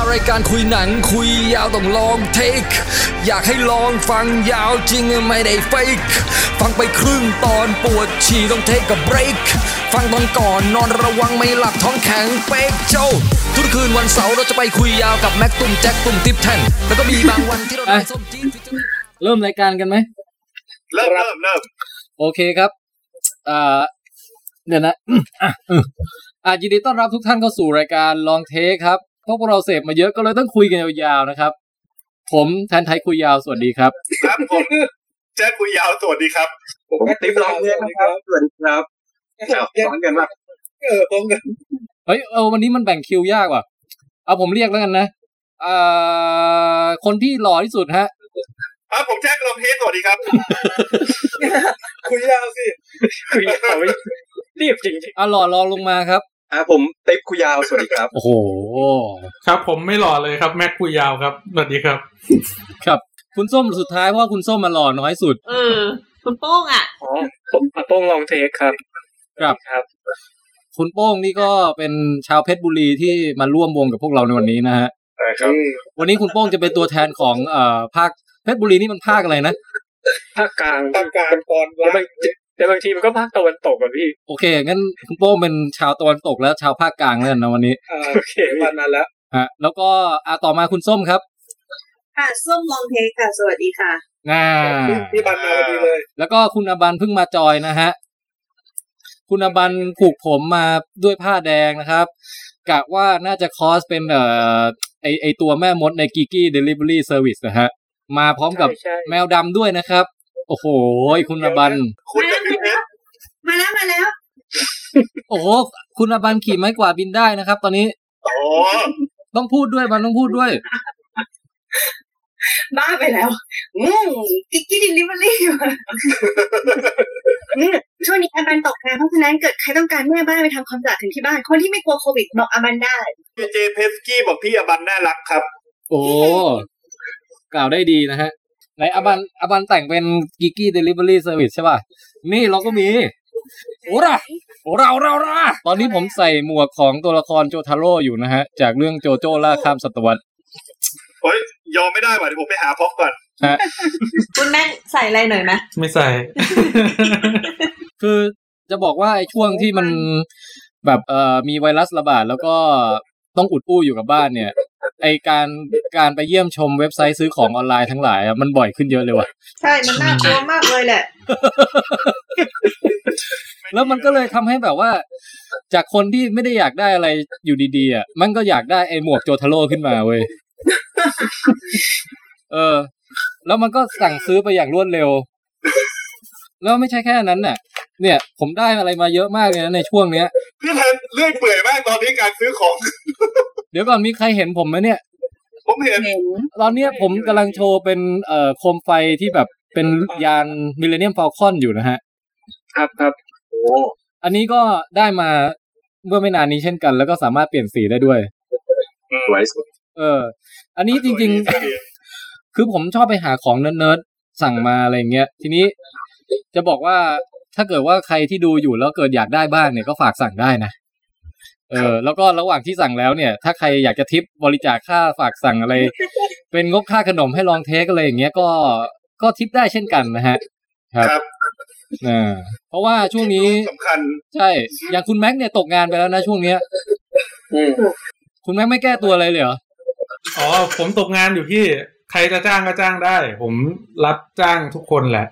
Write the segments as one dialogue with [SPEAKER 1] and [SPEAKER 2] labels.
[SPEAKER 1] ารายการคุยหนังคุยยาวต้องลองเทค อยากให้ลองฟังยาวจริงไม่ได้เฟกฟังไปครึ่งตอนปวดฉี่ต้องเทคกับเบรกฟังตอนก่อนนอนระวังไม่หลับท้องแข็งเป๊กโจทุกคืนวันเสาร์เราจะไปคุยยาวกับแม็กตุ้มแจ็คตุ้มทิปแทนแล้วก็มีบางวันที่เราได้ส้มจี๊ด
[SPEAKER 2] เริ่มรายการกันไหม
[SPEAKER 3] เริ่มเริ่มเริ่ม
[SPEAKER 2] โอเคครับอ่าเดี๋ยวนะอืมอะอืมอ่ายินดีต้อนรับทุกท่านเข้าสู่รายการลองเทคครับ เพราะพวกเราเสพมาเยอะก็เลยต้องคุยกันยาวๆนะครับ ผมแทนไทยคุยยาวสวัสดีครับ
[SPEAKER 3] ครับผมแจ๊คคุยยาวสวัสดีครับ
[SPEAKER 4] ผมก็ติ๊บลองเมืองครับสวัสดีครับซ้อนกันว่า
[SPEAKER 5] เออตรงกัน
[SPEAKER 2] เฮ้ยเออวันนี้มันแบ่งคิวยากว่ะเอาผมเรียกแล้วกันนะอ่าคนที่หล่อที่สุดฮะ
[SPEAKER 3] ครับผมแจ๊คลองเทสสวัสดีครับ
[SPEAKER 5] คุยยาวสิ
[SPEAKER 4] คุยยาวไม่รีบจริง
[SPEAKER 2] อ่าหล่อรองลงมาครับ
[SPEAKER 4] ๆ อ่าผมติ๊บคุยยาวสวัสดีครับ
[SPEAKER 2] โอ้โห
[SPEAKER 6] ครับ ผมไม่หล่อเลยครับ แม็กคุยยาวครับ สวัสดีครับ
[SPEAKER 2] ครับ คุณส้มสุดท้ายเพราะว่าคุณส้มมาหล่อน้อยสุด
[SPEAKER 7] เออ คุณโป้งอะ
[SPEAKER 4] อ๋อ ผมอาโป้งลองเทคครับ
[SPEAKER 2] ครับ
[SPEAKER 4] ครับ
[SPEAKER 2] คุณโป้งนี่ก็เป็นชาวเพชรบุรีที่มาร่วมวงกับพวกเราในวันนี้นะฮะ
[SPEAKER 4] ครับ
[SPEAKER 2] วันนี้คุณโป้งจะเป็นตัวแทนของเอ่อภาคเพชรบุรีนี่มันภาคอะไรนะ
[SPEAKER 4] ภาคกลาง
[SPEAKER 5] ตามการตอน
[SPEAKER 4] แต่บาง แต่บางทีมันก็ภาคตะวันตกอะพี่
[SPEAKER 2] โอเค งั้นคุณโป้งเป็นชาวตะวันตกและชาวภาคกลางแล้วกันนะวันนี้
[SPEAKER 5] อ่า
[SPEAKER 4] โอเค
[SPEAKER 5] มานานแล้ว
[SPEAKER 2] ฮะแล้วก็อะต่อมาคุณส้มครับ
[SPEAKER 7] ค่ะส้มลองเทคค่ะ สวัสดีค่ะ
[SPEAKER 2] อ่า
[SPEAKER 5] พี่บันมาพอดีเลย
[SPEAKER 2] แล้วก็คุณอบันเพิ่งมาจอยนะฮะ คุณอบันผูกผมมาด้วยผ้าแดงนะครับกะว่าน่าจะคอสเป็นเอ่อไอไอตัวแม่มดใน Kiki Delivery Service นะฮะ มาพร้อมกับ
[SPEAKER 4] เจ้า
[SPEAKER 2] แมวดำด้วยนะครับ โอ้โห คุณอบัน
[SPEAKER 3] คุณกับพี่เพชร
[SPEAKER 7] มาแล้วมาแล้ว
[SPEAKER 2] โอ้โหคุณอบันขี่ไม้กวาดบินได้นะครับ ตอนนี้
[SPEAKER 3] โอ้
[SPEAKER 2] ต้องพูดด้วยมันต้องพูดด้วย
[SPEAKER 7] บ้าไปแล้วอืม Kiki Delivery ช่วงนี้อบันตกงานเพราะฉะนั้นเกิดใครต้องการแม่บ้านไปทำความสะอาดถึงที่บ้าน คนที่ไม่กลัวโควิดบอกอบันได้
[SPEAKER 3] เจเจเพสกี้บอกพี่อบันน่ารักครับ
[SPEAKER 2] โอ้กล่าวได้ดีนะฮะ ไหนอบันอบันแต่งเป็น Kiki Delivery Service ใช่ป่ะ นี่เราก็มี โอ้ระโอ้เราเราเราตอนนี้ผมใส่หมวกของตัวละครโจทาโร่อยู่นะฮะ จากเรื่องโจโจ้ล่าข้ามศตวรรษ
[SPEAKER 3] โอ้ยยอมไม่ได้ว่ะเดี๋ยวผมไปหาพ็อกก่อน
[SPEAKER 2] ฮะ
[SPEAKER 7] คุณแม่ใส่อะไรหน่อยไหม
[SPEAKER 6] ไม่ใส่
[SPEAKER 2] คือจะบอกว่าไอ้ช่วงที่มันแบบเอ่อมีไวรัสระบาดแล้วก็ต้องอุดอู้อยู่กับบ้านเนี่ย ไอการการไปเยี่ยมชมเว็บไซต์ซื้อของออนไลน์ทั้งหลายอะมันบ่อยขึ้นเยอะเลยว่ะ
[SPEAKER 7] ใช่มันน่ากลัวมากเลยแหละ
[SPEAKER 2] แล้วมันก็เลยทำให้แบบว่า จากคนที่ไม่ได้อยากได้อะไรอยู่ดีๆอะมันก็อยากได้ไอ้หมวกโจทาโร่ขึ้นมาเว้ยเออ แล้วมันก็สั่งซื้อไปอย่างรวดเร็ว แล้วไม่ใช่แค่นั้นน่ะ เนี่ย ผมได้อะไรมาเยอะมากเลยนะในช่วงเนี้ย
[SPEAKER 3] พี่แทนเลื่อยเปื่อยมากตอนนี้การซื้อของ
[SPEAKER 2] เดี๋ยวก่อนมีใครเห็นผมไหมเนี่ย
[SPEAKER 3] ผมเห็น
[SPEAKER 7] เห็น
[SPEAKER 2] ตอนเนี้ยผมกำลังโชว์เป็นเอ่อโคมไฟที่แบบเป็นยานมิเลเนียมฟ a ลคอนอยู่นะฮะ
[SPEAKER 4] ครับครับโอ้
[SPEAKER 2] อันนี้ก็ได้มาเมื่อไม่นานนี้เช่นกัน แล้วก็สามารถเปลี่ยนสีได้ด้วย
[SPEAKER 4] สวยสุด
[SPEAKER 2] เออ อันนี้จริง ๆ คือผมชอบไปหาของเนิร์ดๆสั่งมาอะไรเงี้ย ทีนี้จะบอกว่าถ้าเกิดว่าใครที่ดูอยู่แล้วเกิดอยากได้บ้างเนี่ยก็ฝากสั่งได้นะ เออแล้วก็ระหว่างที่สั่งแล้วเนี่ย ถ้าใครอยากจะทิปบริจาคค่าฝากสั่งอะไร เป็นงบค่าขนมให้ลองเทคอะไรอย่างเงี้ยก็ก็ทิปได้เช่นกันนะฮะ ครับ
[SPEAKER 3] ครับ
[SPEAKER 2] อ่าเพราะว่าช่วงนี้
[SPEAKER 3] สำคัญ
[SPEAKER 2] ใช่ อย่างคุณแม็กเนี่ยตกงานไปแล้วนะช่วงเนี้ย
[SPEAKER 4] อืม
[SPEAKER 2] คุณแม็กไม่แก้ตัวอะไรเลยเหรอ
[SPEAKER 6] อ๋อผมตกงานอยู่พี่ ใครจะจ้างก็จ้างได้ ผมรับจ้างทุกคนแหละ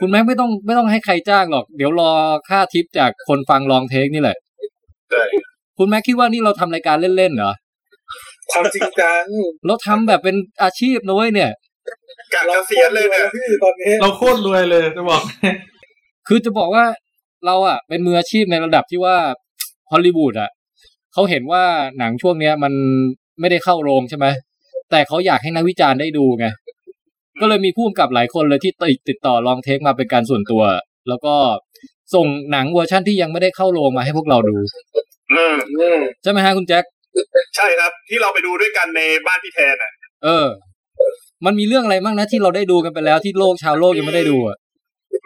[SPEAKER 2] คุณแม็กไม่ต้องไม่ต้องให้ใครจ้างหรอก เดี๋ยวรอค่าทิปจากคนฟังลองเทคนี่แหละ
[SPEAKER 3] ใช่
[SPEAKER 2] คุณแม็กคิดว่านี่เราทำรายการเล่นๆเหรอ
[SPEAKER 5] ความจริงจัง
[SPEAKER 2] เราทำแบบเป็นอาชีพนะเว้ยเนี่ย
[SPEAKER 3] กะเกษียณเลยเนี่ย
[SPEAKER 5] พี่ตอนนี้
[SPEAKER 6] เราโคตรรวยเลยจะบอก
[SPEAKER 2] คือจะบอกว่าเราอะ เป็นมืออาชีพในระดับที่ว่าฮอลลีวูดอะเขาเห็นว่าหนังช่วงเนี้ยมันไม่ได้เข้าโรงใช่ไหมแต่เขาอยากให้นักวิจารณ์ได้ดูไงก็เลยมีผู้กำกับหลายคนเลยที่ติดติดต่อลองเทคมาเป็นการส่วนตัว แล้วก็ส่งหนังเวอร์ชั่นที่ยังไม่ได้เข้าโรงมาให้พวกเราดู
[SPEAKER 3] อืม
[SPEAKER 4] อืม
[SPEAKER 2] ใช่ไหมฮะคุณแจ็ค
[SPEAKER 3] ใช่ครับ ที่เราไปดูด้วยกันในบ้านพี่แทนอะ
[SPEAKER 2] เออ มันมีเรื่องอะไรบ้างนะที่เราได้ดูกันไปแล้วที่โลกชาวโลกยังไม่ได้ดูอะ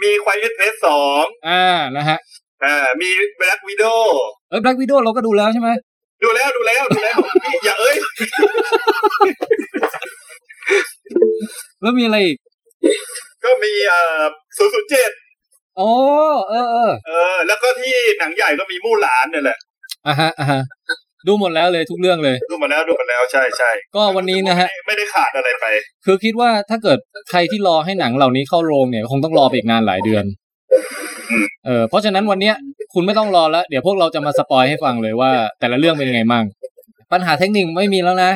[SPEAKER 3] มีควายเอสเพสสอง
[SPEAKER 2] อ่านะฮะ
[SPEAKER 3] อ่ามีแบล็กวีดโด
[SPEAKER 2] เอ้ยแบล็กวีดโดเราก็ดูแล้วใช่ไหม
[SPEAKER 3] ดูแล้วดูแล้วดูแล้วอย่าเอ้ย
[SPEAKER 2] แล้วมีอะไรอีก
[SPEAKER 3] ก็มีเอ่อศูนย์ศูนย์เจ็ด
[SPEAKER 2] อ๋ออเออ
[SPEAKER 3] เออ แล้วก็ที่หนังใหญ่ก็มีมู่หลานเนี่ยแหละ
[SPEAKER 2] อะฮะอะฮะดูหมดแล้วเลยทุกเรื่องเลย
[SPEAKER 3] ดูมาแล้วดูมาแล้วใช่ใช่
[SPEAKER 2] ก็วันนี้นะฮะ
[SPEAKER 3] ไม่ไม่ได้ขาดอะไรไป
[SPEAKER 2] คือคิดว่าถ้าเกิดใครที่รอให้หนังเหล่านี้เข้าโรงเนี่ย คงต้องรอไปอีกนานหลายเดือน
[SPEAKER 3] อืม
[SPEAKER 2] เออเพราะฉะนั้นวันเนี้ยคุณไม่ต้องรอแล้วเดี๋ยวพวกเราจะมาสปอยให้ฟังเลยว่า แต่ละเรื่องเป็นยังไงมั่งปัญหาเทคนิคไม่มีแล้วนะ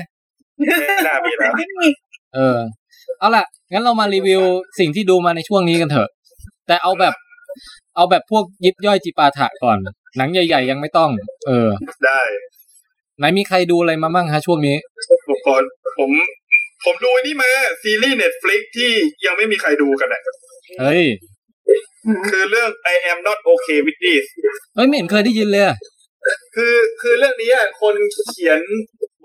[SPEAKER 3] ไม่น่ามีแล้ว
[SPEAKER 2] เออ เอาล่ะ งั้นเรามารีวิวสิ่งที่ดูมาในช่วงนี้กันเถอะ แต่เอาแบบ เอาแบบพวกยิบย่อยจิปาถะก่อน หนังใหญ่ ๆ ยังไม่ต้อง เออ
[SPEAKER 3] ได้
[SPEAKER 2] ไหนมีใครดูอะไรมาบ้างฮะช่วงนี้
[SPEAKER 3] ผมขอผม ผมดูอันนี่มา ซีรีส์ Netflix ที่ยังไม่มีใครดูกันอะ
[SPEAKER 2] เฮ้ย
[SPEAKER 3] คือเรื่อง I am not okay with this
[SPEAKER 2] เฮ้ย ไม่เห็นเคยได้ยินเลยอะ
[SPEAKER 3] คือคือเรื่องนี้อะคนเขียน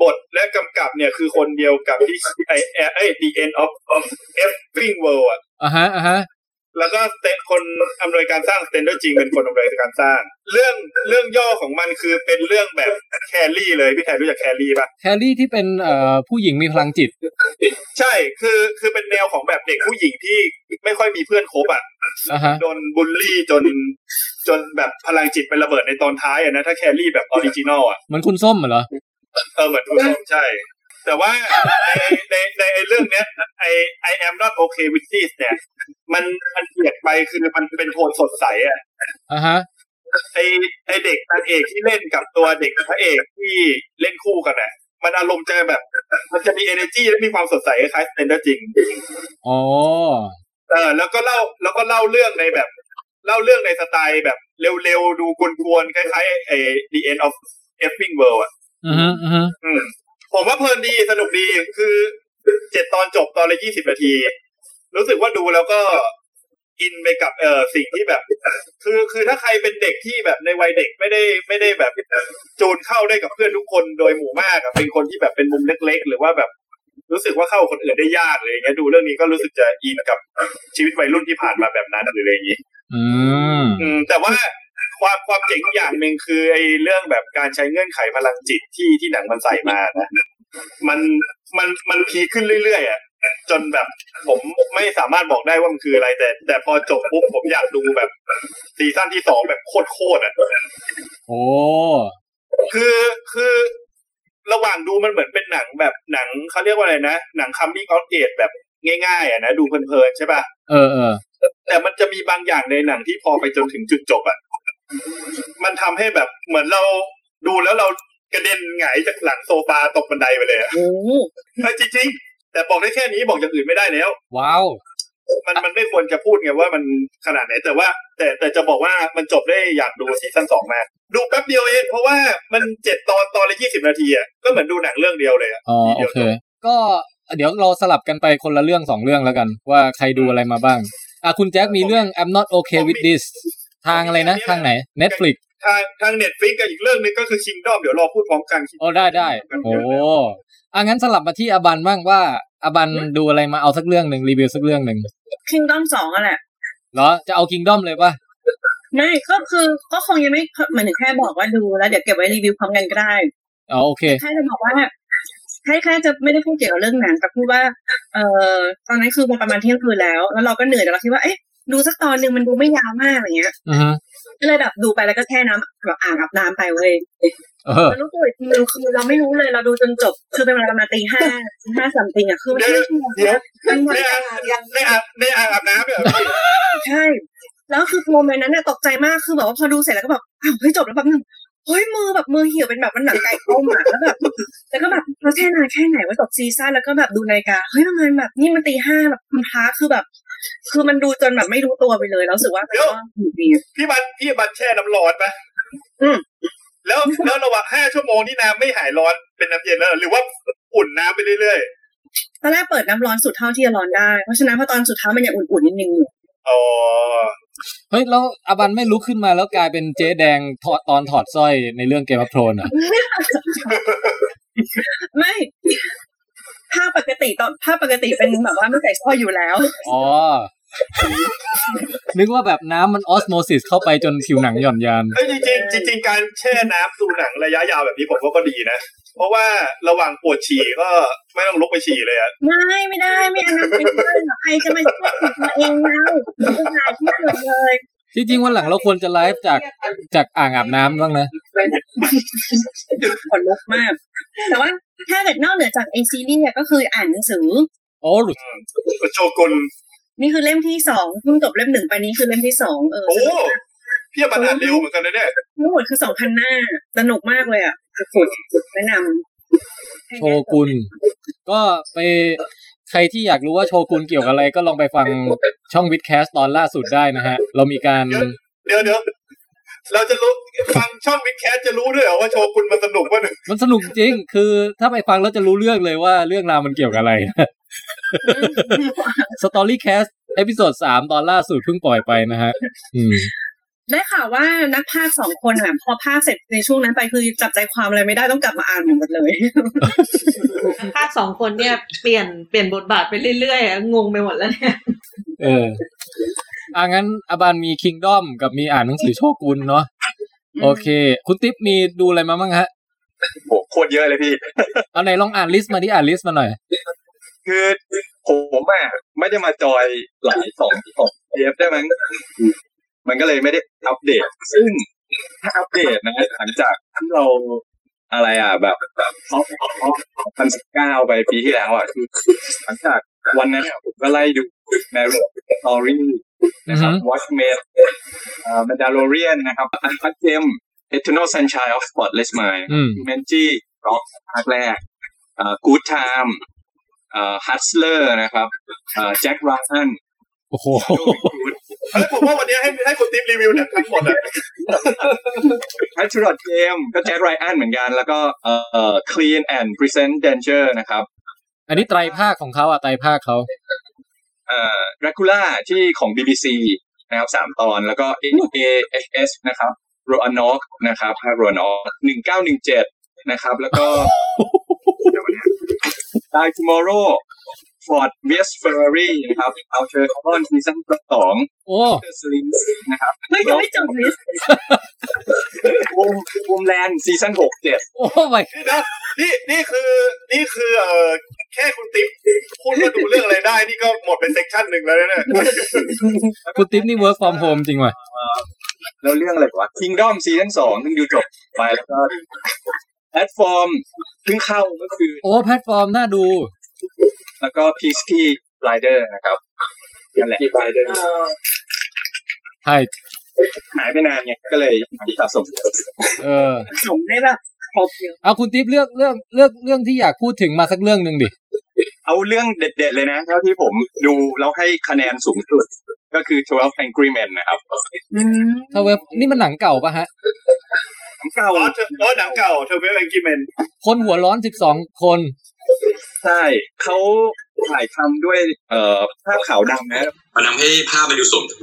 [SPEAKER 3] บทและกำกับเนี่ยคือคนเดียวกับที่ไอไอไอ The End of the Fucking World อะ
[SPEAKER 2] อะฮะอะฮะ
[SPEAKER 3] แล้วก็เตคนอำนวยการสร้าง Stranger Things เป็นคนอำนวยการสร้าง เรื่องเรื่องย่อของมันคือเป็นเรื่องแบบ Carrie เลยพี่แทนรู้จัก Carrie ปะ
[SPEAKER 2] Carrie ที่เป็นเอ่อผู้หญิงมีพลังจิต
[SPEAKER 3] ใช่คือคือเป็นแนวของแบบเด็กผู้หญิงที่ไม่ค่อยมีเพื่อนคบอะ
[SPEAKER 2] อะฮะ
[SPEAKER 3] โดนบูลลี่จนจนแบบพลังจิตไประเบิดในตอนท้ายอะนะถ้า Carrie แบบ original อะ
[SPEAKER 2] เหมือนคุณส้มเหรอ
[SPEAKER 3] เออเหมือนทุกคนใช่ แต่ว่าในในในไอ้เรื่องเนี้ยไอ I am not okay with this เนี่ยมันมันเปลี่ยนไปคือมันเป็นโทนสดใสอะ
[SPEAKER 2] อะฮะ
[SPEAKER 3] ไอไอเด็กนางเอกที่เล่นกับตัวเด็กพระเอกที่เล่นคู่กันอะมันอารมณ์จะแบบ มันจะมี energy และมีความสดใสคล้ายสเตนเดอร์จริง
[SPEAKER 2] อ๋อ
[SPEAKER 3] เออแล้วก็เล่าแล้วก็เล่าเรื่องในแบบ เล่าเรื่องในสไตล์แบบเร็วๆ ดูกวนๆ คล้ายๆไอ้ The End of Effing World อะ
[SPEAKER 2] อือฮึอือฮึ
[SPEAKER 3] อืม ผมว่าเพลินดีสนุกดีคือเจ็ดตอนจบตอนละยี่สิบนาที รู้สึกว่าดูแล้วก็อินไปกับเอ่อสิ่งที่แบบ คือคือถ้าใครเป็นเด็กที่แบบในวัยเด็กไม่ได้ไม่ได้แบบจูนเข้าได้กับเพื่อนทุกคนโดยหมู่มากอะเป็นคนที่แบบเป็นมุมเล็ก ๆ หรือว่าแบบรู้สึกว่าเข้ากับคนอื่นได้ยากเลยอย่างเงี้ยดูเรื่องนี้ก็รู้สึกจะอินกับชีวิตวัยรุ่นที่ผ่านมาแบบนั้นหรืออะไรอย่างงี้
[SPEAKER 2] อืม
[SPEAKER 3] อืมแต่ว่า ความความเจ๋งอย่างหนึ่งคือไอ้เรื่องแบบการใช้เงื่อนไขพลังจิตที่ที่หนังมันใส่มานะมันมันมัน peak ขึ้นเรื่อยๆอะจนแบบผมไม่สามารถบอกได้ว่ามันคืออะไร แต่ แต่พอจบปุ๊บผมอยากดูแบบซีซั่นที่สองแบบโคตรๆอะ
[SPEAKER 2] โอ้
[SPEAKER 3] คือคือระหว่างดูมันเหมือนเป็นหนังแบบหนังเขาเรียกว่าอะไรนะ หนัง coming of age แบบง่ายๆอะนะ ดูเพลินๆใช่ป่ะ
[SPEAKER 2] เออเออ
[SPEAKER 3] แต่มันจะมีบางอย่างในหนังที่พอไปจนถึงจุดจบอะ มันทำให้แบบเหมือนเราดูแล้วเรากระเด็นหงายจากหลังโซฟาตกบันไดไปเลยอะ
[SPEAKER 7] โอ้โห
[SPEAKER 3] เออจริงๆแต่บอกได้แค่นี้บอกอย่างอื่นไม่ได้แล้ว
[SPEAKER 2] ว้าว
[SPEAKER 3] มันมันไม่ควรจะพูดไงว่ามันขนาดไหน แต่ว่า แต่แต่จะบอกว่ามันจบได้อยากดูซีซั่นสองมากดูแป๊บเดียวเองเพราะว่ามันเจ็ดตอนตอนละยี่สิบนาทีอะก็เหมือนดูหนังเรื่องเดียวเลยอะ
[SPEAKER 2] อ๋อโอเค ก็เดี๋ยวเราสลับกันไปคนละเรื่องสองเรื่องแล้วกัน ว่าใครดูอะไรมาบ้างอะคุณแจ็คมีเรื่อง I'm not okay with this ทางอะไรนะทางไหน Netflix
[SPEAKER 3] ทางทาง Netflix กับอีกเรื่องหนึงก็คือ Kingdom เดี๋ยวรอพูดพร้อมกัน
[SPEAKER 2] โอ้ได้ได้โอ้อะงั้นสลับมาที่อบันบ้างว่าอบันดูอะไรมาเอาสักเรื่องหนึ่งรีวิวสักเรื่องหนึ่ง
[SPEAKER 7] Kingdom สองอะแหละ
[SPEAKER 2] เหรอจะเอา Kingdom เลยป่ะ
[SPEAKER 7] ไม่ก็คือก็คงยังไม่เหมือนถึงแค่บอกว่าดูแล้วเดี๋ยวเก็บไว้รีวิวพร้อมกันก็ได้
[SPEAKER 2] อ๋อโอเค
[SPEAKER 7] แค่จะบอกว่าแค่แค่จะไม่ได้พูดเกี่ยวกับเรื่องหนังแต่พูดว่า เอ่อตอนนั้นคือมันประมาณเที่ยงคืนแล้ว แล้วเราก็เหนื่อยแต่เราคิดว่าเอ๊ะ ดูสักตอนหนึ่งมันดูไม่ยาวมากอะไรเงี้ย
[SPEAKER 2] อือฮึ
[SPEAKER 7] ก็เลยแบบดูไปแล้วก็แช่น้ำแบบอ่างอาบน้ำไปเว้ย
[SPEAKER 2] เออ
[SPEAKER 7] แล้วรู้ตัวอีกทีนึงคือเราไม่รู้เลยเราดูจนจบ คือเป็นเวลาประมาณตีห้าตีห้าสามตีอะคือมันไม่ชั่วโมง
[SPEAKER 3] เดี๋ยว
[SPEAKER 7] มันหมด
[SPEAKER 3] ในอ่างในอ่างในอ่างอาบน้ำเนี่ยเหรอ
[SPEAKER 7] ใช่ แล้วคือโมเมนต์นั้นเนี่ยตกใจมากคือแบบว่าพอดูเสร็จแล้วก็แบบอ้าวเฮ้ยจบแล้วแบบนึง เฮ้ยมือแบบมือเหี่ยวเป็นแบบมันหนังไก่ต้มอะแล้วแบบแล้วก็แบบเราแค่นานแค่ไหนว่าจบซีซั่นแล้วก็แบบดูนาฬิกาเฮ้ยประมาณแบบนี่มันตีห้าแบบคุณพระคือแบบ คือมันดูจนแบบไม่รู้ตัวไปเลยแล้วรู้สึกว่ามันก็อยู่ดี
[SPEAKER 3] พี่บันพี่บันแช่น้ำร้อนปะ
[SPEAKER 7] อืม
[SPEAKER 3] แล้วแล้วระหว่างห้าชั่วโมงที่น้ำไม่หายร้อนเป็นน้ำเย็นแล้วเหรอหรือว่าอุ่นน้ำไปเรื่อย
[SPEAKER 7] ตอนแรกเปิดน้ำร้อนสุดเท่าที่จะร้อนได้ เพราะฉะนั้นพอตอนสุดท้ายมันยังอุ่นๆนิดนึง อยู่
[SPEAKER 3] ๆอ๋อ
[SPEAKER 2] เฮ้ยแล้วอบันไม่ลุกขึ้นมาแล้วกลายเป็นเจ๊แดงถอดตอนถอดสร้อยในเรื่องเกม of โทนอะ
[SPEAKER 7] ไม่ภาพปกติตอนภาพปกติเป็นแบบว่าไม่ใส่สร้อยอยู่แล้ว
[SPEAKER 2] อ๋อนึกว่าแบบน้ำมันออสโมซิสเข้าไปจนผิวหนังหย่อนยาน
[SPEAKER 3] เอ้ยจริงๆจริงๆการแช่น้ำดูหนังระยะยาวแบบนี้ผมว่าก็ดีนะ เพราะว่าระหว่างปวดฉี่ก็ไม่ต้องลุกไปฉี่เลยอะ
[SPEAKER 7] ไม่ไม่ได้ไม่อันนั้นไม่ได้หรอกใครจะมาช่วยตัวเองเราไม่หายที่สุดเลย
[SPEAKER 2] จริงๆวันหลังเราควรจะไลฟ์จากจากอ่างอาบน้ำบ้างนะ
[SPEAKER 7] ขนลุกมาก แต่ว่าถ้าเกิดนอกเหนือจากเอซีรีส์ก็คืออ่านหนังสือ
[SPEAKER 2] โอ้หลุด
[SPEAKER 3] โชกุน
[SPEAKER 7] นี่คือเล่มที่สองเพิ่งจบเล่มหนึ่งไปนี้คือเล่มที่สองเออ
[SPEAKER 3] พี่บันอ่านเร็วเหมือนกันนะเนี่ย
[SPEAKER 7] ทั้งหมดคือสองพันหน้า สนุกมากเลยอะสุดแนะนำ
[SPEAKER 2] โชกุน ก็ไปใครที่อยากรู้ว่าโชกุนเกี่ยวกับอะไรก็ลองไปฟังช่องวิดแคสตอนล่าสุดได้นะฮะ เรามีการ
[SPEAKER 3] เดี๋ยวเดี๋ยวเราจะรู้ฟังช่อง Witcast จะรู้ด้วยเหรอว่าโชกุนมันสนุกว่า
[SPEAKER 2] มันสนุกจริง คือถ้าไปฟังแล้วจะรู้เรื่องเลยว่าเรื่องราวมันเกี่ยวกับอะไร Storycast episode สามตอนล่าสุดเพิ่งปล่อยไปนะฮะอืม
[SPEAKER 7] ได้ข่าวว่านักพากย์สองคนอะพอพากย์เสร็จในช่วงนั้นไปคือจับใจความอะไรไม่ได้ต้องกลับมาอ่านหมดเลย
[SPEAKER 8] พากย์สองคนเนี่ยเปลี่ยนเปลี่ยนบทบาทไปเรื่อยๆอะงงไปหมดแล้วเนี่ย
[SPEAKER 2] เอออ่างั้นอบันมี Kingdom กับมีอ่านหนังสือโชกุนเนาะโอเค คุณติ๊บมีดูอะไรมาบ้างฮะ
[SPEAKER 9] โหโคตรเยอะเลยพี่
[SPEAKER 2] เอาไหนลองอ่าน list มาดิอ่าน list มาหน่อย
[SPEAKER 9] คือผมอะไม่ได้มาจอยหลายสองสองเทปได้มั้ง มันก็เลยไม่ได้อัปเดต ซึ่งถ้าอัปเดตนะหลังจากที่เราอะไรอะ แบบ top พันสิบเก้าไปปีที่แล้วอะคือหลังจากวันนั้นอะผมก็ไล่ดูแมรี่สตอรี่นะครับ Watchmen เอ่อ Mandalorian นะครับ Uncut Gem Eternal Sunshine of Spotless Mind
[SPEAKER 2] อืม
[SPEAKER 9] เมนจี้ร็อกภาคแรกเอ่อ Good Time เอ่อ Hustler นะครับเอ่อ Jack Ryan
[SPEAKER 2] โอ้โห
[SPEAKER 3] เฮ้ยผมว่าวันนี้ให้ให้คุณติ๊บรีวิวหนังทั้งหมดอะ
[SPEAKER 9] Patriot Game ก็ Jack Ryan เหมือนกัน แล้วก็เอ่อ Clean and Present Danger นะครับ
[SPEAKER 2] อันนี้ไตรภาคของเขาอะไตรภาคเขา
[SPEAKER 9] เอ่อ Dracula ที่ของ BBC นะครับสามตอนแล้วก็ AHS นะครับ Roanoke นะครับภาค Roanoke หนึ่งเก้าหนึ่งเจ็ดนะครับ แล้วก็ Die Tomorrow Ford West Ferrari นะครับ Outer Carbon ซีซั่นสอง
[SPEAKER 2] โอ้
[SPEAKER 9] Slim นะครับ
[SPEAKER 7] เฮ้ยยังไม่จบลิสต์
[SPEAKER 9] วงวงแลนด์ซีซั่นหกเจ็ด
[SPEAKER 2] โอ้ไม่
[SPEAKER 3] นี่นะนี่นี่คือนี่คือเอ่อแค่คุณติ๊บพูดว่าดูเรื่องอะไรได้ นี่ก็หมดเป็นเซกชันหนึ่งแล้วนะเนี่ย
[SPEAKER 2] คุณติ๊บนี่ work from home จริงว่ะ
[SPEAKER 9] แล้วเรื่องอะไรวะ Kingdom ซีซั่นสองเพิ่งดูจบไปแล้วก็แพลตฟอร์มเพิ่งเข้าก็คือ
[SPEAKER 2] โอ้แพลตฟอร์มน่าดู
[SPEAKER 9] แล้วก็ Peacekeeping Rider นะครับนั่นแหละ
[SPEAKER 2] ใช่
[SPEAKER 9] หายไปนานไงก็เลยสะสม
[SPEAKER 2] เออ
[SPEAKER 7] สมได้แบบครบเยอะ
[SPEAKER 2] เอาคุณติ๊บเลือกเลือกเลือกเรื่องที่อยากพูดถึงมาสักเรื่องหนึ่งดิ
[SPEAKER 9] เอาเรื่องเด็ดๆเลยนะเท่าที่ผมดูแล้วให้คะแนนสูงสุด ก็คือ 12 Angry Men นะครับ
[SPEAKER 2] ถ้าเว็บนี่มันหนังเก่าปะฮะ
[SPEAKER 9] ทั้งเก่า
[SPEAKER 3] อ๋อเธออ๋อหนังเก่าเทอร์เวลแองกิเมน
[SPEAKER 2] คนหัวร้อนสิบสองคน
[SPEAKER 9] ใช่เขาถ่ายทำด้วย เอ่อภาพขาวดำนะ
[SPEAKER 10] มันทำให้ภาพมันดูสมดุล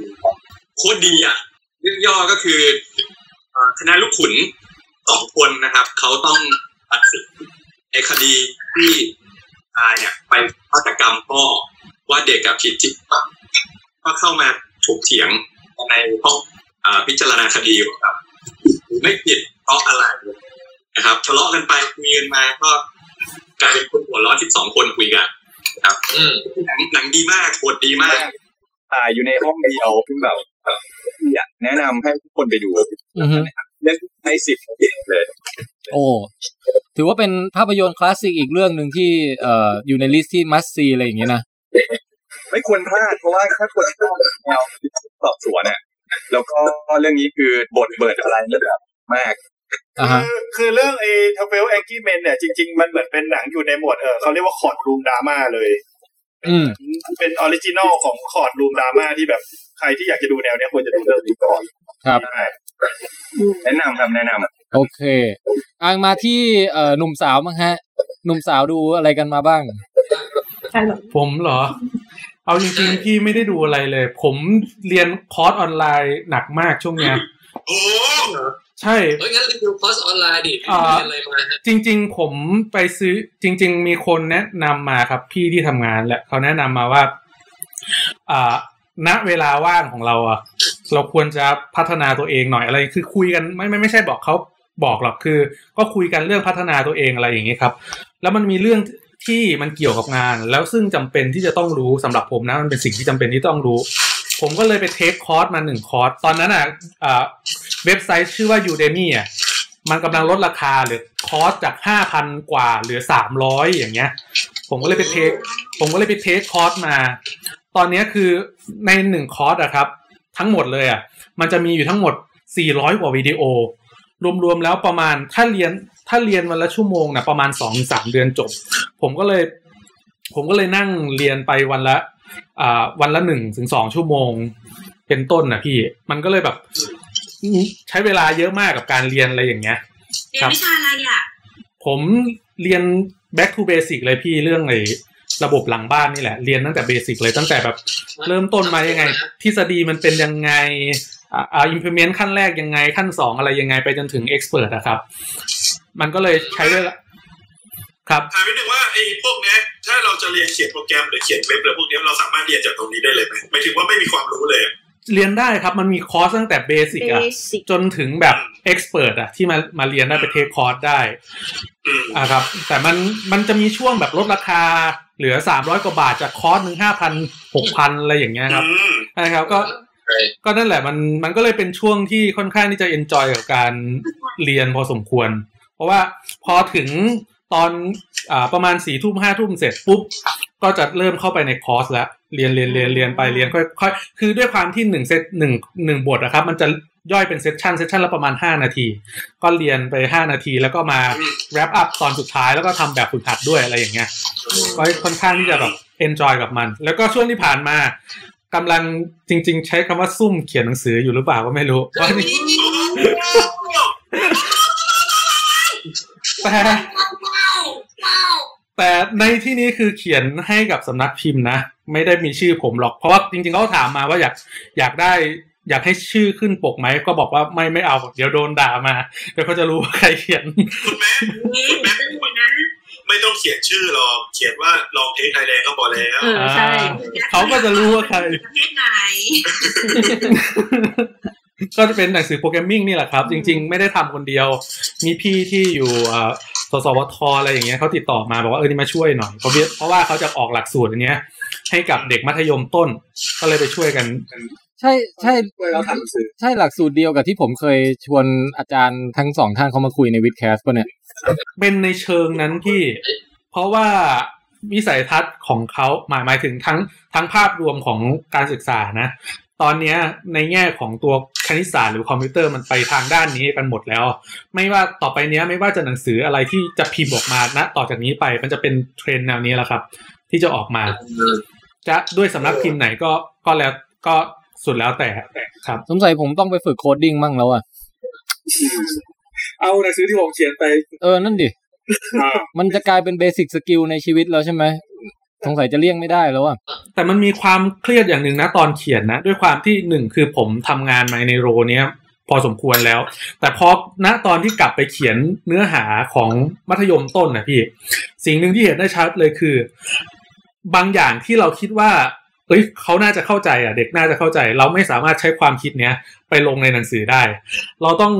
[SPEAKER 10] โคตรดีอะเรื่องย่อก็คือคณะลูกขุนสองคนนะครับ เขาต้องตัดสินในคดีที่ตายเนี่ยไปฆาตกรรมพ่อว่าเด็กกับผิดจริงก็เข้ามาถกเถียงในห้องอ่าพิจารณาคดีว่าแบไม่ผิดเพราะอะไรนะครับทะเลาะกันไปคุยกันมาก็ กลายเป็นคนหัวร้อนสิบสองคนคุยกันนะครับหนังหนังดีมากบทดีมาก
[SPEAKER 9] ถ่ายอยู่ในห้องเดียวซึ่งแบบอยากแนะนำให้ทุกคนไปดู
[SPEAKER 2] อือฮึ
[SPEAKER 9] เรื่องให้สิบเลย
[SPEAKER 2] โอ้ถือว่าเป็นภาพยนตร์คลาสสิกอีกเรื่องหนึ่งที่เอ่ออยู่ใน list ที่ must see อะไรอย่างเงี้ยนะ
[SPEAKER 9] ไม่ควรพลาดเพราะว่าถ้าคนชอบแนวสอบสวนเนี่ยแล้วก็เรื่องนี้คือบทเบิดอะไรแบบมาก
[SPEAKER 2] อ่าฮะ
[SPEAKER 3] คือคือเรื่องไอ้ Twelve Angry Men เนี่ยจริง ๆ มันเหมือนเป็นหนังอยู่ในหมวดเออเขาเรียกว่า courtroom drama เลย
[SPEAKER 2] อืม
[SPEAKER 3] เป็น original ของ courtroom drama ที่แบบใครที่อยากจะดูแนวเนี้ยควรจะดูเรื่องนี้ก่อน
[SPEAKER 2] ครับ
[SPEAKER 3] ใช่
[SPEAKER 9] แนะนำครับแนะนำ
[SPEAKER 2] โอเคอ่างั้นมาที่เอ่อหนุ่มสาวมั้งฮะหนุ่มสาวดูอะไรกันมาบ้าง
[SPEAKER 6] ผมเหรอ เอาจริงๆพี่ไม่ได้ดูอะไรเลย ผมเรียนคอร์สออนไลน์หนักมากช่วงเนี้ย
[SPEAKER 10] โอ้
[SPEAKER 6] ใช่
[SPEAKER 10] เฮ้ยงั้นรีวิวคอร์สออนไลน์ดิ
[SPEAKER 6] อ่า
[SPEAKER 10] เรียนอะไรมาฮะ
[SPEAKER 6] จริง ๆ ผมไปซื้อจริง ๆ มีคนแนะนำมาครับ พี่ที่ทำงานแหละเขาแนะนำมาว่า อ่าณเวลาว่างของเราอะเราควรจะพัฒนาตัวเองหน่อยอะไร คือคุยกันไม่ไม่ไม่ใช่บอกเขาบอกหรอกคือ ก็คุยกันเรื่องพัฒนาตัวเองอะไรอย่างนี้ครับ แล้วมันมีเรื่องที่มันเกี่ยวกับงาน แล้วซึ่งจำเป็นที่จะต้องรู้สำหรับผมนะมันเป็นสิ่งที่จำเป็นที่ต้องรู้ ผมก็เลยไป take คอร์สมาหนึ่งคอร์ส ตอนนั้นอะอ่าเว็บไซต์ชื่อว่า Udemy อะมันกำลังลดราคาเหลือคอร์สจากห้าพันกว่าเหลือสามร้อยอย่างเงี้ย ผมก็เลยไป take ผมก็เลยไป take คอร์สมา ตอนนี้คือในหนึ่งคอร์สอะครับ ทั้งหมดเลยอะมันจะมีอยู่ทั้งหมด400กว่าวิดีโอ รวมๆแล้วประมาณถ้าเรียนถ้าเรียนวันละชั่วโมงนะประมาณสองสามเดือนจบ ผมก็เลย ผมก็เลยนั่งเรียนไปวันละ วันละหนึ่งถึงสองชั่วโมง เป็นต้นนะพี่ มันก็เลยแบบใช้เวลาเยอะมากกับการเรียนอะไรอย่างเงี้ย
[SPEAKER 11] เรียนวิชาอะไรอะ
[SPEAKER 6] ผมเรียน back to basic เลยพี่เรื่องไอ้ระบบหลังบ้านนี่แหละ เรียนตั้งแต่เบสิกเลยตั้งแต่แบบ เริ่มต้นมายังไง ทฤษฎีมันเป็นยังไงอ่าอ่า implement ขั้นแรกยังไงขั้นสองอะไรยังไงไปจนถึง expert นะครับ มันก็เลยใช้เวลา ครับ
[SPEAKER 10] ถามนิดนึงว่าไอ้พวกเนี้ยถ้าเราจะเรียนเขียนโปรแกรมหรือเขียนเว็บอะไรพวกเนี้ยเราสามารถเรียนจากตรงนี้ได้เลยไหมหมายถึงว่าไม่มีความรู้เลย
[SPEAKER 6] เรียนได้ครับมันมีคอร์สตั้งแต่ basic อะ
[SPEAKER 8] Basic
[SPEAKER 6] จนถึงแบบ expert อะที่มามาเรียนได้ไป take คอร์สได้
[SPEAKER 10] อืม
[SPEAKER 6] อ่าครับ แต่มันมันจะมีช่วงแบบลดราคา เหลือสามร้อยกว่าบาทจากคอร์สหนึ่งห้าพันหกพันอะไรอย่างเงี้ยครับ
[SPEAKER 10] อืม
[SPEAKER 6] นะครับก็ก็นั่นแหละมันมันก็เลยเป็นช่วงที่ค่อนข้างที่จะ enjoy กับการเรียนพอสมควร เพราะว่าพอถึง ตอนอ่าประมาณสี่ทุ่มห้าทุ่มเสร็จปุ๊บ ก็จะเริ่มเข้าไปในคอร์สแล้ว เรียนเรียนเรียนเรียนไปเรียนค่อยค่อยคือด้วยความที่หนึ่งเซตหนึ่งหนึ่งบทนะครับ มันจะย่อยเป็น session session ละประมาณห้านาที ก็เรียนไปห้านาทีแล้วก็มา wrap up ตอนสุดท้ายแล้วก็ทำแบบฝึกหัดด้วยอะไรอย่างเงี้ยก็ค่อนข้างที่จะแบบ enjoy กับมัน แล้วก็ช่วงที่ผ่านมากำลังจริง ๆ ใช้คำว่าซุ่มเขียนหนังสืออยู่หรือเปล่าก็ไม่รู้ว่านี่แต่ แต่ในที่นี้คือเขียนให้กับสำนักพิมพ์นะ ไม่ได้มีชื่อผมหรอก เพราะว่าจริงๆเขาถามมาว่าอยากอยากได้อยากให้ชื่อขึ้นปกไหม ก็บอกว่าไม่ไม่เอาเดี๋ยวโดนด่ามาเดี๋ยวเขาจะรู้ว่าใครเขียน
[SPEAKER 10] คุณแม่คุณแม่ไม่ต้องเขียนชื่อหรอกเขียนว่าลองเทคไทยแลนด์ก็พอแล้ว
[SPEAKER 8] เออใช่
[SPEAKER 6] เขาก็จะรู้ว่าใคร
[SPEAKER 11] ประเทศไหน
[SPEAKER 6] ก็จะเป็นหนังสือ programming นี่แหละครับ จริง ๆ ไม่ได้ทำคนเดียว มีพี่ที่อยู่เอ่อสสวทอะไรอย่างเงี้ยเขาติดต่อมาบอกว่าเออนี่มาช่วยหน่อยเพราะเพราะว่าเขาจะออกหลักสูตรอันเนี้ย ให้กับเด็กมัธยมต้น ก็เลยไปช่วยกัน
[SPEAKER 2] ใช่ใช่
[SPEAKER 5] ช่วยเราทำหนังสือ
[SPEAKER 2] ใช่หลักสูตรเดียวกับที่ผมเคยชวนอาจารย์ทั้งสองท่านเขามาคุยใน vidcast ป่ะเนี่ย
[SPEAKER 6] เป็นในเชิงนั้นที่ เพราะว่าวิสัยทัศน์ของเขาหมายหมายถึงทั้งทั้งภาพรวมของการศึกษานะ ตอนเนี้ยในแง่ของตัวคณิตศาสตร์หรือคอมพิวเตอร์มันไปทางด้านนี้กันหมดแล้ว ไม่ว่าต่อไปเนี้ยไม่ว่าจะหนังสืออะไรที่จะพิมพ์ออกมานะต่อจากนี้ไปมันจะเป็นเทรนด์แนวนี้แหละครับ ที่จะออกมา จะด้วยสำนักพิมพ์ไหนก็ก็แล้วก็สุดแล้วแต่ครับ
[SPEAKER 2] สงสัยผมต้องไปฝึก coding มั่งแล้วอะ
[SPEAKER 5] เอาหนังสือที่ผมเขียนไป
[SPEAKER 2] เออนั่นดิ
[SPEAKER 5] อ่า
[SPEAKER 2] มันจะกลายเป็น basic skill ในชีวิตแล้วใช่ไหม สงสัยจะเลี่ยงไม่ได้แล้วอะ
[SPEAKER 6] แต่มันมีความเครียดอย่างหนึ่งนะตอนเขียนนะ ด้วยความที่หนึ่งคือผมทำงานมาใน role เนี้ยพอสมควรแล้ว แต่พอณตอนที่กลับไปเขียนเนื้อหาของมัธยมต้นนะพี่ สิ่งหนึ่งที่เห็นได้ชัดเลยคือ บางอย่างที่เราคิดว่า เอ้ยเขาน่าจะเข้าใจอะ เด็กน่าจะเข้าใจ เราไม่สามารถใช้ความคิดเนี้ยไปลงในหนังสือได้ เราต้อง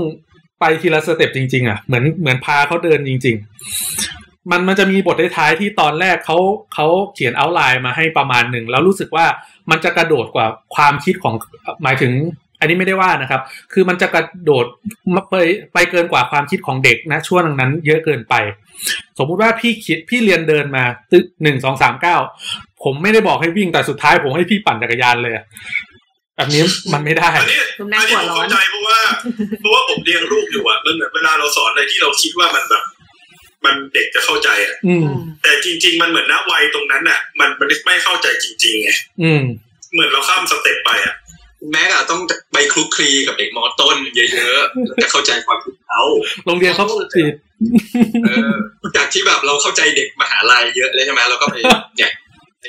[SPEAKER 6] ไปทีละสเต็ปจริง ๆ อะ เหมือนเหมือนพาเขาเดินจริง ๆ มันมันจะมีบทท้ายที่ตอนแรกเขาเขาเขียนเอาไลน์มาให้ประมาณหนึ่งแล้วรู้สึกว่ามันจะกระโดดกว่าความคิดของหมายถึง อันนี้ไม่ได้ว่านะครับ คือมันจะกระโดดไปไปเกินกว่าความคิดของเด็กนะช่วงนั้น เยอะเกินไป สมมุติว่าพี่คิดพี่เรียนเดินมาตึกหนึ่งสองสามเก้าผมไม่ได้บอกให้วิ่งแต่สุดท้ายผมให้พี่ปั่นจักรยานเลยอะแบบนี้มันไม่ได้
[SPEAKER 10] อันนี้อันนี้
[SPEAKER 8] หัว
[SPEAKER 10] ผม
[SPEAKER 8] ร้อน
[SPEAKER 10] เข้าใจเพราะว่าเพราะว่าผมเลี้ยงลูกอยู่อะมันเหมือนเวลาเราสอนอะไรที่เราคิดว่ามันแบบ มันเด็กจะเข้าใจอะ
[SPEAKER 6] อืม
[SPEAKER 10] แต่จริง ๆ มันเหมือนณวัยตรงนั้นอะ มันมันไม่เข้าใจจริงๆไง
[SPEAKER 6] อืม
[SPEAKER 10] เหมือนเราข้ามสเต็ปไปอะ
[SPEAKER 12] แม้อะต้องไปคลุกคลีกับเด็กมอต้นเยอะๆจะเข้าใจความคิดเขา
[SPEAKER 6] โรงเรียนเขาติด
[SPEAKER 12] เออจากที่แบบเราเข้าใจเด็กมหาลัยเยอะเลยใช่ไหมเราก็ไปเนี่ย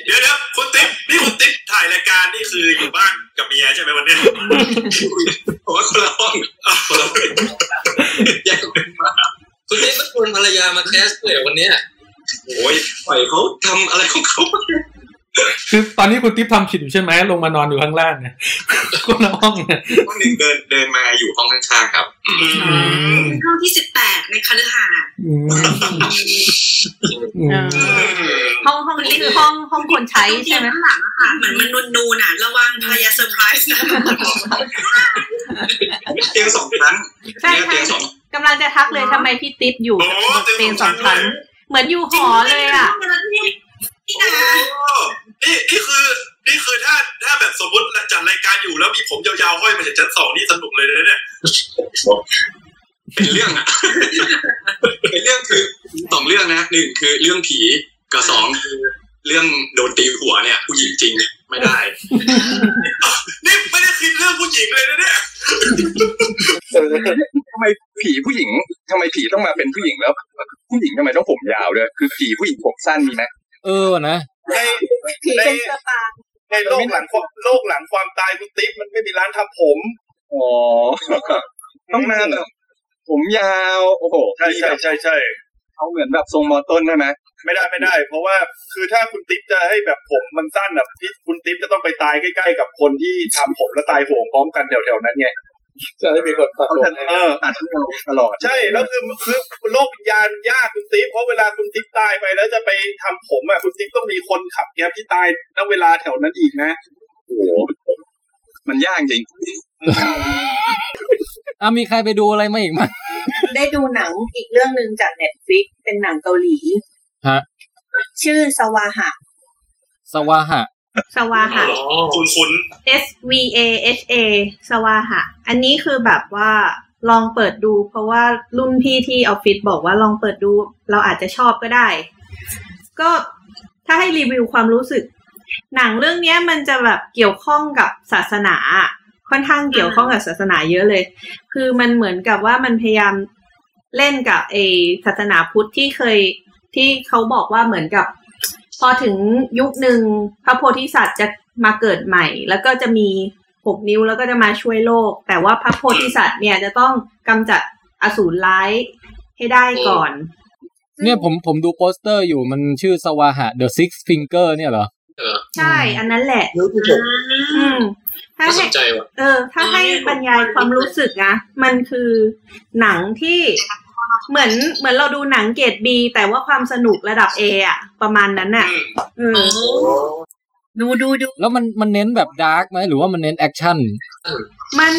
[SPEAKER 10] เดี๋ยวเดี๋ยวคุณติ๊บนี่คุณติ๊บถ่ายรายการนี่คืออยู่บ้านกับเมียใช่ไหมวันเนี้ย
[SPEAKER 12] ผมว่าคนละห้องคนละห้องแยกกันมา คุณนี่ก็ชวนภรรยามาแคสด้วยเหรอวันเนี้ยโอ้ยปล่อยเขาทำอะไรของเขา
[SPEAKER 6] คือตอนนี้คุณติ๊บทำผิดอยู่ใช่ไหมลงมานอนอยู่ข้างล่างเนี่ยคนละห้องเนี่ย
[SPEAKER 10] ห้องหนึ่งเดินเดินมาอยู่ห้องข้างๆครับ
[SPEAKER 11] ห้องที่สิบแปดในคฤหาสน์
[SPEAKER 6] อืมอืม
[SPEAKER 8] ห้องห้องนี้คือห้องห้องคนใช้ใช่ไหม
[SPEAKER 11] ข้างหลังอะค่ะเหมือนมันนูนๆอะ ระวังภรรยาเซอร์ไพรส์นะ
[SPEAKER 10] เตียงสองชั้น
[SPEAKER 8] ใช่
[SPEAKER 10] เนี่ย
[SPEAKER 8] ใช่
[SPEAKER 10] เตียงสอง
[SPEAKER 8] กำลังจะทักเลยทำไมพี่ติ๊บอยู่กับเตียงสองชั้น เหมือนอยู่หอเลยอะ
[SPEAKER 11] พี่นา
[SPEAKER 12] นี่นี่คือนี่คือถ้าถ้าแบบสมมติจัดรายการอยู่แล้วมีผมยาวๆห้อยมาจากชั้นสองนี่สนุกเลยนะเนี่ย
[SPEAKER 10] เป็นเรื่องอะเป็นเรื่องคือสองเรื่องนะหนึ่งคือเรื่องผีกับสองคือ เรื่องโดนตีหัวเนี่ยผู้หญิงจริงเนี่ยไม่ได้
[SPEAKER 12] นี่ไม่ได้คิดเรื่องผู้หญิงเลยนะเนี่ย
[SPEAKER 9] ทำไมผีผู้หญิงทำไมผีต้องมาเป็นผู้หญิงแล้ว ผู้หญิงทำไมต้องผมยาวด้วยคือผีผู้หญิงผมสั้นมีไหม
[SPEAKER 2] เออนะ
[SPEAKER 3] ใน
[SPEAKER 7] ผี
[SPEAKER 3] ใน
[SPEAKER 7] เป็นสปา
[SPEAKER 3] ในโลกหลังความโลกหลังความตายคุณติ๊บมันไม่มีร้านทำผม
[SPEAKER 9] อ๋อต้องมาแบบผมยาว โอ้โห
[SPEAKER 3] ใช่ใช่ใช่ใช่
[SPEAKER 9] เอาเหมือนแบบทรงมอต้นได้ไหม
[SPEAKER 3] ไม่ได้ไม่ได้ เพราะว่าคือถ้าคุณติ๊บจะให้แบบผมมันสั้นแบบที่คุณติ๊บจะต้องไปตายใกล้ๆกับคนที่ทำผมแล้วตายโหงพร้อมกันแถวๆนั้นไง
[SPEAKER 5] จะได้มีคนตัด
[SPEAKER 9] เขา
[SPEAKER 5] ล
[SPEAKER 9] จะ
[SPEAKER 5] ง
[SPEAKER 3] เออ
[SPEAKER 9] ตัดตลอด
[SPEAKER 3] ใช่แล้วคือคือโลกวิญญาณยากคุณติ๊บเพราะเวลาคุณติ๊บตายไปแล้วจะไปทำผมอะคุณติ๊บต้องมีคนขับแก๊บที่ตายณเวลาแถวนั้นอีกนะ
[SPEAKER 9] โอ้โหมันยากจริง
[SPEAKER 2] อะมีใครไปดูอะไรมาอีกมั้ย
[SPEAKER 7] ได้ดูหนังอีกเรื่องหนึ่งจากเน็ตฟิกเป็นหนังเกาหลี
[SPEAKER 2] ฮะ
[SPEAKER 7] ชื่อสวาหะ
[SPEAKER 2] สวาหะ
[SPEAKER 8] สวาหะ
[SPEAKER 12] คุณคุณ
[SPEAKER 8] S V A H A สวาหะ อันนี้คือแบบว่าลองเปิดดู เพราะว่ารุ่นพี่ที่ออฟฟิศบอกว่าลองเปิดดู เราอาจจะชอบก็ได้ ก็ถ้าให้รีวิวความรู้สึก หนังเรื่องเนี้ยมันจะแบบเกี่ยวข้องกับศาสนา ค่อนข้างเกี่ยวข้องกับศาสนาเยอะเลย คือมันเหมือนกับว่ามันพยายามเล่นกับเอศาสนาพุทธที่เคย ที่เขาบอกว่าเหมือนกับ พอถึงยุคหนึ่งพระโพธิสัตว์จะมาเกิดใหม่ แล้วก็จะมีหกนิ้วแล้วก็จะมาช่วยโลก แต่ว่าพระโพธิสัตว์เนี่ยจะต้องกำจัดอสูรร้ายให้ได้ก่อน
[SPEAKER 2] เนี่ยผมผมดูโปสเตอร์อยู่มันชื่อสวาหะ The Six Finger เนี่ยเหรอ
[SPEAKER 10] เออ
[SPEAKER 8] ใช่ อันนั้นแหละ
[SPEAKER 5] รู้ที่ผม
[SPEAKER 8] อืมถ้า
[SPEAKER 10] น่าส
[SPEAKER 8] ให้
[SPEAKER 10] นใจว่ะ
[SPEAKER 8] เออ ถ้าให้บรรยายความรู้สึกนะ มันคือหนังที่ เหมือนเหมือนเราดูหนังเกรดบีแต่ว่าความสนุกระดับเออะประมาณนั้นน่ะเออ
[SPEAKER 7] ดูดูดู
[SPEAKER 2] แล้วมันมันเน้นแบบดาร์กไหมหรือว่ามันเน้นแอคชั่น
[SPEAKER 8] มัน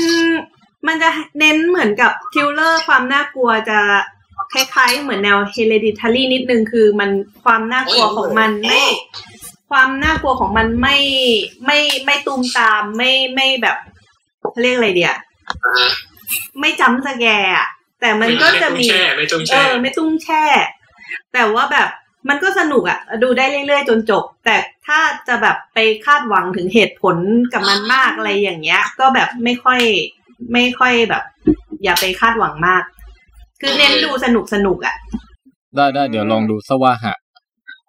[SPEAKER 8] มันจะเน้นเหมือนกับ thriller ความน่ากลัวจะคล้ายๆ เหมือนแนว hereditary นิดนึงคือมันความน่ากลัวของมันไม่ความน่ากลัวของมันไม่ไม่ไม่ตูมตามไม่ไม่แบบเขาเรียกอะไรเดีย
[SPEAKER 10] อ่า
[SPEAKER 8] ไม่ jump scare อะ แต่มันก็จะมี
[SPEAKER 10] ไตุ้งแช่ไม่ตุ้งแช่
[SPEAKER 8] ไม่ตุ้งแช่ แต่ว่าแบบมันก็สนุกอะดูได้เรื่อยๆ จนจบ แต่ถ้าจะแบบไปคาดหวังถึงเหตุผลกับมันมากอะไรอย่างเงี้ย ก็แบบไม่ค่อยไม่ค่อยแบบ อย่าไปคาดหวังมาก คือเน้นดูสนุกสนุกๆอะ
[SPEAKER 2] ได้ได้เดี๋ยวลองดูสวาหะ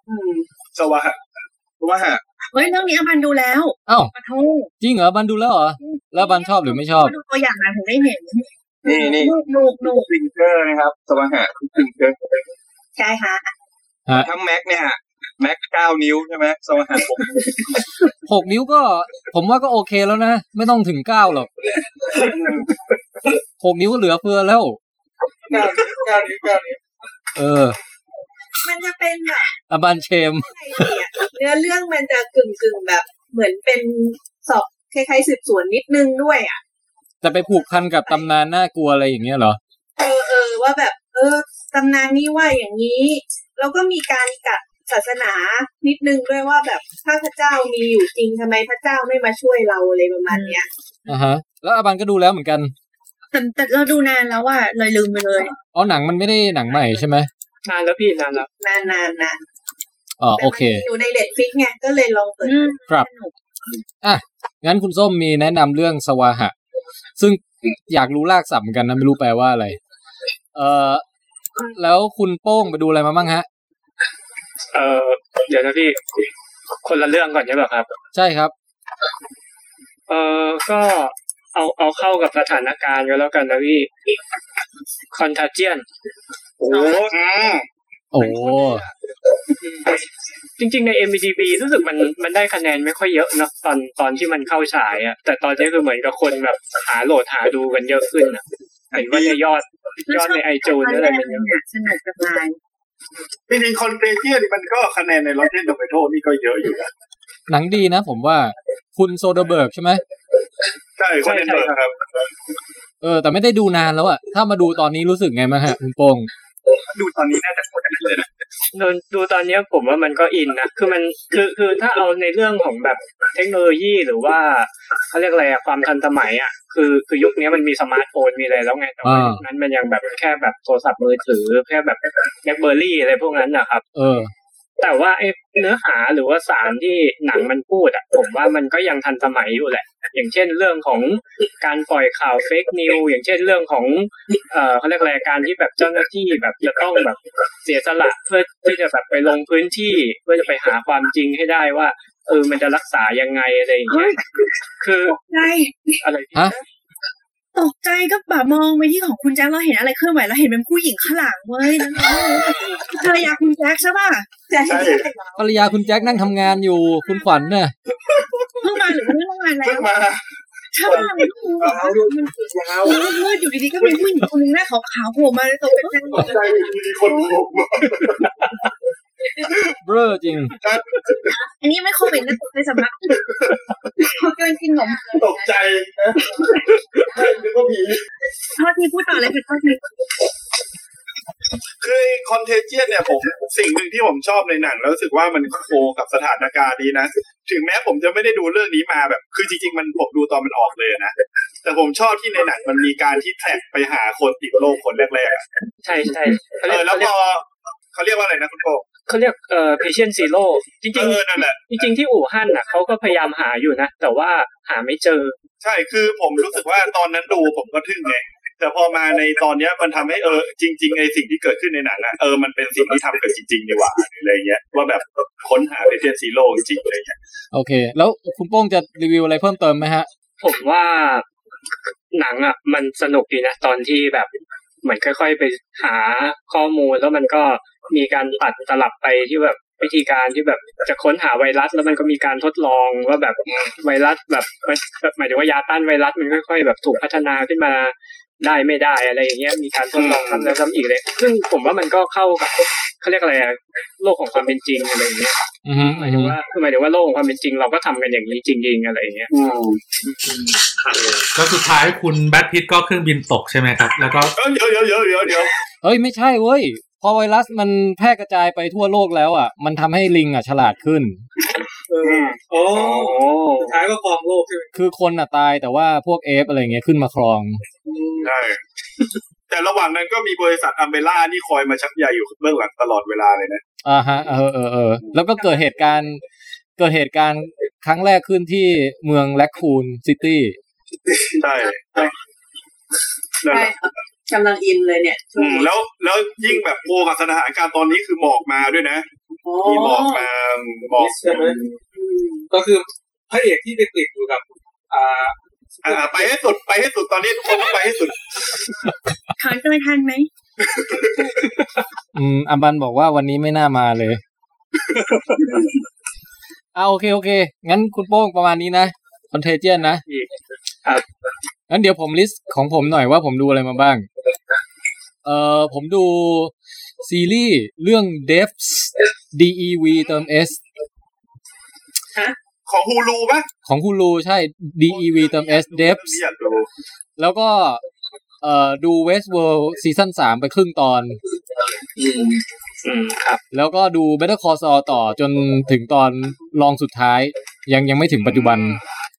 [SPEAKER 7] อืม
[SPEAKER 3] สวะหะ
[SPEAKER 9] เพราะว่า
[SPEAKER 7] เฮ้ยเรื่องนี้อภันดูแล้ว
[SPEAKER 2] เอ้า
[SPEAKER 7] ปะโท
[SPEAKER 2] จริงเหรอบันดูแล้วเหรอแล้วบันชอบหรือไม่ชอบ
[SPEAKER 7] ดูตัวอย่างหนะผมได้เห็น
[SPEAKER 9] นี่นี่
[SPEAKER 7] นูกนูกนูก
[SPEAKER 9] ฟิงเกอร์นะครับสว่างหาฟิงเกอร์
[SPEAKER 7] ใช่ฮะ
[SPEAKER 9] ทั้งแม็กเนี่ยแม็กเก้านิ้วใช่ไหมสว่างหาผม
[SPEAKER 2] หกนิ้วก็ ผมว่าก็โอเคแล้วนะ ไม่ต้องถึงเก้าหรอกหกนิ้วเหลือเฟือแล้ว
[SPEAKER 5] เก้านิ้วเก้านิ้วเก้านิ้ว
[SPEAKER 2] เออ
[SPEAKER 7] มันจะเป็นแบบ
[SPEAKER 2] อบันเชม
[SPEAKER 7] อะไรดีอะเนื้อเรื่องมันจะกึ่งกึ่งๆแบบ เหมือนเป็นสอบคล้ายๆสืบสวนนิดนึงด้วยอะ
[SPEAKER 2] จะไปผูกพันกับตำนานน่ากลัวอะไรอย่างเงี้ยเหรอ
[SPEAKER 7] เออเออว่าแบบ เออตำนานนี้ว่าอย่างนี้ แล้วก็มีการกัดศาสนานิดนึงด้วยว่าแบบถ้าพระเจ้ามีอยู่จริงทำไมพระเจ้าไม่มาช่วยเราอะไรประมาณเนี้ย
[SPEAKER 2] อ่าฮะ แล้วอบันก็ดูแล้วเหมือนกัน
[SPEAKER 7] แต่แต่เราดูนานแล้วอะเลยลืมไปเลย
[SPEAKER 2] อ๋อหนังมันไม่ได้หนังใหม่ใช่ไหม
[SPEAKER 5] นานแล้วพี่นานแล้ว
[SPEAKER 7] นานนานนาน
[SPEAKER 2] อ๋อโอเค
[SPEAKER 7] อยู่ในเด็ดฟิกไงก็เลยลองเปิด
[SPEAKER 2] ครับอะงั้นคุณส้มมีแนะนำเรื่องสวาหะ ซึ่งอยากรู้ลากศัพท์เหมือนกันนะไม่รู้แปลว่าอะไร เอ่อแล้วคุณโป้งไปดูอะไรมาบ้างฮะ
[SPEAKER 5] เออเดี๋ยวนะพี่คนละเรื่องก่อนใช่ป่ะครับ
[SPEAKER 2] ใช่ครับ
[SPEAKER 5] เออก็เอาเอาเข้ากับสถานการณ์ก็แล้วกันนะพี่คอนทาเจียน
[SPEAKER 9] โอ้
[SPEAKER 2] โอ้
[SPEAKER 5] จริงๆใน MVDB รู้สึกมันมันได้คะแนนไม่ค่อยเยอะเนอะตอนตอนที่มันเข้าฉายอะแต่ตอนนี้คือเหมือนกับคนแบบหาโหลดหาดูกันเยอะขึ้นอะเห็นว่าในยอดยอดในไอจูนอะไรมันเยอะ
[SPEAKER 7] สนุกสบาย
[SPEAKER 3] จริงๆคอนเทเจียนี่มันก็คะแนนใน Rotten Tomato นี่ก็เยอะอยู่นะ
[SPEAKER 2] หนังดีนะผมว่าคุณโซเดอร์เบิร์กใช่ไหม
[SPEAKER 3] ใช่คอนเทนเบิร์กครับ
[SPEAKER 2] เออ แต่ไม่ได้ดูนานแล้วอะถ้ามาดูตอนนี้รู้สึกไงบ้างฮะคุณโป้ง
[SPEAKER 9] ดูตอนนี้น่าจะโคตรเลยนะ
[SPEAKER 5] ดูดูตอนเนี้ยผมว่ามันก็อินนะคือมันคือคือถ้าเอาในเรื่องของแบบเทคโนโลยีหรือว่าเขาเรียกอะไรอะความทันสมัยอะคือคือยุคนี้มันมีสมาร์ทโฟนมีอะไรแล้วไงแต่ว่ายุคนั้นมันยังแบบแค่แบบโทรศัพท์มือถือแค่แบบ BlackBerry อะไรพวกนั้นนะครับ
[SPEAKER 2] เออ
[SPEAKER 5] แต่ว่าไอ้เนื้อหาหรือว่าสารที่หนังมันพูดอะผมว่ามันก็ยังทันสมัยอยู่แหละ อย่างเช่นเรื่องของการปล่อยข่าว fake news อย่างเช่นเรื่องของเอ่อเขาเรียกอะไรการที่แบบเจ้าหน้าที่แบบจะต้องแบบเสียสละเพื่อที่จะแบบไปลงพื้นที่เพื่อจะไปหาความจริงให้ได้ว่าเออมันจะรักษายังไงอะไรอย่างเงี้ยคือ
[SPEAKER 7] ใช่
[SPEAKER 5] อะไร
[SPEAKER 2] ฮะ
[SPEAKER 7] ตกใจก็แบบมองไปที่ของคุณแจ็คเราเห็นอะไรเคลื่อนไหวเราเห็นเป็นผู้หญิงข้างหลังเว้ยนั่นเองภรรยาคุณแจ็คใช่ป่ะ
[SPEAKER 8] ใช่
[SPEAKER 2] ภรรยาคุณแจ็คนั่งทำงานอยู่คุณขวัญน่ะ
[SPEAKER 7] เพิ่งมาหรือเพิ่งมาแล้ว
[SPEAKER 3] เพิ่งมา
[SPEAKER 7] ใช่ป่ะมันก็คือแบบมันมืดอยู่ดีๆก็มีผู้หญิงคนนึงหน้าขาวๆโผล่มาเลยตกใจ
[SPEAKER 3] ตกใจมีคนโผล่มา
[SPEAKER 2] เบ้อจริง
[SPEAKER 7] อันนี้ไม่โควิดนะตกใจสำหรับเขาเกินกินขนม
[SPEAKER 3] ตกใจนะนึกว่าผี
[SPEAKER 7] โทษทีพูดต่อเลยคือโทษที
[SPEAKER 3] คือคอนเทเจียนเนี่ยผมสิ่งหนึ่งที่ผมชอบในหนัง แล้วรู้สึกว่ามันโคกับสถานการณ์ดีนะ ถึงแม้ผมจะไม่ได้ดูเรื่องนี้มาแบบ คือจริงๆ มันผมดูตอนมันออกเลยนะ แต่ผมชอบที่ในหนังมันมีการที่แท็กไปหาคนติดโรคคนแรกๆอะ
[SPEAKER 5] ใช่ใช่เขา
[SPEAKER 3] เอ
[SPEAKER 5] เรีย
[SPEAKER 3] อกแล้วพอเขาเรียกว่าอะไรนะคุณโป
[SPEAKER 5] เขาเรียกเอ่อ patient zero จริง
[SPEAKER 3] เออนั่นแหละ
[SPEAKER 5] ๆจริงๆที่อู่ฮั่นน่ะเขาก็พยายามหาอยู่นะ แต่ว่าหาไม่เจอ
[SPEAKER 3] ใช่คือผมรู้สึกว่าตอนนั้นดูผมก็ทึ่งไงแต่พอมาในตอนเนี้ยมันทำให้เออจริงๆไอสิ่งที่เกิดขึ้นในหนังอะเออมันเป็นสิ่งที่ทำกันจริงๆดีกว่าอะไรเงี้ยว่าแบบค้นหาเป็นเทนซีโร่จริงๆอะไรเงี้ย
[SPEAKER 2] โอเค แล้วคุณโป้งจะรีวิวอะไรเพิ่มเติมไหมฮะ
[SPEAKER 5] ผมว่าหนังอะมันสนุกดีนะ ตอนที่แบบเหมือนค่อย ๆ ไปหาข้อมูลแล้วมันก็ มีการตัดสลับไปที่แบบวิธีการที่แบบจะค้นหาไวรัส แล้วมันก็มีการทดลองว่าแบบไวรัสแบบแบบหมายถึงว่ายาต้านไวรัสมันค่อย ๆ แบบถูกพัฒนาขึ้นมาได้ไม่ได้อะไรอย่างเงี้ยมีการทดลองซ้ำแล้วซ้ำอีกเลย ซึ่งผมว่ามันก็เข้ากับเขาเรียกอะไรอะโลกของความเป็นจริงอะไรอย่างเงี้ย
[SPEAKER 2] อือฮึ
[SPEAKER 5] หมายถึงว่าคือหมายถึงว่าโลกของความเป็นจริงเราก็ทำกันอย่างนี้จริงๆอะไรอย่างเงี้ย
[SPEAKER 6] แล้วสุดท้ายคุณแบทพิทก็เครื่องบินตกใช่ไหมครับ แล้วก็
[SPEAKER 3] เออเดี๋ยวเดี๋ยวเดี๋ยวเดี๋ยวเดี๋ยว
[SPEAKER 2] เอ้ยไม่ใช่เว้ยพ อไวรัสมันแพร่กระจายไปทั่วโลกแล้วอะ มันทำให้ลิงอะฉลาดขึ้น
[SPEAKER 6] เออโอ้สุดท้ายก็ครองโลกใช่ไหม
[SPEAKER 2] คือคนอะตายแต่ว่าพวกเอฟอะไรเงี้ยขึ้นมาครอง
[SPEAKER 3] ใช่แต่ระหว่างนั้นก็มีบริษัทอัมเบล่านี่คอยมาชักใยอยู่เบื้องหลังตลอดเวลาเลยนะ
[SPEAKER 2] อ่าฮะเออเออเออแล้วก็เกิดเหตุการณ์ เกิดเหตุการณ์ครั้งแรกขึ้นที่เมืองแลคคูนซิตี้
[SPEAKER 3] ใช่นั่นแหละ
[SPEAKER 8] กำลังอินเลยเนี่ย
[SPEAKER 3] อืมแล้วแล้วยิ่งแบบโคกับสถานการณ์ตอนนี้คือหมอกมาด้วยนะมีหมอกมาหมอก
[SPEAKER 6] ใช่ไหมก็คือพระเอกที่ไปติดอยู่กับอ่า
[SPEAKER 3] อ่าไปให้สุดไปให้สุดตอนนี้ทุกคนต้องไปให้สุด
[SPEAKER 7] ถอนตัวทันไหม
[SPEAKER 2] อืมอัมบันบอกว่าวันนี้ไม่น่ามาเลยอ่าโอเคโอเค งั้นคุณโป้งประมาณนี้นะ Contagion นะครับงั้นเดี๋ยวผม list ของผมหน่อยว่าผมดูอะไรมาบ้าง เอ่อผมดูซีรีส์เรื่อง Devs D E V เติม S
[SPEAKER 3] ของฮูลูปะ
[SPEAKER 2] ของคุณรูใช่ D E V เติม S Devs
[SPEAKER 3] อยากดู
[SPEAKER 2] แล้วก็เอ่อดู Westworld ซีซั่นสามไปครึ่งตอน
[SPEAKER 5] อืมครับ
[SPEAKER 2] แล้วก็ดู Better Call Saul ต่อจนถึงตอนรองสุดท้าย ยังยังไม่ถึงปัจจุบัน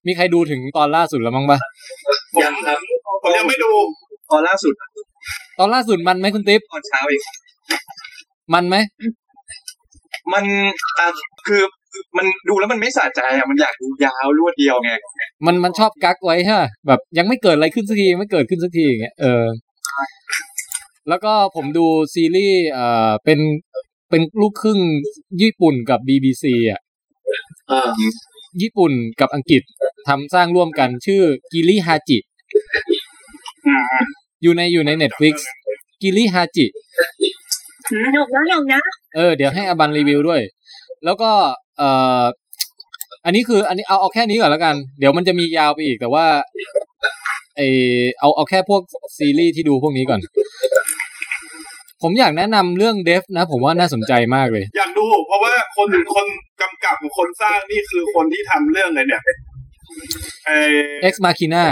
[SPEAKER 2] มีใครดูถึงตอนล่าสุดแล้วมั้งปะ
[SPEAKER 6] ยังครับ
[SPEAKER 3] ผมยังไม่ดู
[SPEAKER 9] ตอนล่าสุด
[SPEAKER 2] ตอนล่าสุดมันไหมคุณติ๊บ
[SPEAKER 9] ตอนเช้าเอง
[SPEAKER 2] มันไหม
[SPEAKER 9] มันอะคือมันดูแล้วมันไม่สะใจอะมันอยากดูยาวรวดเดียวไง
[SPEAKER 2] มันมันชอบกักไว้ใช่ปะแบบยังไม่เกิดอะไรขึ้นสักทียังไม่เกิดขึ้นสักทีอย่างเงี้ยเออ แล้วก็ผมดูซีรีส์เอ่อเป็นเป็นลูกครึ่งญี่ปุ่นกับ BBC อะ
[SPEAKER 6] อ่า
[SPEAKER 2] ญี่ปุ่นกับอังกฤษทำสร้างร่วมกันชื่อกิริฮาจิ อยู่ในอยู่ใน Netflix กิริฮาจิ
[SPEAKER 7] หนุกนะหนุกนะ
[SPEAKER 2] เออ เดี๋ยวให้อบันรีวิวด้วย แล้วก็เอ่ออันนี้คือ อันนี้เอาเอาแค่นี้ก่อนแล้วกัน เดี๋ยวมันจะมียาวไปอีกแต่ว่าไอเอาเอาแค่พวกซีรีส์ที่ดูพวกนี้ก่อน ผมอยากแนะนำเรื่องเดฟนะ ผมว่าน่าสนใจมากเลย
[SPEAKER 3] อยากดู เพราะว่าคนคนกำกับกับคนสร้างนี่คือคนที่ทำเรื่องอะไรเนี่ยเอ
[SPEAKER 2] Ex Machina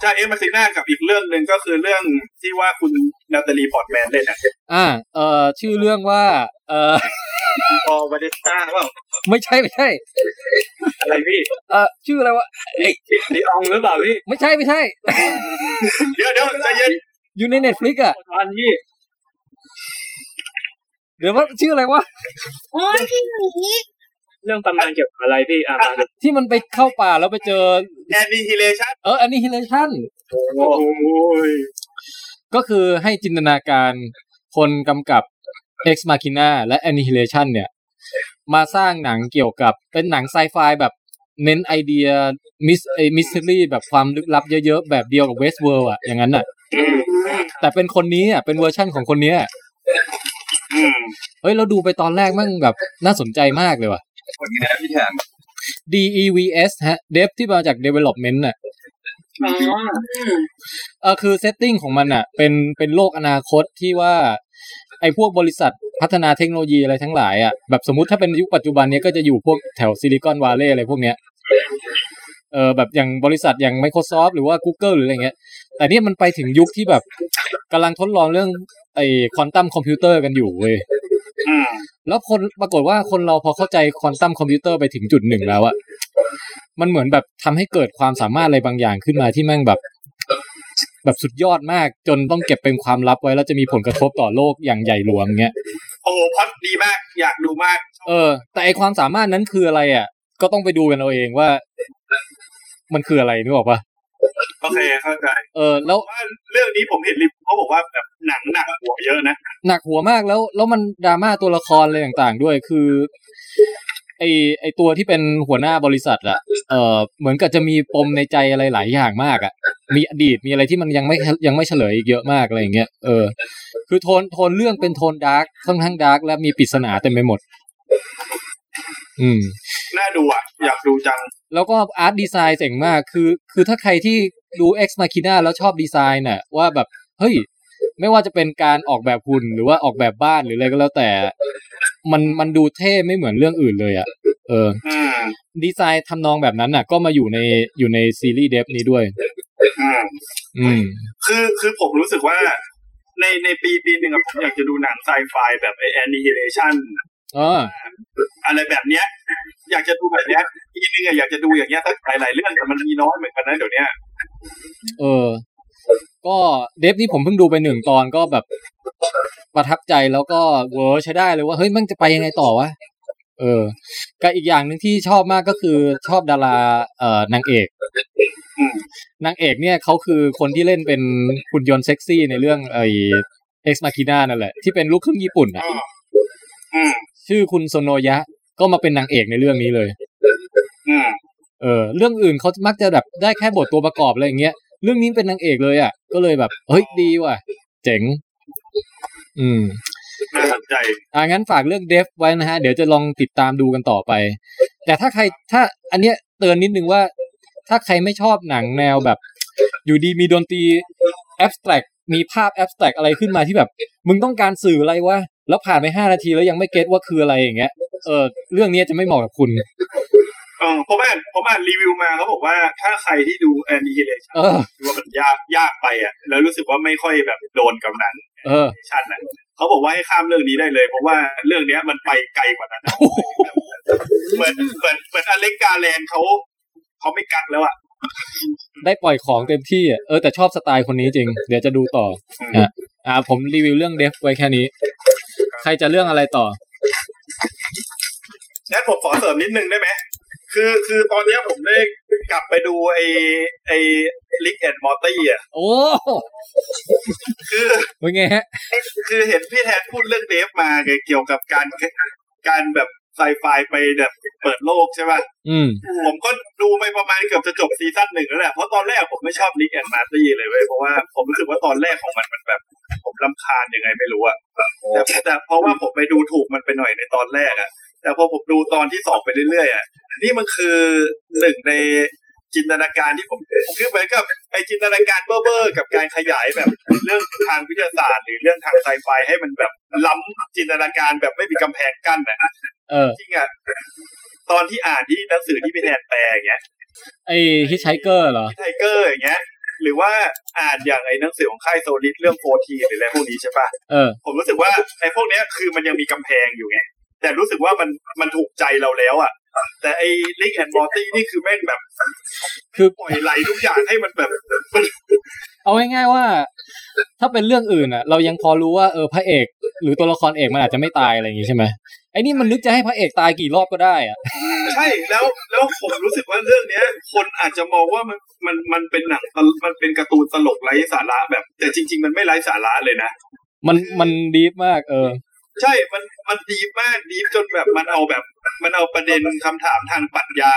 [SPEAKER 3] ใช่ Ex Machina กับอีกเรื่องหนึ่งก็คือเรื่องที่ว่าคุณนาตาลีพอร์ตแมนเล่นอะ
[SPEAKER 2] อ่าเอ่อชื่อเรื่องว่า เอ่อ
[SPEAKER 9] พอวาเดสต้าเปล่า
[SPEAKER 2] ไม่ใช่ไม่ใช่
[SPEAKER 5] อะไรพี่
[SPEAKER 2] เอ่อชื่ออะไรวะเอ้ย
[SPEAKER 5] ลีอองหรือเปล่าพี่
[SPEAKER 2] ไม่ใช่ไม่ใช่
[SPEAKER 3] เดี๋ยวเดี๋ยวใจเย็น
[SPEAKER 2] อยู่ใน Netflix อะ
[SPEAKER 5] ตอนพี่
[SPEAKER 2] เดี๋ยวว่าชื่ออะไรวะ
[SPEAKER 7] โอ้ยพี่หมี
[SPEAKER 5] เรื่องประมาณเกี่ยวกับอะไรพี่อ่ามาดู
[SPEAKER 2] ที่มันไปเข้าป่าแล้วไปเจอ
[SPEAKER 3] Annihilation เอ
[SPEAKER 2] อ Annihilation
[SPEAKER 3] โอ้ย
[SPEAKER 2] ก็คือให้จินตนาการคนกำกับ Ex Machina และ Annihilation เนี่ย มาสร้างหนังเกี่ยวกับเป็นหนังไซไฟแบบเน้นไอเดีย mys ไอ mystery แบบความลึกลับเยอะๆ แบบเดียวกับ Westworld อะ อย่างนั้นอะ แต่เป็นคนนี้อะ เป็นเวอร์ชั่นของคนเนี้ย
[SPEAKER 3] อืม
[SPEAKER 2] เฮ้ย เราดูไปตอนแรกมั่งแบบน่าสนใจมากเลยว่ะ
[SPEAKER 9] คนนี้นะพี่แทน
[SPEAKER 2] DEVS ฮะ Dev ที่มาจาก Development น่ะ
[SPEAKER 7] อ๋อ
[SPEAKER 2] เออคือ setting ของมันอะ เป็นเป็นโลกอนาคตที่ว่า ไอ้พวกบริษัทพัฒนาเทคโนโลยีอะไรทั้งหลายอะแบบสมมติถ้าเป็นยุคปัจจุบันเนี้ยก็จะอยู่พวกแถว Silicon Valley อะไรพวกเนี้ยเออแบบอย่างบริษัทอย่าง Microsoft หรือว่า Google หรืออะไรเงี้ย แต่เนี่ยมันไปถึงยุคที่แบบกำลังทดลองเรื่องไอ้ควอนตัมคอมพิวเตอร์กันอยู่เว้ย
[SPEAKER 3] อืม
[SPEAKER 2] แล้วคนปรากฏว่าคนเราพอเข้าใจควอนตัมคอมพิวเตอร์ไปถึงจุดหนึ่งแล้วอะมันเหมือนแบบทำให้เกิดความสามารถอะไรบางอย่างขึ้นมาที่แม่งแบบ แบบสุดยอดมากจนต้องเก็บเป็นความลับไว้แล้วจะมีผลกระทบต่อโลกอย่างใหญ่หลวงเงี้ย
[SPEAKER 3] โอ้โหพล็อตดีมาก อยากดูมาก
[SPEAKER 2] เออ แต่ไอความสามารถนั้นคืออะไรอะก็ต้องไปดูกันเอาเองว่า มันคืออะไรนึกออกปะ
[SPEAKER 3] โอเคเข้าใจ
[SPEAKER 2] เออแล้ว
[SPEAKER 3] ว่าเรื่องนี้ผมเห็นรีวิวเขาบอกว่าแบบหนังหนักหัวเยอะนะ
[SPEAKER 2] หนักหัวมากแล้วแล้วมันดราม่าตัวละครอะไรต่างๆ ด้วยคือไอไอตัวที่เป็นหัวหน้าบริษัทอะเออเหมือนกับจะมีปมในใจอะไรหลายอย่างมากอะมีอดีตมีอะไรที่มันยังไม่ยังไม่เฉลยอีกเยอะมากอะไรอย่างเงี้ยเออ คือโทนโทนเรื่องเป็นโทนดาร์กค่อนข้างดาร์กและมีปริศนาเต็มไปหมด อืม
[SPEAKER 3] น่าดูอะ อยากดูจัง
[SPEAKER 2] แล้วก็อาร์ตดีไซน์เจ๋งมากคือ คือถ้าใครที่ดู Ex Machina แล้วชอบดีไซน์น่ะ ว่าแบบ เฮ้ย ไม่ว่าจะเป็นการออกแบบหุ่นหรือว่าออกแบบบ้านหรืออะไรก็แล้วแต่ มันมันดูเท่ไม่เหมือนเรื่องอื่นเลยอะเออ
[SPEAKER 3] อืม
[SPEAKER 2] ดีไซน์ทำนองแบบนั้นน่ะ ก็มาอยู่ในอยู่ในซีรีส์เดฟนี้ด้วย
[SPEAKER 3] อืม
[SPEAKER 2] อืม
[SPEAKER 3] คือคือผมรู้สึกว่าในในปีปีหนึ่งอะผมอยากจะดูหนังไซไฟแบบไอแอนิเมชัน
[SPEAKER 2] อ๋อ
[SPEAKER 3] อะไรแบบเนี้ย อยากจะดูแบบเนี้ยปีนึงอะอยากจะดูอย่างเงี้ยสักหลายๆเรื่องแต่มันมีน้อยเหมือนกันนะเดี๋ยวเนี้ย
[SPEAKER 2] เออ ก็เดฟนี่ผมเพิ่งดูไปหนึ่งตอนก็แบบประทับใจแล้วก็เวอร์ใช้ได้เลยว่าเฮ้ยมันจะไปยังไงต่อวะเออกับอีกอย่างหนึ่งที่ชอบมากก็คือชอบดาราเอ่อนางเอก
[SPEAKER 3] อืม
[SPEAKER 2] นางเอกเนี่ยเขาคือคนที่เล่นเป็นหุ่นยนต์เซ็กซี่ในเรื่องไอ้ Ex Machina นั่นแหละที่เป็นลูกครึ่งญี่ปุ่นอะ
[SPEAKER 3] อ๋ออืม
[SPEAKER 2] ชื่อคุณโซโนยะ ก็มาเป็นนางเอกในเรื่องนี้เลย
[SPEAKER 3] อืม
[SPEAKER 2] เออ เรื่องอื่นเขามักจะแบบได้แค่บทตัวประกอบอะไรอย่างเงี้ย เรื่องนี้เป็นนางเอกเลยอะ ก็เลยแบบ เฮ้ยดีว่ะ เจ๋ง อืม
[SPEAKER 3] น่าสนใจ
[SPEAKER 2] อ่างั้นฝากเรื่องเดฟไว้นะฮะ เดี๋ยวจะลองติดตามดูกันต่อไป แต่ถ้าใครถ้า อันเนี้ยเตือนนิดนึงว่า ถ้าใครไม่ชอบหนังแนวแบบ อยู่ดีมีดนตรี abstract มีภาพ abstract อะไรขึ้นมาที่แบบ มึงต้องการสื่ออะไรวะ แล้วผ่านไปห้านาทีแล้วยังไม่ get ว่าคืออะไรอย่างเงี้ย เออเรื่องนี้จะไม่เหมาะกับคุณ
[SPEAKER 3] เออผมอ่านผมอ่านรีวิวมาเขาบอกว่าถ้าใครที่ดู Annihilationนเอ
[SPEAKER 2] อ
[SPEAKER 3] ว่ามันยากยากไปอะ แล้วรู้สึกว่าไม่ค่อยแบบโดนกับหนัง
[SPEAKER 2] เออ
[SPEAKER 3] ชันนะเขาบอกว่าให้ข้ามเรื่องนี้ได้เลย เพราะว่าเรื่องเนี้ยมันไปไกลกว่านั้นนะเหมือนเหมือนเหมือน Alex Garland เขาเขาไม่กักแล้วอะ
[SPEAKER 2] ได้ปล่อยของเต็มที่อะเออแต่ชอบสไตล์คนนี้จริง เดี๋ยวจะดูต่ออะอ่า ผมรีวิวเรื่อง Devs ไว้แค่นี้ ใครจะเรื่องอะไรต่อ
[SPEAKER 3] งั้นผมขอเสริมนิดนึงได้ไหมคือคือตอนเนี้ยผมได้กลับไปดูไอไอ Rick and Morty อะ
[SPEAKER 2] โอ้
[SPEAKER 3] คือ
[SPEAKER 2] เป็นไงฮะ
[SPEAKER 3] คือเห็นพี่แทนพูดเรื่อง Devs มาเกี่ยวกับการการแบบ ไซไฟไปแบบเปิดโลกใช่ป่ะ
[SPEAKER 2] อืม
[SPEAKER 3] ผมก็ดูไปประมาณเกือบจะจบซีซั่นหนึ่งแล้วแหละ เพราะตอนแรกผมไม่ชอบ Rick and Morty เลยเว้ย เพราะว่าผมรู้สึกว่าตอนแรกของมันมันแบบ ผมรำคาญยังไงไม่รู้อะแต่แต่เพราะว่าผมไปดูถูกมันไปหน่อยในตอนแรกอะแต่พอผมดูตอนที่สองไปเรื่อยๆอะนี่มันคือหนึ่งใน จินตนาการที่ผมคือเหมือนกับไอจินตนาการเพ้อๆกับการขยายแบบเรื่องทางวิทยาศาสตร์ หรือเรื่องทางไซไฟให้มันแบบล้ำจินตนาการแบบไม่มีกำแพงกั้นนะ
[SPEAKER 2] เออ
[SPEAKER 3] จริงอะตอนที่อ่านที่หนังสือที่พี่แทนแปลอย่างเงี้ย
[SPEAKER 2] ไอ Hitchhiker เหรอ
[SPEAKER 3] ไทเกอร์อย่างเงี้ยหรือว่าอ่านอย่างไอ้หนังสือของค่ายโซลิสเรื่องโฟทีหรืออะไรพวกนี้ใช่ปะ
[SPEAKER 2] เออ
[SPEAKER 3] ผมรู้สึกว่าไอ้พวกเนี้ยคือมันยังมีกำแพงอยู่ไงแต่รู้สึกว่ามันมันถูกใจเราแล้วอะ แต่ไอ้ Rick and Morty นี่คือแม่งแบบ
[SPEAKER 2] คือ
[SPEAKER 3] ปล่อยไหลทุกอย่างให้มันแบบมัน
[SPEAKER 2] เอาง่ายๆว่า ถ้าเป็นเรื่องอื่นอะ เรายังพอรู้ว่าเออพระเอก หรือตัวละครเอกมันอาจจะไม่ตายอะไรอย่างงี้ใช่ไหมไอ้นี่มันนึกจะให้พระเอกตายกี่รอบก็ได้อะ
[SPEAKER 3] ใช่แล้วแล้วผมรู้สึกว่าเรื่องเนี้ย คนอาจจะมองว่ามันมันมันเป็นหนังตลมันเป็นการ์ตูนตลกไร้สาระแบบ แต่จริง ๆ มันไม่ไร้สาระเลยนะ
[SPEAKER 2] มันมันดีฟมากเออ
[SPEAKER 3] ใช่มันมันดีมากดีจนแบบมันเอาแบบ มันเอาประเด็นคำถามทางปรัชญา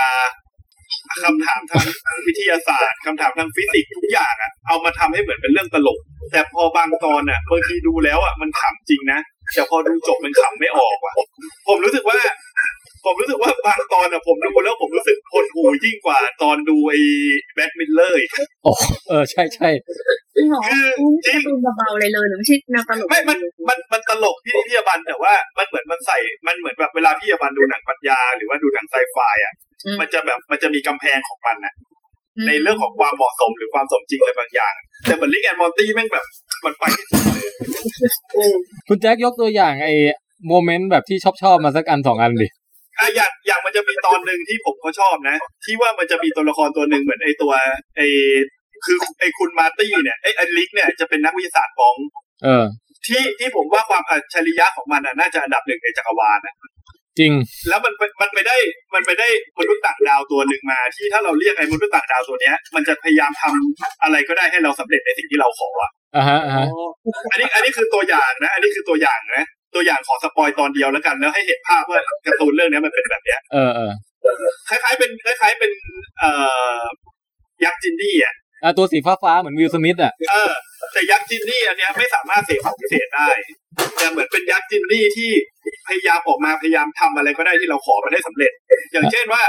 [SPEAKER 3] คำถามทางวิทยาศาสตร์คำถามทางฟิสิกส์ทุกอย่างอะเอามาทำให้เหมือนเป็นเรื่องตลก แต่พอบางตอนอะบางทีดูแล้วอะมันขำจริงนะ แต่พอดูจบมันขำไม่ออกว่ะ ผมรู้สึกว่า ผมรู้สึกว่าบางตอนอะผมดูแล้วผมรู้สึกหดหู่ยิ่งกว่าตอนดูไอ้ Black Mirror อีก
[SPEAKER 2] โอ้เออใช่ใช่
[SPEAKER 7] จริงเหรอไม่ใช่ดูเบาๆเลยเลยหรือไม่ใช่แนวตลก
[SPEAKER 3] ไม่มันมันมันตลกพี่พี่อบันแต่ว่ามันเหมือนมันใส่มันเหมือนแบบเวลาพี่อบันดูหนังปรัชญาหรือว่าดูหนังไซไฟอะ มันจะแบบมันจะมีกำแพงของมันนะ ในเรื่องของความเหมาะสมหรือความสมจริงอะไรบางอย่าง แต่เหมือนลิกแอนมอนตี้แม่งแบบมันไปที่สุดเลย
[SPEAKER 2] คุณแจ็คยกตัวอย่างไอ้โมเมนต์แบบที่ชอบชอบๆมาสักอันสองอันดิ
[SPEAKER 3] อะอย่างอย่างมันจะมีตอนหนึ่งที่ผมก็ชอบนะ ที่ว่ามันจะมีตัวละครตัวหนึ่งเหมือนไอตัวไอคือไอคุณมาร์ตี้เนี่ยไอไอ Rick เนี่ยจะเป็นนักวิทยาศาสตร์ของ
[SPEAKER 2] เออ
[SPEAKER 3] ที่ที่ผมว่าความอัจฉริยะของมันอะน่าจะอันดับหนึ่งในจักรวาลนะ
[SPEAKER 2] จริง
[SPEAKER 3] แล้วมันไปมันไปได้มันไปได้มนุษย์ต่างดาวตัวหนึ่งมา ที่ถ้าเราเรียกไอ้มนุษย์ต่างดาวตัวเนี้ย มันจะพยายามทำอะไรก็ได้ให้เราสำเร็จในสิ่งที่เราขออะ
[SPEAKER 2] อ่าฮะอ่าฮะ
[SPEAKER 3] อันนี้อันนี้คือตัวอย่างนะ อันนี้คือตัวอย่างนะตัวอย่างขอ spoil ตอนเดียวแล้วกัน แล้วให้เห็นภาพว่าการ์ตูนเรื่องเนี้ยมันเป็นแบบเนี้ย
[SPEAKER 2] เออเออ
[SPEAKER 3] คล้ายๆเป็นคล้ายๆเป็นเอ่อยักษ์จินนี่อะ
[SPEAKER 2] อะตัวสีฟ้าฟ้าๆเหมือนวิลสมิธอะ
[SPEAKER 3] เออ แต่ยักษ์จินนี่อันเนี้ยไม่สามารถเสกของพิเศษได้แต่เหมือนเป็นยักษ์จินนี่ที่พยายามออกมาพยายามทำอะไรก็ได้ที่เราขอมันได้สำเร็จ อย่างเช่นว่า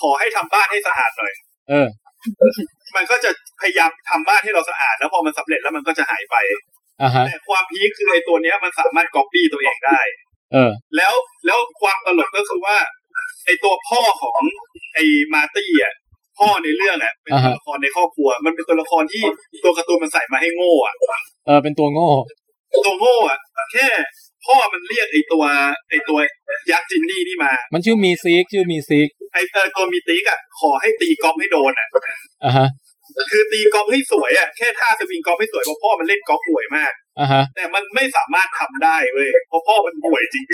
[SPEAKER 3] ขอให้ทำบ้านให้สะอาดหน่อย
[SPEAKER 2] เออ
[SPEAKER 3] มันก็จะพยายามทำบ้านให้เราสะอาด แล้วพอมันสำเร็จแล้วมันก็จะหายไป
[SPEAKER 2] อ่าฮะ
[SPEAKER 3] แต่ความพีคคือไอ้ตัวเนี้ยมันสามารถก๊อปปี้ตัวเองได้
[SPEAKER 2] เออ
[SPEAKER 3] แล้วแล้วความตลกก็คือว่า ไอ้ตัวพ่อของไอ้มาร์ตี้อะ พ่อในเรื่องอะเป็น
[SPEAKER 2] อ่า
[SPEAKER 3] ตัว
[SPEAKER 2] ฮะ
[SPEAKER 3] ละครในครอบครัว มันเป็นตัวละครที่ตัวการ์ตูนมันใส่มาให้โง่อะ
[SPEAKER 2] เออเป็นตัวโง่
[SPEAKER 3] ตัวโง่อะแค่พ่อมันเรียกไอ้ตัวไอ้ตัวยักษ์ genie นี่มา
[SPEAKER 2] มันชื่อ Meeseeks ชื่อ Meeseeks
[SPEAKER 3] ไอ้เออตัว Meeseeks อะขอให้ตีกอล์ฟให้โดนอะ
[SPEAKER 2] อ่าฮะ
[SPEAKER 3] คือตีกอล์ฟให้สวยอะแค่ท่าสวิงกอล์ฟให้สวยเพราะพ่อมันเล่นกอล์ฟห่วยมาก
[SPEAKER 2] อ่าฮะ
[SPEAKER 3] แต่มันไม่สามารถทำได้เว้ยเพราะพ่อมันห่วยจริง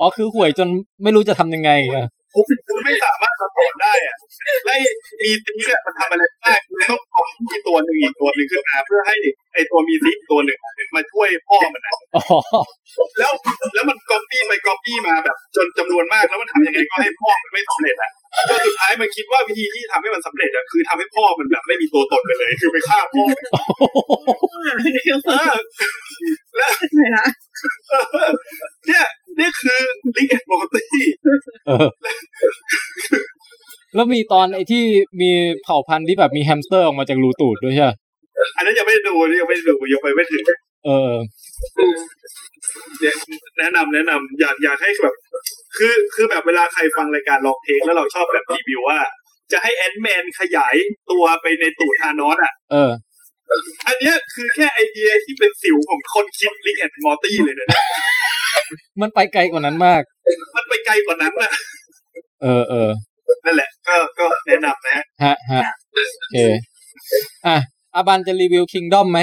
[SPEAKER 2] อ๋อคือห่วยจนไม่รู้จะทำยังไงอะ
[SPEAKER 3] ๆผมไม่สามารถ support ได้อะไล่มีตีเนี่ยมันทำอะไรไม่ได้คือต้องเอามีตัวหนึ่งอีกตัวหนึ่งขึ้นมาเพื่อให้ไอ้ตัว Meeseeks ตัวหนึ่งมาช่วยพ่อมันนะ
[SPEAKER 2] อ๋อ
[SPEAKER 3] แล้วแล้วมันก๊อปปี้ไปก๊อปปี้มาแบบ จนจำนวนมากแล้วมันทำยังไงก็ให้พ่อมันไม่สำเร็จอะจนสุดท้ายมันคิดว่าวิธีที่ทำให้มันสำเร็จอะคือทำให้พ่อมันแบบไม่มีตัวตนไปเลย คือไปฆ่าพ่อเออแล้วเนี่ย นี่คือ Rick and Morty
[SPEAKER 2] เออแล้วมีตอนไอ้ที่มีเผ่าพันธุ์ที่แบบมีแฮมสเตอร์ออกมาจากรูตูดด้วยใช่ปะ
[SPEAKER 3] อันนั้นยังไม่ได้ดูยังไม่ได้ดูยังไปไม่ถึง
[SPEAKER 2] เออ
[SPEAKER 3] เนี่ยแนะนำแนะนำอยากอยากให้แบบ คือคือแบบเวลาใครฟังรายการ Long Take แล้วเราชอบแบบรีวิวว่า จะให้ Ant-Man ขยายตัวไปในตูด Thanos อะ
[SPEAKER 2] เออ
[SPEAKER 3] อันเนี้ยคือแค่ไอเดียที่เป็นสิวของคนคิด Rick and Morty เลยนะเนี่ย
[SPEAKER 2] มันไปไกลกว่านั้นมาก
[SPEAKER 3] มันไปไกลกว่านั้นนะ
[SPEAKER 2] เออเออ
[SPEAKER 3] นั่นแหละ ก็ก็แนะนำนะ
[SPEAKER 2] ฮะฮะโอเค อะอาบันจะรีวิว Kingdom ไหม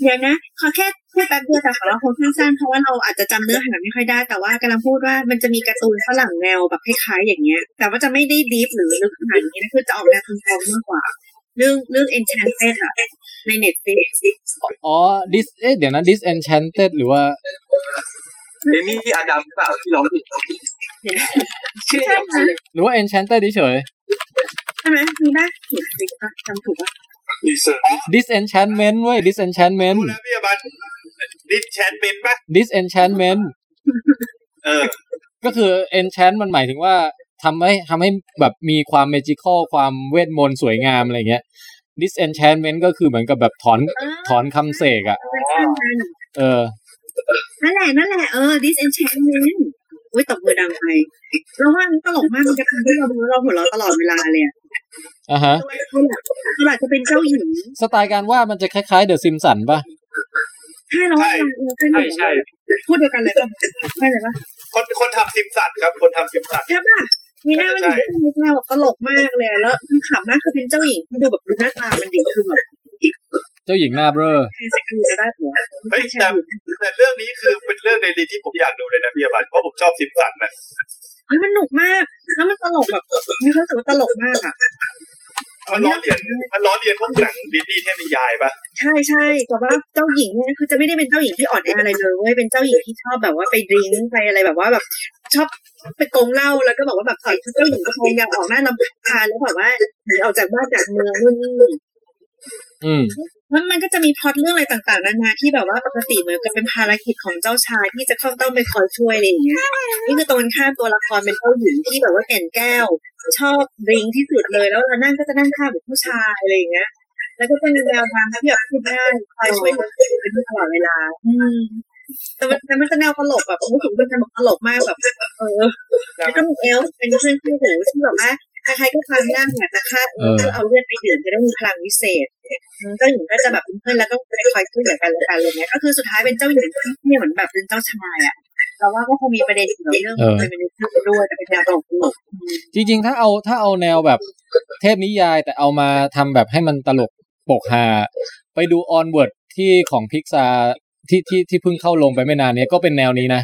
[SPEAKER 7] เดี๋ยวนะขอแค่พูดแป๊บเดียวแต่ขอเราคงสั้นๆเพราะว่าเราอาจจะจำเนื้อหาไม่ค่อยได้ แต่ว่ากำลังพูดว่ามันจะมีการ์ตูนฝรั่งแนวแบบคล้ายๆอย่างเงี้ย แต่ว่าจะไม่ได้ deep หรือลึกขนาดนี้นะคือจะออกแนวคุณมากกว่า เรื่องเรื่อง Enchanted อะใน Netflix
[SPEAKER 2] อ๋อ dis เอ๊ะเดี๋ยวนะ disenchanted หรือว่า
[SPEAKER 9] เอมี่อาดัมเปล่าที่ร้องผิด
[SPEAKER 7] ชื่อใช่ไหม
[SPEAKER 2] หรือว่า enchanted เฉย
[SPEAKER 7] ใช่ไหมมีได้เขียนฟิกปะจำถูกปะ
[SPEAKER 3] ดีเซอร์
[SPEAKER 2] disenchantment เว้ย disenchantment
[SPEAKER 3] แล้วพี่อบันดิสแชนเป็นปะ
[SPEAKER 2] disenchantment
[SPEAKER 3] เออ
[SPEAKER 2] ก็คือ enchant มันหมายถึงว่าทำให้ทำให้แบบมีความ magical ความเวทมนต์สวยงามอะไรเงี้ย disenchantment ก็คือเหมือนกับแบบถอนถอนคำเสกอะเออ
[SPEAKER 7] นั่นแหละนั่นแหละเออ disenchantment อุ้ยตบมือดังไปเราว่ามันตลกมากมันจะทำให้เราดูเราหัวเราะตลอดเวลาเลยอะ
[SPEAKER 2] อะฮะ
[SPEAKER 7] คืออาจจะเป็นเจ้าหญิง
[SPEAKER 2] สไตล์การวาดมันจะคล้ายๆ The Simpsons ป่ะ
[SPEAKER 7] ใช่แล้วว่าเราเป็น
[SPEAKER 3] ใช่ใช่
[SPEAKER 7] พูดเดียวกันเลยป่ะใช่เลยป่ะ
[SPEAKER 3] คนคนทำซิมสันครับ คนทำซิมสัน
[SPEAKER 7] ใช่ป่ะมีหน้ามันอยู่ที่หน้าแบบตลกมากเลยอะแล้วมันขำมากคือเป็นเจ้าหญิงที่ดูแบบดูหน้าตามันดีคือแบบ
[SPEAKER 2] เจ้าหญิงหน้าเบ้อ
[SPEAKER 7] ใครสักคนจะได้หัว
[SPEAKER 3] เฮ้ยแต่แต่เรื่องนี้คือเป็นเรื่องในลีที่ผมอยากดูเลยนะพี่อบันเพราะผมชอบซิมสันนะ
[SPEAKER 7] เฮ้ยมันหนุกมากแล้วมันตลกแบบมีความรู้สึกว่าตลกมากอะ
[SPEAKER 3] มันล้อเลียนมันล้อเลียนพวกหนังดิสนีย์เทพนิยายปะ
[SPEAKER 7] ใช่ใช่แต่ว่าเจ้าหญิงเนี่ยคือจะไม่ได้เป็นเจ้าหญิงที่อ่อนแออะไรเลยเว้ยเป็นเจ้าหญิงที่ชอบแบบว่าไปดริ้งไปอะไรแบบว่าแบบชอบไปโกงเหล้าแล้วก็บอกว่าแบบใส่ชุดเจ้าหญิงก็พยายามออกหน้าลำคาญแล้วแบบว่าหนีออกจากบ้านจากเมืองนู่นนี่
[SPEAKER 2] อืม
[SPEAKER 7] แล้วมันก็จะมีพล็อตเรื่องอะไรต่างๆนานาที่แบบว่าปกติเหมือนกับเป็นภารกิจของเจ้าชายที่จะเข้าต้องไปคอยช่วยอะไรอย่างเงี้ยนี่คือตรงข้ามตัวละครเป็นเจ้าหญิงที่แบบว่าแก่นแก้ว ชอบริงที่สุดเลยแล้วเรานั่งก็จะนั่งข้างแบบผู้ชายอะไรอย่างเงี้ย แล้วก็จะมีแนวทางที่แบบพูดได้คอยช่วยเหลือเป็นตลอดเวลา อืมแต่มันแต่มันจะแนวตลกแบบรู้สึกเป็นตลกมากแบบ เออ แล้วก็มีเอลเป็นเพื่อนคู่หูที่แบบว่า ใครๆก็ฟังได้อยากจะฆ่าเออเอาเลือดไปดื่มจะได้มีพลังวิเศษเจ้าหญิงก็จะแบบเป็นเพื่อนแล้วก็ไปคอยช่วยเหลือกันและกันอะไรเงี้ยก็คือสุดท้ายเป็นเจ้าหญิงที่เหมือนแบบเป็นเจ้าชายอะเราว่าก็คงมีประเด็นเกี่ยวกับเรื่อง
[SPEAKER 2] เออ
[SPEAKER 7] เป็นเป็นด้วยแต่เป็นแนวตลกตลก
[SPEAKER 2] จริง ๆ ถ้าเอาถ้าเอาแนวแบบเทพนิยายแต่เอามาทำแบบให้มันตลกปกฮาไปดู Onward ที่ของพิกซาที่ที่ที่เพิ่งเข้าลงไปไม่นานเนี้ยก็เป็นแนวนี้นะ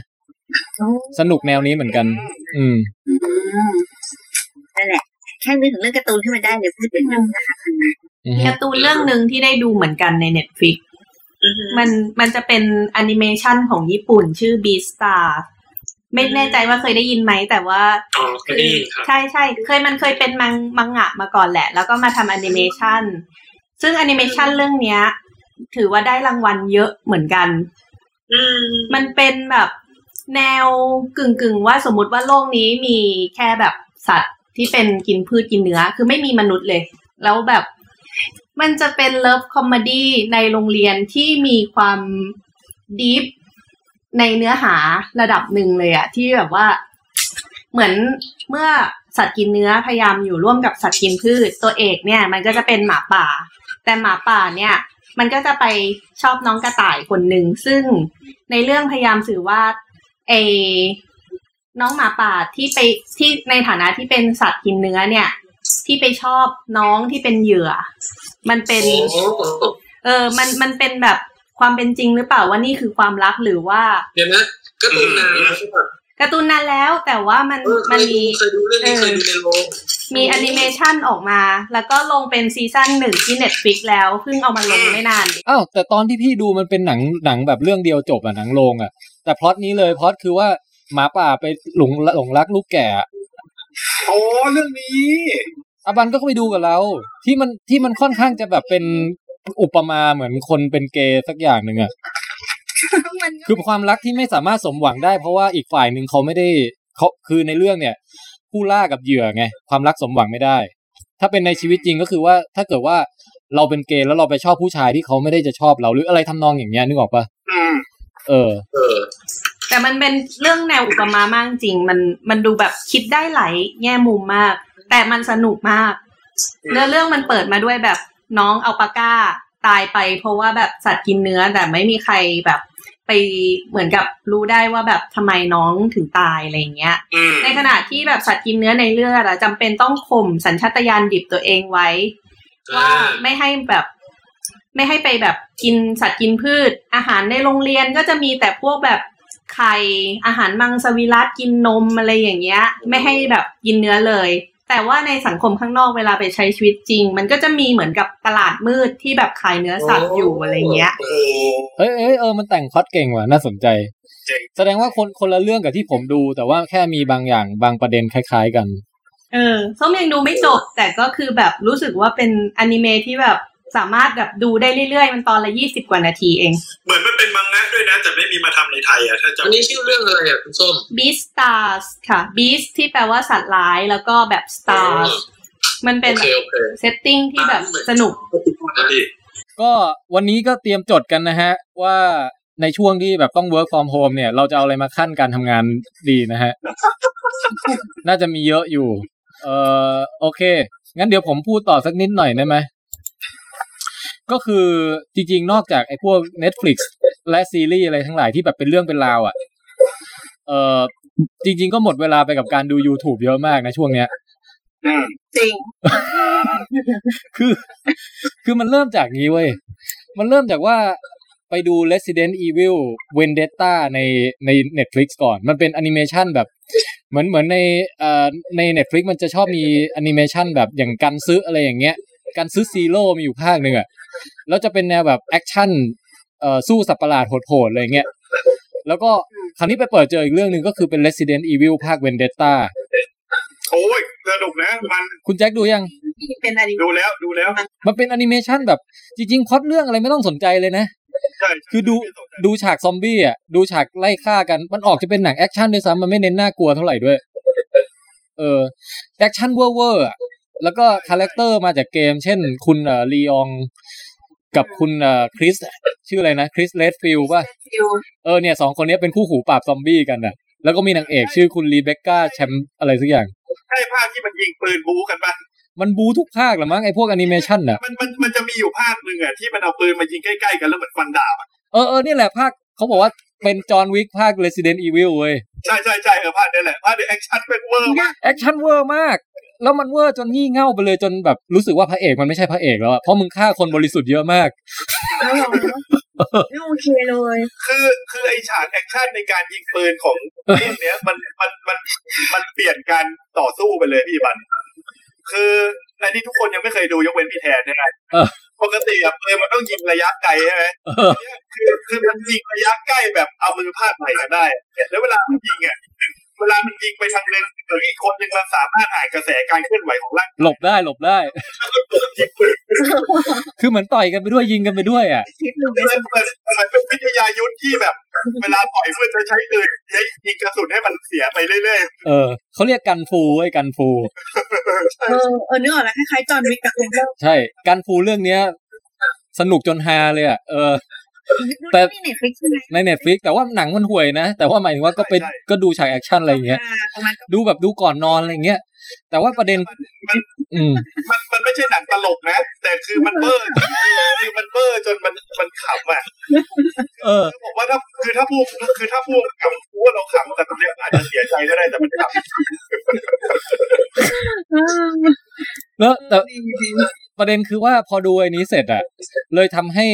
[SPEAKER 2] สนุกแนวนี้เหมือนกัน อืม
[SPEAKER 7] นั่นแหละ แค่นึกถึงเรื่องการ์ตูนขึ้นมาได้เลยพูดเป็นเรื่องนะคะ
[SPEAKER 2] อือฮึ
[SPEAKER 8] การ์ตูนเรื่องหนึ่งที่ได้ดูเหมือนกันใน Netflix มันมันจะเป็นแอนิเมชันของญี่ปุ่นชื่อ Beastar ไม่แน่ใจว่าเคยได้ยินไหมแต่ว่า
[SPEAKER 10] อ๋อเคยได้ยินครับ
[SPEAKER 8] ใช่ใช่เคยมันเคยเป็นมังมังงะมาก่อนแหละ แล้วก็มาทำแอนิเมชันซึ่งแอนิเมชันเรื่องเนี้ย ถือว่าได้รางวัลเยอะเหมือนกันมันเป็นแบบแนวกึ่งกึ่งๆว่าสมมุติว่าโลกนี้มีแค่แบบสัตว์ ที่เป็นกินพืชกินเนื้อ คือไม่มีมนุษย์เลย แล้วแบบมันจะเป็น love comedy ในโรงเรียนที่มีความดีฟในเนื้อหาระดับหนึ่งเลยอะที่แบบว่า เหมือนเมื่อสัตว์กินเนื้อพยายามอยู่ร่วมกับสัตว์กินพืชตัวเอกเนี่ย มันก็จะเป็นหมาป่า แต่หมาป่าเนี่ย มันก็จะไปชอบน้องกระต่ายคนหนึ่งซึ่งในเรื่องพยายามสื่อว่าไอ น้องหมาป่าที่ไปที่ในฐานะที่เป็นสัตว์กินเนื้อเนี่ย ที่ไปชอบน้องที่เป็นเหยื่อ มันเป็น เออ มันมันเป็นแบบความเป็นจริงหรือเปล่าว่านี่คือความรักหรือว่า
[SPEAKER 10] เดี๋ยวนะการ์ตูนนานแล้วใช่ปะ
[SPEAKER 8] การ์ตูนนานแล้วแต่ว่ามัน
[SPEAKER 10] เออเค
[SPEAKER 8] มัน
[SPEAKER 10] ยดู
[SPEAKER 8] มี
[SPEAKER 10] เคยดูเรื่องนี้เคยดูในโรง
[SPEAKER 8] มีแอนิเมชันออกมา แล้วก็ลงเป็นซีซั่นหนึ่งที่ Netflix แล้วเพิ่งเอามาลงไม่นาน
[SPEAKER 2] อ้าวแต่ตอนที่พี่ดูมันเป็นหนังหนังแบบเรื่องเดียวจบอะหนังโรงอะแต่พล็อตนี้เลยพล็อตคือว่า หมาป่าไปหลงหลงรักลูกแกะอะ
[SPEAKER 3] อ๋อเรื่องนี้
[SPEAKER 2] อาบันก็เข้าไปดูกับเรา ที่มันที่มันค่อนข้างจะแบบเป็นอุปมาเหมือนคนเป็นเกย์สักอย่างหนึ่งอะคือความรักที่ไม่สามารถสมหวังได้ เพราะว่าอีกฝ่ายหนึ่งเขาไม่ได้เขาคือในเรื่องเนี่ย ผู้ล่ากับเหยื่อไงความรักสมหวังไม่ได้ ถ้าเป็นในชีวิตจริงก็คือว่า ถ้าเกิดว่าเราเป็นเกย์แล้วเราไปชอบผู้ชายที่เขาไม่ได้จะชอบเราหรืออะไรทำนองอย่างเงี้ยนึกออกปะ
[SPEAKER 3] อืม
[SPEAKER 2] เออ
[SPEAKER 10] เออ
[SPEAKER 8] แต่มันเป็นเรื่องแนวอุปมามากจริง มันมันดูแบบคิดได้หลายแง่มุมมาก แต่มันสนุกมากเนื้อเรื่องมันเปิดมาด้วยแบบน้องอัลปาก้าตายไป เพราะว่าแบบสัตว์กินเนื้อแต่ไม่มีใครแบบไปเหมือนกับรู้ได้ว่าแบบทำไมน้องถึงตายอะไรอย่างเงี้ย
[SPEAKER 10] อืม
[SPEAKER 8] ในขณะที่แบบสัตว์กินเนื้อในเลือดอะจำเป็นต้องข่มสัญชาตญาณดิบตัวเองไว้ ว่าไม่ให้แบบ ไม่ให้ไปแบบกินสัตว์กินพืช อาหารในโรงเรียนก็จะมีแต่พวกแบบ ไข่อาหารมังสวิรัตกินนมอะไรอย่างเงี้ย ไม่ให้แบบกินเนื้อเลย แต่ว่าในสังคมข้างนอกเวลาไปใช้ชีวิตจริง มันก็จะมีเหมือนกับตลาดมืดที่แบบขายเนื้อสัตว์อยู่อะไรเงี้ย
[SPEAKER 10] โอ้
[SPEAKER 2] เอ้ยเอ้ยเออมันแต่งพล็อดเก่งว่ะน่าสนใจ
[SPEAKER 3] เจ๋ง
[SPEAKER 2] แสดงว่าคนคนละเรื่องกับที่ผมดู แต่ว่าแค่มีบางอย่างบางประเด็นคล้าย ๆ กัน
[SPEAKER 8] เออส้มยังดูไม่จบแต่ก็คือแบบรู้สึกว่าเป็นอนิเมะที่แบบ สามารถแบบดูได้เรื่อยๆ มันตอนละยี่สิบกว่านาทีเอง
[SPEAKER 12] เหมือนมันเป็นมังงะด้วยนะ แต่ไม่มีมาทำในไทยอะถ้าจำ
[SPEAKER 10] อันนี้ชื่อเรื่องอะไรอะคุณส้ม
[SPEAKER 8] Beast Stars ค่ะ Beast ที่แปลว่าสัตว์ร้ายแล้วก็แบบ Stars มันเป็น
[SPEAKER 10] โอเคโอเค
[SPEAKER 8] เซตติ้งที่แบบสนุก
[SPEAKER 12] นะพี่
[SPEAKER 2] ก็วันนี้ก็เตรียมจดกันนะฮะ ว่าในช่วงที่แบบต้อง work from home เนี่ย เราจะเอาอะไรมาขั้นการทำงานดีนะฮะ น่าจะมีเยอะอยู่ เอ่อโอเค งั้นเดี๋ยวผมพูดต่อสักนิดหน่อยได้ไหม ก็คือจริง ๆ นอกจากไอ้พวก Netflix และซีรีส์อะไรทั้งหลายที่แบบเป็นเรื่องเป็นราวอะ่ะ เอ่อจริง ๆ ก็หมดเวลาไปกับการดู YouTube เยอะมากนะช่วงเนี้ย
[SPEAKER 7] จริง
[SPEAKER 2] คือ คือมันเริ่มจากนี้เว้ย มันเริ่มจากว่าไปดู Resident Evil Vendetta ในใน Netflix ก่อน มันเป็นแอนิเมชันแบบ เหมือนเหมือนในเอ่อใน Netflix มันจะชอบมีแอนิเมชันแบบอย่าง Gantz อะไรอย่างเงี้ย Gantz:O มีอยู่ภาคหนึ่งอะ แล้วจะเป็นแนวแบบแอคชั่นเอ่อสู้สัตว์ประหลาดโหดๆอะไรเงี้ยแล้วก็คราวนี้ไปเปิดเจออีกเรื่องหนึ่งก็คือเป็น Resident Evil ภาค Vendetta
[SPEAKER 3] โอ้ยสนุกนะมัน
[SPEAKER 2] คุณแจ็คดูยัง
[SPEAKER 7] เป็นอะไร
[SPEAKER 3] ดูแล้วดูแล้ว
[SPEAKER 2] มันเป็นแอนิเมชันแบบจริงๆพล็อตเรื่องอะไรไม่ต้องสนใจเลยนะ
[SPEAKER 3] ใช่
[SPEAKER 2] คือดูดูฉากซอมบี้อะดูฉากไล่ฆ่ากันมันออกจะเป็นหนังแอคชั่นด้วยซ้ำมันไม่เน้นน่ากลัวเท่าไหร่ด้วย เออแอคชั่นเวอร์เวอร์อะ แล้วก็ character มาจากเกม เช่น คุณเอ่อ Leon กับคุณเอ่อ Chris ชื่ออะไรนะ Chris Redfield ป่ะ
[SPEAKER 7] field
[SPEAKER 2] เออเนี่ยสองคนนี้เป็นคู่หูปราบซอมบี้กันอะ แล้วก็มีนางเอกชื่อคุณ Rebecca Cham อะไรสักอย่าง
[SPEAKER 3] ใช่ภาคที่มันยิงปืนบู๊กันปะ
[SPEAKER 2] มันบู๊ทุกภาคแหละมั้งไอพวกแอนิเมชันอะ
[SPEAKER 3] มันมันมันจะมีอยู่ภาคหนึ่งอะที่มันเอาปืนมายิงใกล้ๆกันแล้วเหมือนฟันดาบอะ
[SPEAKER 2] เออเออนี่แหละภาคเขาบอกว่าเป็น John Wick ภาค Resident Evil เว้ย
[SPEAKER 3] ใช่ใช่ใช่เออภาคนี้แหละภาคนี้แอคชั่นเป็นเวอร์มาก
[SPEAKER 2] แอคชั่นเวอร์มาก แล้วมันเวอร์จนงี่เง่าไปเลยจนแบบรู้สึกว่าพระเอกมันไม่ใช่พระเอกแล้วอะเพราะมึงฆ่าคนบริสุทธิ์เยอะมาก
[SPEAKER 7] แล้วเหรอไม่โอเคเลย
[SPEAKER 3] คือคือไอฉากแอคชั่นในการยิงปืนของเรื่องเนี้ยมันมันมันมันเปลี่ยนการต่อสู้ไปเลยพี่บัน คือในที่ทุกคนยังไม่เคยดูยกเว้นพี่แทนเนี่ยนะ
[SPEAKER 2] เออ
[SPEAKER 3] ปกติอะปืนมันต้องยิงระยะไกลใช่ไหม
[SPEAKER 2] เออ
[SPEAKER 3] เนี่ยคือคือมันยิงระยะใกล้แบบเอามือพาดไหล่กันได้ แล้วเวลามันยิงอะ เวลามันยิงไปทางหนึงหรืออีกคนหนึ่งมันสามารถอ่านกระแสการเคลื่อนไหวของร่าง
[SPEAKER 2] หลบได้หลบได้คือเหมือนต่อยกันไปด้วยยิงกันไปด้วยอะ
[SPEAKER 7] คิดดู
[SPEAKER 3] มันเป็นเหมือนมันเป็นวิทยายุทธที่แบบ เวลาต่อยเพื่อนจะใช้ปืนใช้ยิงกระสุนให้มันเสียไปเรื่อย
[SPEAKER 2] เออเขาเรียก gun fu ไอ้ย gun fu
[SPEAKER 7] เออเออนึกออกแล้วคล้ายๆ John Wick กับคุณเบล
[SPEAKER 2] ใช่ gun fu เรื่องเนี้ยสนุกจนฮาเลยอะเออ แต่
[SPEAKER 7] นี่ Netflix ใช่ไหม
[SPEAKER 2] ใน Netflix แต่ว่าหนังมันห่วยนะ แต่ว่าหมายถึงว่าก็ไปก็ดูฉากแอคชั่นอะไรอย่างเงี้ย
[SPEAKER 7] ประมาณ
[SPEAKER 2] ดูแบบดูก่อนนอนอะไรอย่างเงี้ย แต่ว่าประเด็น
[SPEAKER 3] มัน
[SPEAKER 2] อืม
[SPEAKER 3] มันมันไม่ใช่หนังตลกนะ แต่คือมันเวอร์คือมันเบอร์จนมันมันขำอะ
[SPEAKER 2] เออ
[SPEAKER 3] ผมว่าถ้าคือถ้าพูดคือถ้าพูดขำพูดเราขำแต่ตรงเนี้อาจจะเสียใจก็ได้แต่มันขำ
[SPEAKER 2] แล้วแต่ประเด็นคือว่าพอดูไอ้นี้เสร็จอะเลยทำให้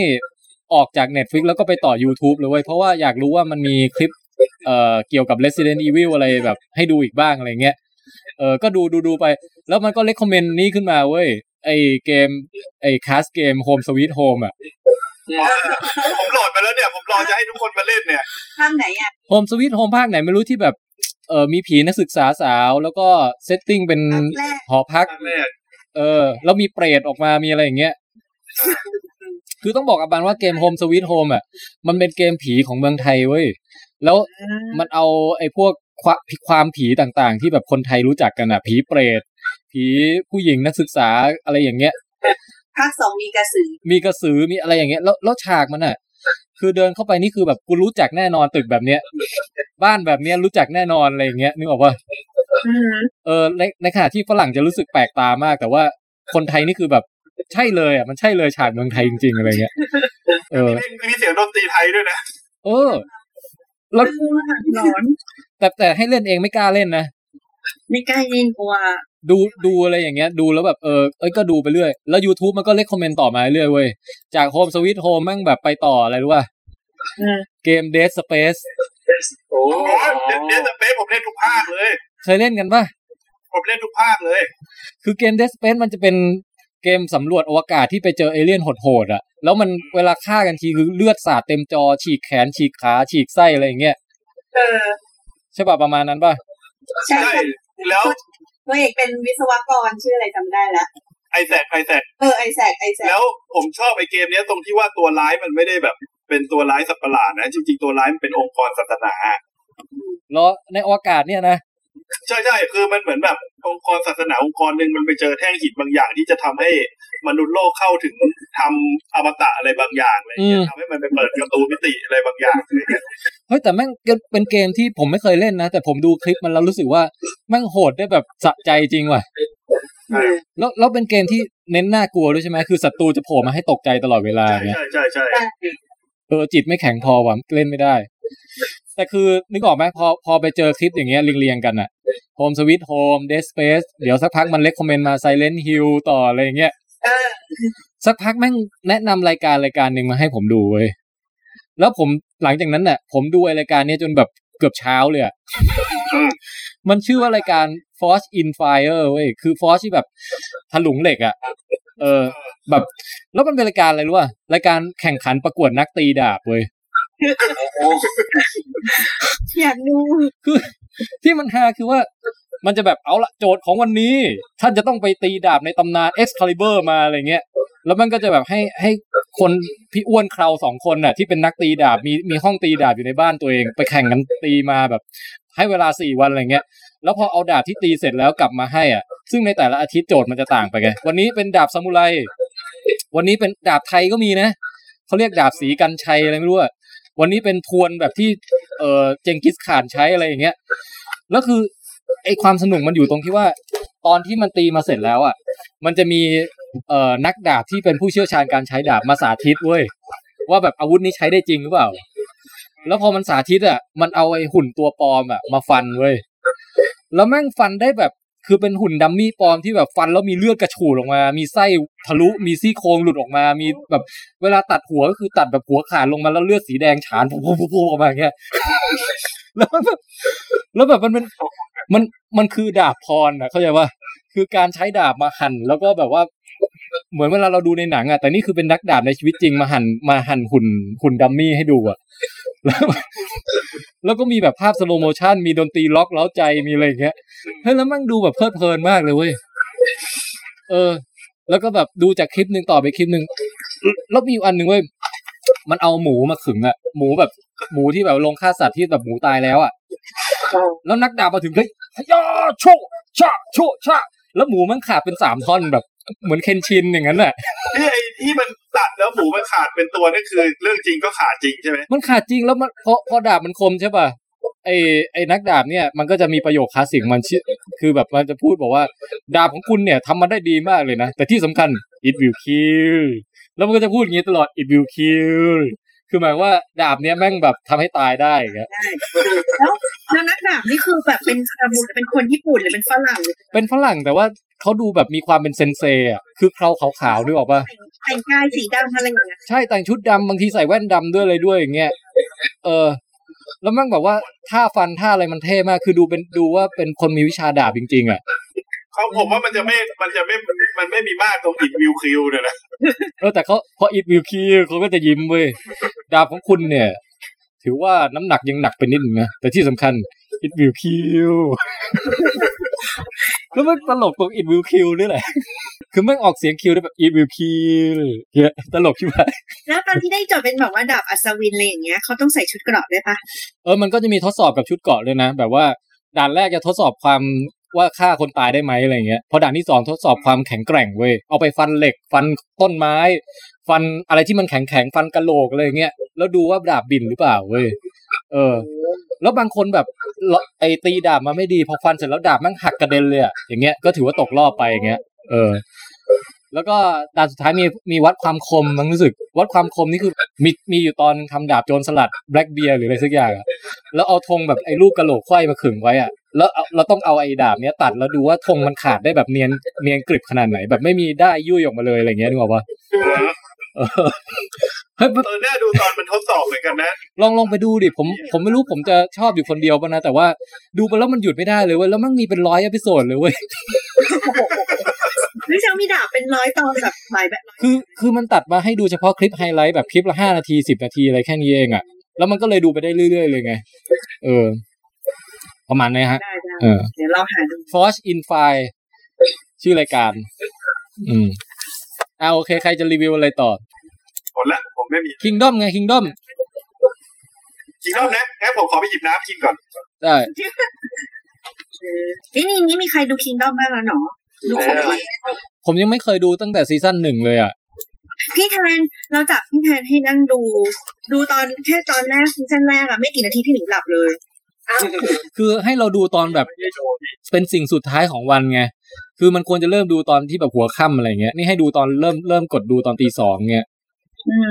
[SPEAKER 2] ออกจาก Netflix แล้วก็ไปต่อ YouTube เลยเว้ยเพราะว่าอยากรู้ว่ามันมีคลิปเอ่อเกี่ยวกับ Resident Evil อะไรแบบ ให้ดูอีกบ้างอะไรเงี้ยเออก็ดูดูดูไป แล้วมันก็เล c คอมเมนต์นี้ขึ้นมาเว้ยไอเกมไอค s สเกม Home Sweet Home อะ
[SPEAKER 3] ผมโหลดไปแล้วเนี่ย ผมรอจะให้ทุกคนมาเล่นเนี่ย
[SPEAKER 7] ภาคไหนอะ
[SPEAKER 2] Home Sweet Home ภาคไหนไม่รู้ที่แบบเออมีผีนักศึกษาสาว แล้วก็ setting เป็นหอพัก
[SPEAKER 3] ภาคแรก
[SPEAKER 2] เออ แล้วมีเปรตออกมามีอะไรอย่างเงี้ย คือต้องบอกกับบันว่าเกม Home Sweet Home อะมันเป็นเกมผีของเมืองไทยเว้ย แล้วมันเอาไอ้พวกความความผีต่างๆ ที่แบบคนไทยรู้จักกันอะ ผีเปรต ผีผู้หญิงนักศึกษาอะไรอย่างเงี้ย
[SPEAKER 7] ภาคสองมีกระสือ
[SPEAKER 2] มีกระสือมีอะไรอย่างเงี้ยแล้วแล้วฉากมันอะ คือเดินเข้าไปนี่คือแบบกูรู้จักแน่นอนตึกแบบเนี้ย บ้านแบบเนี้ยรู้จักแน่นอนอะไรอย่างเงี้ยนึกออกปะ
[SPEAKER 7] อือหือ
[SPEAKER 2] เออในในขณะที่ฝรั่งจะรู้สึกแปลกตามาก แต่ว่าคนไทยนี่คือแบบ ใช่เลยอะมันใช่เลยฉากเมืองไทยจริง ๆ อะไรเงี้ยเออ
[SPEAKER 3] มีเสียงดนตรีไทยด้วยนะ
[SPEAKER 2] เออแล้ว
[SPEAKER 7] หลอน
[SPEAKER 2] แต่แต่ให้เล่นเองไม่กล้าเล่นนะ
[SPEAKER 7] ไม่กล้าเล่นกลัว
[SPEAKER 2] ดูดูอะไรอย่างเงี้ย ดูแล้วแบบเออเอ้ยก็ดูไปเรื่อย แล้ว YouTube มันก็เล c คอมเมนต์ต่อมาเรื่อยเว้ยจาก Home Sweet Home แม่งแบบไปต่ออะไรรู้ป่ะ
[SPEAKER 7] อืม
[SPEAKER 2] เกม Dead Space
[SPEAKER 3] โอ้เดนเดนสเปซผมเล่นทุกภาคเลย
[SPEAKER 2] เคยเล่นกันป่ะ
[SPEAKER 3] ผมเล่นทุกภาคเลย
[SPEAKER 2] คือเกม Dead Space มันจะเป็นเกมสำรวจอวกาศที่ไปเจอเอเลี่ยนโหดๆอะแล้วมันเวลาฆ่ากันทีคือเลือดสาดเต็มจอ ฉีกแขน ฉีกขา ฉีกไส้อะไรอย่างเงี้ย
[SPEAKER 7] เออ
[SPEAKER 2] ใช่ป่ะประมาณนั้นป่ะ
[SPEAKER 7] ใช่
[SPEAKER 3] ใช่แล้ว
[SPEAKER 7] ตัวเอกเป็นวิศวกรชื่ออะไรจำได้แล้ว
[SPEAKER 3] ไอแซกไอแซก
[SPEAKER 7] เออไอแซกไอแซก
[SPEAKER 3] แล้วผมชอบไอเกมเนี้ยตรงที่ว่าตัวร้ายมันไม่ได้แบบ เป็นตัวร้ายสัตว์ประหลาดนะจริงๆตัวร้ายมันเป็นองค์กรศาสนา
[SPEAKER 2] แล้วในอวกาศเนี่ยนะ
[SPEAKER 3] ใช่ใช่คือมันเหมือนแบบองค์กรศาสนาองค์กรหนึ่งมันไปเจอแท่งหินบางอย่างที่จะทำให้มนุษย์โลกเข้าถึงทำอมตะอะไรบางอย่างอะไรเงี้ย
[SPEAKER 2] อืม
[SPEAKER 3] ทำให้มันไปเปิดประตูมิติอะไรบางอย่างอะไรเงี้ย
[SPEAKER 2] เฮ้ยแต่แม่งเป็นเกมที่ผมไม่เคยเล่นนะ แต่ผมดูคลิปมันแล้วรู้สึกว่าแม่งโหดได้แบบสะใจจริงว่ะแล้วแล้วเป็นเกมที่เน้นน่ากลัวด้วยใช่ไหมคือศัตรูจะโผล่มาให้ตกใจตลอดเวลาเนี่ย
[SPEAKER 3] ใช่ใช่ใช่
[SPEAKER 2] เออจิตไม่แข็งพอว่ะเล่นไม่ได้ แต่คือนึกออกไหมพอพอไปเจอคลิปอย่างเงี้ยเรียงๆกันอะ Home Sweet Home Dead Space เดี๋ยวสักพักมัน recommend มาไซเลน t h ฮิลต่ออะไรเงี้ยสักพักแม่งแนะนำรายการรายการหนึ่งมาให้ผมดูเว้ยแล้วผมหลังจากนั้นน่ะ ผมดูรายการนี้จนแบบเกือบเช้าเลยอะมันชื่อว่ารายการ Forged in Fire เว้ยคือ forge ที่แบบถลุงเหล็กอะเออ แบบ แล้วมันเป็นรายการอะไรรู้ป่ะรายการแข่งขันประกวดนักตีดาบเว้ย
[SPEAKER 7] อยากดู
[SPEAKER 2] คือที่มันฮาคือว่ามันจะแบบเอาละโจทย์ของวันนี้ ท่านจะต้องไปตีดาบในตำนาน Excalibur มาอะไรเงี้ย แล้วมันก็จะแบบให้ให้คนพี่อ้วนคราวสองคนน่ะ ที่เป็นนักตีดาบมีมีห้องตีดาบอยู่ในบ้านตัวเอง ไปแข่งกันตีมาแบบ ให้เวลาสี่วันอะไรเงี้ย แล้วพอเอาดาบที่ตีเสร็จแล้วกลับมาให้อะ ซึ่งในแต่ละอาทิตย์โจทย์มันจะต่างไปไงวันนี้เป็นดาบซามูไรวันนี้เป็นดาบไทยก็มีนะเขาเรียกดาบสีกันชัยอะไรไม่รู้อะ วันนี้เป็นทวนแบบที่เออเจงกิสข่านใช้อะไรอย่างเงี้ยแล้วคือไอความสนุกมันอยู่ตรงที่ว่า ตอนที่มันตีมาเสร็จแล้วอะ มันจะมีเอ่อนักดาบที่เป็นผู้เชี่ยวชาญการใช้ดาบมาสาธิตเว้ยว่าแบบอาวุธนี้ใช้ได้จริงหรือเปล่า แล้วพอมันสาธิตอะ มันเอาไอหุ่นตัวปลอมอะมาฟันเว้ยแล้วแม่งฟันได้แบบ คือเป็นหุ่นดัมมี่ปลอมที่แบบฟันแล้วมีเลือดกระฉูดออกมา มีไส้ทะลุ มีซี่โครงหลุดออกมา มีแบบเวลาตัดหัวก็คือตัดแบบหัวขาดลงมาแล้วเลือดสีแดงฉานพุ่งๆๆๆออกมาอย่างเงี้ย แล้วแบบแล้วแบบมันเป็นมันมันคือดาบพรน่ะเข้าใจป่ะคือการใช้ดาบมาหั่นแล้วก็แบบว่า เหมือนเวลาเราดูในหนังอะแต่นี่คือเป็นนักดาบในชีวิตจริงมาหั่นมาหั่นหุ่นหุ่นดัมมี่ให้ดูอะแล้วแล้วก็มีแบบภาพ slow motion มีดนตรีร็อกเร้าใจมีอะไรอย่างเงี้ยเฮ้ยแล้วมันดูแบบเพลิดเพลินมากเลยเว้ยเออ แล้วก็แบบดูจากคลิปหนึ่งต่อไปคลิปหนึ่งแล้วมีอันหนึ่งเว้ยมันเอาหมูมาขึงอะ หมูแบบหมูที่แบบโรงฆ่าสัตว์ที่แบบหมูตายแล้วอะแล้วนักดาบมาถึงเฮ้ยยาโชชาโชชาแล้วหมูมันขาดเป็นสามท่อนแบบ เหมือนเคนชินอย่างนั้นแหละ
[SPEAKER 3] ที่ไอ้ที่มันตัดแล้วหมูมันขาดเป็นตัวนั่นคือ เรื่องจริงก็ขาดจริงใช่ไหม
[SPEAKER 2] มันขาดจริงแล้วมันพอพอดาบมันคมใช่ป่ะไอไอนักดาบเนี่ยมันก็จะมีประโยคคลาสสิกมันชื่อคือแบบมันจะพูดบอกว่า ดาบของคุณเนี่ยทำมันได้ดีมากเลยนะ แต่ที่สำคัญ it will kill แล้วมันก็จะพูดอย่างนี้ตลอด it will kill คือหมายว่าดาบเนี้ยแม่งแบบทำให้ตายได้อย่างเงี้ย
[SPEAKER 7] แล้วแล้วนักดาบนี่คือแบบเป็นซามูไรเป็นคนญี่ปุ่นหรือเป็นฝรั่งหรือ
[SPEAKER 2] เป็นฝรั่งแต่ว่าเขาดูแบบมีความเป็นเซนเซอะ คือเคราขาวๆด้วยบอกว่า
[SPEAKER 7] แต่งกายสีดำอะไรอย่างเงี้ย
[SPEAKER 2] ใช่แต่งชุดดำบางทีใส่แว่นดำด้วยอะไรด้วยอย่างเงี้ย เออ แล้วมั่งแบบว่าท่าฟันท่าอะไรมันเท่มาก คือดูเป็นดูว่าเป็นคนมีวิชาดาบจริง ๆอะ
[SPEAKER 3] เขาผมว่ามันจะไม่มันจะไม่มันไม่มีมากตรงอิดวิวคิวเนี่ยนะ
[SPEAKER 2] เออแต่เขาพออิดวิวคีเขาก็จะยิ้มเว้ยดาบของคุณเนี่ย ถือว่าน้ำหนักยังหนักไปนิดนึงนะแต่ที่สำคัญอิดวิวคิวแล้วมันตลกตรงอิดวิวคิวนี่แหละ คือแม่งออกเสียงคิวได้แบบอิดวิวคิวเยอะตลกใช่ไหม
[SPEAKER 7] แล้วตอนที่ได้จดเป็นแบบว่าดาบอัศวินอะไรอย่างเงี้ยเขาต้องใส่ชุดเกราะด้วยปะ
[SPEAKER 2] เออมันก็จะมีทดสอบกับชุดเกราะด้วยนะ แบบว่าด่านแรกจะทดสอบความ ว่าฆ่าคนตายได้ไหมอะไรเงี้ยพอด่านที่สองทดสอบความแข็งแกร่งเว้ยเอาไปฟันเหล็ก ฟันต้นไม้ ฟันอะไรที่มันแข็งแข็งฟันกระโหลกอะไรเงี้ยแล้วดูว่าดาบบินหรือเปล่าเว้ยเออ แล้วบางคนแบบไอตีดาบมาไม่ดีพอฟันเสร็จแล้วดาบมันหักกระเด็นเลยอะอย่างเงี้ยก็ถือว่าตกรอบไปอย่างเงี้ยเออแล้วก็ด่านสุดท้ายมีมีวัดความคมมันรู้สึก วัดความคมนี่คือมีมีอยู่ตอนทำดาบโจรสลัดแบล็กเบียร์หรืออะไรสักอย่างอะแล้วเอาธงแบบไอ้ลูกกระโหลกไขว้มาขึงไว้อะ แล้วเอาเราต้องเอาไอ้ดาบเนี้ยตัดแล้วดูว่าธงมันขาดได้แบบเนียนเนียนกริบขนาดไหน แบบไม่มีได้ายยุ่ยออกมาเลยอะไรเงี้ยนึกออกปะเออเฮ้ย
[SPEAKER 3] เออน่าดูตอนมันทดสอบเหมือนกันนะ
[SPEAKER 2] ลองลองไปดูดิผมผมไม่รู้ผมจะชอบอยู่คนเดียวป่ะนะ แต่ว่าดูไปแล้วมันหยุดไม่ได้เลยเว้ยแล้วมันมีเป็นร้อย episode เลยเว้ย
[SPEAKER 7] ไม่ใช่มีดาบเป็นร้อยตอนแบบหลายแบบ
[SPEAKER 2] คือคือมันตัดมาให้ดูเฉพาะคลิปไฮไลท์แบบคลิปละห้านาทีสิบนาทีอะไรแค่นี้เองอะแล้วมันก็เลยดูไปได้เรื่อยๆเลยไง เออ ประมาณนี้ฮะ
[SPEAKER 7] ได้ได้
[SPEAKER 2] เออ
[SPEAKER 7] เดี๋ยวเราหาดู
[SPEAKER 2] Forged in Fire ชื่อรายการ อืมอ่าโอเค ใครจะรีวิวอะไรต่อ
[SPEAKER 3] หมดละผมไม่มี
[SPEAKER 2] Kingdom ไง Kingdom
[SPEAKER 3] กินรอบนะงั้นผมขอไปหยิบน้ำกินก่อน
[SPEAKER 2] ได้
[SPEAKER 7] นี่นี่นี่มีใครดูคิงดอมบ้างแล้วเนาะดูครบไหม
[SPEAKER 2] ผมยังไม่เคยดูตั้งแต่ซีซั่นหนึ่งเลยอะ
[SPEAKER 7] พี่แทนเราจับพี่แทนให้นั่งดู ดูตอนแค่ตอนแรกซีซั่นแรกอะไม่กี่นาทีพี่หนิงหลับเลย
[SPEAKER 2] คือให้เราดูตอนแบบเป็นสิ่งสุดท้ายของวันไง คือมันควรจะเริ่มดูตอนที่แบบหัวค่ำอะไรเงี้ย นี่ให้ดูตอนเริ่มเริ่มกดดูตอนตีสองเงี้ย
[SPEAKER 7] อืม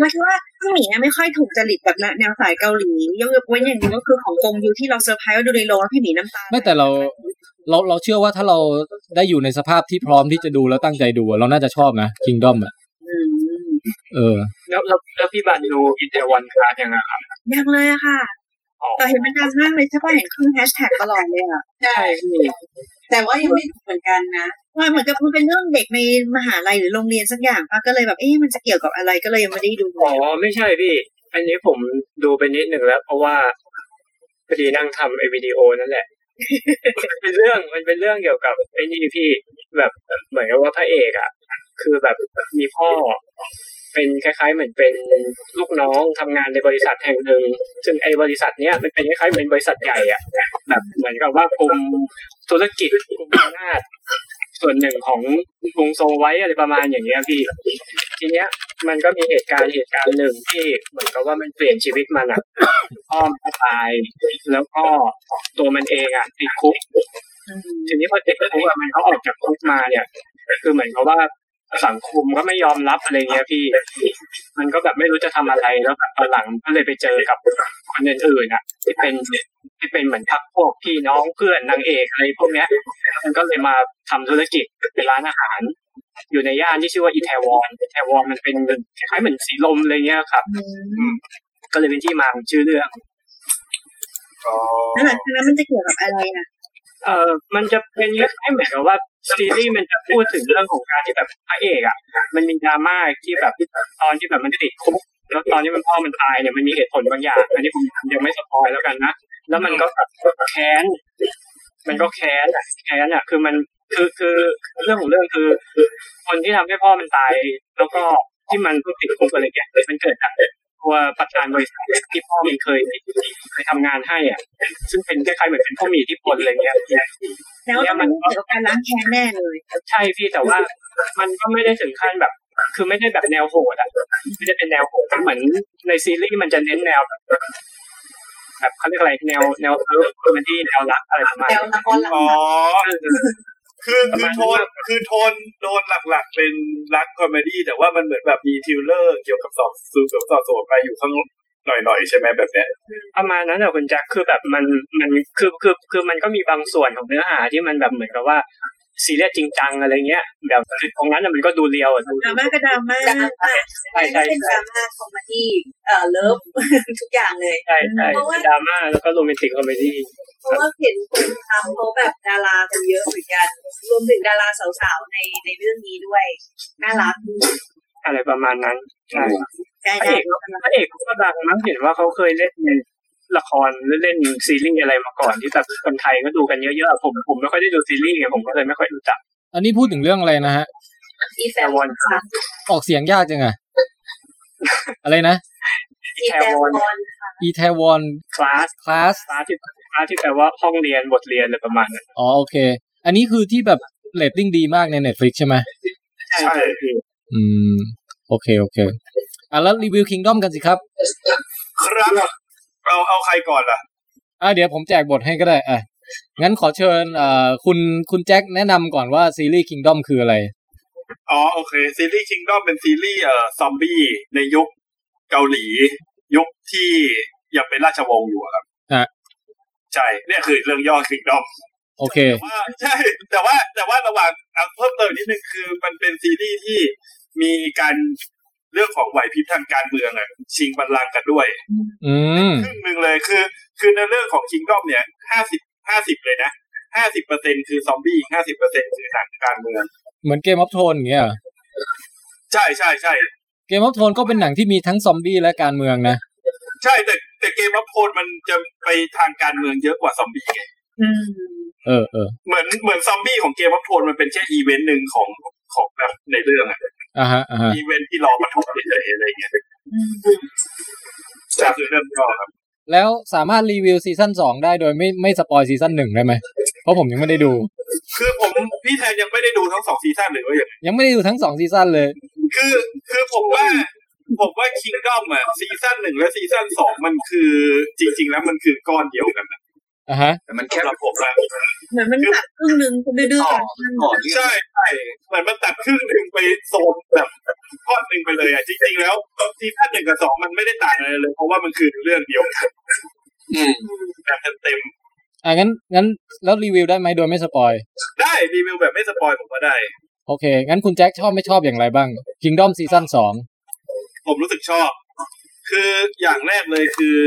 [SPEAKER 7] มาคิดว่าพี่หมีอะไม่ค่อยถูกจริตแบบแนวสายเกาหลียกเว้นอย่างเดียวก็คือของกงยูที่เราเซอร์ไพรส์ว่าดูในโรงแล้วพี่หมีน้ำตา
[SPEAKER 2] ไม่แต่เราเราเราเชื่อว่าถ้าเราได้อยู่ในสภาพที่พร้อมที่จะดูแล้วตั้งใจดูอะเราน่าจะชอบนะ Kingdom อะ
[SPEAKER 7] อืม
[SPEAKER 2] เออ
[SPEAKER 5] แล้วแล้วแล้วพี่บันดู Itaewon Class ยังไงครับ
[SPEAKER 7] ยังเลยอะ ค่ะแต่เห็นมันดังมากเลยใช่ป่ะเห็นขึ้นแฮชแท็กตลอดเลยอะ
[SPEAKER 8] ใช่แต่ว่ายังไม่ถูกเหมือนกันนะ
[SPEAKER 7] ว่าเหมือนกับมันเป็นเรื่องเด็กในมหาลัยหรือโรงเรียนสักอย่างป่ะก็เลยแบบเอ๊ะมันจะเกี่ยวกับอะไรก็เลยยังไม่ได้ดู
[SPEAKER 5] อ๋อไม่ใช่พี่ อันนี้ผมดูไปนิดหนึ่งแล้ว เพราะว่าพอดีนั่งทำไอวิดีโอนั่นแหละมันเป็นเรื่องมันเป็นเรื่องเกี่ยวกับไอ้นี่พี่แบบเหมือนกับว่าพระเอกอะ คือแบบมีพ่อ เป็นคล้าย ๆ เหมือนเป็นลูกน้องทำงานในบริษัทแห่งหนึ่ง ซึ่งไอ้บริษัทเนี้ยมันเป็นคล้ายๆเหมือนบริษัทใหญ่อะแบบเหมือนกับว่ากลุ่มธุรกิจกลุ่มอำนาจส่วนหนึ่งของกรุงโซลไว้อะไรประมาณอย่างเงี้ยพี่ ทีเนี้ยมันก็มีเหตุการณ์เหตุการณ์หนึ่งที่เหมือนกับว่ามันเปลี่ยนชีวิตมันอะพ่อมันตาย แล้วก็ตัวมันเองอะติดคุกทีนี้พอติดคุกอะมันเขาออกจากคุกมาเนี่ย คือเหมือนกับว่า สังคมก็ไม่ยอมรับอะไรเงี้ยพี่ มันก็แบบไม่รู้จะทำอะไรแล้วแบบตอนหลังก็เลยไปเจอกับคนอื่นๆอะที่เป็นที่เป็นเหมือนพักพวกพี่น้องเพื่อนนางเอกอะไรพวกเนี้ย มันก็เลยมาทำธุรกิจเป็นร้านอาหาร อยู่ในย่านที่ชื่อว่าอีแทวอนอีแทวอนมันเป็นคล้ายๆเหมือนสีลมอะไรเงี้ยครับอืมก็เลยเป็นที่มาของชื่อเรื่อง
[SPEAKER 7] แล้วหลังจากนั้นมันจะเกี่ยวกับอะไรอะ
[SPEAKER 5] เออมันจะเป็นคล้ายๆเหมือนกับว่า ซีรีส์มันจะพูดถึงเรื่องของการที่แบบพระเอกอะ มันมีดราม่าที่แบบตอนที่แบบมันติดคุกแล้วตอนที่มันพ่อมันตายเนี่ยมันมีเหตุผลบางอย่างอันนี้ผมยังไม่สปอยแล้วกันนะแล้วมันก็แบบแค้น มันก็แค้นอะแค้นอะ คือมันคือคือเรื่องของเรื่องคือ คนที่ทำให้พ่อมันตาย แล้วก็ที่มันติดคุกอะไรเงี้ยมันเกิดจาก ตัวประธานบริษัทที่พ่อมันเคยเคยทำงานให้อะ ซึ่งเป็นคล้ายๆเหมือนเป็นผู้มีอิทธิพลอะไรเงี้ย
[SPEAKER 7] แล้ว
[SPEAKER 5] เนี่ย
[SPEAKER 7] มั
[SPEAKER 5] นน
[SPEAKER 7] เกี่ยวกับการล้างแค้นแน่เลย
[SPEAKER 5] ใช่พี่แต่ว่ามันก็ไม่ได้ถึงขั้นแบบ คือไม่ได้แบบแนวโหดอะไม่ได้เป็นแนวโหดเหมือนในซีรีส์มันจะเน้นแนวแบบแบบเขาเรียกอะไรแนวแนว love comedy แนวรักอะไรประมาณนี้
[SPEAKER 3] อ๋อ คือคือโทนคือโทนโดนหลักๆ เป็นรัก comedy แต่ว่ามันเหมือนแบบมี thriller เกี่ยวกับสอบสืบสวนสอบสวนไปอยู่ข้างหน่อยๆใช่ไหมแบบเนี้ย
[SPEAKER 5] ประมาณนั้นแหละคุณแจ็คคือแบบมันมันคือคือคือมันก็มีบางส่วนของเนื้อหาที่มันแบบเหมือนกับว่า ซีเรียสจริงจังอะไรเงี้ย แบบคือตรงนั้นน่ะมันก็ดู real อะดู
[SPEAKER 7] ดราม่าก็ดราม่า
[SPEAKER 5] ใช่ใช่
[SPEAKER 8] เป็นดราม่า comedy เอ่อ love ทุกอย่างเลย
[SPEAKER 5] ใช่ใช่เป็นดราม่าแล้วก็ romantic comedyเพ
[SPEAKER 8] ราะว่าเห็นคนทำเขาแบบดารากันเยอะเหมือนกันรวมถึงดาราสาวๆในในเรื่องนี้ด้วยน่ารัก
[SPEAKER 5] อะไรประมาณนั้นใช่
[SPEAKER 7] ใช่
[SPEAKER 5] พระ
[SPEAKER 7] ได้
[SPEAKER 5] เอกพระเอกเขาก็ดังมั้งเห็นว่าเขาเคยเล่น ละครหรือเล่นซีรีส์อะไรมาก่อนที่แบบคนไทยก็ดูกันเยอะๆผมผมไม่ค่อยได้ดูซีรีส์ไงผมก็เลยไม่ค่อยรู้จัก
[SPEAKER 2] อันนี้พูดถึงเรื่องอะไรนะฮะ
[SPEAKER 8] อีแซ
[SPEAKER 5] แต่
[SPEAKER 8] ว
[SPEAKER 5] วัน
[SPEAKER 8] ค่ะ
[SPEAKER 2] ออกเสียงยากจังอะอะไรนะ
[SPEAKER 8] อีแซวอน
[SPEAKER 2] อีแทวอน
[SPEAKER 5] คลาส class class ที่คลาสที่แปลว่าห้องเรียนบทเรียนอะไรประมาณนั้น
[SPEAKER 2] อ๋อโอเค อันนี้คือที่แบบเรตติ้งดีมากใน Netflix ใช่ไหม
[SPEAKER 5] ใช่พี่
[SPEAKER 2] อืม โอเค โอเคอะแล้วรีวิว Kingdom กันสิครับ
[SPEAKER 3] ครับ เอาเอาใครก่อนล่ะ
[SPEAKER 2] อะเดี๋ยวผมแจกบทให้ก็ได้อะงั้นขอเชิญเอ่อคุณคุณแจ็คแนะนำก่อนว่าซีรีส์ Kingdom คืออะไร
[SPEAKER 3] อ๋อโอเค ซีรีส์ Kingdom เป็นซีรีส์เอ่อซอมบี้ในยุคเกาหลี ยุคที่ยังเป็นราชวงศ์อยู่อะครับ
[SPEAKER 2] ฮะ
[SPEAKER 3] ใช่เนี่ยคือเรื่องย่อ Kingdom
[SPEAKER 2] โอเค
[SPEAKER 3] ว่าใช่ แต่ว่าแต่ว่าระหว่างเอาเพิ่มเติมนิดนึงคือมันเป็นซีรีส์ที่มีการ เรื่องของไหวพริบทางการเมืองอะชิงบัลลังก์กันด้วย
[SPEAKER 2] อืม
[SPEAKER 3] ครึ่งหนึ่งเลยคือ คือในเรื่องของ Kingdom เนี่ยห้าสิบห้าสิบเลยนะห้าสิบเปอร์เซ็นคือซอมบี้ห้าสิบเปอร์เซ็นคือหนังการเมือง
[SPEAKER 2] เหมือน Game of Thrones อย่างเงี้ยเหรอ
[SPEAKER 3] ใช่ใช่ใช่
[SPEAKER 2] Game of Thrones ก็เป็นหนังที่มีทั้งซอมบี้และการเมืองนะ
[SPEAKER 3] ใช่แต่แต่ Game of Thrones มันจะไปทางการเมืองเยอะกว่าซอมบี้ไง
[SPEAKER 2] เออเออ
[SPEAKER 3] เหมือนเหมือนซอมบี้ของ Game of Thrones มันเป็นแค่อีเวนต์หนึ่งของของแบบในเรื่องอะ
[SPEAKER 2] อ่าฮะอ่าฮะ
[SPEAKER 3] อีเวนท์ที่รอมาทุกเฉยๆอะไรเงี้ยจากคือเรื่องย่อครับ
[SPEAKER 2] แล้วสามารถรีวิวซีซั่นสองได้โดยไม่ไม่สปอยซีซั่นหนึ่งได้ไหม เพราะผมยังไม่ได้ดู
[SPEAKER 3] คือผมพี่แทนยังไม่ได้ดูทั้งสองซีซั่นเลยว่าอย่างไง
[SPEAKER 2] ยังไม่ได้ดูทั้งสองซีซั่นเลย
[SPEAKER 3] คือคือผมว่าผมว่า Kingdom อะซีซั่นหนึ่งและซีซั่นสองมันคือจริง ๆ แล้วมันคือก้อนเดียวกันนะ
[SPEAKER 2] อ่าฮะ
[SPEAKER 9] แต่มันแค่
[SPEAKER 3] สำหรับผมนะ
[SPEAKER 7] เหมือนมันตัดครึ่งนึงดื้อๆก่อน
[SPEAKER 9] ก่อน
[SPEAKER 3] ใช่ใช่เหมือนมันตัดครึ่งหนึ่งไปโซนแบบทอดหนึ่งไปเลยอะจริงๆแล้วซีซั่นหนึ่งกับสองมันไม่ได้ต่างอะไรเลย เพราะว่ามันคือเรื่องเดียวกันแบบเต็ม
[SPEAKER 2] อ่างั้นงั้นแล้วรีวิวได้ไหมโดยไม่สปอย
[SPEAKER 3] ๆได้รีวิวแบบไม่สปอยผมก็ได้
[SPEAKER 2] โอเค งั้นคุณแจ็คชอบไม่ชอบอย่างไรบ้าง Kingdom ซีซั่นสอง
[SPEAKER 3] ผมรู้สึกชอบ คืออย่างแรกเลยคือ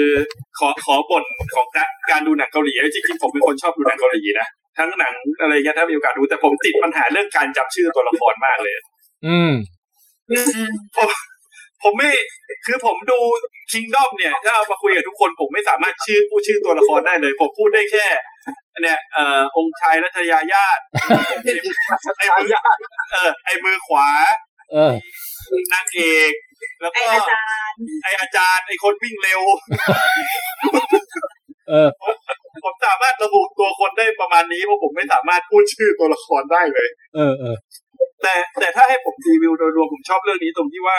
[SPEAKER 3] ขอขอบ่นของการการดูหนังเกาหลีจริงๆผมเป็นคนชอบดูหนังเกาหลีนะทั้งหนังอะไรเงี้ยถ้ามีโอกาสดูแต่ผมติดปัญหาเรื่องการจำชื่อตัวละครมากเลย
[SPEAKER 2] อืม
[SPEAKER 3] ผมผมไม่คือผมดูคิงดอมเนี่ย ถ้าเอามาคุยกับทุกคนผมไม่สามารถชื่อพูดชื่อตัวละครได้เลย ผมพูดได้แค่เนี่ยเอ่อองค์ชายรัชยาญาติไอ้มือเออไอ้มือขวา
[SPEAKER 2] เออ
[SPEAKER 3] นางเอกแล้ว
[SPEAKER 7] ไอ
[SPEAKER 3] ก็
[SPEAKER 7] อาจารย์
[SPEAKER 3] ไออาจารย์ไอคนวิ่งเร็ว
[SPEAKER 2] เออ
[SPEAKER 3] ผมสามารถระบุตัวคนได้ประมาณนี้เพราะผมไม่สามารถพูดชื่อตัวละครได้เลย
[SPEAKER 2] เออเออ
[SPEAKER 3] แต่แต่ถ้าให้ผมรีวิวโดยรวมผมชอบเรื่องนี้ตรงที่ว่า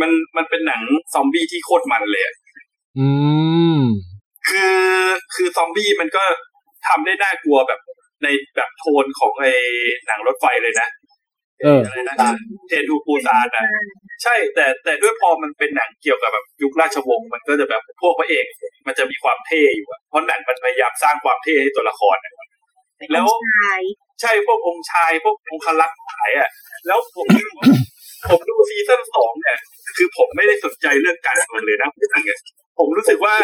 [SPEAKER 3] มันมันเป็นหนังซอมบี้ที่โคตรมันเลยอะ
[SPEAKER 2] อืม
[SPEAKER 3] คือคือซอมบี้มันก็ทำได้น่ากลัวแบบในแบบโทนของไอหนังรถไฟเลยนะ
[SPEAKER 2] เออ
[SPEAKER 3] อะไรนะเทนทูปูซานอะใช่แต่แต่ด้วยพอมันเป็นหนังเกี่ยวกับแบบยุคราชวงศ์มันก็จะแบบพวกพระเอก มันจะมีความเท่อยู่อะเพราะหนังมันพยายามสร้างความเท่ให้ตัวละครอะแล้ว
[SPEAKER 7] ชาย
[SPEAKER 3] ใช่พวกองค์ชายพวกองครักษ์หลายอะ แล้วผมผมดูซีซั่นสองเนี่ย คือผมไม่ได้สนใจเรื่องการเมืองเลยนะพูดจริงอะผมรู้สึกว่า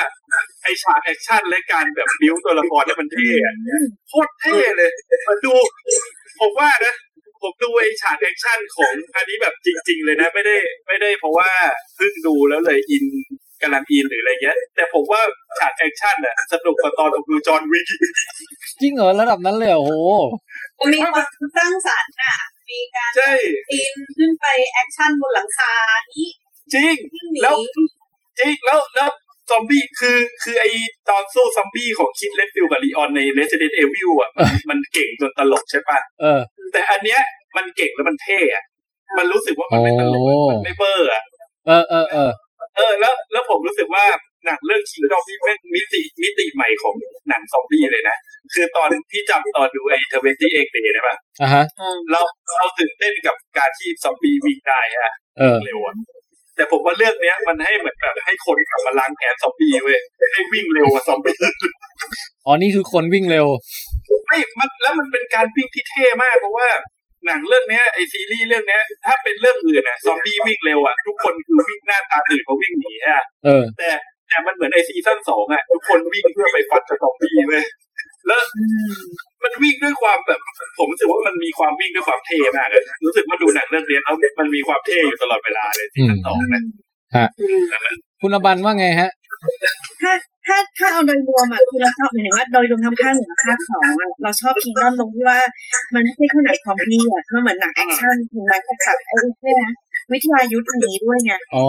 [SPEAKER 3] ไอฉากแอคชั่นและการแบบบิ้วตัวละครเนี่ยมันเท่อะโคตรเท่เลยมาดู ผมว่านะ ผมดูไอฉากแอคชั่นของอันนี้แบบจริง ๆ เลยนะ ไม่ได้ไม่ได้เพราะว่าเพิ่งดูแล้วเลยอินกำลังอินหรืออะไรเงี้ย แต่ผมว่าฉากแอคชั่นอะสนุกกว่าตอนผมดู John Wick อีก
[SPEAKER 2] จริงเหรอระดับนั้นเลยเหรอโอ้โห
[SPEAKER 8] มีความสร้างสรรค์อะมีการ
[SPEAKER 3] ใช่
[SPEAKER 8] ปีนขึ้นไปแอคชั่นบนหลังคานี้
[SPEAKER 3] จริงแล้วจริงแล้วแล้ว ซอมบี้คือคือไอตอนสู้ซอมบี้ของ Chris Redfield กับ Leon ใน Resident Evil อะมันมันเก่งจนตลกใช่ปะ
[SPEAKER 2] เออ
[SPEAKER 3] แต่อันเนี้ยมันเก่งแล้วมันเท่อะมันรู้สึกว่ามันไม่ตลก
[SPEAKER 2] โอ้
[SPEAKER 3] มันไม่เบอร์อะ
[SPEAKER 2] เออเออเออ
[SPEAKER 3] เออแล้วแล้วผมรู้สึกว่าหนังเรื่อง Kingdom นี่เป็นมิติมิติใหม่ของหนังซอมบี้เลยนะ คือตอนที่จำตอนดูไอ้ Twenty Eight Days ได้ปะ
[SPEAKER 2] อะฮะ
[SPEAKER 3] เราเราตื่นเต้นกับการที่ซอมบี้วิ่งได้ฮะ
[SPEAKER 2] เออ
[SPEAKER 3] เร็วอะ แต่ผมว่าเรื่องเนี้ยมันให้เหมือนแบบให้คนกลับมาล้างแค้นซอมบี้เว้ยให้วิ่งเร็วกว่าซอมบี้
[SPEAKER 2] อ๋อนี่คือคนวิ่งเร็ว
[SPEAKER 3] ไม่มันแล้วมันเป็นการวิ่งที่เท่มากเพราะว่าหนังเรื่องเนี้ยไอซีรีส์เรื่องเนี้ยถ้าเป็นเรื่องอื่นน่ะซอมบี้วิ่งเร็วอะทุกคนคือวิ่งหน้าตาตื่นเพราะวิ่งหนีฮะ
[SPEAKER 2] เออ
[SPEAKER 3] แต่แต่มันเหมือนไอซีซั่นสองอะทุกคนวิ่งเพื่อไปฟัดกับซอมบี้เว้ย แล้วมันวิ่งด้วยความแบบ ผมรู้สึกว่ามันมีความวิ่งด้วยความเท่มากเลยรู้สึกว่าดูหนังเรื่องเนี้ยแล้วมันมีความเท่อยู่ตลอดเวลาเลยซีซั่นสองนะ
[SPEAKER 2] ฮะคุณอบันว่าไงฮะ
[SPEAKER 7] ถ้าถ้าถ้าเอาโดยรวมอะคือเราชอบหมายถึงว่าโดยรวมทั้งภาคหนึ่งภาคสองอะเราชอบ Kingdom ตรงที่ว่ามันไม่ใช่แค่หนังซอมบี้อะมันเหมือนหนัง action ถึงแม้จะแบบไอ้เนี่ยนะวิทยายุทธ์นี้ด้วยไง
[SPEAKER 2] อ๋อ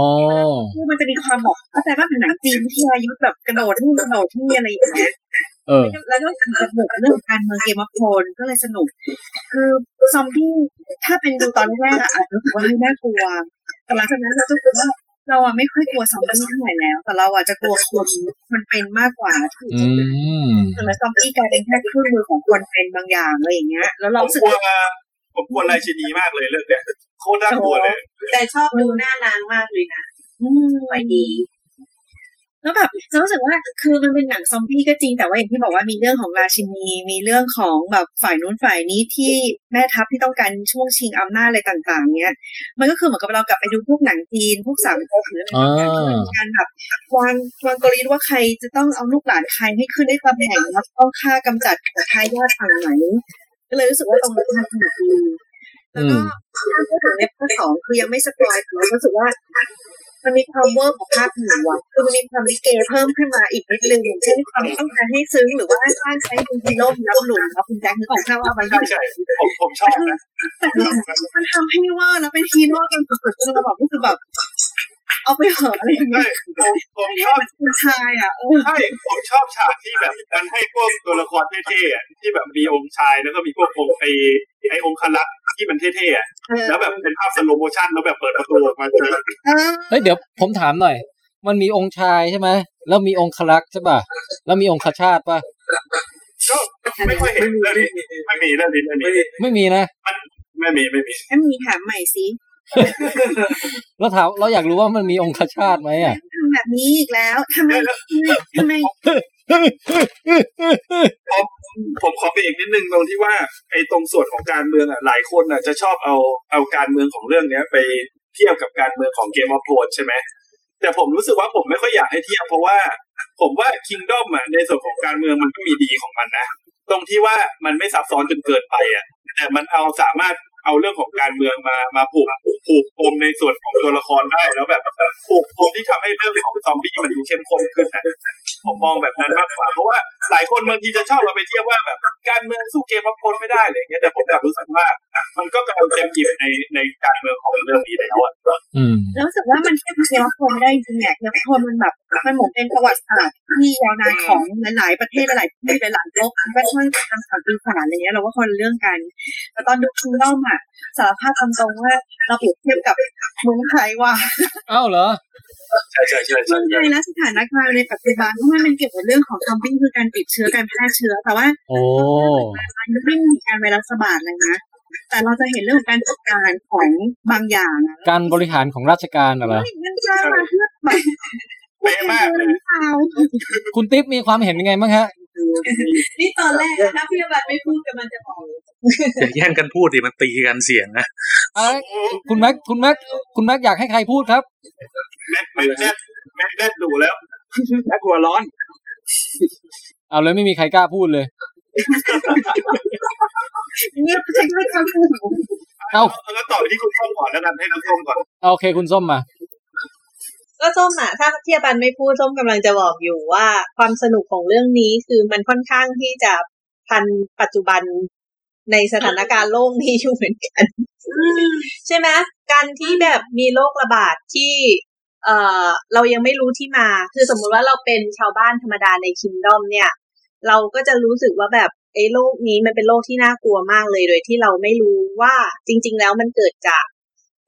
[SPEAKER 7] คือมันจะมีความแบบเข้าใจว่าเป็นหนังจีนวิทยายุทธ์แบบกระโดดที่กระโดดที่อะไรอย่างเงี้ย
[SPEAKER 2] เออ
[SPEAKER 7] แล้วก็ถึงกับบุกเรื่องการเมือง Game of Thrones ก็เลยสนุก คือซอมบี้ถ้าเป็นดูตอนแรกอะอาจจะรู้สึกว่าเฮ้ยน่ากลัว แต่หลังจากนั้นเราก็รู้สึกว่าเราอะไม่ค่อยกลัวซอมบี้เท่าไหร่แล้ว แต่เราอะจะกลัวคนมันเป็นมากกว่าที่
[SPEAKER 2] อืม
[SPEAKER 7] แต่ละซอมบี้กลายเป็นแค่เครื่องมือของคนเป็นบางอย่างอะไรอย่างเงี้ย แล้วเรา
[SPEAKER 3] ผม
[SPEAKER 7] รู้สึก
[SPEAKER 3] กลัว
[SPEAKER 7] ว่า
[SPEAKER 3] ผมกลัวราชินีมากเลยเรื่องเนี้ยโคตรน่ากลัวเลย
[SPEAKER 8] แต่ชอบดูหน้านางมากเลยนะ
[SPEAKER 7] อืม
[SPEAKER 8] สวยดี
[SPEAKER 7] แล้วแบบเรารู้สึกว่าคือมันเป็นหนังซอมบี้ก็จริงแต่ว่าอย่างที่บอกว่ามีเรื่องของราชินีมีเรื่องของแบบฝ่ายนู้นฝ่ายนี้ที่แม่ทัพที่ต้องการช่วงชิงอำนาจอะไรต่างๆ เนี้ย มันก็คือเหมือนกับเรากลับไปดูพวกหนังจีนพวกสามก๊กหรืออะไรต่างๆที่มันมีการแบบวางวางกลยุทธ์ว่าใครจะต้องเอาลูกหลานใครให้ขึ้นได้ตำแหน่งแล้วต้องฆ่ากำจัดทายาทฝั่งไหนก็เลยรู้สึกว่าตรงนั้นมันสนุกดี แล้วก็ถ้าพูดถึงในภาคสองคือยังไม่ spoil คือรู้สึกว่า มันมีความเวอร์ของภาคหนึ่งว่ะคือมันมีความลิเกเพิ่มขึ้นมาอีกนิดนึงอย่างเช่นความต้องการให้ซึ้งหรือว่าสร้างใช้คุณพิโลมรับหลุมครับคุณแจ็คนึกออกแค่ว่ามัน
[SPEAKER 3] ใช่ใช่ผมผมชอบนะ
[SPEAKER 7] แต่คือมันทำให้เวอร์แล้วเป็นฮีโร่กันสุดๆจนเราแบบรู้สึกแบบเอาไปเหอะอะไรอย่างเงี้ย
[SPEAKER 3] ผมผมชอบ
[SPEAKER 7] คุณชายอะเออ
[SPEAKER 3] ใช่ผมชอบฉากที่แบบมันให้พวกตัวละครเท่ๆอะที่แบบมีองค์ชายแล้วก็มีพวกองค์ไอไอองค์คลักษ์ ที่มันเท่ๆอะแล้วแบบเป็นภาพ slow motion แล้วแบบเปิดประตูออกมาเจอ
[SPEAKER 2] เฮ้ยเดี๋ยวผมถามหน่อย มันมีองค์ชายใช่ไหมแล้วมีองค์คลักษ์ใช่ป่ะแล้วมีองค์คชาติป่ะ
[SPEAKER 3] ก็ไม่ค่อยเห็นเรื่องนี้ไม่มีเรื่องนี้เรื่องนี้
[SPEAKER 2] ไม่มีนะ
[SPEAKER 3] ไม่มีไม่มี
[SPEAKER 7] ถ้ามีถามใหม่สิ
[SPEAKER 2] แล้วถามเราอยากรู้ว่ามันมีองค์คชาติไหมอะ
[SPEAKER 7] ทำแบบนี้อีกแล้วทำไมทำไม
[SPEAKER 3] ผมผมขอเบรกนิดนึงตรงที่ว่าไอ้ตรงส่วนของการเมืองอะหลายคนอะจะชอบเอาเอาการเมืองของเรื่องเนี้ย ไปเทียบกับการเมืองของเกมออฟโ n นใช่ไหมแต่ผมรู้สึกว่าผมไม่ค่อยอยากให้เทียบเพราะว่า ผมว่าคิงดอมอะในส่วนของการเมืองมันก็มีดีของมันนะตรงที่ว่ามันไม่ซับซ้อนจนเกินไปอะแต่มันเอาสามารถเอาเรื่องของการเมืองมามาผูกผูกปมในส่วนของตัวละครได้แล้วแบบผูกปมที่ทำให้เรื่องของซอมบี้มันดูเข้มข้นขึ้นนะ ผมมองแบบนั้นมากกว่า เพราะว่าหลายคนบางทีจะชอบเราไปเทียบว่าแบบการเมืองสู้เกมพับคนไม่ได้อะไรเงี้ยแต่ผมกลับรู้สึกว่า มันก็กำลังเต็มอิ่มในในการเมืองของเรื่องนี้แล้วอะ
[SPEAKER 2] อืม
[SPEAKER 7] แล้วรู้สึกว่ามันเทียบเกมวัฟโนไม่ได้จริงเนี่ยเกมวัฟโนมันแบบมันเหมือนเป็นประวัติศาสตร์ที่ยาวนานของหลายๆประเทศหลายๆที่หลายโลกก็ช่วยกันทำสารปีศาจอะไรเงี้ยเราก็คนละเรื่องกันแต่ตอนดูคิงดอมอะสารภาพตามตรงว่าเราเปรียบเทียบกับเมืองไทยว่า
[SPEAKER 2] อ้าวเหรอ
[SPEAKER 3] ใช่ใช่ใช่
[SPEAKER 7] เมืองไทยและสถานการณ์ในปัจจุบันเพราะว่ามันเกี่ยวกับเรื่องของซอมบี้คือการติดเชื้อการแพร่เชื้อ แต่ว่า
[SPEAKER 2] โอ้
[SPEAKER 7] มันไม่มีการไวรัสระบาดเลยนะแต่เราจะเห็นเรื่องของการจัดการของบางอย่างอะ
[SPEAKER 2] การบริหารของราชการน่ะเหรอ
[SPEAKER 7] มันสร้างมาเพื่อแบบ
[SPEAKER 3] เป๊ะมากเลย
[SPEAKER 7] เอา
[SPEAKER 2] คุณติ๊บมีความเห็นยังไงบ้างฮะ
[SPEAKER 8] นี่ตอนแรกอะถ้าพี่บัตไม่พูดกำลังจะบอก
[SPEAKER 6] อย่าแย่งกันพูดดิมันตีกันเสียงนะ
[SPEAKER 2] เอ้ยคุณแม็กคุณแม็กคุณแม็กอยากให้ใครพูดครับ
[SPEAKER 3] แม็กแม็กแม็กแม็กแม็กดูแล้ว
[SPEAKER 9] แม็กหัวร้อน
[SPEAKER 2] เอาเลยไม่มีใครกล้าพูดเลย
[SPEAKER 7] เนี่ยใช้ไม่คำพูดของ
[SPEAKER 2] เอา
[SPEAKER 3] เอาแล้วต่อไปที่คุณส้มก่อนแล้วกันให้คุณส้มก่อน
[SPEAKER 2] เอาโอเคคุณส้มมา
[SPEAKER 8] ก็ส้มอะถ้าเทียบันไม่พูดส้มกำลังจะบอกอยู่ว่าความสนุกของเรื่องนี้คือมันค่อนข้างที่จะทันปัจจุบันในสถานการณ์โลกนี้อยู่เหมือนกัน ใช่ไหมการที่แบบมีโรคระบาดที่เอ่อเรายังไม่รู้ที่มา คือสมมุติว่าเราเป็นชาวบ้านธรรมดาในคิงดอมเนี่ย เราก็จะรู้สึกว่าแบบไอ้โรคนี้มันเป็นโรคที่น่ากลัวมากเลยโดยที่เราไม่รู้ว่าจริง ๆ แล้วมันเกิดจาก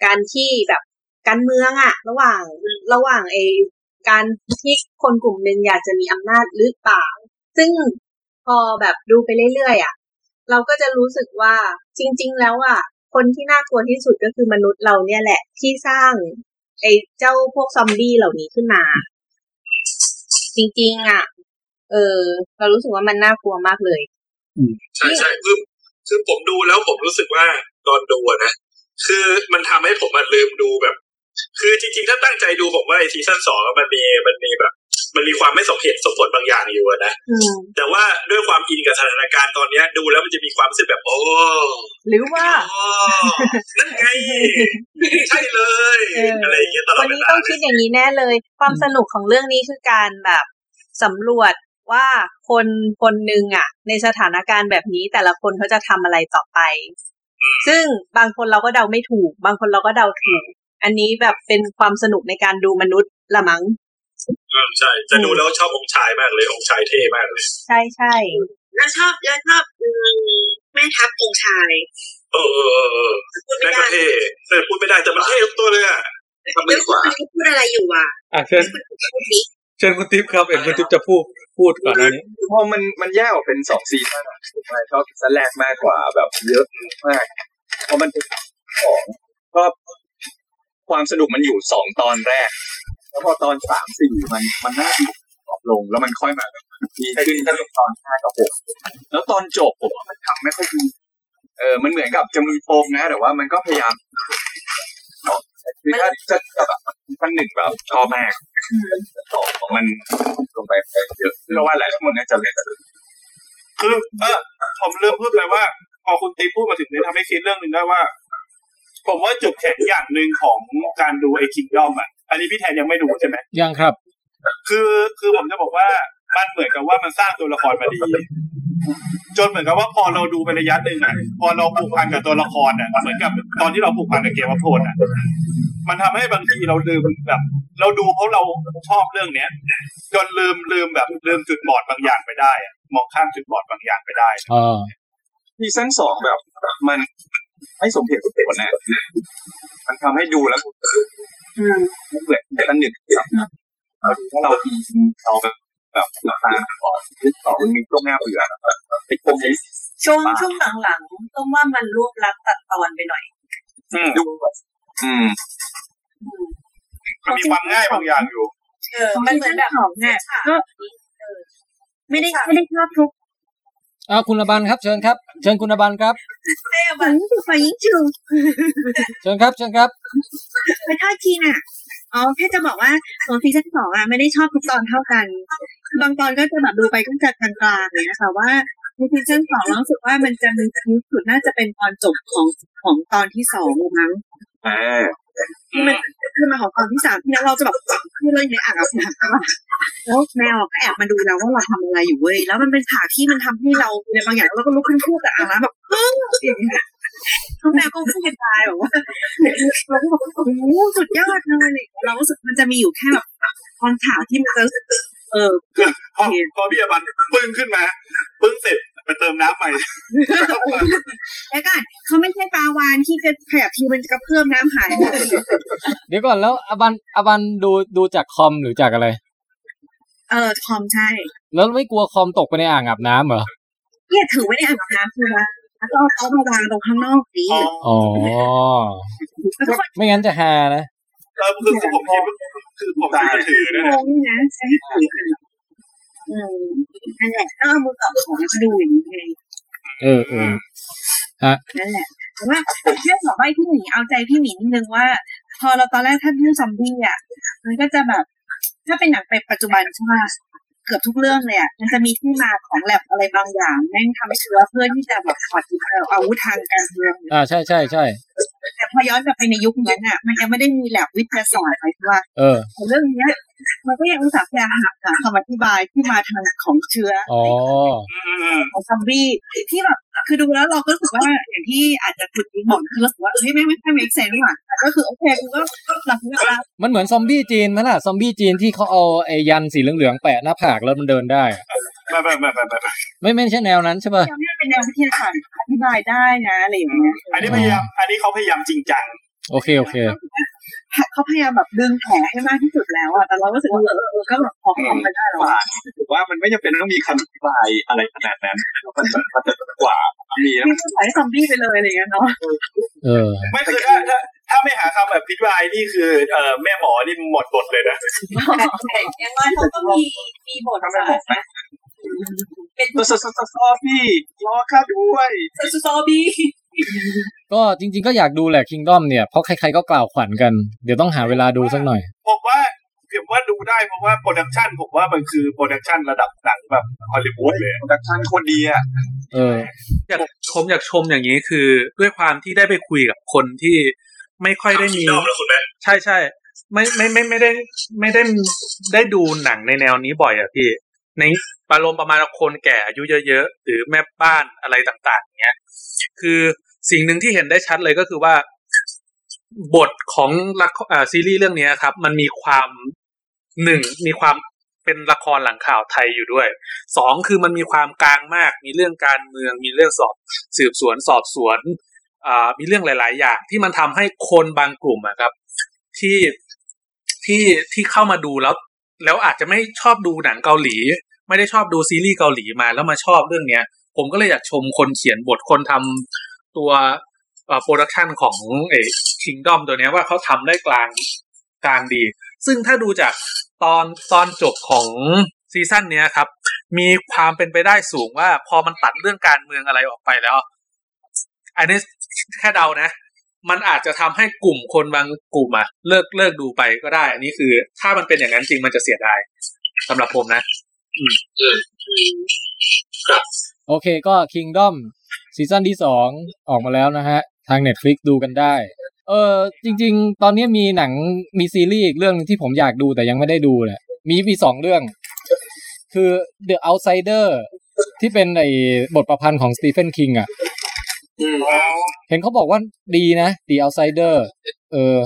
[SPEAKER 8] การที่แบบการเมืองอะระหว่างระหว่างไอ้การที่คนกลุ่มหนึ่งอยากจะมีอำนาจหรือเปล่า ซึ่งพอแบบดูไปเรื่อยๆอะเราก็จะรู้สึกว่าจริง ๆ แล้วอะคนที่น่ากลัวที่สุดก็คือมนุษย์เราเนี่ยแหละที่สร้างไอ้เจ้าพวกซอมบี้เหล่านี้ขึ้นมา จริง ๆอะ เออ เรารู้สึกว่ามันน่ากลัวมากเลย
[SPEAKER 12] ใช่ใช่คือคือผมดูแล้วผมรู้สึกว่าตอนดูอะนะ คือมันทำให้ผมมันลืมดูแบบ คือจริงๆ ถ้าตั้งใจดูผมว่าไอซีซั่นสองอะมันมีมันมีแบบ มันมีความไม่สมเหตุสมผลบางอย่างอยู่อะนะ
[SPEAKER 8] อืม
[SPEAKER 12] แต่ว่าด้วยความอินกับสถานการณ์ตอนเนี้ย ดูแล้วมันจะมีความรู้สึกแบบ โอ้
[SPEAKER 8] หรือว่า
[SPEAKER 12] นั่นไงใช่เลย
[SPEAKER 8] เอออ
[SPEAKER 12] อะไรอย่างเงี้ยตลอ
[SPEAKER 8] วั
[SPEAKER 12] ด
[SPEAKER 8] น
[SPEAKER 12] เว
[SPEAKER 8] นี้
[SPEAKER 12] ลา
[SPEAKER 8] ต้องคิดอย่างนี้แน่เลย ความสนุกของเรื่องนี้คือการแบบสำรวจ ว่าคนคนหนึ่งอะในสถานการณ์แบบนี้แต่ละคนเขาจะทำอะไรต่อไป ซึ่งบางคนเราก็เดาไม่ถูก บางคนเราก็เดาถูก อันนี้แบบเป็นความสนุกในการดูมนุษย์ละมั้ง
[SPEAKER 12] อืมใช่จะดูแล้วชอบองค์ชายมากเลยองค์ชายเท่มากเลย
[SPEAKER 8] ใช่ใช่
[SPEAKER 11] แล้วชอบแล้วชอบอืมแม่ทัพองค์ชาย
[SPEAKER 12] เออเออเออเออ
[SPEAKER 11] พูดไม่
[SPEAKER 12] แม่ก็
[SPEAKER 11] ได้
[SPEAKER 12] เท่แต่พูดไม่ได้แต่มันเท่ทุกตัวเลยอะทำ
[SPEAKER 11] ไม่
[SPEAKER 12] ดีกว่า
[SPEAKER 11] พูดอะไรอยู่อะ
[SPEAKER 6] อะเชิญ
[SPEAKER 11] พูดสิ
[SPEAKER 6] เชิญคุณติ๊บครับเห็นคุณติ๊บจะพูดพูดก่อนหน้านี้
[SPEAKER 9] พอมันมันแยกออกเป็นสองซีซั่นอะผมว่าชอบซีซั่นแรกมากกว่าแบบเยอะมากเพราะมันเป็นของก็ความสนุกมันอยู่สองตอนแรก แล้วพอตอนสามสี่มันมันน่าดีออกลงแล้วมันค่อยมาดีขึ้นก็ตอนห้ากับหกแล้วตอนจบผมว่ามันทำไม่ค่อยดีเออมันเหมือนกับจะมีโปมนะ แต่ว่ามันก็พยายามเนาะ คือถ้าจะแบบท่านหนึ่งแบบชอบมากสองของมันลงไปเยอะเพราะว่าหลายคนน่าจะเล่น
[SPEAKER 3] คือเออผมลืมพูดไปว่า พอคุณติ๊บพูดมาถึงนี้ทำให้คิดเรื่องหนึ่งได้ว่า ผมว่าจุดแข็งอย่างหนึ่งของการดูไอ้คิงดอมอะ อันนี้พี่แทนยังไม่ดูใช่ไหม
[SPEAKER 2] ยังครับ
[SPEAKER 3] คือคือผมจะบอกว่ามันเหมือนกับว่ามันสร้างตัวละครมาดี จนเหมือนกับว่าพอเราดูไประยะหนึ่งอะ พอเราผูกพันกับตัวละครอะเหมือนกับตอนที่เราผูกพันกับเกมวัฟโทนอะ มันทำให้บางทีเราลืมแบบ เราดูเพราะเราชอบเรื่องเนี้ย จนลืมลืมแบบลืมจุดบอดบางอย่างไปได้อะมองข้ามจุดบอดบางอย่างไปได้
[SPEAKER 2] อ๋อ
[SPEAKER 9] ซีซั่นสองแบบ มันไม่สมเหตุสมผลนะมันทำให้ดูแล้วมันเหมือนแต่ละหนึ่งครับถ้าเราเราแบบ แบบราคาก่อนสองมันมีช่วงหน้าเบื่อไอ้พวกนี้
[SPEAKER 7] ช่วงช่วงหลังๆต้องว่ามันรวบรัดตัดตอนไปหน่อย
[SPEAKER 9] ดูอืม
[SPEAKER 3] มันมีความง่ายบางอย่างอยู่
[SPEAKER 7] เออ มันเหมือนแบบของเนี่ยก็ไม่ได้ไม่ได้ชอบทุก
[SPEAKER 2] อ้าคุณอบันครับ เชิญครับ เชิญคุณอบันครับ
[SPEAKER 7] แม่บันไฟยิ่งจู
[SPEAKER 2] เชิญครับ เชิญครับ
[SPEAKER 7] ไปทอดทีน่ะ อ๋อแค่จะบอกว่าของซีซั่นสองอะไม่ได้ชอบทุกตอนเท่ากัน บางตอนก็จะแบบดูไปก็จะกลางๆเลยนะคะว่าในซีซั่นสองเรารู้สึกว่ามันจะมีพีคสุดน่าจะเป็นตอนจบของของตอนที่สองมั้ง
[SPEAKER 9] อ่า
[SPEAKER 7] ที่มันขึ้นมาของตอนที่สามที่นั้นเราจะแบบคือเราอยู่ในอ่างอาบน้ำอะแล้วแมวก็แอบมาดูเราว่าเราทำอะไรอยู่เว้ยแล้วมันเป็นฉากที่มันทำให้เราในบางอย่างเราก็ลุกขึ้นพูดกับอ่างน้ำแบบเอออย่างเงี้ย ทุกแมวก็พูดกันตายแบบว่าเราก็แบบโอ้โหสุดยอดเลยอะไรอย่างเงี้ยเรารู้สึกมันจะมีอยู่แค่แบบตอนฉากที่มันจะรู้สึกเออ
[SPEAKER 3] พอพอพี่อบันปึ้งขึ้นมาปึ้งเสร็จไปเติมน้ำใหม่
[SPEAKER 7] แล้วกันเขาไม่ใช่ปลาวานที่จะขยับทีมันจะกระเพื่อมน้ำหายหมด
[SPEAKER 2] เดี๋ยวก่อนแล้วอบันอบันดูดูจากคอมหรือจากอะไร
[SPEAKER 7] เออคอมใช่
[SPEAKER 2] แล้วไม่กลัวคอมตกไปในอ่างอาบน้ำเหรอ
[SPEAKER 7] เนี่ยถือไว้ในอ่างอาบน้ำคือว่า แล้วก็เอาโต๊ะมาวางตรงข้างนอกนี้
[SPEAKER 2] อ๋อ ไม่งั้นจะฮานะ
[SPEAKER 3] เออคือคือผมคิดว่าคือผมคิดว่าถือนะ
[SPEAKER 7] งงนะใช้ถือกันอืมนั่นแหละก็เอามือกับของมาดูอย่างนี้ไง
[SPEAKER 2] เออเออฮะ
[SPEAKER 7] นั่นแหละแต่ว่าเรื่องของใบพี่หมีเอาใจพี่หมีนิดนึงว่า พอเราตอนแรกถ้าเรื่องซอมบี้อะมันก็จะแบบ ถ้าเป็นหนังไปปัจจุบันใช่ไหม เกือบทุกเรื่องเลยอะมันจะมีที่มาของแลบอะไรบางอย่างแม่งทำเชื้อเพื่อที่จะแบบถอดอาวุธทางการเมือง
[SPEAKER 2] อ่าใช่ใช่ใช่
[SPEAKER 7] แต่พอย้อนกลับไปในยุคนั้นอะ มันยังไม่ได้มีแลบวิทยาศาสตร์อะไรที่ว่า
[SPEAKER 2] เออ
[SPEAKER 7] แต่เรื่องเนี้ยมันก็ยังอุตส่าห์พยายามหาหาคำอธิบายที่มาทางของเชื้อ
[SPEAKER 2] อ๋อ
[SPEAKER 7] ของซอมบี้ที่แบบคือดูแล้วเราก็รู้สึกว่าอย่างที่อาจจะคุณบอกคือรู้สึกว่าเฮ้ยไม่ไม่ไม่ make sense ว่ะแต่ก็คือโอเคกูก็รับเรื่องละ
[SPEAKER 2] มันเหมือนซอมบี้จีนนั่นแหละซอมบี้จีนที่เขาเอาไอ้ยันสีเหลืองๆแปะหน้าผากแล้วมันเดินได้อะ
[SPEAKER 3] ไม่ไม่ไม่ไม่ไม่
[SPEAKER 2] ไม่ไม่ใช่แนวนั้นใช่ป่ะ
[SPEAKER 7] ยังไม่ เป็นแนววิทยาศาสตร์อธิบายได้นะอะไรอย่างเงี้ย
[SPEAKER 3] อันนี้พยายามอันนี้เขาพยายามจริงจัง
[SPEAKER 2] โอเคโอเค
[SPEAKER 7] เขาพยายามแบบดึงแผลให้มากที่สุดแล้วอะแต่เราก็รู้สึกว่าเออเออก็แบบพอทำไปได้แล้วอะ
[SPEAKER 9] ถือว่ามันไม่จำเป็นต้องมีคำอธิบายอะไรขนาดนั้นมันมันมันจะกว่ามีแล้ว
[SPEAKER 7] ไม่ต้องใส่ซอมบี้ไปเลยอะไรอย่างเงี้ยเนาะ
[SPEAKER 2] เออ
[SPEAKER 3] ไม่คือถ้าถ้าถ้าไม่หาคำแบบพิทวายนี่คือเอ่อแม่หมอนี่หมดบทเลยนะ
[SPEAKER 7] อย่างน้อยเขาก็มีมีบทบาทนะ เป็น
[SPEAKER 9] ซอซอซอซอพี่รอข้าด้วย
[SPEAKER 7] ซอบี
[SPEAKER 2] ก็จริง ๆ ก็อยากดูแหละ Kingdom เนี่ย เพราะใครๆก็กล่าวขวัญกัน เดี๋ยวต้องหาเวลาดูสักหน่อย
[SPEAKER 3] ผมว่าผมว่าดูได้เพราะว่า production ผมว่ามันคือ production ระดับหนังแบบฮอลลีวูดเลย
[SPEAKER 9] production โคตรดีอะ
[SPEAKER 2] เออ
[SPEAKER 6] อยากผมอยากชมอย่างนี้คือด้วยความที่ได้ไปคุยกับคนที่ไม่ค่อยได้มีใช่ใช่ไม่ไม่ไม่ไม่ได้ไม่ได้ได้ดูหนังในแนวนี้บ่อยอะพี่ ในอารมณ์ประมาณคนแก่อายุเยอะๆหรือแม่บ้านอะไรต่างๆเงี้ยคือสิ่งหนึ่งที่เห็นได้ชัดเลยก็คือว่า บทของละครซีรีส์เรื่องนี้ครับ มันมีความหนึ่งมีความเป็นละครหลังข่าวไทยอยู่ด้วยสองคือมันมีความกลางมาก มีเรื่องการเมือง มีเรื่องสอบสืบสวนสอบสวนมีเรื่องหลาย ๆ อย่าง ที่มันทำให้คนบางกลุ่มอะครับ ที่ที่ที่เข้ามาดูแล้ว แล้วอาจจะไม่ชอบดูหนังเกาหลี ไม่ได้ชอบดูซีรีส์เกาหลีมาแล้วมาชอบเรื่องเนี้ย ผมก็เลยอยากชมคนเขียนบทคนทำตัว production ของเอ Kingdom ตัวนี้ว่าเขาทำได้กลางกลางดี ซึ่งถ้าดูจากตอนตอนจบของซีซั่นเนี้ยครับ มีความเป็นไปได้สูงว่าพอมันตัดเรื่องการเมืองอะไรออกไปแล้ว อันนี้แค่เดานะ มันอาจจะทำให้กลุ่มคนบางกลุ่มอะเลิกเลิกดูไปก็ได้ อันนี้คือ ถ้ามันเป็นอย่างนั้นจริงมันจะเสียดายสำหรับผมนะ
[SPEAKER 2] โอเคก็ Kingdom ซีซั่นที่สองออกมาแล้วนะฮะ ทาง Netflix ดูกันได้ เออจริง ๆ ตอนนี้มีหนังมีซีรีส์อีกเรื่องที่ผมอยากดูแต่ยังไม่ได้ดูเลยมีมีสองเรื่อง คือ The Outsider ที่เป็นไอ้บทประพันธ์ของสตีเฟนคิงอะ เห็นเขาบอกว่าดีนะ The Outsider เออ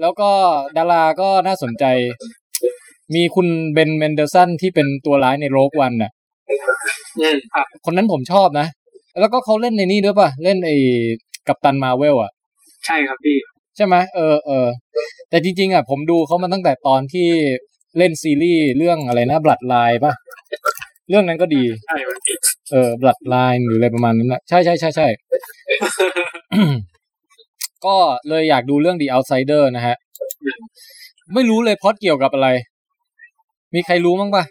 [SPEAKER 2] แล้วก็ดาราก็น่าสนใจ มีคุณเบนเมนเดอร์สันที่เป็นตัวร้ายใน Rogue One น่ะคนนั้นผมชอบนะ แล้วก็เขาเล่นในนี่ด้วยป่ะ เล่นไอ้กัปตันมาเวลอะ
[SPEAKER 5] ใช่ครับพี่
[SPEAKER 2] ใช่ไหมเออเออแต่จริงๆอะ ผมดูเขามาตั้งแต่ตอนที่เล่นซีรีส์เรื่องอะไรนะบลัดไลน์ป่ะ เรื่องนั้นก็ดี
[SPEAKER 5] ใช่ครับพี่
[SPEAKER 2] เออบลัดไลน์หรืออะไรประมาณนั้นนะใช่ใช่ใช่ใช่ก็เลยอยากดูเรื่อง The Outsider นะฮะ ไม่รู้เลยพล็อดเกี่ยวกับอะไร มีใครรู้มั้งปะ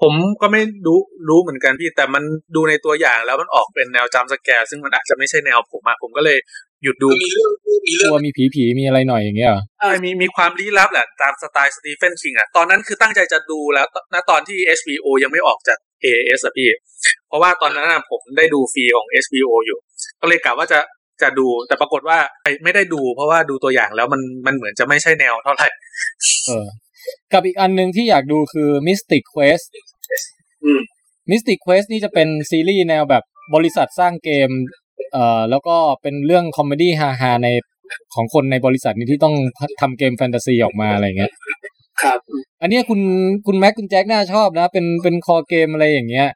[SPEAKER 6] ผมก็ไม่รู้รู้เหมือนกันพี่แต่มันดูในตัวอย่างแล้วมันออกเป็นแนวจำสแกร์ซึ่งมันอาจจะไม่ใช่แนวผมอะผมก็เลยหยุดดู
[SPEAKER 10] มีเรื่องมี
[SPEAKER 2] ก
[SPEAKER 10] เรื่
[SPEAKER 2] ลั
[SPEAKER 10] อง
[SPEAKER 2] วมีผีผีๆมีอะไรหน่อยอย่างเงี้ยเหรอ
[SPEAKER 6] เออมีมีความลี้ลับแหละตามสไตล์สตีเฟนคิงอะตอนนั้นคือตั้งใจจะดูแล้วณตอนที่ HBO ยังไม่ออกจาก AS อะพี่ เพราะว่าตอนนั้นอะผมได้ดูฟรีของ HBO อยู่ ก็เลยกะว่าจะจะดู แต่ปรากฏว่าไอ้ไม่ได้ดู เพราะว่าดูตัวอย่างแล้วมันมันเหมือนจะไม่ใช่แนวเท่าไหร่
[SPEAKER 2] เออกับอีกอันหนึ่งที่อยากดูคือ Mythic Quest
[SPEAKER 6] อืม
[SPEAKER 2] Mythic Quest นี่จะเป็นซีรีส์แนวแบบบริษัทสร้างเกมเอ่อแล้วก็เป็นเรื่อง comedy ฮาๆในของคนในบริษัทนี้ที่ต้องทำเกมแฟนตาซีออกมาอะไรเงี้ย
[SPEAKER 5] ครับ
[SPEAKER 2] อันเนี้ยคุณคุณแม็กคุณแจ็คน่าชอบนะ เป็นเป็นคอเกมอะไรอย่างเงี้ย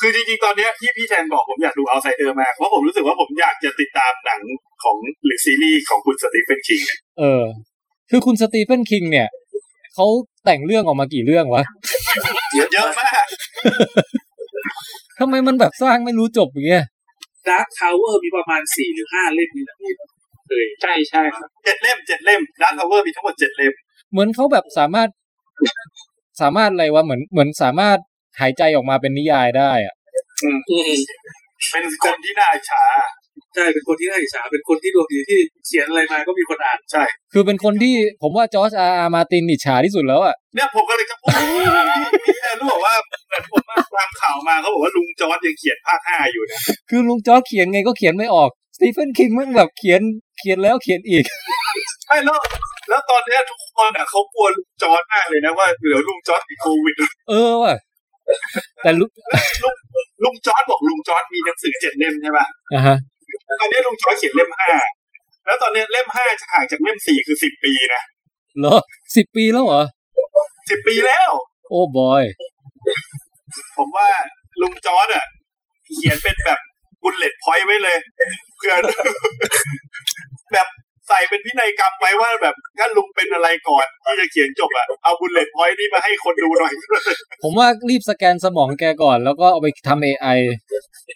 [SPEAKER 3] คือจริงๆ ตอนเนี้ยที่พี่แทนบอกผมอยากดู Outsider มาก เพราะผมรู้สึกว่าผมอยากจะติดตามหนังของหรือซีรีส์ของคุณสตีเฟนคิง
[SPEAKER 2] เออ คือคุณสตีเฟนคิงเนี่ยเขาแต่งเรื่องออกมากี่เรื่องวะ
[SPEAKER 3] เยอะมาก
[SPEAKER 2] ทำไมมันแบบสร้างไม่รู้จบอย่างเงี้ย
[SPEAKER 13] Dark Tower มีประมาณสี่หรือห้าเล่มนี่นะพี่
[SPEAKER 5] ใช่ใช่ครับ
[SPEAKER 3] เจ็ดเล่มเจ็ดเล่ม Dark Tower มีทั้งหมดเจ็ดเล่ม
[SPEAKER 2] เหมือนเขาแบบสามารถสามารถอะไรวะเหมือนเหมือนสามารถหายใจออกมาเป็นนิยายได้อะ
[SPEAKER 3] เป็นคนที่น่าอิจฉา
[SPEAKER 13] ใช่เป็นคนที่น่าอิจฉาเป็นคนที่ดวงดีที่เขียนอะไรมาก็มีคนอ่าน
[SPEAKER 3] ใช่
[SPEAKER 2] คือเป็นคนที่ผมว่าจอร์จอาร์มาร์ตินอิจฉาที่สุดแล้วอะ
[SPEAKER 3] เนี่ยผมก็เลยจะพูดพี่แทนรู้บอกว่าแบบผมว่าตามข่าวมาเขาบอกว่าลุงจอร์จยังเขียนภาคห้าอยู่นะ
[SPEAKER 2] คือลุงจอร์จเขียนไงก็เขียนไม่ออก สตีเฟนคิงมันแบบเขียนเขียนแล้วเขียนอีก
[SPEAKER 3] ใช่แล้วแล้วตอนเนี้ยทุกคนอะเขากลัวลุงจอร์จมากเลยนะว่าเดี๋ยวลุงจอร์จติดโควิด
[SPEAKER 2] เออว่ะแต่ลุ
[SPEAKER 3] ลุงลุงจอร์จบอกลุงจอร์จมีหนังสือเจ็ดเล่มใช่ป่ะ
[SPEAKER 2] อะฮะ
[SPEAKER 3] ตอนนี้ลุงจอร์จเขียนเล่มห้าแล้วตอนเนี้ยเล่มห้าจะห่างจากเล่มสี่คือสิบปีนะ
[SPEAKER 2] เหรอสิบปีแล้วเหรอ
[SPEAKER 3] สิบปีแล้ว
[SPEAKER 2] oh boy
[SPEAKER 3] ผมว่าลุงจอร์จอะเขียนเป็นแบบ bullet point ไว้เลย เพื่อแบบใส่เป็นพินัยกรรมไว้ว่าแบบถ้าลุงเป็นอะไรก่อนที่จะเขียนจบอะเอา bullet point นี่มาให้คนดูหน่อย
[SPEAKER 2] ผมว่ารีบสแกนสมองแกก่อน แล้วก็เอาไปทำ AI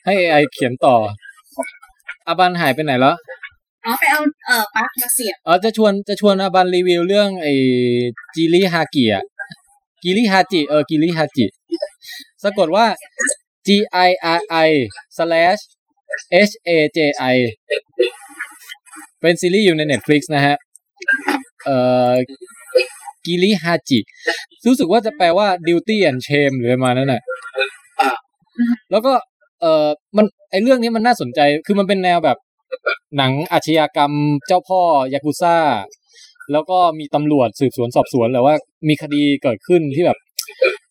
[SPEAKER 2] ให้ AI เขียนต่ออาบันหายไปไหนแล้ว
[SPEAKER 7] อ๋อไปเอาเอ่อปลั๊กมาเสียบ
[SPEAKER 2] เออจะชวนจะชวนอาบันรีวิวเรื่องไอ้จิริฮากิอะกิริฮาจิเออกิริฮาจิสะกดว่า G I R I slash H A J I เป็นซีรีส์อยู่ใน Netflix นะฮะ เอ่อกิริฮาจิ รู้สึกว่าจะแปลว่า duty and shame หรือประมาณนั้นน่ะแล้วก็เอ่อมันไอเรื่องนี้มันน่าสนใจ คือมันเป็นแนวแบบหนังอาชญากรรมเจ้าพ่อยากุซ่า แล้วก็มีตำรวจสืบสวนสอบสวนหรือว่ามีคดีเกิดขึ้นที่แบบ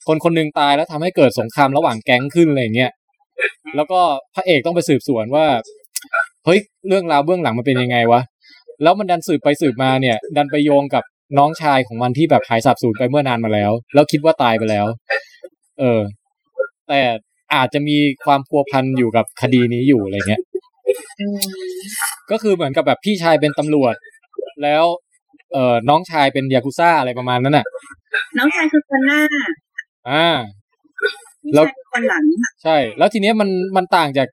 [SPEAKER 2] คนคนหนึ่งตายแล้วทำให้เกิดสงครามระหว่างแก๊งขึ้นอะไรเงี้ย แล้วก็พระเอกต้องไปสืบสวนว่า เฮ้ยเรื่องราวเบื้องหลังมันเป็นยังไงวะ แล้วมันดันสืบไปสืบมาเนี่ย ดันไปโยงกับน้องชายของมันที่แบบหายสาบสูญไปเมื่อนานมาแล้ว แล้วคิดว่าตายไปแล้ว เออ แต่อาจจะมีความพัวพันอยู่กับคดีนี้อยู่อะไรเงี้ยก็คือเหมือนกับแบบพี่ชายเป็นตำรวจ แล้วเอ่อน้องชายเป็นยากุซ่าอะไรประมาณนั้นน่ะ
[SPEAKER 7] น้องชายคือคนหน้า
[SPEAKER 2] อ่า
[SPEAKER 7] พี่
[SPEAKER 2] แล้ว
[SPEAKER 7] ชาย คือคนหลัง
[SPEAKER 2] ใช่ แล้วทีเนี้ยมันมันต่างจาก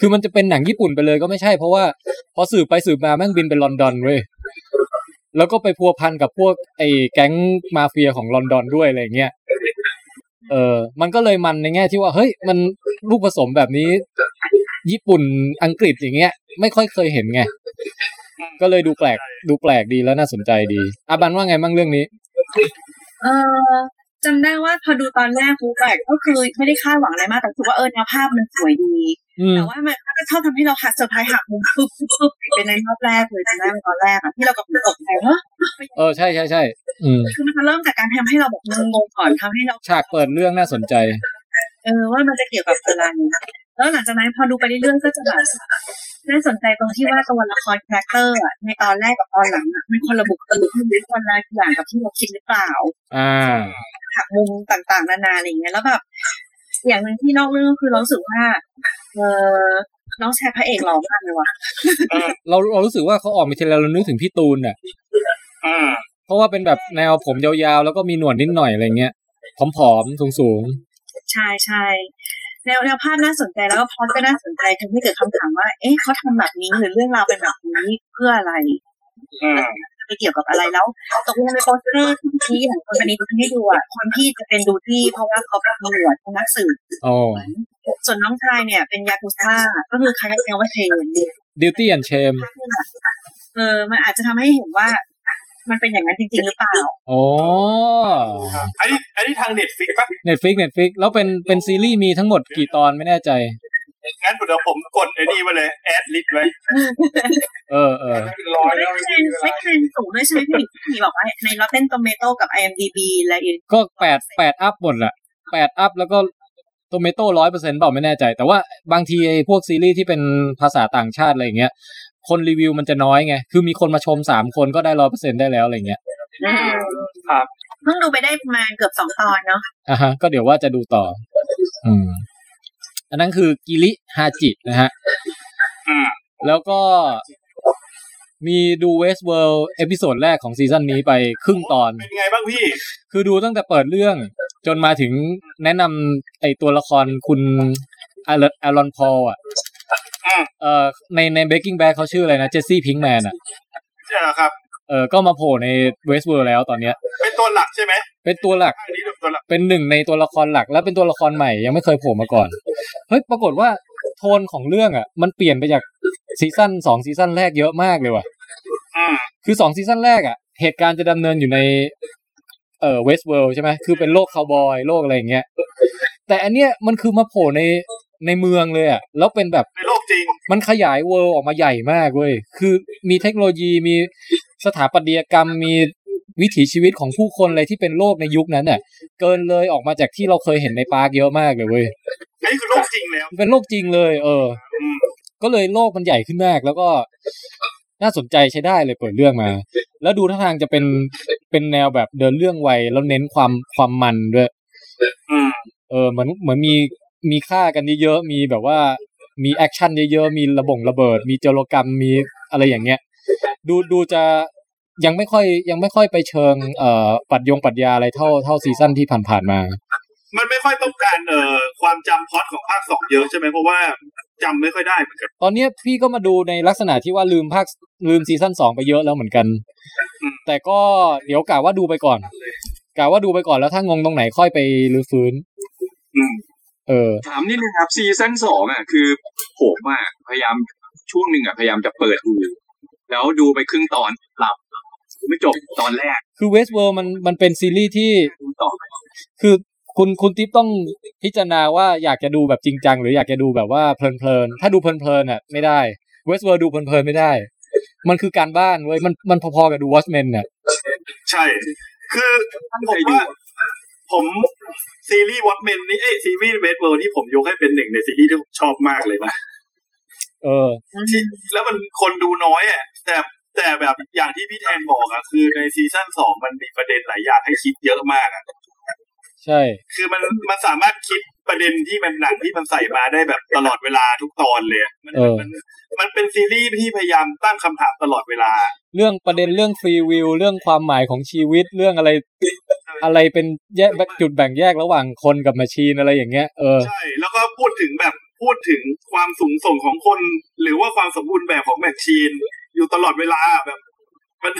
[SPEAKER 2] คือมันจะเป็นหนังญี่ปุ่นไปเลยก็ไม่ใช่ เพราะว่าพอสืบไปสืบมาแม่งบินไปลอนดอนเว้ยแล้วก็ไปพัวพันกับพวกไอ้แก๊งมาเฟียของลอนดอนด้วยอะไรอย่างเงี้ยเออ มันก็เลยมันในแง่ที่ว่าเฮ้ยมันลูกผสมแบบนี้ ญี่ปุ่นอังกฤษอย่างเงี้ย ไม่ค่อยเคยเห็นไง ก็เลยดูแปลกดูแปลกดีแล้วน่าสนใจดีอาบันว่าไงบ้างเรื่องนี้
[SPEAKER 7] เออ จำได้ว่าพอดูตอนแรกปุ๊บแบบก็คือไม่ได้คาดหวังอะไรมากแต่คือว่าเออแนวภาพมันสวยดี
[SPEAKER 2] อืม
[SPEAKER 7] แต่ว่ามันก็จะชอบทำให้เราหัดเซอร์ไพรส์หักมุมปึ๊บปึ๊บปึ๊บเป็นในรอบแรกเลยจำได้ไหมตอนแรกอะที่เรากับตกใจว่า
[SPEAKER 2] เออใช่ใช่ใช่อืม
[SPEAKER 7] คือมันจะเริ่มจากการทำให้เราแบบงงๆก่อนทำให้เรา
[SPEAKER 2] ฉากเปิดเรื่องน่าสนใจ
[SPEAKER 7] เออว่ามันจะเกี่ยวกับอะไรแล้วหลังจากนั้นพอดูไปเรื่อยๆก็จะแบบน่าสนใจตรงที่ว่าตัวละครคาแรคเตอร์อะในตอนแรกกับตอนหลังอะมันคนละบุคลิกมันเป็นคนละอย่างกับที่เราคิดหรือเปล่า
[SPEAKER 2] อ่า
[SPEAKER 7] หักมุมต่างๆ นานาอะไรอย่างเงี้ยแล้วแบบอย่างหนึ่งที่นอกเรื่องก็คือเรารู้สึกว่า เออน้องชายพระเอกหล่อมากเลยว่ะ
[SPEAKER 2] เราเรารู้สึกว่าเขาออกมาทีไรเรานึกถึงพี่ตูนน่ะเพราะว่าเป็นแบบแนวผมยาวๆ แล้วก็มีหนวดนิดหน่อยอะไรเงี้ยผอมๆสูง
[SPEAKER 7] ใช่ใช่แนวแนวภาพน่าสนใจแล้วก็พล็อตก็น่าสนใจทำให้เกิดคำถามว่า เอ๊ะเขาทำแบบนี้หรือเรื่องราวเป็นแบบนี้เพื่ออะไร ไปเกี่ยวกับอะไรแล้วตกลงในโปสเตอร์ที่ชี้ของคนคนนี้ดูให้ดูอะคนที่จะเป็นดูที่เพราะว่าเขาเป็นตำรวจเป็นนักสืบ
[SPEAKER 2] ๆอ๋อ
[SPEAKER 7] ส่วนน้องชายเนี่ยเป็นยากุซ่าก็คือคล้ายๆว่าเทรน
[SPEAKER 2] Duty and Shame
[SPEAKER 7] เออมันอาจจะทำให้เห็นว่ามันเป็นอย่างนั้นจริง ๆ หรือเปล่า
[SPEAKER 2] อ๋อ
[SPEAKER 3] อันนี้อันนี้ทาง Netflix ปะ
[SPEAKER 2] Netflix Netflix แล้วเป็นเป็นซีรีส์มีทั้งหมดกี่ตอนไม่แน่ใจ
[SPEAKER 3] งั้นเดี๋ยวผมกดไอ้นี่มาเลย add list ไว้
[SPEAKER 2] เออเออ
[SPEAKER 3] ร้อย
[SPEAKER 7] ไม่
[SPEAKER 3] แล้ว
[SPEAKER 7] เทรนไม่เทรนสูงด้วยใช่ไหมพี่พี่บอกว่าใน Rotten Tomato กับ IMDb และอีก
[SPEAKER 2] ก็แปดแปด up หมดแหละแปด up แล้วก็ Tomato ร้อยเปอร์เซ็นต์เปล่าไม่แน่ใจ แต่ว่าบางทีไอ้พวกซีรีส์ที่เป็นภาษาต่างชาติอะไรอย่างเงี้ย คนรีวิวมันจะน้อยไง คือมีคนมาชมสามคนก็ได้ร้อยเปอร์เซ็นต์ได้แล้วอะไรเงี้ย
[SPEAKER 5] ครับ
[SPEAKER 7] เพิ่งดูไปได้ประมาณเกือบสองตอนเนาะ
[SPEAKER 2] อะฮะ ก็เดี๋ยวว่าจะดูต่อ อืม อันนั้นคือ Giri/Haji นะฮะแล้วก็มีดู Westworld episode แรกของซีซั่นนี้ไปครึ่งตอน
[SPEAKER 3] เป็นไงบ้างพี่
[SPEAKER 2] คือดูตั้งแต่เปิดเรื่อง จนมาถึงแนะนำไอตัวละครคุณอารอ Aaron Paul อะเอ่อในใน Breaking Bad เขาชื่ออะไรนะ Jesse Pinkman อะ
[SPEAKER 3] ใช่ครับ
[SPEAKER 2] เออก็มาโผล่ใน Westworld แล้วตอนเนี้ย
[SPEAKER 3] เป็นตัวหลักใช่ไหม
[SPEAKER 2] เป็นตัวหลัก
[SPEAKER 3] อันนี้ตัวหลัก
[SPEAKER 2] เป็นหนึ่งในตัวละครหลัก และเป็นตัวละครใหม่ยังไม่เคยโผล่มาก่อน เฮ้ยปรากฏว่าโทนของเรื่องอะ มันเปลี่ยนไปจากซีซั่นสองซีซั่นแรกเยอะมากเลยว่ะคือสองซีซั่นแรกอะ เหตุการณ์จะดำเนินอยู่ในเอ่อ Westworld ใช่ไหมคือเป็นโลกคาวบอยโลกอะไรอย่างเงี้ยแต่อันเนี้ยมันคือมาโผล่ใน ในเมืองเลยอะแล้วเป็นแบบ
[SPEAKER 3] ในโลกจริง
[SPEAKER 2] มันขยาย world ออกมาใหญ่มากเว้ยคือมีเทคโนโลยีมีสถาปัตยกรรมมีวิถีชีวิตของผู้คนอะไรที่เป็นโลกในยุคนั้นน่ะ เกินเลยออกมาจากที่เราเคยเห็นใน park เยอะมากเลยเว้ย
[SPEAKER 3] อันนี้คือโลกจริงแล้ว
[SPEAKER 2] มันเป็นโลกจริงเลย เออ ก็เลยโลกมันใหญ่ขึ้นมาก แล้วก็น่าสนใจใช้ได้เลยเปิดเรื่องมา แล้วดูท่าทางจะเป็นเป็นแนวแบบเดินเรื่องไวแล้วเน้นความความมันด้วยเออเหมือนเหมือนมี มีฆ่ากันเยอะๆมีแบบว่ามีแอคชั่นเยอะๆมีระบงระเบิด มีโจรกรรมมีอะไรอย่างเงี้ย ดูดูจะยังไม่ค่อยยังไม่ค่อยไปเชิงเอ่อปรัชยงปรัชญาอะไรเท่าเท่าซีซั่นที่ผ่านๆมา
[SPEAKER 3] มันไม่ค่อยต้องการเอ่อความจำพล็อตของภาคสองเยอะใช่ไหมเพราะว่าจำไม่ค่อยได้เหมือนกัน
[SPEAKER 2] ตอนเนี้ยพี่ก็มาดูในลักษณะที่ว่าลืมภาคลืมซีซั่นสองไปเยอะแล้วเหมือนกัน แต่ก็เดี๋ยวกะว่าดูไปก่อนกะว่าดูไปก่อนแล้วถ้างงตรงไหนค่อยไปรื้อฟื้น เออ
[SPEAKER 9] ถามนิดนึงครับซีซั่นสองอะคือผมอะพยายามช่วงหนึ่งอะพยายามจะเปิดดู แล้วดูไปครึ่งตอนหลับไม่จบตอนแรก
[SPEAKER 2] คือเวสเวิร์มันมันเป็นซีรีส์ที่
[SPEAKER 9] ต่อ
[SPEAKER 2] คือคุณคุณติ๊บต้องพิจารณาว่าอยากจะดูแบบจริงจัง หรืออยากจะดูแบบว่าเพลินๆ ถ้าดูเพลินๆอะไม่ได้ Westworld ดูเพลินๆ ไม่ได้ มันคือการบ้านเว้ยมันมันพอๆกับดู Watchmen เนี่ย
[SPEAKER 3] ใช่ คือผมว่า ผมซีรีส์ Watchmen นี่เอ้ยซีรีส์ Westworld นี่ผมยกให้เป็นหนึ่งในซีรีส์ที่ผมชอบมากเลยนะ
[SPEAKER 2] เออ
[SPEAKER 3] ที่แล้วมันคนดูน้อยอะแต่แต่แบบอย่างที่พี่แทนบอกอะคือในซีซั่นสองมันมีประเด็นหลายอย่างให้คิดเยอะมากอะ
[SPEAKER 2] ใช่
[SPEAKER 3] คือมันมันสามารถคิด ประเด็นที่มันหนังที่มันใส่มาได้แบบตลอดเวลาทุกตอนเลยอะมัน
[SPEAKER 2] เออ
[SPEAKER 3] มันมันเป็นซีรีส์ที่พยายามตั้งคำถามตลอดเวลา
[SPEAKER 2] เรื่องประเด็นเรื่อง free will เรื่องความหมายของชีวิตเรื่องอะไร อะไรเป็นแยกจุดแบ่งแยกระหว่างคนกับ machine อะไรอย่างเงี้ยเออ
[SPEAKER 3] ใช่แล้วก็พูดถึงแบบพูดถึงความสูงส่งของคน หรือว่าความสมบูรณ์แบบของ machine อยู่ตลอดเวลาแบบมัน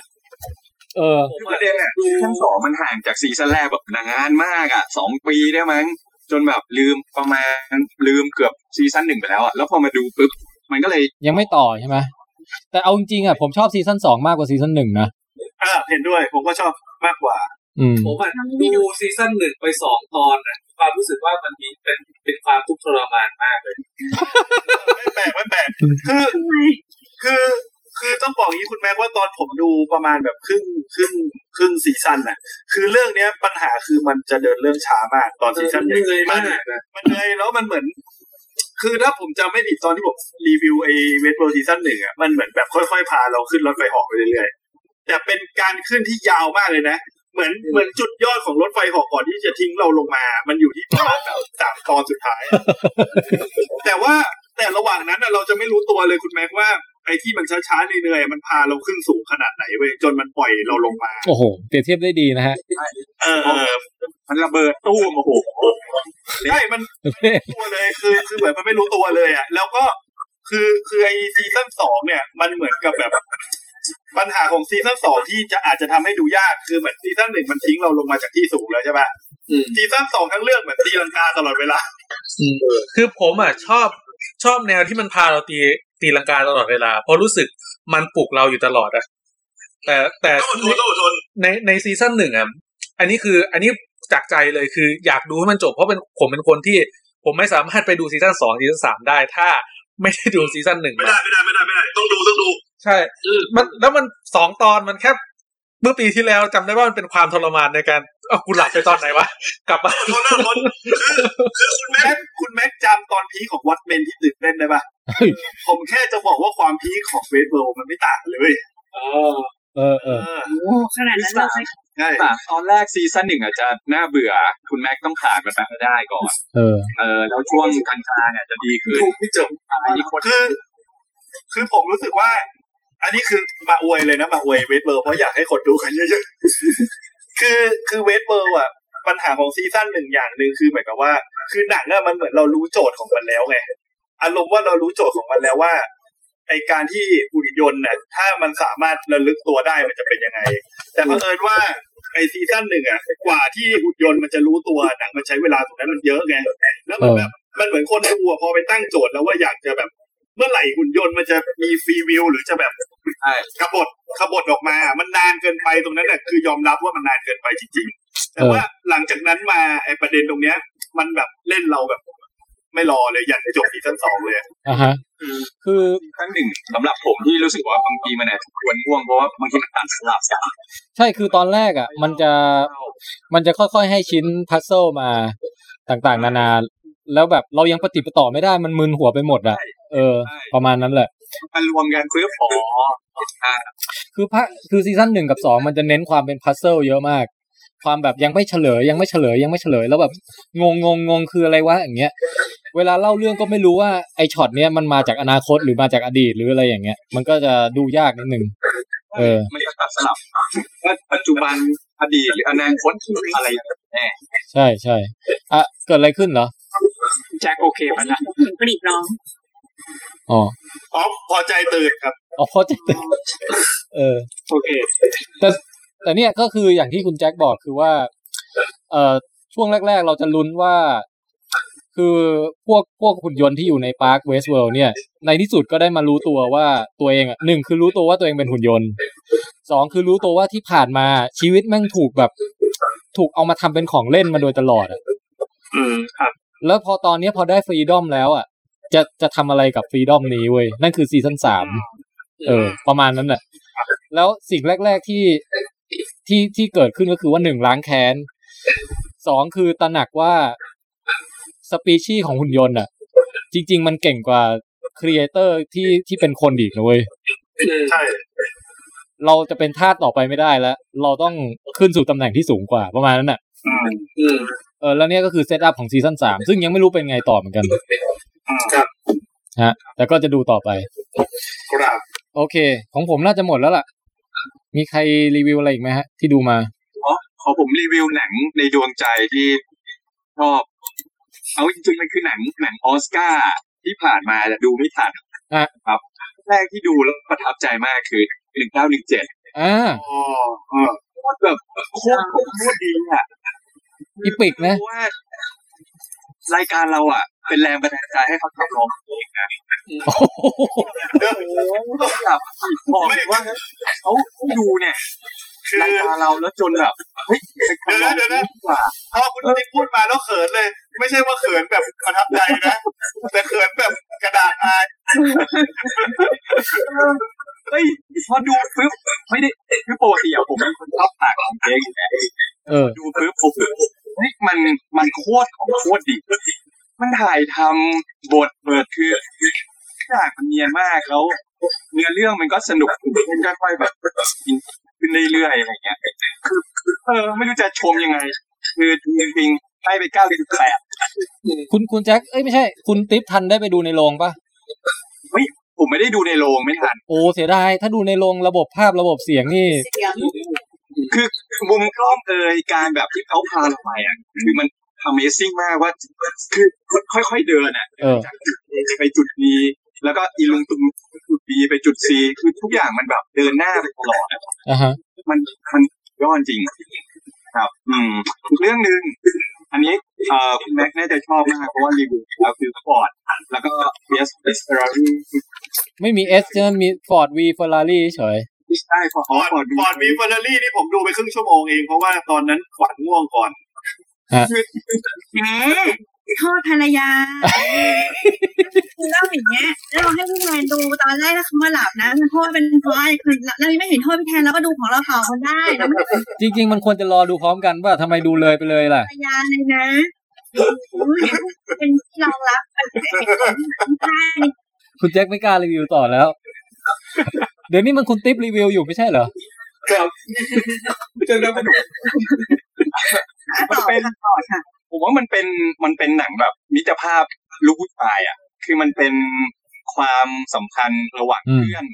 [SPEAKER 2] เออ
[SPEAKER 9] คือประเด็นอะซีซั่นสองมันห่างจากซีซั่นแรกแบบนานมากอะสองปีได้มั้ง จนแบบลืมประมาณลืมเกือบซีซั่นหนึ่งไปแล้วอะแล้วพอมาดูปุ๊บมันก็เลย
[SPEAKER 2] ยังไม่ต่อใช่ไหมแต่เอาจริงๆอะผมชอบซีซั่นสองมากกว่าซีซั่นหนึ่งนะ
[SPEAKER 3] อ่าเห็นด้วย ผมก็ชอบมากกว่า
[SPEAKER 2] อืม
[SPEAKER 13] ผมอะดูซีซั่นหนึ่งไปสองตอนนะไปความรู้สึกว่ามันมีเป็นเป็นความทุกข์ทรมานมากเลย
[SPEAKER 3] ไม่แปลกไม่แปลกคือคือ คือต้องบอกอย่างนี้คุณแม็กว่าตอนผมดูประมาณแบบครึ่งครึ่งครึ่งซีซั่นน่ะ คือเรื่องเนี้ยปัญหาคือมันจะเดินเรื่องช้ามากตอนซีซั่น
[SPEAKER 13] เหนื่อยมาก
[SPEAKER 3] มันเหนื่อยแล้วมันเหมือน คือถ้าผมจำไม่ผิดตอนที่ผมรีวิวไอ้เวทโ r ซีซั่นหนึ่งอะมันเหมือนแบบค่อยๆพาเราขึ้นรถไฟเหอกไปเรื่อยๆแต่เป็นการขึ้นที่ยาวมากเลยนะเหมือนเหมือนจุดยอดของรถไฟเหอกก่อนที่จะทิ้งเราลงมา มันอยู่ที่ประมาณแบบสามตอนสุดท้าย แต่ว่าแต่ระหว่างนั้นน่ะเราจะไม่รู้ตัวเลยคุณแม็กว่า ไอ้ที่มันช้าๆเหนื่อยๆมันพาเราขึ้นสูงขนาดไหนเว้ยจนมันปล่อยเราลงมา
[SPEAKER 2] โอ้โหเปรียบเทียบได้ดีนะฮะ
[SPEAKER 3] เออ
[SPEAKER 9] มันระเบิดตู้มโอ้โห
[SPEAKER 3] ใช่มันตัวเลยคือคือเหมือนมันไม่รู้ตัวเลยอะแล้วก็คือคือไอซีซั่นสองเนี่ย มันเหมือนกับแบบ ปัญหาของซีซั่นสองที่จะอาจจะทำให้ดูยากคือเหมือนซีซั่นหนึ่งมันทิ้งเราลงมาจากที่สูงแล้วใช่ป่ะซีซั่นสองทั้งเรื่องเหมือนตีลังกาตลอดเวลา
[SPEAKER 6] คือผมอะชอบ ชอบแนวที่มันพาเราตีตีลังกาตลอดเวลา เพราะรู้สึกมันปลุกเราอยู่ตลอดอะแต่แต่ในในซีซั่นหนึ่งอะอันนี้คืออันนี้จากใจเลยคืออยากดูให้มันจบ เพราะเป็นผมเป็นคนที่ผมไม่สามารถไปดูซีซั่นสองซีซั่นสามได้ ถ้าไม่ได้ดูซีซั่นหนึ่ง
[SPEAKER 12] ไม่ได้ไม่ได้ไม่ได้ไม่ได้ ต้องดูต้องดู
[SPEAKER 6] ใช่มันแล้วมันสองตอนมันแค่เมื่อปีที่แล้วจำได้ว่ามันเป็นความทรมานในการ เอากูหลับไปตอนไหนวะ กลับมา
[SPEAKER 3] คือคุณแม็กคุณแม็กจำตอน peak ของ Watchmenที่ตื่นเต้นได้ปะผมแค่จะบอกว่าความ peak ของ Westworld มันไม่ต่างกันเลย
[SPEAKER 2] เออเออ
[SPEAKER 7] โอ้ขนาดนั้นเลย
[SPEAKER 3] ใช่
[SPEAKER 9] ตอนแรกซีซั่นหนึ่งอาจจะน่าเบื่อ คุณแม็กต้องผ่านมันไปให้ได้ก่อน
[SPEAKER 2] เออ
[SPEAKER 9] เออ แล้วช่วงกลางๆเนี่ยจะดีขึ้น
[SPEAKER 3] ไม่จบ
[SPEAKER 9] อีกคน
[SPEAKER 3] คือ คือผมรู้สึกว่า อันนี้คือมาอวยเลยนะมาอวยเวทเบิร์เพราะอยากให้คนดูกันเยอะๆ คือคือเวทเบิร์อะปัญหาของซีซั่นหนึ่งอย่างหนึ่งคือเหมือนกับว่า คือหนังอะมันเหมือนเรารู้โจทย์ของมันแล้วไงอารมณ์ว่าเรารู้โจทย์ของมันแล้วว่าไอการที่หุ่นยนต์เนี่ยถ้ามันสามารถระลึกตัวได้มันจะเป็นยังไง แต่บังเอิญว่าไอซีซั่นหนึ่งอะกว่าที่หุ่นยนต์มันจะรู้ตัวหนังมันใช้เวลาตรงนั้นมันเยอะไงแล้วมันแบบมันเหมือนคนดูอะพอไปตั้งโจทย์แล้วว่าอยากจะแบบ เมื่อไหร่หุ่นยนต์มันจะมีฟรีวิวหรือจะแบบขบฏขบฏออกมา มันนานเกินไปตรงนั้นน่ะคือยอมรับว่ามันนานเกินไปจริงๆ แต่ว่าหลังจากนั้นมาไอ้ประเด็นตรงเนี้ย มันแบบเล่นเราแบบ ไม่รอเลยยันจบซีซั่นสองเลย
[SPEAKER 2] อ่าฮะคือ
[SPEAKER 9] ครั้งหนึ่งสำหรับผมที่รู้สึกว่าบางทีมันอาจจะควรง่วงเพราะว่าบางทีมันตัดสลับกัน
[SPEAKER 2] ใช่คือตอนแรกอะ มันจะมันจะค่อยๆให้ชิ้น puzzle มาต่างๆ นานา แล้วแบบเรายังปะติดปะต่อไม่ได้มันมึนหัวไปหมดอะ เออ ประมาณนั้นแหละ
[SPEAKER 9] มันรวมกันเพื่อขออ่า
[SPEAKER 2] คือพระคือซีซั่นหนึ่งกับสองมันจะเน้นความเป็น puzzle เยอะมาก ความแบบยังไม่เฉลยยังไม่เฉลยยังไม่เฉลย แล้วแบบงงงงงงคืออะไรวะอย่างเงี้ย เวลาเล่าเรื่องก็ไม่รู้ว่าไอช็อตเนี้ยมันมาจากอนาคตหรือมาจากอดีตหรืออะไรอย่างเงี้ย มันก็จะดูยากนิดนึงเออ
[SPEAKER 9] มันจะตัดสลับว่าปัจจุบันอดีตหรืออนาคตอะไรแน่
[SPEAKER 2] ใช่ใช่อะเกิดอะไรขึ้นเหรอ
[SPEAKER 5] แจ็คโอเคปะนะ
[SPEAKER 7] กรีดร้อง
[SPEAKER 2] อ๋อ
[SPEAKER 3] อ๋อพอใจตื่นครับ
[SPEAKER 2] อ๋อพอจะตื่นเออ
[SPEAKER 5] โอเค
[SPEAKER 2] แต่แต่เนี่ยก็คืออย่างที่คุณแจ็คบอกคือว่า เอ่อช่วงแรก ๆ เราจะลุ้นว่าคือพวกพวกหุ่นยนต์ที่อยู่ใน park Westworld เนี่ย ในที่สุดก็ได้มารู้ตัวว่าตัวเองอะหนึ่งคือรู้ตัวว่าตัวเองเป็นหุ่นยนต์สองคือรู้ตัวว่าที่ผ่านมาชีวิตแม่งถูกแบบ ถูกเอามาทำเป็นของเล่นมาโดยตลอดอะ
[SPEAKER 5] อืมครับ
[SPEAKER 2] แล้วพอตอนนี้พอได้ freedom แล้วอะ จะจะทำอะไรกับ freedom นี้เว้ย นั่นคือซีซั่นสามเออ ประมาณนั้นแหละแล้วสิ่งแรก ๆที่ที่ที่เกิดขึ้นก็คือว่าหนึ่งล้างแค้นสองคือตระหนักว่าสปีชีส์ของหุ่นยนต์อะ จริง ๆ มันเก่งกว่า creator ที่ที่เป็นคนอีกนะเว้ย
[SPEAKER 3] ใช่
[SPEAKER 2] เราจะเป็นทาสต่อไปไม่ได้แล้ว เราต้องขึ้นสู่ตำแหน่งที่สูงกว่าประมาณนั้นน่ะ
[SPEAKER 5] อืม
[SPEAKER 2] เออแล้วเนี่ยก็คือเซตอัพของซีซั่นสามซึ่งยังไม่รู้เป็นไงต่อเหมือนกัน
[SPEAKER 3] ครับ
[SPEAKER 2] ฮะ แต่ก็จะดูต่อไป
[SPEAKER 3] ครับ
[SPEAKER 2] โอเค ของผมน่าจะหมดแล้วล่ะ มีใครรีวิวอะไรอีกไหมฮะ ที่ดูมา
[SPEAKER 9] เพราะขอผมรีวิวหนังในดวงใจที่ชอบ เอาจริงๆมันคือหนังหนังออสการ์ที่ผ่านมาแต่ดูไม่ทัน
[SPEAKER 2] อะ
[SPEAKER 9] ครับ แรกที่ดูแล้วประทับใจมากคือหนึ่งเก้าหนึ่งเจ็ด
[SPEAKER 2] อ่า
[SPEAKER 3] อ๋อ
[SPEAKER 9] แบบโคตรโคตรดีอะ
[SPEAKER 2] อีปิกนะ
[SPEAKER 9] เพราะว่ารายการเราอะ เป็นแรงบันดาลใจให้เขาทำร้องเพลงนะแบบบอกเลยว่าเขาดูเนี่ยรายการเราแล้วจนแบบเฮ้ย
[SPEAKER 3] เดี๋ยวนะเดี๋ยวนะพอคุณติ๊กพูดมาแล้วเขินเลย ไม่ใช่ว่าเขินแบบประทับใจนะ แต่เขินแบบกระดาษอาย
[SPEAKER 9] เฮ้ยพอดูปุ๊บไม่ได้คือปกติอะผมเป็นคนชอบถ่ายของเองอยู่แล้ว
[SPEAKER 2] เออ
[SPEAKER 9] ดูปุ๊บผม เฮ้ยมันมันโคตรของโคตรดีมันถ่ายทำบทเปิดคือทุกอย่างมันเนียนมากแล้ว เนื้อเรื่องมันก็สนุกมันก็ค่อยแบบขึ้นเรื่อยๆอะไรเงี้ยคือเออ ไม่รู้จะชมยังไง คือจริงๆให้ไปเก้าสิบแปด
[SPEAKER 2] คุณคุณแจ็คเอ้ยไม่ใช่ คุณติ๊บทันได้ไปดูในโรงปะ
[SPEAKER 9] เฮ้ยผมไม่ได้ดูในโรงไม่ทัน
[SPEAKER 2] โอ้เสียดายถ้าดูในโรงระบบภาพระบบเสียงนี่
[SPEAKER 9] คือมุมกล้องเอยการแบบที่เขาพาเราไปอะคือมัน Amazing มากว่าคือค่อยๆเดินอะ
[SPEAKER 2] เออ
[SPEAKER 9] จากจุด A ไปจุด B แล้วก็อีลุงตุงจุด B ไปจุด C คือทุกอย่างมันแบบเดินหน้าไปตลอดอะ
[SPEAKER 2] อ่าฮะ
[SPEAKER 9] มันมันยอดจริงครับ อืมอีกเรื่องหนึ่งอันนี้เอ่อคุณแม็กซ์น่าจะชอบมากเพราะว่ารีวิวแล้วคือฟอร์ดแล้วก็ vs Ferrari
[SPEAKER 2] ไม่มี S ใช่ไหมมี Ford v Ferrari เฉย
[SPEAKER 9] ใช่
[SPEAKER 3] Ford Ford Ford v Ferrari นี่ผมดูไปครึ่งชั่วโมงเอง เพราะว่าตอนนั้นขวัญง่วงก่อน
[SPEAKER 2] ฮะ
[SPEAKER 7] โทษภรรยาคือเล่าอย่างเงี้ยแล้วเราให้พี่แทนดูตอนแรกแล้วเขามาหลับนะมันโทษเป็นเพราะอะไรคือเรายังไม่เห็นโทษพี่แทนแล้วก็ดูของเราต่อกันได้เราไม่เป็น
[SPEAKER 2] จริง ๆ มันควรจะรอดูพร้อมกันว่าทำไมดูเลยไปเลยล่ะ
[SPEAKER 7] ภรรยาเลยนะอุ๊ยเป็นที่รองรับเป็นเห็นของใช่
[SPEAKER 2] คุณแจ็คไม่กล้ารีวิวต่อแล้ว เดี๋ยวนี้มันคุณติ๊บรีวิวอยู่ไม่ใช่เหรอ
[SPEAKER 9] ครับจนแล้วมันมันเป็นผมว่ามันเป็นมันเป็นหนังแบบมิตรภาพลูกผู้ชายอะ คือมันเป็นความสัมพันธ์ระหว่าง
[SPEAKER 2] อืม
[SPEAKER 9] เพื่อน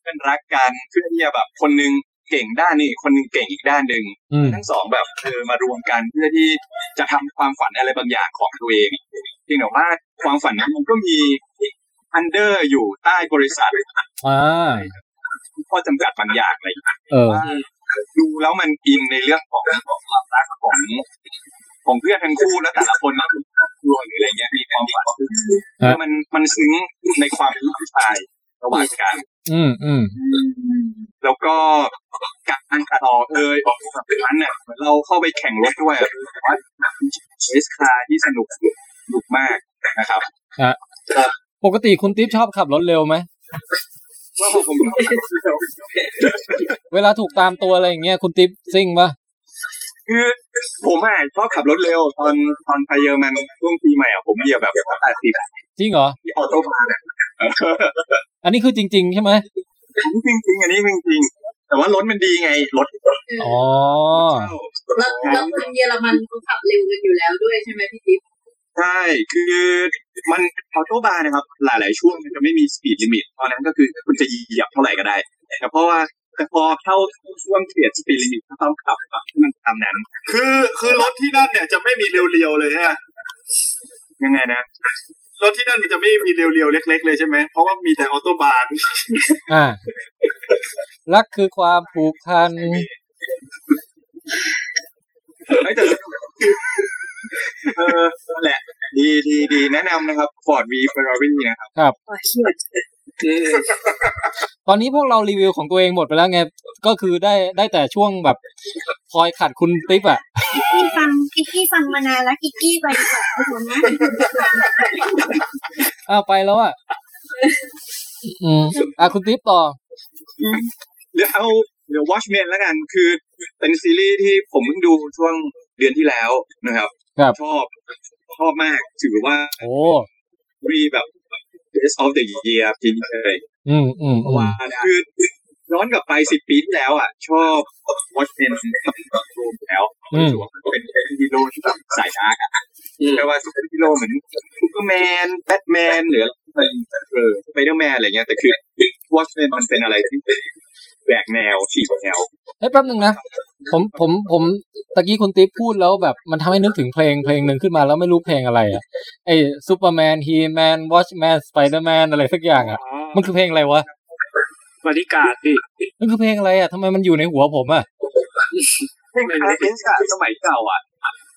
[SPEAKER 9] เพื่อนรักกันเพื่อนที่จะแบบ คนหนึงเก่งด้านนี้คนหนึงเก่งอีกด้านหนึ่ง
[SPEAKER 2] อืม
[SPEAKER 9] ทั้งสองแบบเออมารวมกันเพื่อที่จะทำความฝันอะไรบางอย่างของตัวเองเพียงแต่ว่าความฝันนั้นมันก็มีอันเดอร์อยู่ใต้บริษัท
[SPEAKER 2] อ่า
[SPEAKER 9] ข้อจำกัดบางอย่างอะไรอย่างเงี้ย
[SPEAKER 2] เออ
[SPEAKER 9] ว่าดูแล้วมันอินในเรื่องของของความรักของของเพื่อนทั้งคู่แล้วแต่ละคนนะรวมหรืออะไรเงี้ยมีความฝันคือมันมันซึ้งในความเป็นลูกผู้ชายระหว่างกัน
[SPEAKER 2] อืมอืม
[SPEAKER 9] แล้วก็การตัดต่อเอยแบบนั้นเนี่ยเหมือนเราเข้าไปแข่งรถด้วยอะแต่ว่าเอสคาที่สนุกสนุกมากนะครับ
[SPEAKER 2] ฮะปกติคุณติ๊บชอบขับรถเร็วไหม
[SPEAKER 9] ว่าผม
[SPEAKER 2] เวลาถูกตามตัวอะไรอย่างเงี้ยคุณติ๊บซิ่งปะ
[SPEAKER 9] คือผมอะชอบขับรถเร็ว ตอนตอนไปเยอรมันช่วงปีใหม่อะผมเหยียบแบบแปดสิบ
[SPEAKER 2] จริงเหรอ
[SPEAKER 9] ที่ Auto bahn เนี่ย
[SPEAKER 2] อันนี้คือจริง ๆ ใช่ไหม
[SPEAKER 9] จริงจริงๆอันนี้จริงจริงๆแต่ว่ารถมันดีไงรถ
[SPEAKER 2] อ๋อ
[SPEAKER 14] แล้วแล้วคนเยอรมันเขาขับเร็วกันอยู่แล้วด้วยใช่ไหมพี่ติ๊บ
[SPEAKER 9] ใช่ คือมัน Autobahn นะครับ หลาย ๆ ช่วงมันจะไม่มี speed limit ตอนนั้นก็คือคุณจะเหยียบเท่าไหร่ก็ได้แต่เพราะว่าแต่พอเข้าช่วงเปลี่ยน speed limit ก็ต้องขับแบบให้มันตามนั้น
[SPEAKER 3] คือคือรถที่นั่นเนี่ยจะไม่มีเรียวๆเลยฮะ
[SPEAKER 9] ยังไงนะ
[SPEAKER 3] รถที่นั่นมันจะไม่มีเรียวๆเล็ก ๆ เลยใช่ไหมเพราะว่ามีแต่ Autobahn
[SPEAKER 2] อ่ารักคือความผูกพัน
[SPEAKER 9] เฮ้ยแต่ เออนั่นแหละ ดีดีดีแนะนำนะครับ Ford V Ferrari นะครับ
[SPEAKER 2] ครับ ตอนนี้พวกเรารีวิวของตัวเองหมดไปแล้วไง ก็คือได้ได้แต่ช่วงแบบคอยขัดคุณติ๊บอะ
[SPEAKER 7] กิกกี้ฟังกิกกี้ฟังมานานแล้วกิกกี้ไปก่อนไปก่อนนะ
[SPEAKER 2] อ้าวไปแล้วอะอืมอะคุณติ๊บต่อ
[SPEAKER 9] เดี๋ยวเอาเดี๋ยว Watchmen แล้วกัน คือเป็นซีรีส์ที่ผมเพิ่งดูช่วงเดือนที่แล้วนะครับ
[SPEAKER 2] ครับ
[SPEAKER 9] ชอบชอบมากถือว่า
[SPEAKER 2] โอ้
[SPEAKER 9] รีแบบ best of the year จริงเลย
[SPEAKER 2] อืมอืม
[SPEAKER 9] เพ
[SPEAKER 2] อื
[SPEAKER 9] ราะ
[SPEAKER 2] ม
[SPEAKER 9] ว่าคือ ย้อนกลับไปสิบปีที่แล้วอะ ชอบ Watchmen แล้วรู้สึกว่ามันเป็นฮีโร่ที่แบบสาย dark อะไม่ว่าจะเป็นฮีโร่เหมือนซูเปอร์แมนแบทแมนหรืออะไรเออสไปเดอร์แมนอะไรเงี้ยแต่คือ Watchmen มันเป็นอะไรที่แหวกแนวฉีกแนว
[SPEAKER 2] เฮ้ยแป๊บหนึ่งนะ ผมผมผมตะกี้คุณติ๊บพูดแล้วแบบมันทำให้นึกถึงเพลงเพลงหนึ่งขึ้นมาแล้วไม่รู้เพลงอะไรอะไอ้ซูเปอร์แมนฮีแมน Watchmen สไปเดอร์แมนอะไรสักอย่างอะ มันคือเพลงอะไรวะ
[SPEAKER 5] บอดี้การ์ดดิ
[SPEAKER 2] มันคือเพลงอะไรอะทำไมมันอยู่ในหัวผมอะ
[SPEAKER 9] เพลง RS อะสมัยเก่าอะ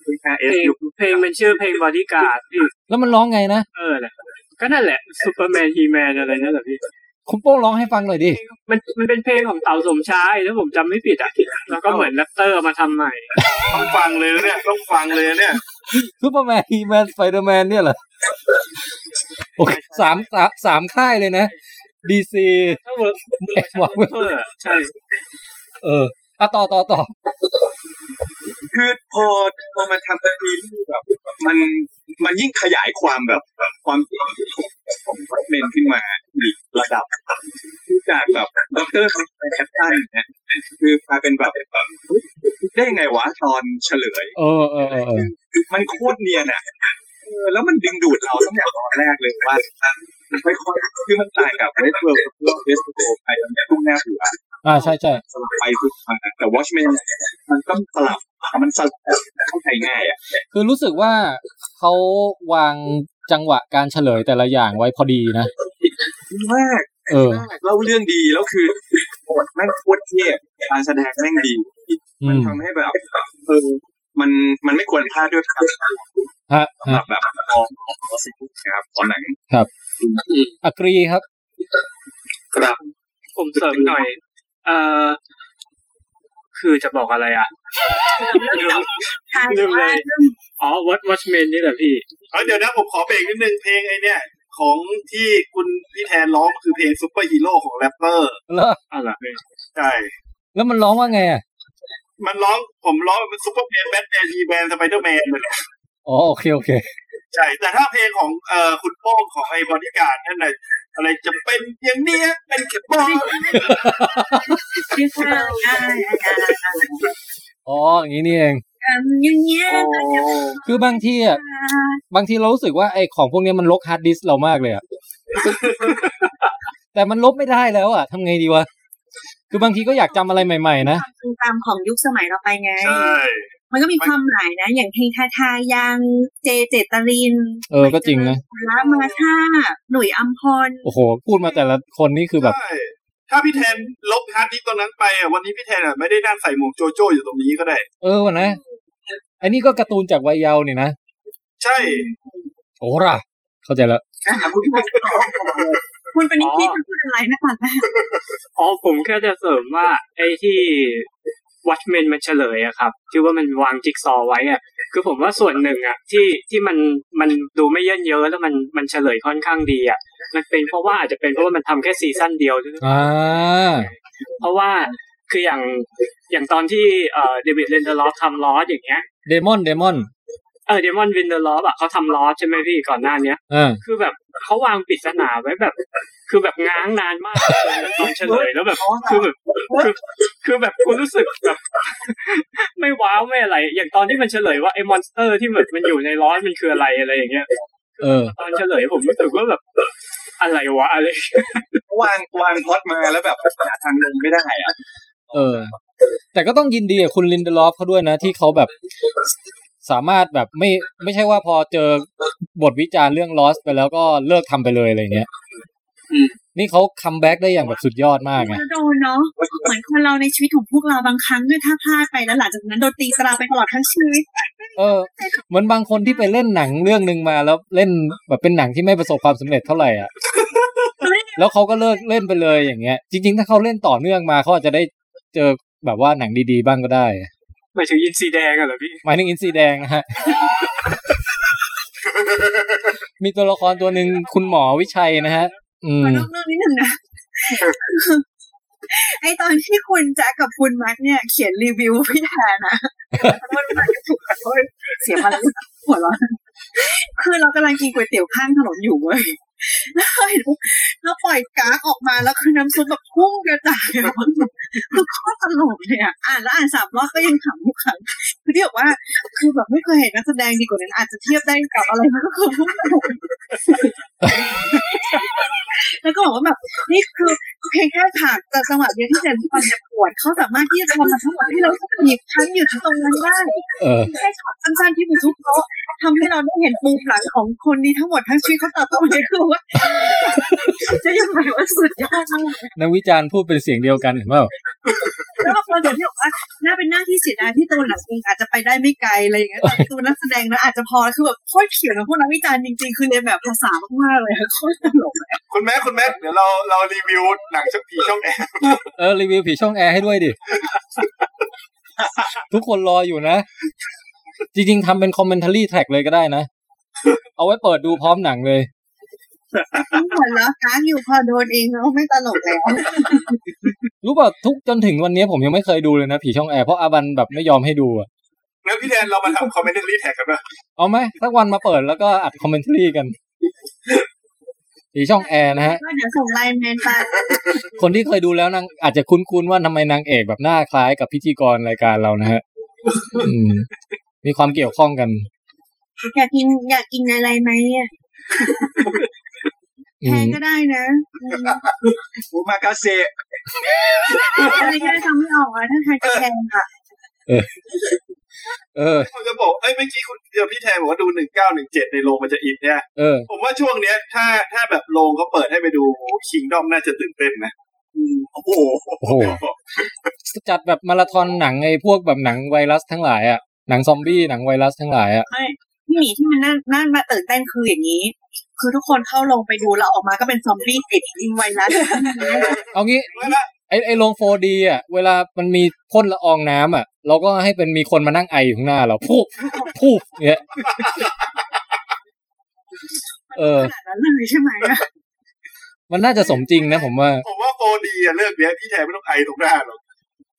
[SPEAKER 9] เพลง
[SPEAKER 5] เพล
[SPEAKER 9] RS
[SPEAKER 5] ง
[SPEAKER 9] ยุค
[SPEAKER 5] เพลงมันชื่อเพลงบอดี้การ์ดดิ
[SPEAKER 2] แล้วมันร้องไงนะ
[SPEAKER 5] เออแหละก็นั่นแหละซูเปอร์แมนฮีแมนอะไรนั่นแหละพี่
[SPEAKER 2] คุณโป้งร้องให้ฟังหน่อยดิ
[SPEAKER 5] มันมันเป็นเพลงของเต่าสมชายถ้าผมจำไม่ผิดอะ แล้วก็เหมือนแรปเตอร์มาทำใหม่
[SPEAKER 3] ต้องฟังเลยนะเนี่ย ต้องฟังเลยนะเนี่ย
[SPEAKER 2] ซูเปอร์แมนฮีแมนสไปเดอร์แมนเนี่ยเหรอโอเคสามสามสามค่ายเลยนะ ดีซี
[SPEAKER 5] ถ้าเวิร์ก
[SPEAKER 2] แม็กวาเว
[SPEAKER 5] เออใช่
[SPEAKER 2] เอออะต่อต่อต่อ
[SPEAKER 9] คือพอพอมาทำทีที่แบบมันมันยิ่งขยายความแบบความเก่งของแบทแมนขึ้นมาอีกระดับจากแบบDoctor Manhattan เนี่ยคือกลายเป็นแบบเฮ้ยได้ไงวะตอนเฉลย
[SPEAKER 2] เออเออเออเออ
[SPEAKER 9] คือมันโคตรเนียนอะเออแล้วมันดึงดูดเราตั้งแต่ตอนแรกเลยว่า มันค่อยๆคือมันต่างกับ Westworld Westworld ไปมันตุ้งหน้าหัว
[SPEAKER 2] อ่าใช่ใช่
[SPEAKER 9] สลับไปสลับมาแต่ Watchmen มันต้องสลับมันสลับเข้าใจง่ายอะ
[SPEAKER 2] คือรู้สึกว่าเขาวางจังหวะการเฉลยแต่ละอย่างไว้พอดีนะ
[SPEAKER 9] มาก
[SPEAKER 2] เออ
[SPEAKER 9] เล่าเรื่องดีแล้วคือบทแม่งโคตรเท่การแสดงแม่งดี
[SPEAKER 2] อื
[SPEAKER 9] มัน
[SPEAKER 2] ม
[SPEAKER 9] ทำให้แบบเออมันมันไม่ควรพลาดด้วยครับ
[SPEAKER 2] ฮะ
[SPEAKER 9] สำหรั
[SPEAKER 2] ฮะ
[SPEAKER 9] บแบบมองของสิ่งนะครับตอนหนัง
[SPEAKER 2] ครับ อักรีครับ
[SPEAKER 5] ครับ ผมเสริมหน่อย เอ่อ คือจะบอกอะไรอะลืมลืมเลย อ๋อ What Watchmen นี่แหละพี่
[SPEAKER 3] เอาเดี๋ยวนะผมขอเบรกนิดนึงเพลงไอเนี่ย ของที่คุณพี่แทนร้องคือเพลงซูเปอร์ฮีโร่ของแรปเตอร์
[SPEAKER 2] เหรอ
[SPEAKER 5] อะไร
[SPEAKER 3] ใช่
[SPEAKER 2] แล้วมันร้องว่าไงอะ
[SPEAKER 3] มันร้องผมร้องเป็นซูเปอร์แมนแบทแมนฮีแมนสไปเดอร์แมนเลย
[SPEAKER 2] อ๋อโอเคโอเค
[SPEAKER 3] ใช่ แต่ถ้าเพลงของเอ่อคุณโป้งของไอ้บอดี้การ์ดนั่นน่ะอะไรจะเป็นอย่างเนี้ยเป็นแค่บอล
[SPEAKER 7] ที่ข้การ์ดอ่า
[SPEAKER 2] อ๋ออย่างนี้นี่เอง
[SPEAKER 7] อย่างเงี้ย
[SPEAKER 2] คือบางทีอะบางทีเรารู้สึกว่าไอ้ของพวกเนี้ยมันรกฮาร์ดดิสก์เรามากเลยอะแต่มันลบไม่ได้แล้วอะทำไงดีวะ คือบางทีก็อยากจำอะไรใหม่ ๆ นะ
[SPEAKER 7] ทำตามของยุคสมัยเราไปไง
[SPEAKER 3] ใช่
[SPEAKER 7] มันก็มีความหมายนะ อย่างเพลงทาทายังเจเจตริน
[SPEAKER 2] เออก็จริงนะ
[SPEAKER 7] พระมาท่าหนุ่ยอัมพร
[SPEAKER 2] โอ้โห พูดมาแต่ละคนนี่คือแบบ
[SPEAKER 3] ใช่ถ้าพี่แทนลบฮาร์ดดิสก์ตรงนั้นไปอะวันนี้พี่แทนอะไม่ได้นั่งใส่หมวกโจโจ้อยู่ตรงนี้ก็ได้
[SPEAKER 2] เออวะนะอันนี้ก็การ์ตูนจากวัยเยาว์นี่นะ
[SPEAKER 3] ใช่
[SPEAKER 2] โอ้ล่ะ เข้าใจแล้ว
[SPEAKER 7] คุณเป็นนิคิดพูดอะไรนะตอนแรก
[SPEAKER 5] อ๋อผมแค่จะเสริมว่าไอ้ที่ Watchmen มันเฉลยอะครับที่ว่ามันวางจิ๊กซอว์ไว้อะคือผมว่าส่วนหนึ่งอะที่ที่มันมันดูไม่เยิ่นเย้อแล้วมันมันเฉลยค่อนข้างดีอะมันเป็นเพราะว่าอาจจะเป็นเพราะว่ามันทำแค่ซีซั่นเดียวด้วย
[SPEAKER 2] อ่า
[SPEAKER 5] เพราะว่าคืออย่างอย่างตอนที่เอ่อเดวิด Lindelof ทำ Lost อย่างเงี้ย
[SPEAKER 2] เดมอนเดมอน
[SPEAKER 5] เออ Damon Lindelof อะเขาทำ Lost ใช่ไหมพี่ก่อนหน้าเนี้ย
[SPEAKER 2] อ่า
[SPEAKER 5] คือแบบเขาวางปริศนาไว้แบบ คือแบบง้างนานมากจนตอนเฉลยแล้วแบบคือแบบ คือคือแบบคุณรู้สึกแบบ ไม่ว้าวไม่อะไร อย่างตอนที่มันเฉลยว่าไอ้ monster ที่แบบมันอยู่ในร้อนมันคืออะไรอะไรอย่างเงี้ย
[SPEAKER 2] เออ
[SPEAKER 5] ตอนเฉลยผมรู้สึกว่าแบบอะไรวะอะไร
[SPEAKER 9] วางวางพล็อตมาแล้วแบบหาทางลงไม่ได้อะ
[SPEAKER 2] เออ แต่ก็ต้องยินดีกับคุณ Lindelof เขาด้วยนะ ที่เขาแบบสามารถแบบไม่ไม่ใช่ว่าพอเจอบทวิจารณ์เรื่อง Lost ไปแล้วก็เลิกทำไปเลยอะไรเงี้ย นี่เขา comeback ได้อย่างแบบสุดยอดมากไง
[SPEAKER 7] ก็โดนเนาะเหมือนคนเราในชีวิตของพวกเราบางครั้งเนี่ยถ้าพลาดไปแล้วหลังจากนั้นโดนตีตราไปตลอดทั้งชีวิต
[SPEAKER 2] เออเหมือนบางคนที่ไปเล่นหนังเรื่องหนึ่งมาแล้วเล่นแบบเป็นหนังที่ไม่ประสบความสำเร็จเท่าไหร่อะแล้วเขาก็เลิกเล่นไปเลยอย่างเงี้ย จริง ๆ ถ้าเขาเล่นต่อเนื่องมาเขาอาจจะได้เจอแบบว่าหนังดีๆ บ้างก็ได้
[SPEAKER 5] หมายถึงอินซีแดงอะเหรอพี่
[SPEAKER 2] หมายถึงอินซีแดงนะฮะมีตัวละครตัวหนึ่งคุณหมอวิชัยนะฮะอืม
[SPEAKER 7] ขอนอกเรื่องนิดหนึ่งนะไอตอนที่คุณแจ็คกับคุณแม็กเนี่ย เขียนรีวิวพี่แทนนะขอโทษมากถูกขอโทษเสียมันหัวเร้อนคือเรากำลังกินก๋วยเตี๋ยวข้างถนนอยู่เว้ยแล้วเห็นปุ๊บแล้วปล่อยก๊าซออกมาแล้วคือน้ำซุปแบบพุ่งกระจายออก มาคือโคตรตลกเลยอะอ่านแล้วอ่านสามรอบก็ยังขำทุกครั้งคือที่บอกว่า คือแบบไม่เคยเห็นนักแสดงดีกว่านั้นอาจจะเทียบได้กับอะไรมันก็คือพุ่งตลกแล้วก็บอกว่าแบบนี่คือเพลงแค่ฉากแต่จังหวะเดียวที่เจนฟันจะปวดเขาสามารถที่จะทำมาทั้งหมดให้เราหยิบทั้งอยู่ที่ตรงนั้นได้
[SPEAKER 2] เออ
[SPEAKER 7] แค่ช็อตสั้นๆที่มันทุกโต๊ะทำให้เราได้เห็นปูมหลังของคนนี้ทั้งหมดทั้งชีวิตเขาเติบโตมาเลยคือว่าจะยังไงว่าสุดยอดมาก
[SPEAKER 2] นักวิจารณ์พูดเป็นเสียงเดียวกันเห็นเปล่า
[SPEAKER 7] แล้วบางคนเดี๋ยวที่บอกว่าน่าเป็นหน้าที่เสียดายที่ตัวหนังเองอาจจะไปได้ไม่ไกลอะไรอย่างเงี้ยแต่ตัวนักแสดงนะอาจจะพอคือแบบโคตรเขียวนะพวกนักวิจารณ์จริงๆ คือเรียนแบบภาษามากๆเลยโคตรตลกเลย
[SPEAKER 3] คุณแม่คุณแม่เดี๋ยวเราเรารีวิวหนังช่องผีช่องแอร์
[SPEAKER 2] เออรีวิวผีช่องแอร์ให้ด้วยดิทุกคนรออยู่นะ จริงๆทำเป็นคอมเมนต์ r y แท็กเลยก็ได้นะ เอาไว้เปิดดูพร้อมหนังเลย
[SPEAKER 7] ทุกคนแล้วค้างอยู่พอโดนเองแล้วไม่ตลกแล้ว
[SPEAKER 2] รู้ป่ะทุกจนถึงวันนี้ผมยังไม่เคยดูเลยนะ ผีช่องแอร์เพราะอาบันแบบไม่ยอมให้ดูอะ
[SPEAKER 3] แล้วพี่แทนเรามาทำ commentary track กันป่ะ
[SPEAKER 2] เอาไหมสักวันมาเปิดแล้วก็อัดคอมเมนต์ r y กันผีช่องแอร์นะฮะ
[SPEAKER 7] ก็เดี๋ยวส่งไลน์แมนไป
[SPEAKER 2] คนที่เคยดูแล้วนางอาจจะคุ้นๆว่าทำไมนางเอกแบบหน้าคล้ายกับพิธีกรรายการเรานะฮะอืมมีความเกี่ยวข้องกัน
[SPEAKER 7] อยากกินอยากกินอะไรไหมอะ
[SPEAKER 2] อื
[SPEAKER 7] แพง
[SPEAKER 2] ม
[SPEAKER 7] ก็ได้นะอืม
[SPEAKER 9] อุมากาเซ
[SPEAKER 7] อะไรก็ได้ทำไม่ออกอะถ้าทานจะแพงอะ
[SPEAKER 2] เออเออ
[SPEAKER 3] ผมจะบอกเอ้ยเมื่อกี้คุณเดี๋ยวพี่แทนบอกว่าดูหนึ่งเก้าหนึ่งเจ็ดในโรงมันจะอินเนี่ย
[SPEAKER 2] เออ
[SPEAKER 3] ผมว่าช่วงเนี้ย ถ้าถ้าแบบโรงเขาเปิดให้ไปดูคิงดอมน่าจะตื่นเต้นนะอืมโอ้โห
[SPEAKER 2] โอ้โหจัดแบบมาราธอนหนังไอ้พวกแบบหนังไวรัสทั้งหลายอะหนังซอมบี้หนังไวรัสทั้งหลายอะ
[SPEAKER 7] ไม่พี่หมีที่มันน่าน่ามาตื่นเต้นคืออย่างนี้ คือทุกคนเข้าลงไปดูแล้วออกมาก็เป็นซอมบี้ติดอินไวรัส
[SPEAKER 2] เอางี้ไอไอโรง 4D อะ เวลามันมีพ่นละอองน้ำอะ เราก็ให้เป็นมีคนมานั่งไออยู่ข้างหน้าเราพูบพูบเงี้ยเออ
[SPEAKER 7] ขนาดนั้นเลยใช่ไหมอะ
[SPEAKER 2] มันน่าจะสมจริงนะผมว่า
[SPEAKER 3] ผมว่าโฟดีอะเรื่องเนี้ยพี่แทนไม่ต้องไอตรงหน้าหรอก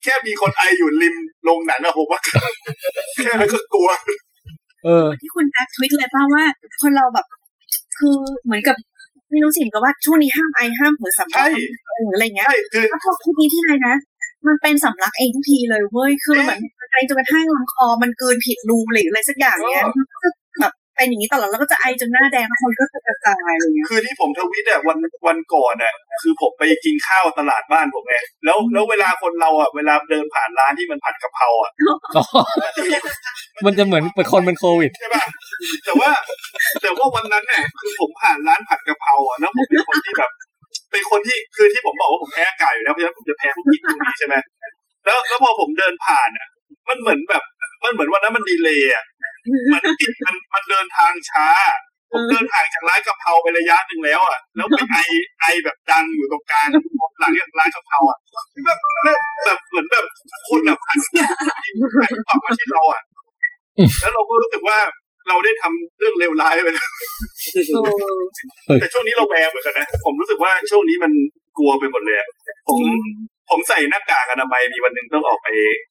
[SPEAKER 3] แค่มีคนไออยู่ริมโรงหนังอะผมว่าแค่นั้นก็กลัว
[SPEAKER 2] เออ
[SPEAKER 7] ที่คุณแจ็คทวิตเลยป่าว่า คนเราแบบ คือเหมือนกับไม่รู้สิกับว่าช่วงนี้ห้ามไอห้ามเผลอสำลักหรืออะไรเงี้ย
[SPEAKER 3] ใช่คือ
[SPEAKER 7] แล้วพอทีนี้ที่ไรนะมันเป็นสำลักเองทุกทีเลยเว้ยคือมันเหมือนไอจนกระทั่งลำคอมันเกินผิดรูหรืออะไรสักอย่างเนี้ยมันก็จะแบบเป็นอย่างนี้ตลอดแล้วก็จะไอจนหน้าแดงแล้วคนก็จะกระจายอะไรเงี้ย
[SPEAKER 3] คือที่ผมทวิตอะวันวันก่อนอะคือผมไปกินข้าวตลาดบ้านผมไงแล้วแล้วเวลาคนเราอะเวลาเดินผ่านร้านที่มันผัดกะเพราอะ
[SPEAKER 2] มันจะเหมือนเป็นคนเป็นโควิด
[SPEAKER 3] ใช่ป่ะแต่ว่า แต่ว่าวันนั้นเนี่ยคือผมผ่านร้านผัดกะเพราอะแล้วผมเป็นคนที่แบบ เป็นคนที่คือที่ผมบอกว่าผมแพ้อากาศอยู่แล้วเพราะฉะนั้นผมจะแพ้พวกกลิ่นพวกนี้ใช่ไหมแล้วแล้วพอผมเดินผ่านอะมันเหมือนแบบ มันเหมือนวันนั้นมันดีเลยอะมันกลิ่นมันมันเดินทางช้าผมเดินห่างจากร้านกะเพราไประยะหนึ่งแล้วอะ แล้วไปไอไอแบบดังอยู่ตรงกลางหลังจากร้านกะเพราอะแบบแบบแบบเหมือนแบบคนแบบหันหันออกมาที่เราอะ แล้วเราก็รู้สึกว่าเราได้ทำเรื่องเลวร้ายไปแล้วแต่ช่วงนี้เราแวงเหมือนกันนะ ผมรู้สึกว่าช่วงนี้มันกลัวไปหมดเลยอะผมผมใส่หน้ากากอนามัยมีวันหนึ่งต้องออกไป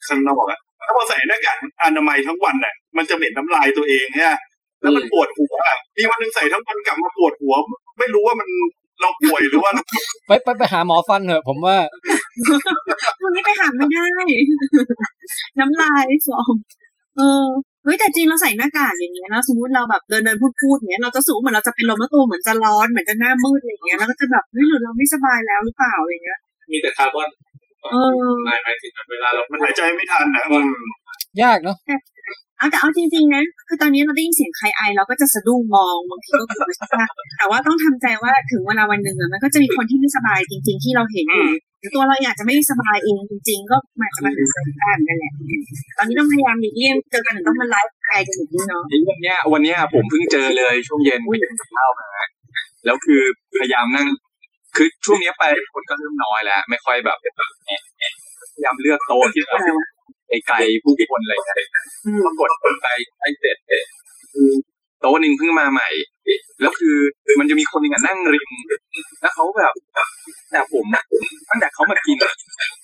[SPEAKER 3] ข้างนอกอะถ้าพอใส่หน้ากากอนามัยทั้งวันน่ะ มันจะเหม็นน้ำลายตัวเองฮะแล้วมันปวดหัวอะมีวันหนึ่งใส่ทั้งวันกลับมาปวดหัว ไม่รู้ว่ามันเราป่วยหรือว่าเรา
[SPEAKER 2] ไปไปไปหาหมอฟันเถอะผมว่า
[SPEAKER 7] วันนี้ไปหาไม่ได้ น้ำลายสองเออ เฮ้ยแต่จริงเราใส่หน้ากากอย่างเงี้ยนะสมมติเราแบบเดินเดินพูดพูดอย่างเงี้ยเราจะสูงเหมือนเราจะเป็นลมแล้วตัวเหมือนจะร้อนเหมือนจะหน้ามืดอย่างเงี้ยแล้วก็จะแบบเฮ้ยหรือเราไม่สบายแล้วหรือเปล่าอย่างเงี้ย
[SPEAKER 13] มีแต่คาร์บอนหมายหมายถึงเวลาเรา
[SPEAKER 3] มันหายใจไม่ทันนะ
[SPEAKER 2] ยากเนาะ
[SPEAKER 7] เอาแต่เอาจริงๆนะคือตอนนี้เราได้ยินเสียงใครไอเราก็จะสะดุ้งมองบางทีก็กลัวใช่ปะแต่ว่าต้องทำใจว่าถึงเวลาวันหนึ่งอะมันก็จะมีคนที่ไม่สบายจริง ๆ ที่เราเห็นอยู่หรือตัวเราอยากจะไม่สบายเองจริง ๆ ก็มันจะมาถึงสถานการณ์นั่นแหละตอนนี้ต้องพยายามหลีกเลี่ยงเจอกันถึงต้องมาไลฟ์ไอกันอย่างนี้เนาะ
[SPEAKER 9] ไอ้วันเนี้ยวันเนี้ยผมเพิ่งเจอเลยช่วงเย็นไปกินข้าวมาแล้วคือพยายามนั่ง คือช่วงเนี้ยไปคนก็เริ่มน้อยแล้ว ไม่ค่อยแบบพยายามเลือกโต๊ะที่แบบ ไกลๆผู้คนอะไรอย่างเงี้ยปรากฏคนไปไอ้เสร็จโต๊ะหนึ่งเพิ่งมาใหม่ แล้วคือมันจะมีคนหนึ่งอะนั่งริม แล้วเขาแบบแต่ผมอะตั้งแต่เขามากินอะ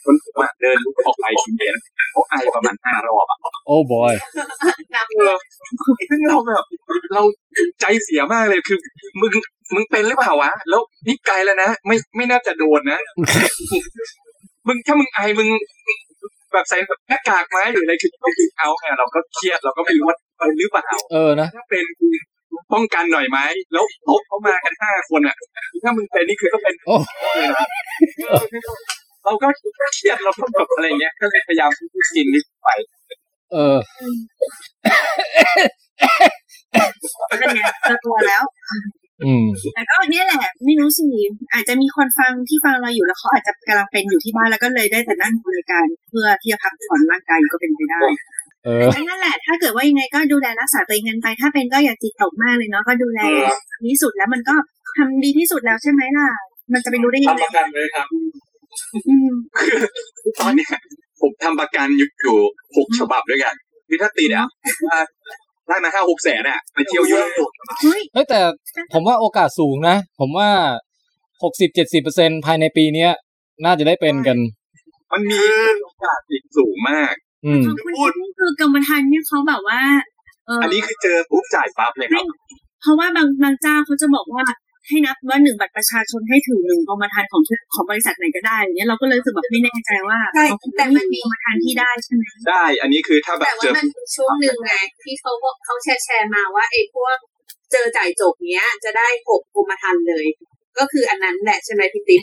[SPEAKER 9] จนผมอะเดินลุกออกไปชิมเบียร์เขาไอประมาณห้ารอบอะ
[SPEAKER 2] โอ้บอย
[SPEAKER 9] เออซึ่งเราแบบ เราใจเสียมากเลยคือมึงมึงเป็นหรือเปล่าวะ แล้วนี่ไกลแล้วนะ ไม่ไม่น่าจะโดนนะมึงถ้ามึงไอมึง แบบใส่แบบหน้ากากไหมหรืออะไรคือต้องดึงเอาไงเราก็เครียดเราก็ไม่รู้ว่าเป็นหรือเปล่า
[SPEAKER 2] เออนะ
[SPEAKER 9] ถ้าเป็นคือป้องกันหน่อยไหมแล้วโต๊ะเขามากันห้าคนอะถ้ามึงเป็นนี่คือก็เป็น
[SPEAKER 2] โอ้
[SPEAKER 9] เลยนะเราก็เครียดเราก็แบบอะไรเงี้ยก็เลยพยายามพูดกินนิดไป
[SPEAKER 2] เออ
[SPEAKER 7] เป็นไงเจอตัวแล้ว
[SPEAKER 2] อืม
[SPEAKER 7] แต่ก็เนี่ยแหละ ไม่รู้สิอาจจะมีคนฟังที่ฟังเราอยู่แล้วเขาอาจจะกำลังเป็นอยู่ที่บ้านแล้วก็เลยได้แต่นั่งดูรายการเพื่อที่จะพักผ่อนร่างกายก็เป็นไปได้
[SPEAKER 2] เออ
[SPEAKER 7] แต่นั่นแหละ ถ้าเกิดว่ายังไงก็ดูแลรักษาตัวเองกันไปถ้าเป็นก็อย่าจิตตกมากเลยเนาะก็ดูแลดีที่สุดแล้วมันก็ทำดีที่สุดแล้วใช่ไหมล่ะ มันจะไปรู้ได้ยัง
[SPEAKER 13] ทำ
[SPEAKER 7] ไง
[SPEAKER 13] ประกันเลยครับ
[SPEAKER 7] อืม
[SPEAKER 9] ตอนเนี้ยผมทำประกันอยู่อยู่หกฉบับด้วยกันคือถ้าติดอะว่า ได้มาห้าหกแสนอะไปเที่ยวยุโรป
[SPEAKER 7] เฮ้ย
[SPEAKER 2] เฮ้ยแต่ผมว่าโอกาสสูงนะ ผมว่าหกสิบเจ็ดสิบเปอร์เซ็นภายในปีเนี้ย น่าจะได้เป็นกัน
[SPEAKER 9] มันมีโอกาสติดสูงมาก
[SPEAKER 2] อืม
[SPEAKER 7] คุณคือกรมธรรม์เนี่ยเขาแบบว่าเออ
[SPEAKER 9] อันนี้คือเจอปุ๊บจ่ายปั๊บเลยครับ
[SPEAKER 7] เพราะว่าบางบางเจ้าเขาจะบอกว่า ให้นับว่าหนึ่งบัตรประชาชนให้ถึงหนึ่งกรมธรรม์ของทุกของบริษัทไหนก็ได้อย่างเงี้ยเราก็เลยรู้สึกแบบไม่แน่ใจว่า
[SPEAKER 14] ใช่แต่มันมี
[SPEAKER 7] กรมธรรม์ที่ได้ใช่ไหม
[SPEAKER 9] ได้ อันนี้คือถ้าแบ
[SPEAKER 14] แต่
[SPEAKER 9] บเจ
[SPEAKER 14] ว่า
[SPEAKER 9] อ
[SPEAKER 14] มันมีช่วงหนึ่งไงที่เขาบอกเขาแชร์แชร์มาว่าไอ้พวกเจอจ่ายจบเนี้ย จะได้หกกรมธรรม์เลย ก็คืออันนั้นแหละใช่ไหมพี่ติ๊บ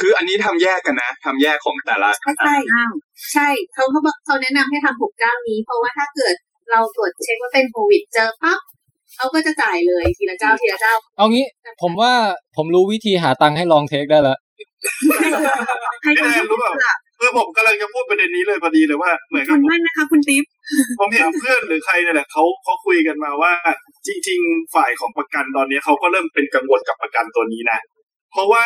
[SPEAKER 9] คืออันนี้ทำแยกกันนะทำแยกของแต่ละ
[SPEAKER 14] ใช่ใช่เขาเขาบอกเขาแนะนำให้ทำหกเก้านี้ เพราะว่าถ้าเกิดเราตรวจเช็คว่าเป็นโควิดเจอปั๊บ เขาก็จะจ่ายเลยทีละเจ้าทีละเจ้า
[SPEAKER 2] เอางี้ ผมว่าผมรู้วิธีหาตังค์ให้ลองเทคได้แล้ว
[SPEAKER 7] ใคร
[SPEAKER 3] พี่แนนรู้เปล่าคือผมกำลังจะพูดประเด็นนี้เลยพอดีเลยว่าเหมือน
[SPEAKER 7] ข
[SPEAKER 3] กั
[SPEAKER 7] อ
[SPEAKER 3] บบ
[SPEAKER 7] คุณมากนะคะคุณติ๊บ
[SPEAKER 3] ผมเห็นเพื่อนหรือใครเนี่ยแหละเขาเขาคุยกันมาว่า จริง ๆ ฝ่ายของประกันตอนนี้เขาก็เริ่มเป็นกังวลกับประกันตัวนี้นะเพราะว่า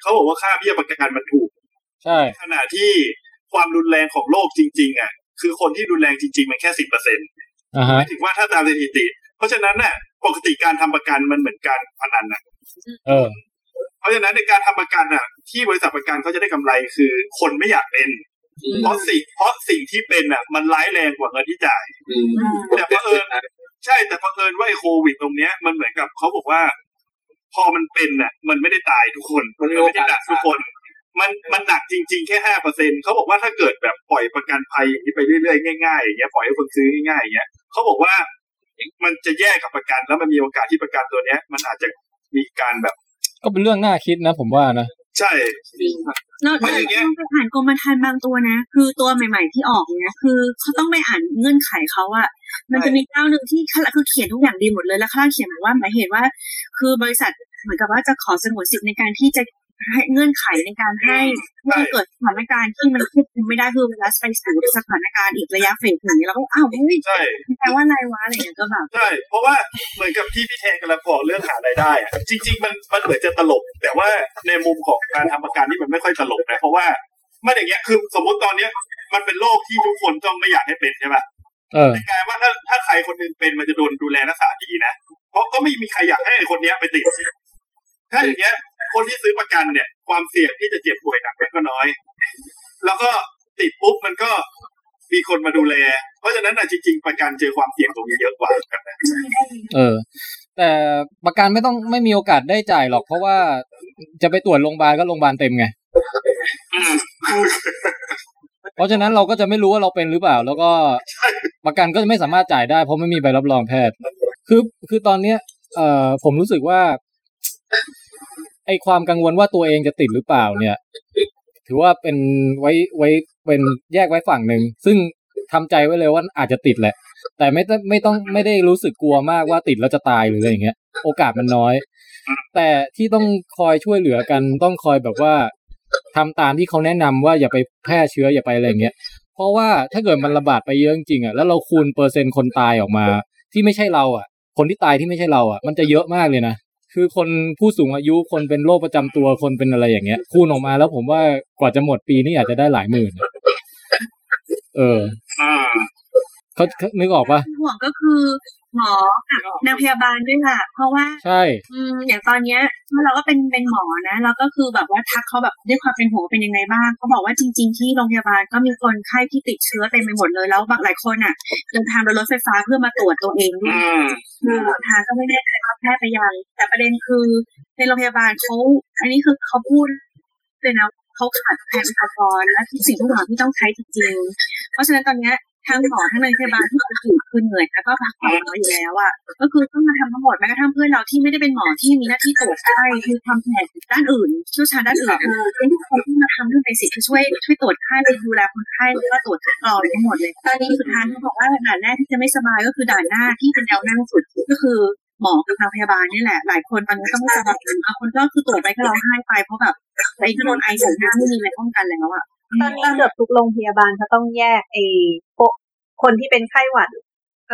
[SPEAKER 3] เขาบอกว่าค่าเบี้ยประกันมันถูก
[SPEAKER 2] ใช่
[SPEAKER 3] ขณะที่ความรุนแรงของโลกจริง ๆอะคือคนที่รุนแรงจริง ๆ มันแค่สิบเปอร์เซ็นต์
[SPEAKER 2] อ่าฮะ
[SPEAKER 3] ถึงว่าถ้าตามสถิติ เพราะฉะนั้นน่ะปกติการทำประกันมันเหมือนการพนันนะ
[SPEAKER 2] เออ
[SPEAKER 3] เพราะฉะนั้นในการทำประกันอะ ที่บริษัทประกันเขาจะได้กำไรคือคนไม่อยากเป็นเพราะสิ่งเพราะสิ่งที่เป็นอะ มันร้ายแรงกว่าเงินที่จ่ายแต่เผอิญใช่แต่เผอิญว่าไอ้โควิดตรงเนี้ย มันเหมือนกับเขาบอกว่า พอมันเป็นอะ มันไม่ได้ตายทุกคนมันไม่ได้หนักทุกคน มันมันหนักจริง ๆ แค่ห้าเปอร์เซ็นเขาบอกว่าถ้าเกิดแบบปล่อยประกันภัยอย่างนี้ไปเรื่อยๆง่ายๆอย่างเงี้ยปล่อยให้คนซื้อง่ายๆอย่างเงี้ยเขาบอกว่า มันจะแย่กับประกัน แล้วมันมีโอกาสที่ประกันตัวเนี้ย มันอาจจะมีการแบบ
[SPEAKER 2] ก็เป็นเรื่องน่าคิดนะ ผมว่านะ
[SPEAKER 3] ใช่
[SPEAKER 7] แล้วแล้วต้องไปอ่านกรมธรรม์บางตัวนะ คือตัวใหม่ ๆที่ออกเนี่ยคือเขาต้องไปอ่านเงื่อนไขเขาอะมันจะมีเจ้าหนึ่งที่ข้างหลังคือเขียนทุกอย่างดีหมดเลยแล้วข้างล่างเขียนบอกว่าหมายเหตุว่า คือบริษัทเหมือนกับว่าจะขอสงวนสิทธิ์ในการที่จะ ให้เงื่อนไขในการให้เมื่อเกิดสถานการณ์ที่มันควบคุมไม่ได้คือไวรัสไปสู่สถานการณ์อีกระยะเฟสหนึ่งแล้วก็อ้าวเฮ้ย
[SPEAKER 3] ใช่
[SPEAKER 7] แปลว่าอะไรวะอะไรอย่างเงี้ยก็แบบ
[SPEAKER 3] ใช่เพราะว่าเหมือนกับที่พี่แทนกำลังบอกเรื่องหารายได้อะจริง ๆ มันมันเหมือนจะตลก แต่ว่าในมุมของการทำประกันนี่มันไม่ค่อยตลกนะเพราะว่ามันอย่างเงี้ยคือสมมติตอนเนี้ย มันเป็นโรคที่ทุกคนต้องไม่อยากให้เป็นใช่ปะ
[SPEAKER 2] เออ
[SPEAKER 3] แต่กลายว่าถ้าถ้าใครคนหนึงเป็นมันจะโดนดูแลรักษาดีนะเพราะก็ไม่มีใครอยากให้ไอ้คนเนี้ยไปติดถ้าอย่างเงี้ย คนที่ซื้อประกันเนี่ย ความเสี่ยงที่จะเจ็บป่วยหนักก็น้อย แล้วก็ติดปุ๊บมันก็มีคนมาดูแล เพราะฉะนั้นอะจริง ๆ ประกันเจอความเสี่ยงตรงนี้เยอะกว่ากันนะ
[SPEAKER 2] เออ แต่ประกันไม่ต้องไม่มีโอกาสได้จ่ายหรอก เพราะว่าจะไปตรวจโรงพยาบาลก็โรงพยาบาลเต็มไงเพราะฉะนั้นเราก็จะไม่รู้ว่าเราเป็นหรือเปล่า แล้วก็ประกันก็จะไม่สามารถจ่ายได้เพราะไม่มีใบรับรองแพทย์ คือคือตอนเนี้ย เอ่อผมรู้สึกว่า ไอความกังวลว่าตัวเองจะติดหรือเปล่าเนี่ย ถือว่าเป็นไว้ไว้เป็นแยกไว้ฝั่งหนึ่งซึ่งทำใจไว้เลยว่าอาจจะติดแหละ แต่ไม่ต้องไม่ต้องไม่ได้รู้สึกกลัวมากว่าติดแล้วจะตายหรืออะไรอย่างเงี้ย โอกาสมันน้อย แต่ที่ต้องคอยช่วยเหลือกันต้องคอยแบบว่าทำตามที่เขาแนะนำว่าอย่าไปแพร่เชื้ออย่าไปอะไรอย่างเงี้ยเพราะว่าถ้าเกิดมันระบาดไปเยอะจริงอะแล้วเราคูณเปอร์เซ็นต์คนตายออกมา ที่ไม่ใช่เราอะ คนที่ตายที่ไม่ใช่เราอะ มันจะเยอะมากเลยนะ คือคนผู้สูงอายุคนเป็นโรคประจำตัวคนเป็นอะไรอย่างเงี้ย คูณออกมาแล้วผมว่ากว่าจะหมดปีนี่อาจจะได้หลายหมื่น เออเขาเขานึกออกปะ
[SPEAKER 7] ห่วงก็คือ หมอกับนางพยาบาลด้วยค่ะ เพราะว่า
[SPEAKER 2] ใช่
[SPEAKER 7] อืมอย่างตอนเนี้ยเราก็เป็นเป็นหมอนะ เราก็คือแบบว่าทักเขาแบบด้วยความเป็นห่วงว่าเป็นยังไงบ้างเขาบอกว่าจริง ๆ ที่โรงพยาบาลก็มีคนไข้ที่ติดเชื้อเต็มไปหมดเลยแล้วบางหลายคนอะเดินทางโดยรถไฟฟ้าเพื่อมาตรวจตัวเองด้วยคือทางก็ไม่แน่ใจว่าแพทย์ไปยังแต่ประเด็นคือในโรงพยาบาลเขาอันนี้คือเขาพูดเลยนะเขาขาดแคลนอุปกรณ์และทุกสิ่งทุกอย่างที่ต้องใช้จริงๆ เพราะฉะนั้นตอนเนี้ย ทั้งหมอทั้งโรงพยาบาลที่เขาถือคือเหนื่อยแล้วก็พักผ่อนน้อยอยู่แล้วอะก็คือต้องมาทำทั้งหมดแม้กระทั่งเพื่อนเราที่ไม่ได้เป็นหมอที่มีหน้าที่ตรวจไข้คือทำแผนด้านอื่นชี่ยชาด้านอื่นคือเป็นทุกคนที่มาทำเรื่องเบสิกคือช่วยช่วยตรวจไข้ดูแลคนไข้แล้วก็ตรวจคัดกรองทั้งหมดเลยตอนนี้สุดท้ายเขาบอกว่าด่านแรกที่จะไม่สบายก็คือด่านหน้าที่เป็นแนวหน้าสุดก็คือหมอกับทางพยาบาลนี่แหละ หลายคนตอนนี้ต้องสบายบางคนก็คือตรวจไปก็ร้องไห้ไปเพราะแบบไอ้ก็โดนไอสูงหน้าไม่มีอะไรป้องกันแล้วอะ
[SPEAKER 8] ตอนนี้เกือบทุกโรงพยาบาลเขาต้องแยกไอ้พวกคนที่เป็นไข้หวัด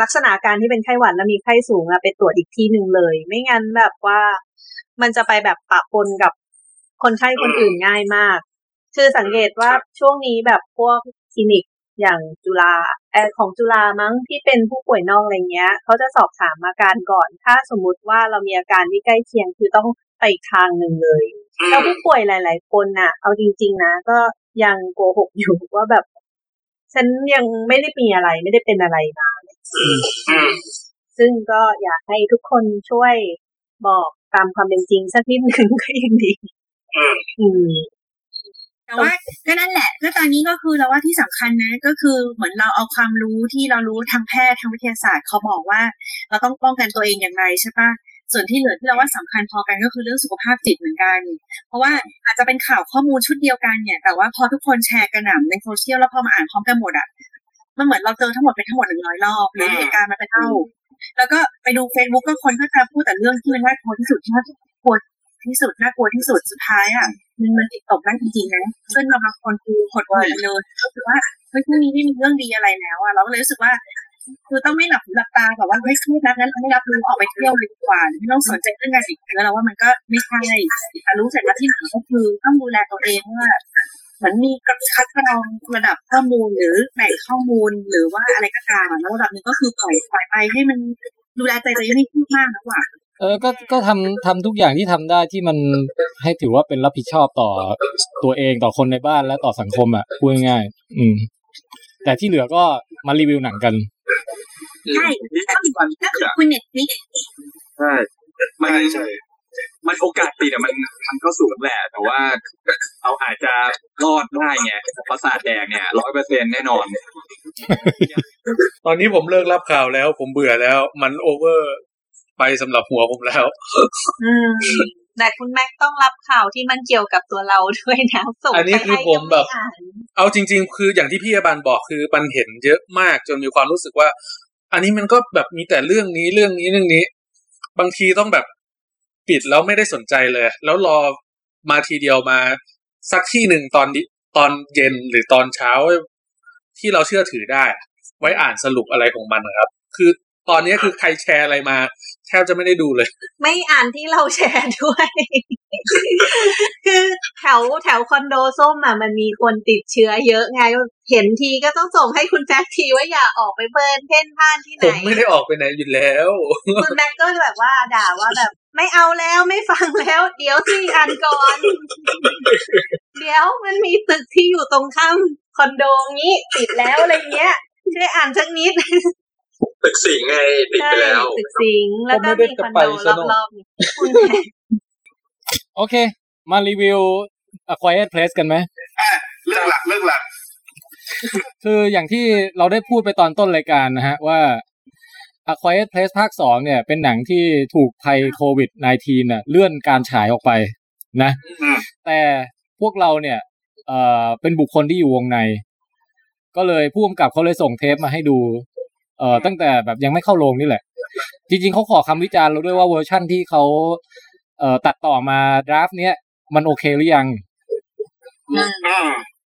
[SPEAKER 8] ลักษณะการที่เป็นไข้หวัดแล้วมีไข้สูงอะไปตรวจอีกที่หนึ่งเลย ไม่งั้นแบบว่ามันจะไปแบบปะปนกับคนไข้คนอื่นง่ายมาก คือสังเกตว่าช่วงนี้แบบพวกคลินิกอย่างจุฬาเออของจุฬามั้งที่เป็นผู้ป่วยนอกอะไรเงี้ยเขาจะสอบถามอาการก่อน ถ้าสมมุติว่าเรามีอาการที่ใกล้เคียงคือต้องไปอีกทางหนึ่งเลยแล้วผู้ป่วยหลาย ๆ คนน่ะ เอาจริง ๆ นะ ก็ ยังโกหกอยู่ว่าแบบ ฉันยังไม่ได้มีอะไรไม่ได้เป็นอะไรมาซึ่งก็อยากให้ทุกคนช่วยบอกตามความเป็นจริงสักนิดหนึ่งก็ยังดีอืม
[SPEAKER 7] แต่ว่าก็นั่นแหละ ก็ตอนนี้ก็คือเราว่าที่สำคัญนะ ก็คือเหมือนเราเอาความรู้ที่เรารู้ทางแพทย์ทางวิทยาศาสตร์เขาบอกว่า เราต้องป้องกันตัวเองอย่างไรใช่ปะ ส่วนที่เหลือที่เราว่าสำคัญพอกันก็คือเรื่องสุขภาพจิตเหมือนกัน เพราะว่าอาจจะเป็นข่าวข้อมูลชุดเดียวกันเนี่ย แต่ว่าพอทุกคนแชร์กันกระหน่ำในโซเชียลแล้วพอมาอ่านพร้อมกันหมดอะมันเหมือนเราเจอทั้งหมดเป็นทั้งหมดหนึ่งร้อยรอบหรือเหตุการณ์มันเป็นเท่า แล้วก็ไปดูเฟซบุ๊กก็คนก็จะพูดแต่เรื่องที่มันน่ากลัวที่สุดที่น่ากลัวที่สุดน่ากลัวที่สุดสุดท้ายอะมันมันจิตตกได้จริงๆนะซึ่งบางคนคือหดหู่เลยรู้สึกว่าเฮ้ยพรุ่งนี้ไม่มีเรื่องดีอะไรแล้วอะเราก็เลยรู้สึกว่า คือต้องไม่หลับหลับตาแบบว่าเฮ้ยเครียดนะงั้นไม่รับรู้ออกไปเที่ยวเลยดีกว่าไม่ต้องสนใจเรื่องงานอีกแล้วว่ามันก็ไม่ใช่รู้เสร็จแล้วที่หลังก็คือต้องดูแลตัวเองว่าเหมือนมีกระคัดกรองระดับข้อมูลหรือแหล่งข้อมูลหรือว่าอะไรก็ตามแล้วระดับหนึ่งก็คือปล่อยปล่อยไปให้มันดูแลใจตัวเองไม่พูดมากนะว่า
[SPEAKER 2] เออ ก็ ก็ทำทำทุกอย่างที่ทำได้ที่มันให้ถือว่าเป็นรับผิดชอบต่อตัวเองต่อคนในบ้านและต่อสังคมอะพูดง่ายๆอืม แต่ที่เหลือก็มารีวิวหนังกัน
[SPEAKER 7] ใช่ถ้าถ้าคือคุณเน็ตฟลิก
[SPEAKER 9] ใช่มันมันโอกาสติดอะมันมันก็สูงแหละแต่ว่าเราอาจจะรอดได้ไงประสาทแดงเนี่ยร้อยเปอร์เซ็นแน่นอน
[SPEAKER 6] ตอนนี้ผมเลิกรับข่าวแล้ว ผมเบื่อแล้ว มันโอเวอร์ไปสำหรับหัวผมแล้ว
[SPEAKER 8] อืม แต่คุณแม็กต้องรับข่าวที่มันเกี่ยวกับตัวเราด้วยนะส่ง
[SPEAKER 6] อันนี้
[SPEAKER 8] ไป
[SPEAKER 6] คือ
[SPEAKER 8] ให้
[SPEAKER 6] ผม
[SPEAKER 8] ยัง
[SPEAKER 6] แบ
[SPEAKER 8] ไม่
[SPEAKER 6] บ
[SPEAKER 8] อ่าน
[SPEAKER 6] เอาจริง ๆ คืออย่างที่พี่อบันบอกคือมันเห็นเยอะมากจนมีความรู้สึกว่า อันนี้มันก็แบบมีแต่เรื่องนี้เรื่องนี้เรื่องนี้ บางทีต้องแบบปิดแล้วไม่ได้สนใจเลย แล้วรอมาทีเดียวมา สักที่หนึ่งตอนดิตอนเย็นหรือตอนเช้าที่เราเชื่อถือได้ ไว้อ่านสรุปอะไรของมันนะครับ คือตอนนี้คือใครแชร์อะไรมาแทบจะไม่ได้ดูเลย
[SPEAKER 8] ไม่อ่านที่เราแชร์ด้วย คือแถวแถวคอนโดส้มอะมันมีคนติดเชื้อเยอะไง เห็นทีก็ต้องส่งให้คุณแจ็คทีว่าอย่าออกไปเบิร์นเพ่นพ่านที่ไห
[SPEAKER 6] ผ
[SPEAKER 8] น
[SPEAKER 6] มไม่ได้ออกไปไหนอยู่แล้ว
[SPEAKER 8] คุณแม็กก็แบบว่าด่าว่าแบบ ไม่เอาแล้วไม่ฟังแล้ว เดี๋ยวที่อ่านก่อน เดี๋ยวมันมีตึกที่อยู่ตรงข้ามคอนโดงี้ติดแล้วอะไรเงี้ยช่วยอ่านสักนิด
[SPEAKER 10] ตึกสิงห์ไงติดไปแล้ว
[SPEAKER 8] ตึกสิงห์แล้วก็มีคอนโดรอบๆนี้คุณแม็ก
[SPEAKER 2] โอเค มารีวิว A Quiet Place กันไหม
[SPEAKER 3] เรื่องหลักเรื่องหลัก
[SPEAKER 2] คืออย่างที่เราได้พูดไปตอนต้นรายการนะฮะว่า A Quiet Place ภาคสองเนี่ย เป็นหนังที่ถูกภัยโควิด -19 น่ะเลื่อนการฉายออกไปนะ แต่พวกเราเนี่ยเอ่อเป็นบุคคลที่อยู่วงใน ก็เลยผู้กำกับเขาเลยส่งเทปมาให้ดู เอ่อตั้งแต่แบบยังไม่เข้าโรงนี่แหละ จริง ๆเขาขอคำวิจารณ์เราด้วยว่าเวอร์ชั่นที่เขาเอ่อตัดต่อมาดราฟเนี้ยมันโอเคหรือยัง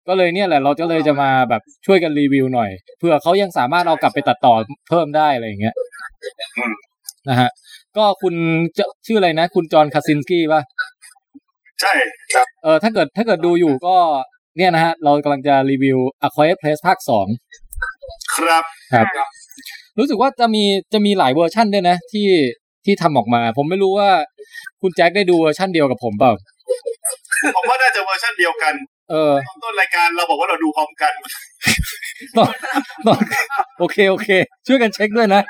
[SPEAKER 2] ก็เลยเนี่ยแหละเราจะเลยจะมาแบบช่วยกันรีวิวหน่อยเผื่อเขายังสามารถเอากลับไปตัดต่อเพิ่มได้อะไรอย่างเงี้ยนะฮะ ก็คุณจะชื่ออะไรนะ คุณจอห์นคาซินสกี้ป่ะ
[SPEAKER 3] ใช่ครับ
[SPEAKER 2] เออถ้าเกิดถ้าเกิดดูอยู่ก็เนี่ยนะฮะ เรากำลังจะรีวิว A Quiet Place ภาคสอง
[SPEAKER 3] ครับ
[SPEAKER 2] ครับ รู้สึกว่าจะมีจะมีหลายเวอร์ชั่นด้วยนะ ที่ที่ทำออกมา ผมไม่รู้ว่าคุณแจ็คได้ดูเวอร์ชั่นเดียวกับผมเปล่า
[SPEAKER 3] ผมว่าน่าจะเวอร์ชันเดียวกัน
[SPEAKER 2] เออ
[SPEAKER 3] ตอนต้นรายการเราบอกว่าเราดูพร้อมกัน
[SPEAKER 2] ตอนตอนโอเคโอเค ช่วยกันเช็คด้วยนะ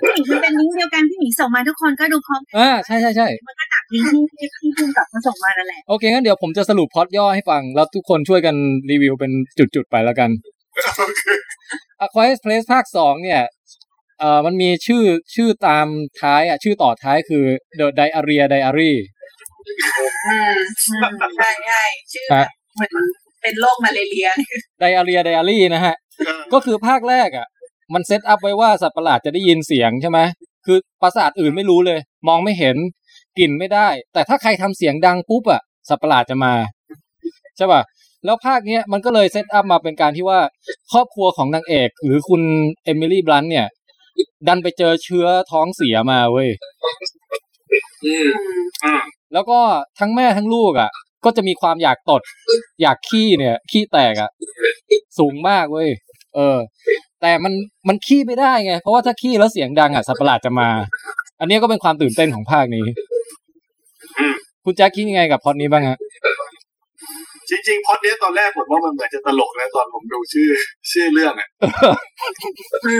[SPEAKER 7] พี่หมีมันเป็นลิงก์เดียวกันพี่หมีส่งมาทุกคนก็ดูพร้อมกัน
[SPEAKER 2] อ่าใช่ใช่ใช่
[SPEAKER 7] มันก็จากลิงก์ที่ที่พุ่งกับมาส่งมานั่นแหละ
[SPEAKER 2] โอเคงั้นเดี๋ยวผมจะสรุปพล็อตย่อให้ฟัง แล้วทุกคนช่วยกันรีวิวเป็นจุดๆไปแล้วกัน A Quiet Place ภาคสองเนี่ยเอ่อมันมีชื่อชื่อตามท้ายอะ ชื่อต่อท้ายคือ The Diarrhea Diary
[SPEAKER 14] อืมใช่ใช่ชื่อ
[SPEAKER 2] ฮะ
[SPEAKER 14] เหมือนเป็นโรคมาเลเรีย
[SPEAKER 2] Diarrhea Diary นะฮะ ก็คือภาคแรกอะ มันเซตอัพไว้ว่าสัตว์ประหลาดจะได้ยินเสียงใช่ไหมคือประสาทอื่นไม่รู้เลย มองไม่เห็นกลิ่นไม่ได้ แต่ถ้าใครทำเสียงดังปุ๊บอะสัตว์ประหลาดจะมา ใช่ป่ะ แล้วภาคเนี้ยมันก็เลยเซตอัพมาเป็นการที่ว่าครอบครัวของนางเอก หรือคุณเอมิลี่บลันต์เนี่ย ดันไปเจอเชื้อท้องเสียมาเว้ย
[SPEAKER 12] อืมอ่า
[SPEAKER 2] แล้วก็ทั้งแม่ทั้งลูกอะ ก็จะมีความอยากตด อยากขี้เนี่ย ขี้แตกอะ สูงมากเว้ยเออ แต่มันมันขี้ไม่ได้ไง เพราะว่าถ้าขี้แล้วเสียงดังอะสัตว์ประหลาดจะมา อันนี้ก็เป็นความตื่นเต้นของภาคนี้ คุณแจ็คคิดยังไงกับพล็อตนี้บ้างฮะ
[SPEAKER 3] จริงๆพล็อตเนี้ยตอนแรกผมว่ามันเหมือนจะตลกนะตอนผมดูชื่อ ชื่อเรื่องอะ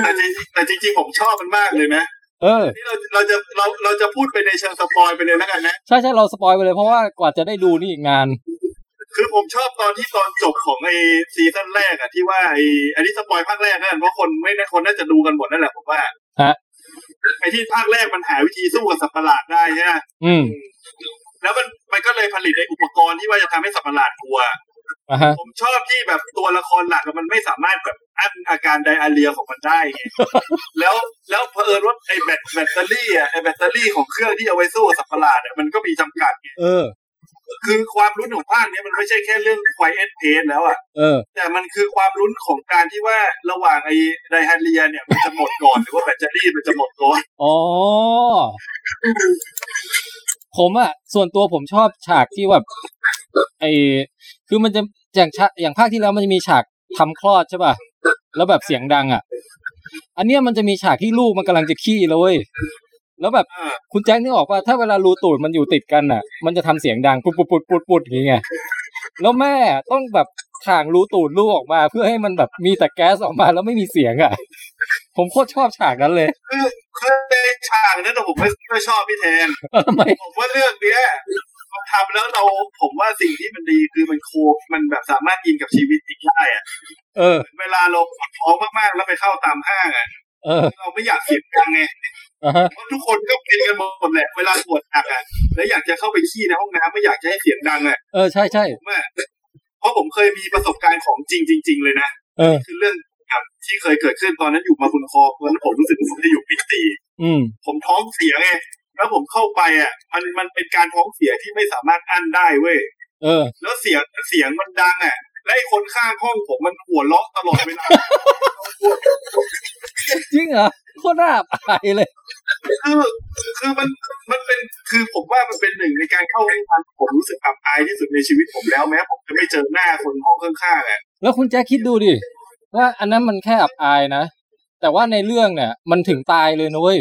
[SPEAKER 3] แต่จริงแต่จริงๆผมชอบมันมากเลยนะ
[SPEAKER 2] เออ
[SPEAKER 3] นี่เราเราจะเราเราจะพูดไปในเชิง spoil ไปเลยแล้วกันนะ
[SPEAKER 2] ใช่ใช่เรา spoil ไปเลยเพราะว่ากว่าจะได้ดูนี่อีกนาน
[SPEAKER 3] คือผมชอบตอนที่ตอนจบของไอซีซั่นแรกอะที่ว่าไออันนี้ spoil ภาคแรกนั่นเพราะคนไม่ได้คนน่าจะดูกันหมดนั่นแหละผมว่า
[SPEAKER 2] ฮะ
[SPEAKER 3] ไอที่ภาคแรกมันหาวิธีสู้กับสัตว์ประหลาดได้ใช่ไหม
[SPEAKER 2] อืม
[SPEAKER 3] แล้วมันมันก็เลยผลิตไออุปกรณ์ที่ว่าจะทำให้สัตว์ประหลาดกลัว
[SPEAKER 2] อะฮะ
[SPEAKER 3] ผมชอบที่แบบตัวละครหลักอะมันไม่สามารถแบบอั้นอาการไดอาเรียของมันได้ไงแล้วแล้วเผอิญว่าไอแบตแบตเตอรี่อะไอแบตเตอรี่ของเครื่องที่เอาไว้สู้กับสัตว์ประหลาดอะมันก็มีจำกัดไง
[SPEAKER 2] เออ
[SPEAKER 3] คือความลุ้นของภาคเนี้ยมันไม่ใช่แค่เรื่องควายเอสเพนแล้วอะ
[SPEAKER 2] เออ
[SPEAKER 3] แต่มันคือความลุ้นของการที่ว่าระหว่างไอไดฮาเรียเนี่ยมันจะหมดก่อนหรือว่าแบตเตอรี่มันจะหมดก่อน
[SPEAKER 2] อ๋อ ผมอะส่วนตัวผมชอบฉากที่แบบไอคือมันจะอย่างฉากอย่างภาคที่แล้วมันจะมีฉากทำคลอดใช่ป่ะแล้วแบบเสียงดังอะอันเนี้ยมันจะมีฉากที่ลูกมันกำลังจะขี้แล้วเว้ยแล้วแบบคุณแจ็คนึกออกว่าถ้าเวลารูตูดมันอยู่ติดกันอะ มันจะทำเสียงดังปุดปุดปุดปุดปุดอย่างเงี้ยแล้วแม่ต้องแบบ ถ่างรูตูดลูกออกมา เพื่อให้มันแบบมีแต่แก๊สออกมาแล้วไม่มีเสียงอะ ผมโคตรชอบฉากนั้นเลย
[SPEAKER 3] คือคือในฉากนั้นนะผมไม่ไม่ชอบพี่แทน
[SPEAKER 2] ทำไม
[SPEAKER 3] ผมว่าเรื่องเนี้ยเราทำแล้วเราผมว่าสิ่งที่มันดีคือมันโคมันแบบสามารถอินกับชีวิตจริงได้อะ
[SPEAKER 2] เออ
[SPEAKER 3] เวลาเราปวดท้องมากๆแล้วไปเข้าตามห้างอะ
[SPEAKER 2] เออ
[SPEAKER 3] เราไม่อยากเสียงดังไง
[SPEAKER 2] อ่าฮะ
[SPEAKER 3] เพราะทุกคนก็เป็นกันหมดแหละเวลาปวดหักอะแล้วอยากจะเข้าไปขี้ในห้องน้ำไม่อยากจะให้เสียงดังอะ
[SPEAKER 2] เออใช่ใช่
[SPEAKER 3] ผมอะเพ ราะผมเคยมีประสบการณ์ของจริงจริง ๆ เลยนะ
[SPEAKER 2] เออ
[SPEAKER 3] คือเรื่องแบบที่เคยเกิดขึ้นตอนนั้นอยู่มาบุญครองตอนนั้นผมรู้สึกว่าผมจะอยู่ปีสี่
[SPEAKER 2] อืม
[SPEAKER 3] ผมท้องเสียไงแล้วผมเข้าไปอะ มันมันเป็นการท้องเสียที่ไม่สามารถอั้นได้เว้ย
[SPEAKER 2] เออ
[SPEAKER 3] แล้วเสียงเสียงมันดังอะและไอ้คนข้างห้องผมมันหัวเราะตลอดเวลา
[SPEAKER 2] จริงเหรอโคตรน่าอับอายเลย
[SPEAKER 3] คือคือมันมันเป็นคือผมว่ามันเป็นหนึ่งในการเข้าห้องน้ำผมรู้สึกอับอายที่สุดในชีวิตผมแล้วแม้ผมจะไม่เจอหน้าคนห้องข้างๆอะ
[SPEAKER 2] แล้วคุณแจ็คคิดดูดิว่าอันนั้นมันแค่อับอายนะ แต่ว่าในเรื่องเนี่ย มันถึงตายเลยนะเว้ย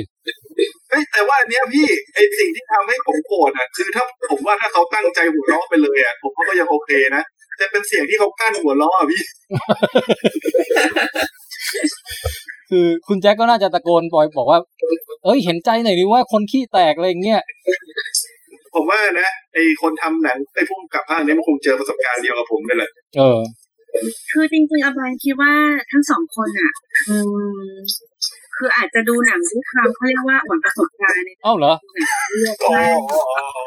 [SPEAKER 3] เฮ้ยแต่ว่าอันเนี้ยพี่ไอสิ่งที่ทำให้ผมโกรธอะคือถ้าผมว่าถ้าเขาตั้งใจหัวเราะไปเลยอะผมว่าก็ยังโอเคนะแต่เป็นเสียงที่เขากั้นหัวเราะอะพี่
[SPEAKER 2] คือคุณแจ็คก็น่าจะตะโกนบอยบอกว่า เอ้ยเห็นใจหน่อยดิว่าคนขี้แตกอะไรอย่างเงี้ย
[SPEAKER 3] ผมว่านะไอคนทำหนังไอผู้กำกับภาคเนี้ยมันคงเจอประสบการณ์เดียวกับผมนี่แหละ
[SPEAKER 2] เออ
[SPEAKER 7] คือจริงๆอาบานคิดว่าทั้งสองคนอะ อืมคืออาจจะดูหนังด้วยความเขาเรียกว่าอ่อนประสบการณ์ใน
[SPEAKER 2] เอ้าเหรอ
[SPEAKER 7] เลือกว่า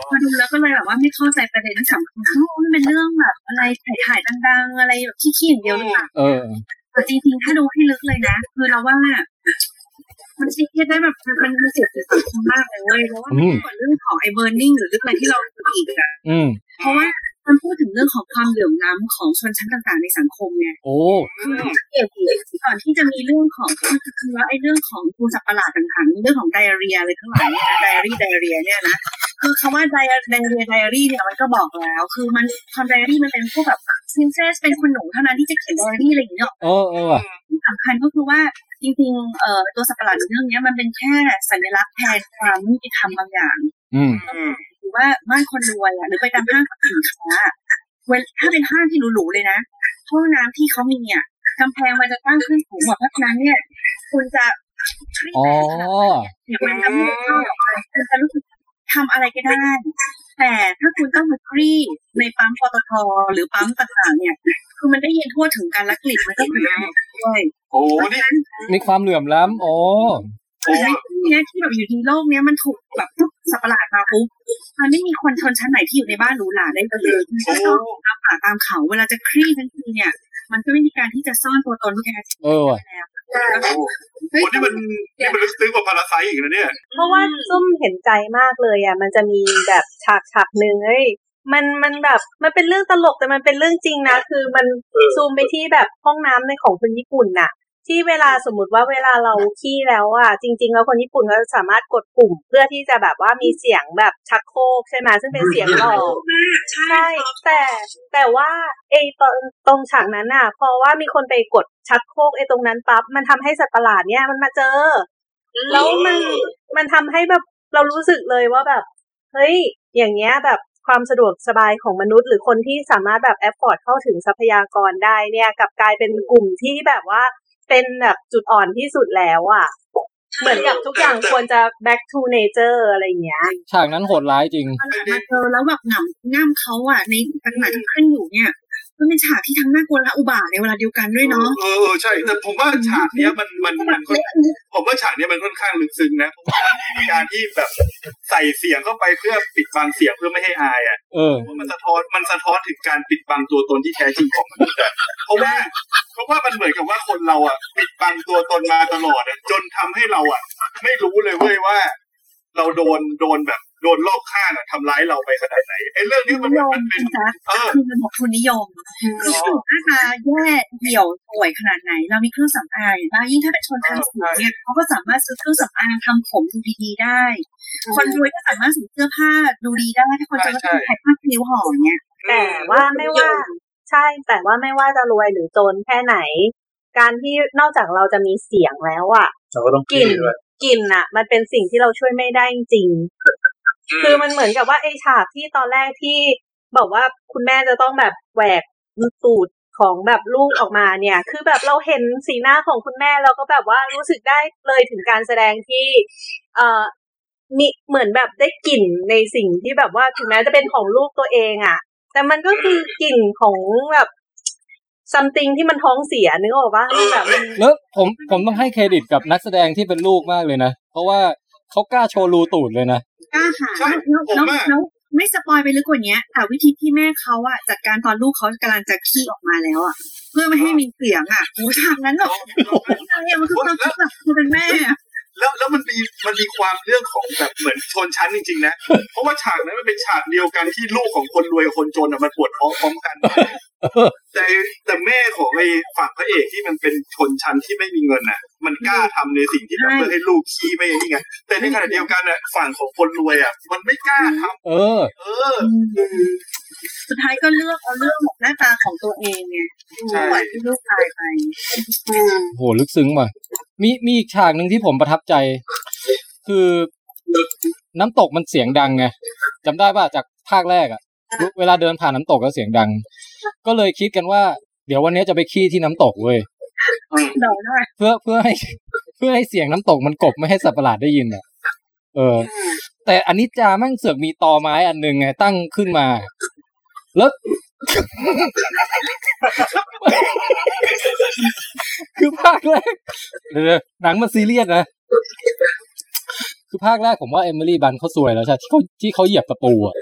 [SPEAKER 7] พอดูแล้วก็เลยแบบว่าไม่เข้าใจประเด็นที่สำคัญว่ามันเป็นเรื่องแบบอะไรถ่ายถ่ายๆดังๆ อะไรแบบขี้ๆอย่างเดียวหรือเปล่า
[SPEAKER 2] เออ
[SPEAKER 7] แต่จริงๆ ถ้าดูให้ลึกเลยนะ คือเราว่า มันซีเรียสได้แบบมันมันมันเสียดสีสังคมมากเลยเว้ยเพราะว่ามันไม่เหมือนเรื่องของไอ้ Burning หรือเรื่องอะไรที่เราดูอีกอะ
[SPEAKER 2] อืม
[SPEAKER 7] เพราะว่ามันพูดถึงเรื่องของความเหลื่อมล้ำของชนชั้นต่างๆในสังคมไง
[SPEAKER 2] โอ้
[SPEAKER 7] คือสังเกตดิก่อนที่จะมีเรื่องของคือคือว่าไอ้เรื่องของตัวสัตว์ประหลาดต่างๆเรื่องของไดอารีอะไรทั้งหลายเนี่ยนะไดอารีไดอารีเนี่ยนะ คือคำว่าไดอาไดอารีไดอารีเนี่ยมันก็บอกแล้ว คือมันความไดอารีมันเป็นพวกแบบซินเซสเป็นคุณหนูเท่านั้นที่จะเขียนไดอารีอะไรอย่างเงี้ย
[SPEAKER 2] เออเออว่ะ
[SPEAKER 7] ที่สำคัญก็คือว่าจริงๆเอ่อตัวสัตว์ประหลาดในเรื่องเนี้ยมันเป็นแค่สัญลักษณ์แทนความยุติธรรมบางอย่าง
[SPEAKER 2] อืม
[SPEAKER 7] หรือว่าบ้านคนรวยอะหรือไปตามห้างสรรพสินค้าเวลถ้าเป็นห้างที่หรูๆเลยนะห้องน้ำที่เขามีอะกำแพงมันจะตั้งขึ้นสูงกว่าเพราะฉะนั้นเนี่ยคุณจะ
[SPEAKER 2] อ๋อ
[SPEAKER 7] เนี่ยมันจะไม่ได้เข้าหรอกคุณจะรู้สึก ทำอะไรก็ได้ แต่ถ้าคุณต้องมาคลี่ในปั๊มปตทหรือปั๊มต่างๆ เนี่ย คือมันได้ยินทั่วถึงกันและกลิ่นมันก็คือด้วย
[SPEAKER 3] โอ้นี่
[SPEAKER 2] มีความเหลื่อมล้ำอ๋อ
[SPEAKER 7] คือในที่เนี้ยที่แบบอยู่ในโลกเนี้ยมันถูกแบบปุ๊บสัตว์ประหลาดมาปุ๊บมันไม่มีคนชนชั้นไหนที่อยู่ในบ้านหรูหราได้เลยมันก็ต้องตามป่าตามเขาเวลาจะคลี่ทั้งทีเนี่ย มันก็ไม่มีการที่จะซ่อนตัวตนที่แท้จริง
[SPEAKER 2] เออว่ะ
[SPEAKER 3] โอ้นี่มันนี่มันลึกซึ้งกว่าพาราไซอีกนะเนี่ย
[SPEAKER 8] เพราะว่าซุ่มเห็นใจมากเลยอะ มันจะมีแบบฉากฉากหนึ่งเอ้ยมันมันแบบมันเป็นเรื่องตลกแต่มันเป็นเรื่องจริงนะ คือมันซูมไปที่แบบห้องน้ำในของคนญี่ปุ่นน่ะ ที่เวลาสมมติว่าเวลาเราขี้แล้วอะจริง ๆ แล้วคนญี่ปุ่นเขาสามารถกดปุ่ม เพื่อที่จะแบบว่ามีเสียงแบบชักโครกใช่ไหมซึ่งเป็นเสียงหลอก
[SPEAKER 11] ใช่
[SPEAKER 8] แต่แต่ว่าไอ้ตรงตรงฉากนั้นน่ะเพราะว่ามีคนไปกดชักโครกไอ้ตรงนั้นปั๊บมันทำให้สัตว์ประหลาดเนี่ยมันมาเจอ แล้วมันมันทำให้แบบเรารู้สึกเลยว่าแบบ เฮ้ย อย่างเงี้ยแบบความสะดวกสบายของมนุษย์หรือคนที่สามารถแบบแอฟฟอร์ดเข้าถึงทรัพยากรได้เนี่ยกับกลายเป็นกลุ่มที่แบบว่า เป็นแบบจุดอ่อนที่สุดแล้วอะ เหมือนกับทุกอย่างควรจะ back to nature อะไรอย่างเงี้ย
[SPEAKER 2] ฉากนั้นโหดร้ายจริง
[SPEAKER 7] มาเจอแล้วแบบหนำง่ามเขาอะ ในขณะที่ขึ้นอยู่เนี่ย มันเป็นฉากที่ทั้งน่ากลัวและอุบาทในเวลาเดียวกันด้วยเนาะ
[SPEAKER 3] เออเออใช่ แต่ผมว่าฉากเนี้ยมันมันมันค่อนผมว่าฉากเนี้ยมันค่อนข้างลึกซึ้งนะเพราะว่ามีการที่แบบใส่เสียงเข้าไปเพื่อปิดบังเสียงเพื่อไม่ให้อายอะ
[SPEAKER 2] เออ
[SPEAKER 3] มันสะท้อนมันสะท้อนถึงการปิดบังตัวตนที่แท้จริงของมนุษย์อะเพราะว่าเพราะว่ามันเหมือนกับว่าคนเราอะ ปิดบังตัวตนมาตลอดอะจนทำให้เราอะ ไม่รู้เลยเว้ยว่า เราโดนโดนแบบ โดนรอบข้างอะทำร้ายเราไปขนาดไหนไอ้เรื่องนี้มันมันเป็น
[SPEAKER 7] นะ
[SPEAKER 3] เออ
[SPEAKER 7] คือมันบอกทุนนิยมคือถึงหน้าตาแย่เหี่ยวป่วยขนาดไหน เรามีเครื่องสำอางบ้างยิ่งถ้าเป็นชนชั้นสูงเนี่ยเขาก็สามารถซื้อเครื่องสำอางทำผมดูดีๆได้ คนรวยก็สามารถซื้อเสื้อผ้าดูดีได้ถ้าคนจนก็ต้องใช้ผ้าคิ้วหอมเนี่ย
[SPEAKER 8] แต่ว่าไม่ว่าใช่ แต่ว่าไม่ว่าจะรวยหรือจนแค่ไหน การที่นอกจากเราจะมีเสียงแล้วอะ
[SPEAKER 9] เราก็ต้อง
[SPEAKER 8] กลิ่น
[SPEAKER 9] คิดด้วย
[SPEAKER 8] กลิ่นอะ มันเป็นสิ่งที่เราช่วยไม่ได้จริงๆ คือมันเหมือนกับว่าไอ้ฉากที่ตอนแรกที่บอกว่าคุณแม่จะต้องแบบแหวกตูดของแบบลูกออกมาเนี่ย คือแบบเราเห็นสีหน้าของคุณแม่เราก็แบบว่ารู้สึกได้เลยถึงการแสดงที่ เอ่อมีเหมือนแบบได้กลิ่นในสิ่งที่แบบว่าถึงแม้จะเป็นของลูกตัวเองอะ แต่มันก็คือกลิ่นของแบบซัมติงที่มันท้องเสียนึกออกปะมันแบบมัน
[SPEAKER 2] แล้วผมผมต้องให้เครดิตกับนักแสดงที่เป็นลูกมากเลยนะ เพราะว่า เขากล้าโชว์รูตูดเลยนะ
[SPEAKER 7] กล้าหาญแล้วแล้วแล้วไม่สปอยไปลึกกว่านี้แต่วิธีที่แม่เขาอะจัดการตอนลูกเขากำลังจะขี้ออกมาแล้วอะเพื่อไม่ให้มีเสียงอะโอ้ฉากนั้นแบบโอ้โหมันคือความคิดแบบคนเป็นแม่อะ
[SPEAKER 3] แล้วแล้วมันมีมันมีความเรื่องของแบบเหมือนชนชั้นจริงๆนะ เพราะว่าฉากนั้นมันเป็นฉากเดียวกันที่ลูกของคนรวยกับคนจนอะมันปวดท้องพร้อมกัน แต่แต่แม่ของไอ้ฝั่งพระเอกที่มันเป็นชนชั้นที่ไม่มีเงินอะ มันกล้าทำในสิ่งที่แบบเพื่อให้ลูกขี้ไม่นี่ไง แต่ในขณะเดียวกันอะฝั่งของคนรวยอะ มันไม่กล้าทำ
[SPEAKER 2] เออ
[SPEAKER 3] เออ
[SPEAKER 7] สุดท้ายก็เลือกเอาเรื่องหน้าตาของตัวเองไง
[SPEAKER 3] ใช่
[SPEAKER 7] ปล่อยให้ลูกตายไปอืม
[SPEAKER 2] โหลึกซึ้งว่ะมีมีอีกฉากหนึ่งที่ผมประทับใจ คือน้ำตกมันเสียงดังไงจำได้ป่ะจากภาคแรกอะเวลาเดินผ่านน้ำตกก็เสียงดัง ก็เลยคิดกันว่า เดี๋ยววันนี้จะไปขี้ที่น้ำตกเว้ย
[SPEAKER 7] เดาได้
[SPEAKER 2] เพื่อเพื่อให้ เพื่อให้เสียงน้ำตกมันกลบไม่ให้สัตว์ประหลาดได้ยินอะ เออ แต่อันนี้จาแม่งเสือกมีตอไม้อันหนึ่งไงตั้งขึ้นมา แล้วคือภาคแรกเดี๋ยวๆหนังมันซีเรียสนะคือภาคแรกผมว่าเอมิลี่บันเขาสวยแล้วใช่ที่เขาที่เขาเหยียบตะปูอะ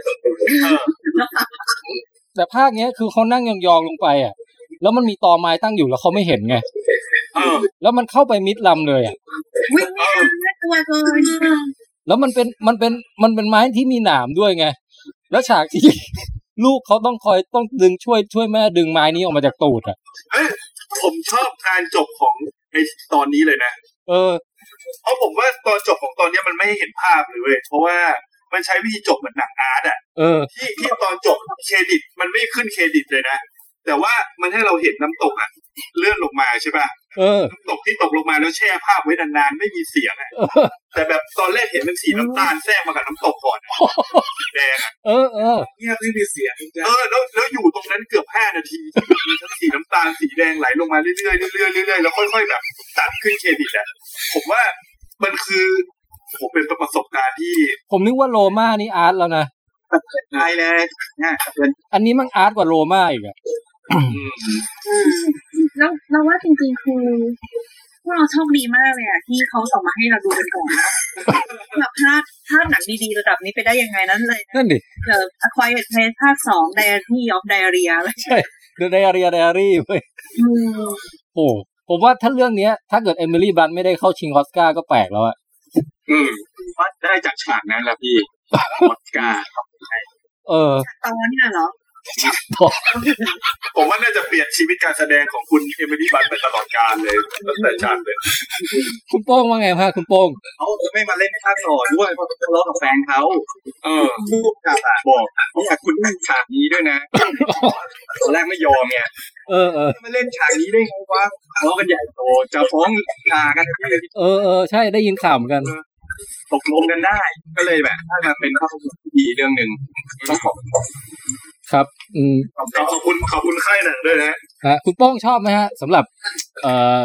[SPEAKER 2] แต่ภาคเนี้ยคือเขานั่งยองๆลงไปอะ แล้วมันมีตอไม้ตั้งอยู่แล้วเขาไม่เห็นไงแล้วมันเข้าไปมิดลำเลยอะ
[SPEAKER 7] วิ่งน่ากลัวเกิน
[SPEAKER 2] แล้วมันเป็นมันเป็นมันเป็นไม้ที่มีหนามด้วยไง แล้วฉากที่ลูกเขาต้องคอยต้องดึงช่วยช่วยแม่ดึงไม้นี้ออกมาจากตูดอะ
[SPEAKER 3] เอ้ยผมชอบการจบของไอ้ตอนนี้เลยนะ
[SPEAKER 2] เออ
[SPEAKER 3] เพราะผมว่าตอนจบของตอนเนี้ยมันไม่ให้เห็นภาพเลยเว้ยเพราะว่ามันใช้วิธีจบเหมือนหนังอาร์ตอะ
[SPEAKER 2] เออ
[SPEAKER 3] ที่ที่ตอนจบเครดิตมันไม่ขึ้นเครดิตเลยนะ แต่ว่ามันให้เราเห็นน้ำตกอะเลื่อนลงมาใช่ป่ะ
[SPEAKER 2] เออ
[SPEAKER 3] น้ำตกที่ตกลงมาแล้วแช่ภาพไว้นานๆไม่มีเสียงอะ
[SPEAKER 2] เออ
[SPEAKER 3] แต่แบบตอนแรกเห็นเป็นสีน้ำตาลแทรกมากับน้ำตกก่อนอะสีแดงอะ
[SPEAKER 2] เออเออ
[SPEAKER 13] เงียบไม่มีเสียง
[SPEAKER 3] เออแล้วแล้วอยู่ตรงนั้นเกือบห้านาทีมีทั้งสีน้ำตาลสีแดงไหลลงมาเรื่อยๆเรื่อยๆเรื่อยๆแล้วค่อยๆแบบตัดขึ้นเครดิตอะผมว่ามันคือผมเป็นประสบการณ์ที่
[SPEAKER 2] ผมนึกว่าโรมานี่อาร์ตแล้วนะ
[SPEAKER 9] ใช่เลยเนี่ยเป็น
[SPEAKER 2] อันนี้มันอาร์ตกว่าโรมาอีกอะ
[SPEAKER 7] แล้วเราว่าจริงๆคือพวกเราโชคดีมากเลยอะที่เขาส่งมาให้เราดูกันก่อนแล้วแบบพลาดพลาดหนังดีๆระดับนี้ไปได้ยังไงนั้นเลย
[SPEAKER 2] นั่นดิ
[SPEAKER 7] เดี๋ยว Acquired Taste ภาคสอง Diary of Diarrhea เลย
[SPEAKER 2] ใช่ The Diary Diary เว้ย
[SPEAKER 7] อืม
[SPEAKER 2] โอ้ผมว่าถ้าเรื่องเนี้ย ถ้าเกิดเอมิลี่บลันต์ไม่ได้เข้าชิงออสการ์ก็แปลกแล้วอะ
[SPEAKER 9] อืมว่าได้จากฉากนั้นแหละพี่ออสการ์
[SPEAKER 2] เออ
[SPEAKER 7] ตอนนี้เหรอ
[SPEAKER 3] ผมว่าน่าจะเปลี่ยนชีวิตการแสดงของคุณเอมิลี่บันไปตลอดกาลเลยตั้งแต่ฉากเลย
[SPEAKER 2] คุณโป้งว่าไงฮะคุณโป้ง
[SPEAKER 9] เขาไม่มาเล่นภาคต่อด้วยเพราะเขาทะเลาะกับแฟนเขาเออผู้กำกับอะบอกว่าคุณตัดฉากนี้ด้วยนะตอนแรกไม่ยอมไง
[SPEAKER 2] เออเออ
[SPEAKER 9] มาเล่นฉากนี้ได้ไงวะทะเลาะกันใหญ่โตจะฟ้องลากัน
[SPEAKER 2] เออเออใช่ได้ยินข่าวเหมือนกัน
[SPEAKER 9] ตกลงกันได้ ก็เลยแบบถ้ามาเป็นภาพยนตร์ที่ดีเรื่องหนึ่งต้องขอบ คุณ
[SPEAKER 2] ครับ อืม
[SPEAKER 3] ขอบคุณขอบคุณค่ายหนังด้วยนะ
[SPEAKER 2] ฮะคุณโป้งชอบไหมฮะสำหรับ เอ่อ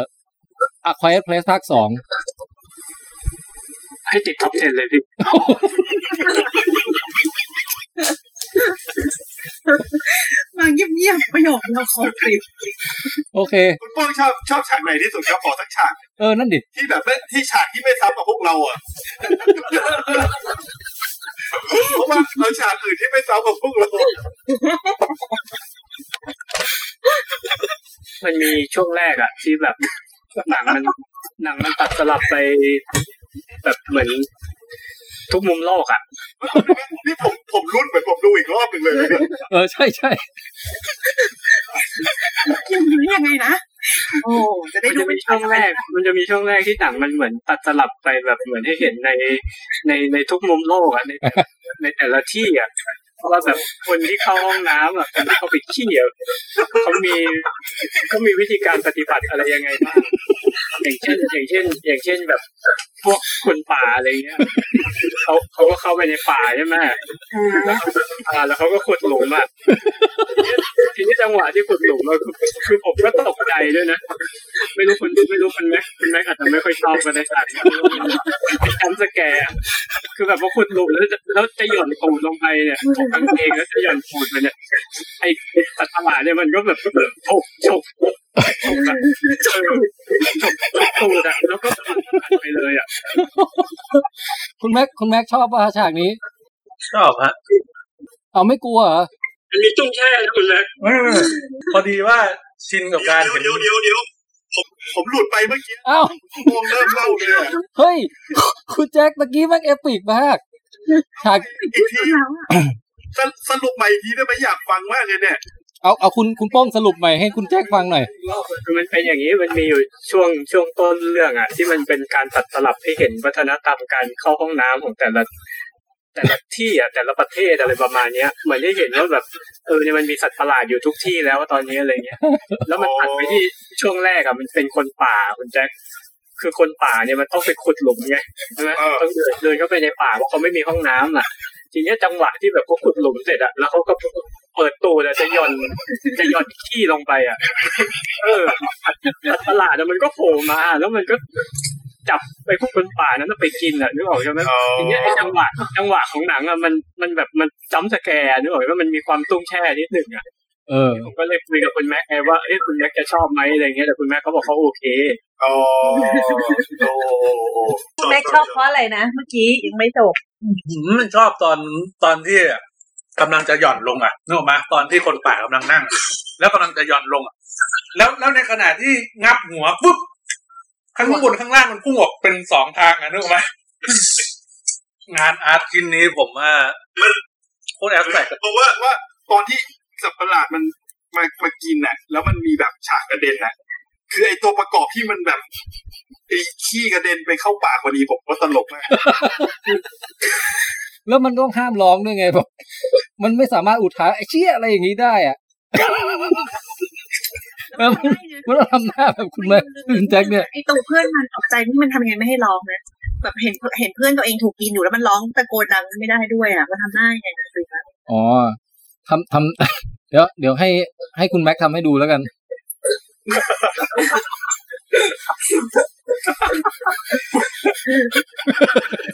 [SPEAKER 2] A Quiet Place ภาคสอง
[SPEAKER 5] ให้ติดท็อป10เลยพี่
[SPEAKER 7] มาเงียบๆประโยคเราขอคลิป
[SPEAKER 2] โอเค
[SPEAKER 3] คุณโป้งชอบชอบฉากไหนที่สุดครับขอสักฉาก
[SPEAKER 2] เออ นั่นดิ
[SPEAKER 3] ที่แบบไม่ที่ฉากที่ไม่ซ้ำกับพวกเราอะเพราะ ว่าเราฉากอื่นที่ไม่ซ้ำกับพวกเรา
[SPEAKER 5] มันมีช่วงแรกอะที่แบบหนังมันหนังมันตัดสลับไปแบบเหมือนทุกมุมโลกอะ
[SPEAKER 3] นี่ผมผมรุ่นเหมือนผมดูอีกรอบหนึ่งเลยเนี่ย
[SPEAKER 2] เออใช่ใช่
[SPEAKER 7] ยังอยู่ยังไงนะโอ้จะได้
[SPEAKER 5] มัน
[SPEAKER 7] ดู
[SPEAKER 5] จะมีช่วงแรก มันจะมีช่วงแรกที่หนังมันเหมือนตัดสลับไปแบบเหมือนให้เห็นในในในทุกมุมโลกอะใน ในแต่ละที่อะ ว่าแบบคนที่เข้าห้องน้ำอะคนที่เขาไปขี้อะเขามีเขามีวิธีการปฏิบัติอะไรยังไงบ้างอย่างเช่น อย่างเช่น อย่างเช่นแบบ พวกคนป่าอะไรเงี้ยเขาเขาก็เข้าไปในป่าใช่ไหมแล้วอ่าแล้วเขาก็ขุดหลุมอะทีนี้จังหวะที่ขุดหลุมอะคือคือผมก็ตกใจด้วยนะไม่รู้คุณไม่รู้คุณแม็กคุณแม็กอาจจะไม่ค่อยชอบกันในฉากนี้จำสแกร์อะคือแบบว่าขุดหลุมแล้วจะแล้วจะหย่อนตูดลงไปเนี่ยกางเกงแล้วจะย่อนตูดไปเนี่ยไอ้สัตว์ประหลาดเนี่ยมันก็แบบฉกฉกฉกอะเออฉกตูดอะแล้วก็ไปเลยอะ
[SPEAKER 2] คุณแม็กคุณแม็กชอบป่ะฉากนี้
[SPEAKER 6] ชอบฮะ
[SPEAKER 2] เอาไม่กลัวเหรอ
[SPEAKER 5] มันมีตุ้งแช่คุณแม็ก
[SPEAKER 6] พอดีว่าชินกับการเห็น
[SPEAKER 3] เดี๋ยวเดี๋ยวเดี๋ยวผมผมหลุดไปเมื่อกี้
[SPEAKER 2] อ้า
[SPEAKER 3] โป้งเริ่มเล่าเลย
[SPEAKER 2] เฮ้ย คุณแจ็คตะกี้แม่งเอปิกมากฉาก
[SPEAKER 3] อีกที สรุปสรุปใหม่อีกทีได้ไหมอยากฟังมากเลยเนี่ย
[SPEAKER 2] เอาเอาคุณคุณโป้งสรุปใหม่ให้คุณแจ็คฟังหน่อย
[SPEAKER 5] คือมันเป็นอย่างนี้มันมีอยู่ช่วงช่วงต้นเรื่องอะ ที่มันเป็นการตัดสลับให้เห็นวัฒนธรรมการเข้าห้องน้ำของแต่ละ แต่ละที่อะแต่ละประเทศอะไรประมาณเนี้ยเหมือนได้เห็นว่าแบบเออเนี่ยมันมีสัตว์ประหลาดอยู่ทุกที่แล้วตอนนี้อะไรเงี้ย แล้วมันตัดไปที่ช่วงแรกอะมันเป็นคนป่าคุณแจ็คคือคนป่าเนี่ยมันต้องไปขุดหลุมไงใช่ไหมต้องเดินเดินเข้าไปในป่าเพราะเขาไม่มีห้องน้ำอะ ทีเนี้ยจังหวะที่แบบเขาขุดหลุมเสร็จอะแล้วเขาก็เปิดตูแล้วจะหย่อนจะหย่อนขี้ลงไปอะเออสัตว์ประหลาดอะมันก็โผล่มา แล้วมันก็จับไปพวกคนป่านั้นแล้วไปกินอะนึกออกใช่ไหมทีเนี้ยไอ้จังหวะจังหวะของหนังอะมันมันแบบมันจ้ำสแกร์นึกออกไหมว่ามันมีความตุ้งแช่นิดหนึ่งอะ
[SPEAKER 2] เออ
[SPEAKER 5] ผมก็เลยคุยกับคุณแม็กไงว่าเอ้คุณแม็กจะชอบไหมอะไรเงี้ยแต่คุณแม็กเขาบอกเขาโอเค
[SPEAKER 3] อ๋อโอ้
[SPEAKER 8] แม็กชอบเพราะอะไรนะเมื่อกี้ยังไม่จบ
[SPEAKER 6] ผมมันชอบตอนตอนที่กำลังจะหย่อนลงอะนึกออกไหมตอนที่คนป่ากำลังนั่ง แล้วกำลังจะหย่อนลงอะแล้วแล้วในขณะที่งับหัวปุ๊บข้างบนข้างล่างมันพุ่งออกเป็นสองทางอะนึกออกไหมงานอาร์ตชิ้นนี้ผมว่าโคตรแอสแตก
[SPEAKER 3] เพราะว่าว่าตอนที่ สัตว์ประหลาดมันมามากินน่ะ แล้วมันมีแบบฉากกระเด็นน่ะ คือไอตัวประกอบที่มันแบบไอขี้กระเด็นไปเข้าปากพอดีผมก็ตลกมาก
[SPEAKER 2] แล้วมันต้องห้ามร้องด้วยไงแบบมันไม่สามารถอุทานไอ้เชี่ยอะไรอย่างนี้ได้อะเออมันมันต้องทำหน้าแบบคุณแม่คุณแจ็คเนี่ย
[SPEAKER 7] ไอตัวเพื่อนมันตกใจนี่มันทำยังไงไม่ให้ร้องนะแบบเห็นเห็นเพื่อนตัวเองถูกกินอยู่แล้วมันร้องตะโกนดังไม่ได้ด้วยอะมันทำหน้ายังไงนะสิคะ
[SPEAKER 2] อ๋อ ทำทำเดี๋ยวเดี๋ยวให้ให้คุณแม็กทำให้ดูแล้วกัน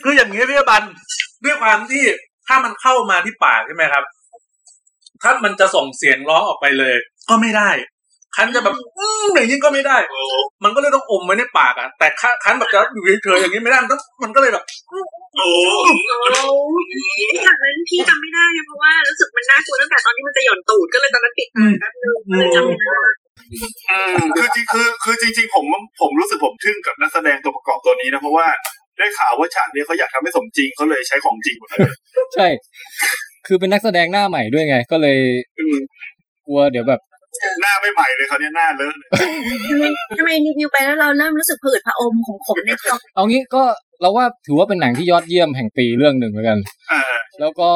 [SPEAKER 6] คืออย่างนี้พี่บันด้วยความที่ถ้ามันเข้ามาที่ปากใช่ไหมครับ ถ้ามันจะส่งเสียงร้องออกไปเลย ก็ไม่ได้ คันจะแบบอืมอย่างนี้ก็ไม่ได้ มันก็เลยต้องอมไว้ในปากอะ แต่คันคันแบบจะอยู่เฉยๆอย่างนี้ไม่ได้มันต้องมันก็เลยแบบ
[SPEAKER 11] โอ้ไอ้ฉากนั้นพี่จำไม่ได้เพราะว่ารู้สึกมันน่ากลัวตั้งแต่ตอนที่มันจะหย่อนตูดก็เลยตอนนั้นปิดตาแป๊บนึงเลยจำไม่ได้
[SPEAKER 3] อืมคือจริงคือคือจริง ๆ ผมผมรู้สึกผมทึ่งกับนักแสดงตัวประกอบตัวนี้นะเพราะว่าได้ข่าวว่าฉากนี้เขาอยากทำให้สมจริงเขาเลยใช้ของจริงหมดเลย
[SPEAKER 2] ใช่ คือเป็นนักแสดงหน้าใหม่ด้วยไง ก็เลยกลัวเดี๋ยวแบบ
[SPEAKER 3] หน้าไม่ใหม่เลยเขาวเนี่ยหน้าเลอะเลย
[SPEAKER 7] ทำไมทำไมรีวิวไปแล้วเราเริ่มรู้สึกพะอืดพะอมของผมในท้อง
[SPEAKER 2] เอางี้ก็เราว่าถือว่าเป็นหนังที่ยอดเยี่ยมแห่งปีเรื่องหนึ่งแล้วกัน
[SPEAKER 3] อ่า
[SPEAKER 2] แล้วก็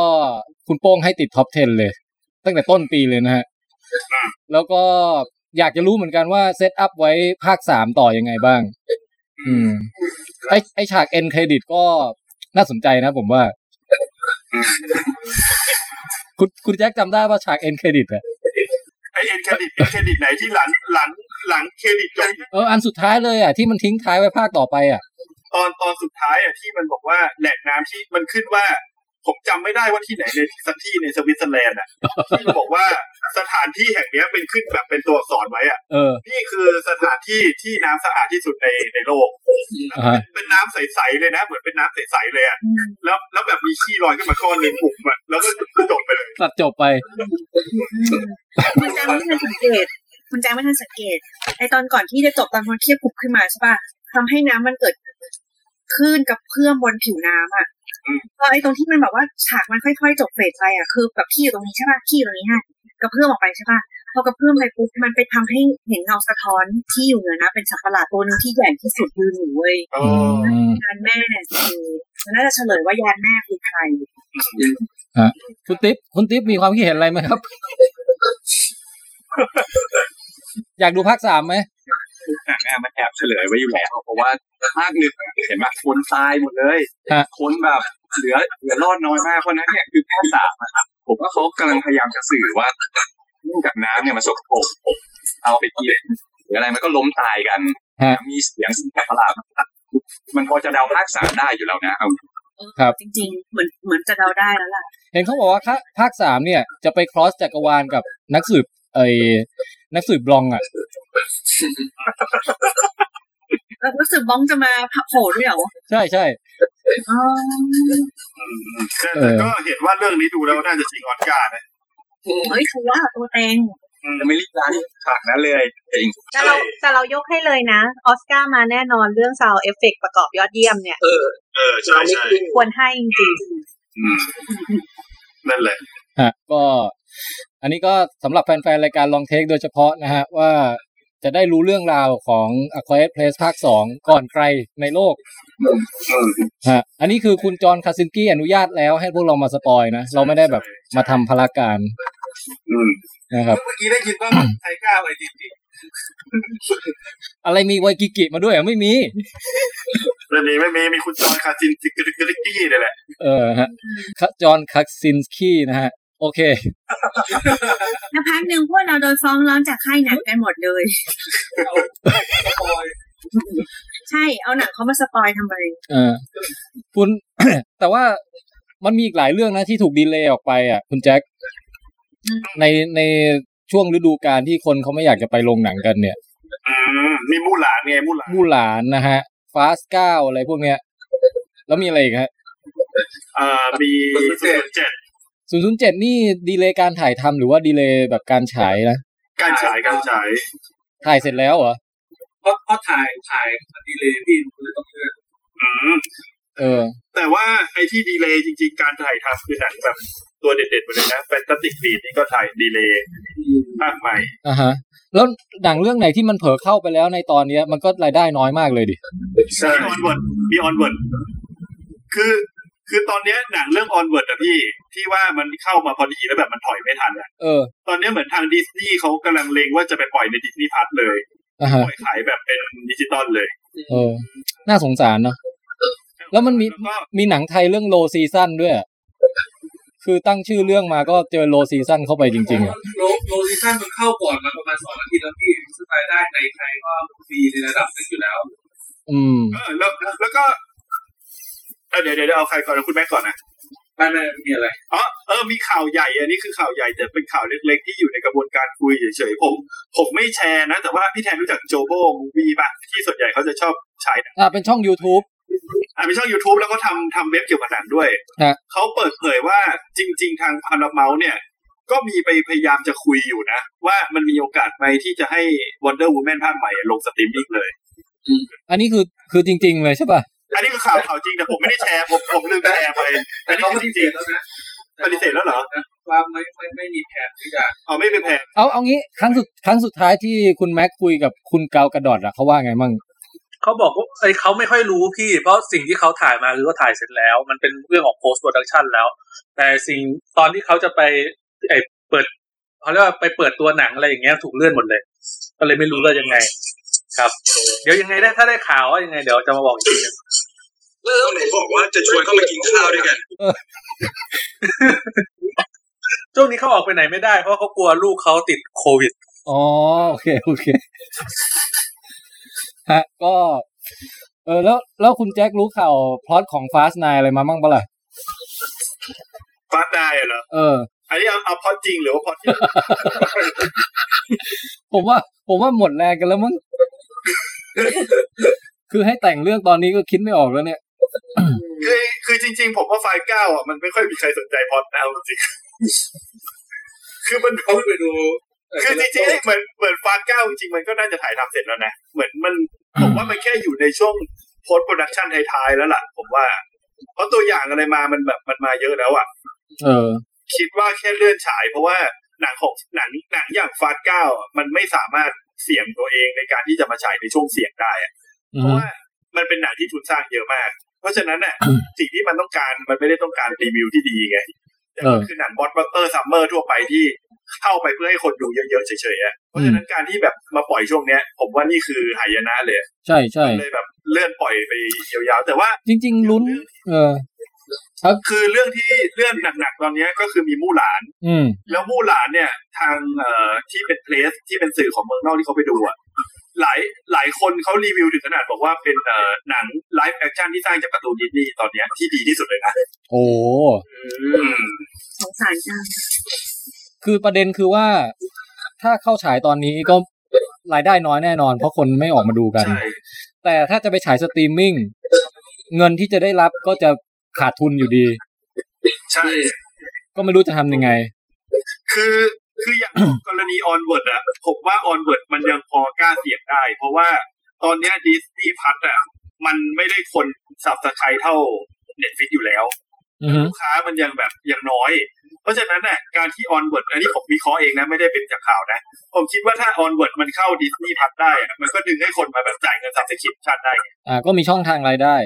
[SPEAKER 2] คุณโป้งให้ติด top 10 เลย ตั้งแต่ต้นปีเลยนะฮะ แล้วก็อยากจะรู้เหมือนกันว่า set up ไว้ภาคสามต่อยังไงบ้าง อืม ไอ้ไอ้ฉาก end credit ก็น่าสนใจนะผมว่า คุณคุณแจ็คจำได้ว่าฉาก end credit อะ
[SPEAKER 3] ไอ้ end credit end credit ไหนที่หลังหลังหลังเครดิตจบ
[SPEAKER 2] เอออันสุดท้ายเลยอะที่มันทิ้งท้ายไว้ภาคต่อไปอะ
[SPEAKER 3] ตอนตอนสุดท้ายอะที่มันบอกว่าแหล่งน้ำที่มันขึ้นว่า ผมจำไม่ได้ว่าที่ไหนในสักที่ในสวิตเซอร์แลนด์อะที่มันบอกว่าสถานที่แห่งเนี้ยเป็นขึ้นแบบเป็นตัวอักษรไว้อะ
[SPEAKER 2] เออ
[SPEAKER 3] นี่คือสถานที่ที่น้ำสะอาดที่สุดในในโลก
[SPEAKER 2] อ่าฮะ
[SPEAKER 3] เป็นน้ำใสๆเลยนะ เหมือนเป็นน้ำใสๆเลยอะแล้วแล้วแบบมีขี้ลอยขึ้นมาก้อนหนึ่งปุ่มอะแล้วก็จบไปเลย
[SPEAKER 2] ตัดจบไป
[SPEAKER 7] คุณแจงไม่ทันสังเกต คุณแจงไม่ทันสังเกตไอตอนก่อนที่จะจบตอนคนเครียดผุบขึ้นมาใช่ป่ะทำให้น้ำมันเกิดคลื่นกับเพื่อมบนผิวน้ำอะ พอไอตรงที่มันแบบว่าฉากมันค่อยๆจบเฟสไปอะคือแบบที่อยู่ตรงนี้ใช่ป่ะที่อยู่ตรงนี้ฮะกระเพื่อมออกไปใช่ป่ะพอกระเพื่อมไปปุ๊บมันไปทำให้เห็นเงาสะท้อนที่อยู่เหนือนะเป็นสัตว์ประหลาดตัวหนึงที่ใหญ่ที่สุดยืนอยู่เว้ยยานแม่เนี่ยคือมันน่าจะเฉลยว่ายานแม่คือใคร
[SPEAKER 2] ฮะคุณติ๊บคุณติ๊บมีความคิดเห็นอะไรไหมครับ อยากดูภาคสามไหม
[SPEAKER 9] หนัง อะมันแอบเฉลยไว้อยู่แล้วเพราะว่าภาคหนึ่งเห็นไหมคนตายหมดเลย
[SPEAKER 2] ฮะ
[SPEAKER 9] คนแบบเหลือเหลือรอดน้อยมากเพราะฉะนั้นเนี่ยคือภาคสามอะผมว่าเขากำลังพยายามจะสื่อว่าเนื่องจากน้ำเนี่ยมันสกปรกเอาไปกินหรืออะไรมันก็ล้มตายกัน
[SPEAKER 2] ฮะ
[SPEAKER 9] มีเสียงสิ่งแปลกประหลาดมันพอจะเดาภาคสามได้อยู่แล้วนะเอา
[SPEAKER 2] ครับ
[SPEAKER 7] จริงๆ เหมือนเหมือนจะเดาได้แล้วล่ะ
[SPEAKER 2] เห็นเขาบอกว่าภาคภาคสามเนี่ยจะไปครอสจักรวาลกับนักสืบไอ้ นักสืบบลองอะ
[SPEAKER 7] แล้วรู้สึกบ้องจะมาโผล่ด้วยเหรอ
[SPEAKER 2] ใช่ใช่
[SPEAKER 7] อ๋อ
[SPEAKER 2] เออ
[SPEAKER 3] ก็เห็นว่าเรื่องนี้ดูแล้วน่าจะชิงออสการ์นะ
[SPEAKER 7] เฮ้ยคือว่าตัวเต็ง
[SPEAKER 9] ไม่รีบร้านฉากนั้นเลยจริง
[SPEAKER 8] แต่เราแต่เรายกให้เลยนะ ออสการ์มาแน่นอนเรื่อง sound effect ประกอบยอดเยี่ยมเนี่ย
[SPEAKER 12] เออเออใช่ใช่
[SPEAKER 8] ควรให้จริง
[SPEAKER 3] นั่นแหละ
[SPEAKER 2] ฮะก็อันนี้ก็สำหรับแฟนๆ รายการ Long Take โดยเฉพาะนะฮะว่าจะได้รู้เรื่องราวของ A Quiet Place ภาคสองก่อนใครในโลกฮะอันนี้คือคุณ John Krasinski อนุญาตแล้วให้พวกเรามา spoil นะ เราไม่ได้แบบมาทำพลการนะครับ
[SPEAKER 13] เมื่อกี้ได้ยินว่าไทก้าไวทีที
[SPEAKER 2] อะไรมีไวกิกิมาด้วยเหรอไม่มี
[SPEAKER 3] เรื่องนี้ไม่มีมีคุณ John Krasinski นี่แหละ
[SPEAKER 2] เออฮะคะ John Krasinski นะฮะ โอเค
[SPEAKER 7] แล้วพักหนึ่งพวกเราโดนฟ้องร้องจากค่ายหนังกันหมดเลย ใช่เอาหนังเขามา spoil ทำไม
[SPEAKER 2] เออคุณแต่ว่ามันมีอีกหลายเรื่องนะที่ถูก delay ออกไปอะ คุณแจ็คในในช่วงฤดูกาลที่คนเขาไม่อยากจะไปโรงหนังกันเนี่ย
[SPEAKER 3] อืมมีมู่หลานไงมู่หลาน
[SPEAKER 2] มู่หลานนะฮะ Fast เก้าอะไรพวกเนี้ย แล้วมีอะไรอีกฮะ
[SPEAKER 3] อ่ามีศูนย์เจ็ด
[SPEAKER 2] ศูนย์ศูนย์เจ็ดนี่ delay การถ่ายทำหรือว่า delay แบบการฉายนะ
[SPEAKER 3] การฉายการฉาย
[SPEAKER 2] ถ่ายเสร็จแล้วเหรอ
[SPEAKER 13] เพราะเพราะถ่ายถ่าย delay พี่เลยต้องเลื่อน
[SPEAKER 3] อืม
[SPEAKER 2] เออ
[SPEAKER 3] แต่ว่าไอ้ที่ delay จริง ๆ การถ่ายทำคือหนังแบบตัวเด็ดๆไปเลยนะ Fantastic Beasts นี่ก็ถ่าย delay ภาคใหม่
[SPEAKER 2] อ่าฮะ แล้วหนังเรื่องไหนที่มันเผลอเข้าไปแล้วในตอนเนี้ย มันก็รายได้น้อยมากเลยดิ
[SPEAKER 3] ใช่ Onward มี Onward คือ คือตอนเนี้ยหนังเรื่อง Onward อะพี่ ที่ว่ามันเข้ามาพอดีแล้วแบบมันถอยไม่ทันอะ
[SPEAKER 2] เออ
[SPEAKER 3] ตอนเนี้ยเหมือนทางดิสนีย์เขากำลังเล็งว่าจะไปปล่อยใน Disney Plus เลย
[SPEAKER 2] อ่าฮะ
[SPEAKER 3] ปล่อยขายแบบเป็นดิจิตอลเลย
[SPEAKER 2] เออ น่าสงสารเนาะ แล้วมันมีมีหนังไทยเรื่อง Low Season ด้วยอะคือตั้งชื่อเรื่องมาก็เจอ low season เข้าไปจริงๆอะ
[SPEAKER 13] Low Low Season มันเข้าก่อนมาประมาณสองอาทิตย์แล้วพี่ซึ่งรายได้ในไทยก็ดีในระดับหนึ่งอยู่แล้ว
[SPEAKER 2] อืม
[SPEAKER 3] เออแล้วแล้วก็ เออเดี๋ยวเดี๋ยวเอาใครก่อนเอาคุณแม่ก่อนนะ
[SPEAKER 13] ไม่ไม่ไม่มีอะไร
[SPEAKER 3] อ๋อเออมีข่าวใหญ่อันนี้คือข่าวใหญ่แต่เป็นข่าวเล็กๆ ที่อยู่ในกระบวนการคุยเฉยๆผม ผมไม่แชร์นะ แต่ว่าพี่แทนรู้จักโจโบมูวี่ป่ะที่ส่วนใหญ่เขาจะชอบฉายหนัง
[SPEAKER 2] อ่าเป็นช่อง YouTube
[SPEAKER 3] อ่าเป็นช่อง YouTube แล้วก็ทำทำเว็บเกี่ยวกับหนังด้วย
[SPEAKER 2] ฮะ
[SPEAKER 3] เขาเปิดเผยว่าจริง ๆ ทางพาราเมาเนี่ยก็มีไปพยายามจะคุยอยู่นะ ว่ามันมีโอกาสไหมที่จะให้ Wonder Woman ภาคใหม่ลงสตรีมมิ่งเลย
[SPEAKER 2] อันนี้คือคือจริง ๆ เลยใช่ป่ะ
[SPEAKER 3] อันนี้คือข่าวข่าวจริงแต่ผมไม่ได้แชร์ผมผมลืมแชร์ไปอันนี้คือจริงๆปฏิเสธแล้วเหรอ
[SPEAKER 13] ว่าไม่ไม่ไม่มีแผนที่จะ
[SPEAKER 3] เอาไม่เป็นแผน
[SPEAKER 2] เอาเอางี้ครั้งสุดครั้งสุดท้ายที่คุณแม็กคุยกับคุณ Gal Gadot อะเขาว่าไงมั่ง
[SPEAKER 6] เขาบอกว่าไอ้ยเขาไม่ค่อยรู้พี่ เพราะสิ่งที่เขาถ่ายมาคือเขาถ่ายเสร็จแล้ว มันเป็นเรื่องของ post production แล้ว แต่สิ่งตอนที่เขาจะไปไอ้เปิดเขาเรียกว่าไปเปิดตัวหนังอะไรอย่างเงี้ยถูกเลื่อนหมดเลย ก็เลยไม่รู้ว่ายังไง ครับ เดี๋ยวยังไงได้ถ้าได้ข่าวว่ายังไงเดี๋ยวจะมาบอกอีกทีนึง
[SPEAKER 10] เริ่มไหนบอกว่าจะชวนเข้ามากินข้าวด้วยกัน
[SPEAKER 6] ช่วงนี้เขาออกไปไหนไม่ได้เพราะเขากลัวลูกเขาติดโควิด
[SPEAKER 2] อ๋อโอเคโอเคฮะก็ เออแล้วแล้วคุณแจ็ครู้ข่าวพล็อตของฟาส t นอะไรมามั่งปะล่ะ
[SPEAKER 3] Fast เก้าเหรอ
[SPEAKER 2] เออ
[SPEAKER 3] อันนี้เอาเอาพอดจริงหรือว่าพอดที่
[SPEAKER 2] ผมว่า ผมว่าหมดแรงกันแล้วมั้ง คือให้แต่งเรื่องตอนนี้ก็คิดไม่ออกแล้วเนี่ย
[SPEAKER 3] คือคือจริง ๆ ผมว่าไฟล์เก้าอะมันไม่ค่อยมีใครสนใจพอดนะจริงๆคือมัน
[SPEAKER 13] เขาไปดู
[SPEAKER 3] คือจริงๆเหมือนเหมือน Fast เก้าจริงๆมันก็น่าจะถ่ายทำเสร็จแล้วนะเหมือนมันผมว่ามันแค่อยู่ในช่วง post productionท้ายๆแล้วล่ะ ผมว่า เพราะตัวอย่างอะไรมามันแบบมันมาเยอะแล้วอะ
[SPEAKER 2] เออ
[SPEAKER 3] คิดว่าแค่เลื่อนฉายเพราะว่าหนังของหนังหนังอย่าง Fast เก้ามันไม่สามารถ เสี่ยงตัวเองในการที่จะมาฉายในช่วงเสี่ยงได้อะ
[SPEAKER 2] อืม
[SPEAKER 3] เพราะว่ามันเป็นหนังที่ทุนสร้างเยอะมาก เพราะฉะนั้นน่ะสิ่งที่มันต้องการมันไม่ได้ต้องการรีวิวที่ดีไงแต่
[SPEAKER 2] เออ
[SPEAKER 3] มันคือหนัง blockbuster summer ทั่วไปที่เข้าไปเพื่อให้คนดูเยอะๆเฉยๆอะเพราะฉะนั้นการที่แบบมาปล่อยช่วงเนี้ย ผมว่านี่คือหายนะเลย
[SPEAKER 2] ใช่ใช่
[SPEAKER 3] เลยแบบเลื่อนปล่อยไปยาวๆแต่ว่า
[SPEAKER 2] จริง ๆ ลุ้น เออ
[SPEAKER 3] คือเรื่องที่เรื่องหนักๆตอนเนี้ยก็คือมีมู่หลาน
[SPEAKER 2] อืม
[SPEAKER 3] แล้วมู่หลานเนี่ย ทางเอ่อที่เป็น press ที่เป็นสื่อของเมืองนอกที่เขาไปดูอะหลายหลายคนเขารีวิวถึงขนาดบอกว่าเป็นเอ่อหนัง live action ที่สร้างจากการ์ตูนดิสนีย์ตอนเนี้ยที่ดีที่สุดเลยนะ
[SPEAKER 2] โอ้
[SPEAKER 7] สงสารจัง
[SPEAKER 2] คือประเด็นคือว่า ถ้าเข้าฉายตอนนี้ก็รายได้น้อยแน่นอน เพราะคนไม่ออกมาดูกัน
[SPEAKER 3] ใช่
[SPEAKER 2] แต่ถ้าจะไปฉายสตรีมมิ่งเงินที่จะได้รับก็จะ ขาดทุนอยู่ดี
[SPEAKER 3] ใช่
[SPEAKER 2] ก็ไม่รู้จะทำยังไง
[SPEAKER 3] คือคืออย่างกรณี Onward อะผมว่า Onward มันยังพอกล้าเสี่ยงได้ เพราะว่าตอนเนี้ย Disney Plus อะมันไม่ได้คน subscribe เท่า Netflix อยู่แล้ว
[SPEAKER 2] อือฮึ
[SPEAKER 3] ลูกค้ามันยังแบบยังน้อย เพราะฉะนั้นน่ะการที่ Onward อันนี้ผมวิเคราะห์เองนะไม่ได้เป็นจากข่าวนะ ผมคิดว่าถ้า Onward มันเข้า Disney Plus ได้อะมันก็ดึงให้คนมาแบบจ่ายเงิน subscription ได้ไง
[SPEAKER 2] อ่าก็มีช่องทางรายได้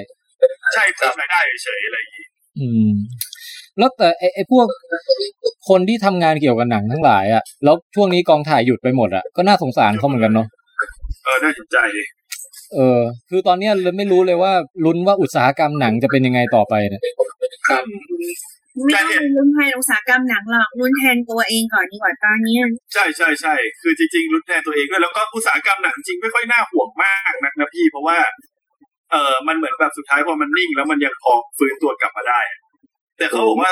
[SPEAKER 3] ใช่เพิ่มรายได้เฉยๆอะไรอย่างงี้
[SPEAKER 2] อืม แล้วแต่ไอ้ไอ้พวกคนที่ทำงานเกี่ยวกับหนังทั้งหลายอะแล้วช่วงนี้กองถ่ายหยุดไปหมดอะก็น่าสงสารเขาเหมือนกันเนาะ
[SPEAKER 3] เออน่าเห็นใจ
[SPEAKER 2] เออ คือตอนเนี้ยเลยไม่รู้เลยว่าลุ้นว่าอุตสาหกรรมหนังจะเป็นยังไงต่อไปเนี่ย
[SPEAKER 7] ไม่ต้องไปลุ้นภายในอุตสาหกรรมหนังหรอกลุ้นแทนตัวเองก่อนดีกว่าตอนนี้
[SPEAKER 3] ใช่ใช่ใช่คือจริงๆรุนแทนตัวเองด้วยแล้วก็อุตสาหกรรมหนังจริงไม่ค่อยน่าห่วงมากนักนะพี่เพราะว่า เออมันเหมือนแบบสุดท้ายพอมันนิ่งแล้วมันยังพอฟื้นตัวกลับมาได้ แต่เขาบอกว่า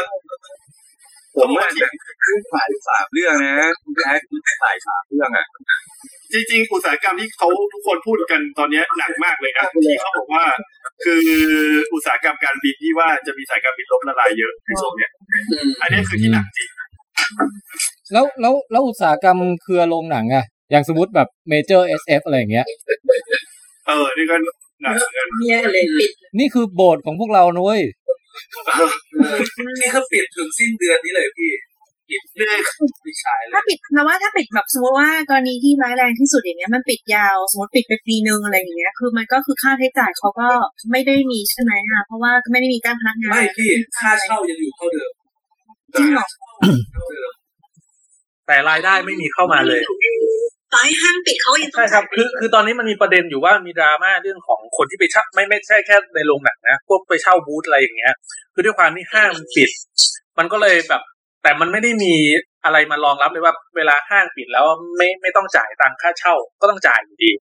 [SPEAKER 9] ผมว่าจะขึ้นถ่ายสามเรื่องนะแจ็คถ่ายสามเรื่องอะ
[SPEAKER 3] จริงๆ อุตสาหกรรมที่เขาทุกคนพูดกันตอนเนี้ยหนักมากเลยนะที่เขาบอกว่า คืออุตสาหกรรมการบินที่ว่าจะมีสายการบินล้มละลายเยอะในช่วงเนี้ยอันนี้คือที่หนักจริง
[SPEAKER 2] แล้วแล้วแล้วอุตสาหกรรมเครือโรงหนังอะอย่างสมมติแบบเมเจอร์ SF อะไรอย่างเงี้ย
[SPEAKER 3] เออนี่ก็หนัก เหมือนกัน
[SPEAKER 14] แย่เลยปิด
[SPEAKER 2] นี่คือโบสถ์ของพวกเรานะเว้ย
[SPEAKER 13] นี่เขาปิดถึงสิ้นเดือนนี้เลยพี่ปิดเรื่อยไม่ฉายเล
[SPEAKER 7] ถ้ายปิดนะว่าถ้าปิดแบบสมมติว่ากรณีที่ร้ายแรงที่สุดอย่างเงี้ยมันปิดยาวสมมติปิดไปปีนึงอะไรอย่างเงี้ยคือมันก็คือค่าใช้จ่ายเขาก็ไม่ได้มีใช่ไหมอะเพราะว่าไม่ได้มีจ้างพนักงาน
[SPEAKER 13] ไม่พี่ค่าเช่ายังอยู่เท่าเดิม
[SPEAKER 7] จริงเหรอ
[SPEAKER 13] เท่าเดิม
[SPEAKER 6] แต่รายได้ไม่มีเข้ามาเลย
[SPEAKER 11] ต่อให้ห้างปิดเขายังต้อ
[SPEAKER 6] ใช่
[SPEAKER 11] ง
[SPEAKER 6] ครับคือคือตอนนี้มันมีประเด็นอยู่ว่ามีดราม่าเรื่องของคนที่ไปเช่าไม่ไม่ใช่แค่ในโรงหนังนะพวกไปเช่าบูธอะไรอย่างเงี้ย คือด้วยความที่ห้างมันปิด มันก็เลยแบบ แต่มันไม่ได้มีอะไรมารองรับเลยว่า เวลาห้างปิดแล้วไม่ไม่ต้องจ่ายตังค่าเช่า ก็ต้องจ่ายอยู่ดี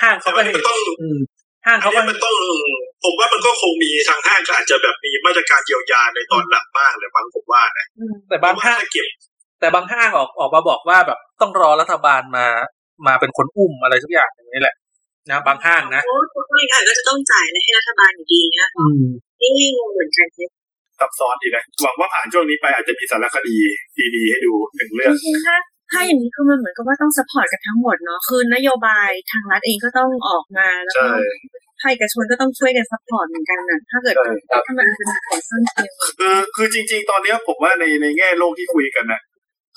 [SPEAKER 6] ห้างเขาก็เห็น
[SPEAKER 12] ต้อง
[SPEAKER 6] อืมห้างเขาก็
[SPEAKER 12] อันนี้มันต้อง ผมว่ามันก็คงมีทางห้างก็อาจจะแบบมีมาตรการเยียวยาในตอนหลังบ้างเลยบางผมว่านะ
[SPEAKER 6] แต่บางห้าง
[SPEAKER 12] เก็บ
[SPEAKER 6] แต่บางห้างออกออกมาบอกว่าแบบต้องรอรัฐบาลมามาเป็นคนอุ้มอะไรสักอย่างอย่างนี้แหละนะบางห้างนะ
[SPEAKER 11] โอ้ทุกคนค่ะก็จะต้องจ่ายอะไรให้รัฐบาลอยู่ดีนะ
[SPEAKER 6] อืม
[SPEAKER 11] นี่งงเหมือนกันเนี่ย
[SPEAKER 3] ซับซ้อนดีนะหวังว่าผ่านช่วงนี้ไปอาจจะมีสารคดีดีๆให้ดูหนึ่งเรื่อง
[SPEAKER 7] จริงๆถ้าถ้าอย่างนี้คือมันเหมือนกับว่าต้อง support กันทั้งหมดเนาะคือนโยบายทางรัฐเองก็ต้องออกมาแล้วก็
[SPEAKER 3] ใช่
[SPEAKER 7] ภาคเอกชนก็ต้องช่วยกัน support เหมือนกันนะถ้าเกิด
[SPEAKER 3] ใช่ครับ
[SPEAKER 7] ถ้ามันเป็นของส้นเตียง
[SPEAKER 3] คือคือจริง ๆ ตอนเนี้ยผมว่าในในแง่โรคที่คุยกันนะ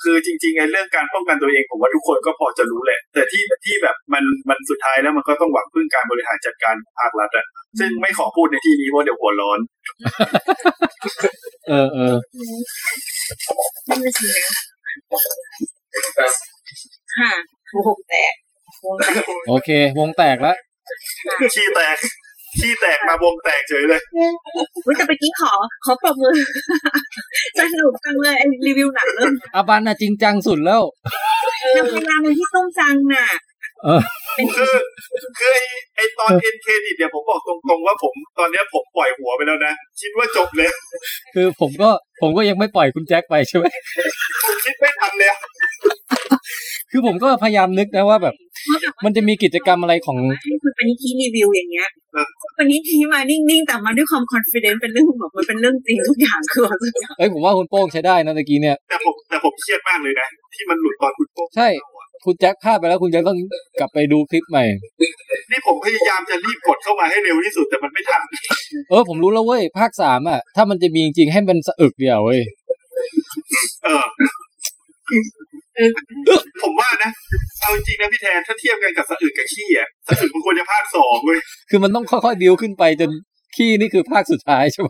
[SPEAKER 3] คือจริงๆไอ้เรื่องการป้องกันตัวเองผมว่าทุกคนก็พอจะรู้แหละ แต่ที่ที่แบบมันมันสุดท้ายแล้วมันก็ต้องหวังพึ่งการบริหารจัดการภาครัฐอะซึ่งไม่ขอพูดในที่นี้เพราะเดี๋ยวหัวร้อน
[SPEAKER 2] เออเออ
[SPEAKER 7] นั่นสินะค่ะวงแตกวงแตก
[SPEAKER 2] โอเค วงแตกแล้ว
[SPEAKER 3] ขี้แตก ขี้แตกมาวงแตกเฉยเลย
[SPEAKER 7] อุ๊ยแต่เมื่อกี้ขอ ขอปรบมือสนุกจังเลยไอ้รีวิวหนังเรื่อง
[SPEAKER 2] อาบันน่ะจริงจังสุดแล้ว
[SPEAKER 7] ยังพยายามเป็นที่ต้องจังน่ะ
[SPEAKER 2] เออ
[SPEAKER 3] คือคือไอ้ไอ้ตอน end credit เนี่ยผมบอกตรงๆว่าผมตอนเนี้ยผมปล่อยหัวไปแล้วนะคิดว่าจบเลย
[SPEAKER 2] คือผมก็ผมก็ยังไม่ปล่อยคุณแจ็คไปใช่ไหม
[SPEAKER 3] ผมคิดไม่ทันเลยอะ
[SPEAKER 2] คือผมก็พยายามนึกนะว่าแบบ มันจะมีกิจกรรมอะไรของ
[SPEAKER 7] ให้คุณปณิธิรีวิวอย่างเงี้ยคุณปณิธิมานิ่งๆแต่มาด้วยความคอนฟ idence เป็นเรื่องแบบมันเป็นเรื่องจริงทุกอย่างคือแบบสุดยอด
[SPEAKER 2] เอ้ยผมว่าคุณโป้งใช้ได้นะตะกี้เนี่ย
[SPEAKER 3] แต่ผมแต่ผมเครียดมากเลยนะที่มันหลุดตอนคุณโป้ง
[SPEAKER 2] ใช่คุณแจ็คพลาดไปแล้วคุณแจ็คต้องกลับไปดูคลิปใหม่
[SPEAKER 3] นี่ผมพยายามจะรีบกดเข้ามาให้เร็วที่สุดแต่มันไม่ทัน
[SPEAKER 2] เออผมรู้แล้วเว้ยภาคสามอะ ถ้ามันจะมีจริงๆให้มันสะอึกเดียวเว้ย
[SPEAKER 3] เออ ผมว่านะ เอาจริงๆนะพี่แทนถ้าเทียบกันกับสะอึกกับขี้อะสะอึกมันควรจะภาคสองเว้ย
[SPEAKER 2] คือมันต้องค่อยๆบิวขึ้นไปจนขี้นี่คือภาคสุดท้ายใช่ไหม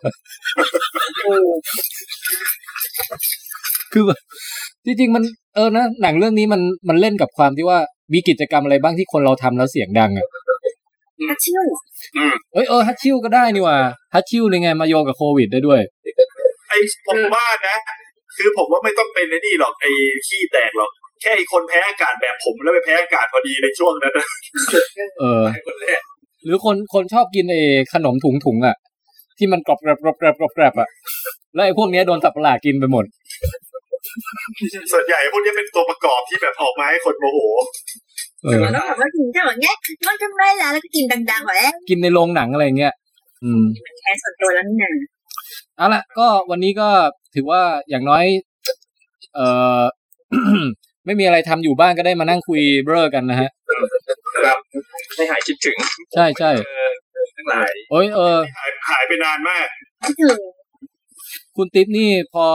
[SPEAKER 2] คือแบบจริงๆมันเออนะหนังเรื่องนี้มันมันเล่นกับความที่ว่ามีกิจกรรมอะไรบ้างที่คนเราทำแล้วเสียงดังอะ
[SPEAKER 7] ฮัชชิว
[SPEAKER 2] เอ้ยเออฮัตชิวก็ได้นี่ว่าฮัตชิวในไงมาโยงกับโควิดได้ด้วย
[SPEAKER 3] ไอ้ผมว่านะ คือผมว่าไม่ต้องเป็นไอ้นี่หรอกไอ้ขี้แตกหรอกแค่ไอ้คนแพ้อากาศแบบผมแล้วไปแพ้อากาศพอดีในช่วงนั้นนะ
[SPEAKER 2] เออ
[SPEAKER 3] คนแรก
[SPEAKER 2] หรือคนคนชอบกินไอ้ขนมถุงถุงๆอะ ที่มันกรอบแกรบกรอบแกรบกรอบแกรบอะแล้วไอ้พวกเนี้ยโดนสับประหลาดกินไปหมด
[SPEAKER 3] ส่วนใหญ่พวกนี้เป็นตัวประกอบที่แบบออกมาให้คนโมโห
[SPEAKER 2] เออ
[SPEAKER 7] แล้วแบบว่ากินก็แบบเงี้ยมันทำไรล่ะแล้วก็กินดังๆแบบเอ๊ะ
[SPEAKER 2] กินในโรงหนังอะไรเงี้ย อืม
[SPEAKER 7] แชร์ส่วนตัวแล้วนี่นะ
[SPEAKER 2] เอาละก็วันนี้ก็ถือว่าอย่างน้อย เอ่อ ไม่มีอะไรทำอยู่บ้านก็ได้มานั่งคุยเบ้อกันนะฮะ
[SPEAKER 9] ครับให้หายคิดถึง
[SPEAKER 2] ใช่ใช่
[SPEAKER 9] เออทั้งหลาย
[SPEAKER 2] โอ้ยเออ
[SPEAKER 3] หายหายไปนานมาก
[SPEAKER 7] คิดถึง
[SPEAKER 2] คุณติ๊บนี่พอ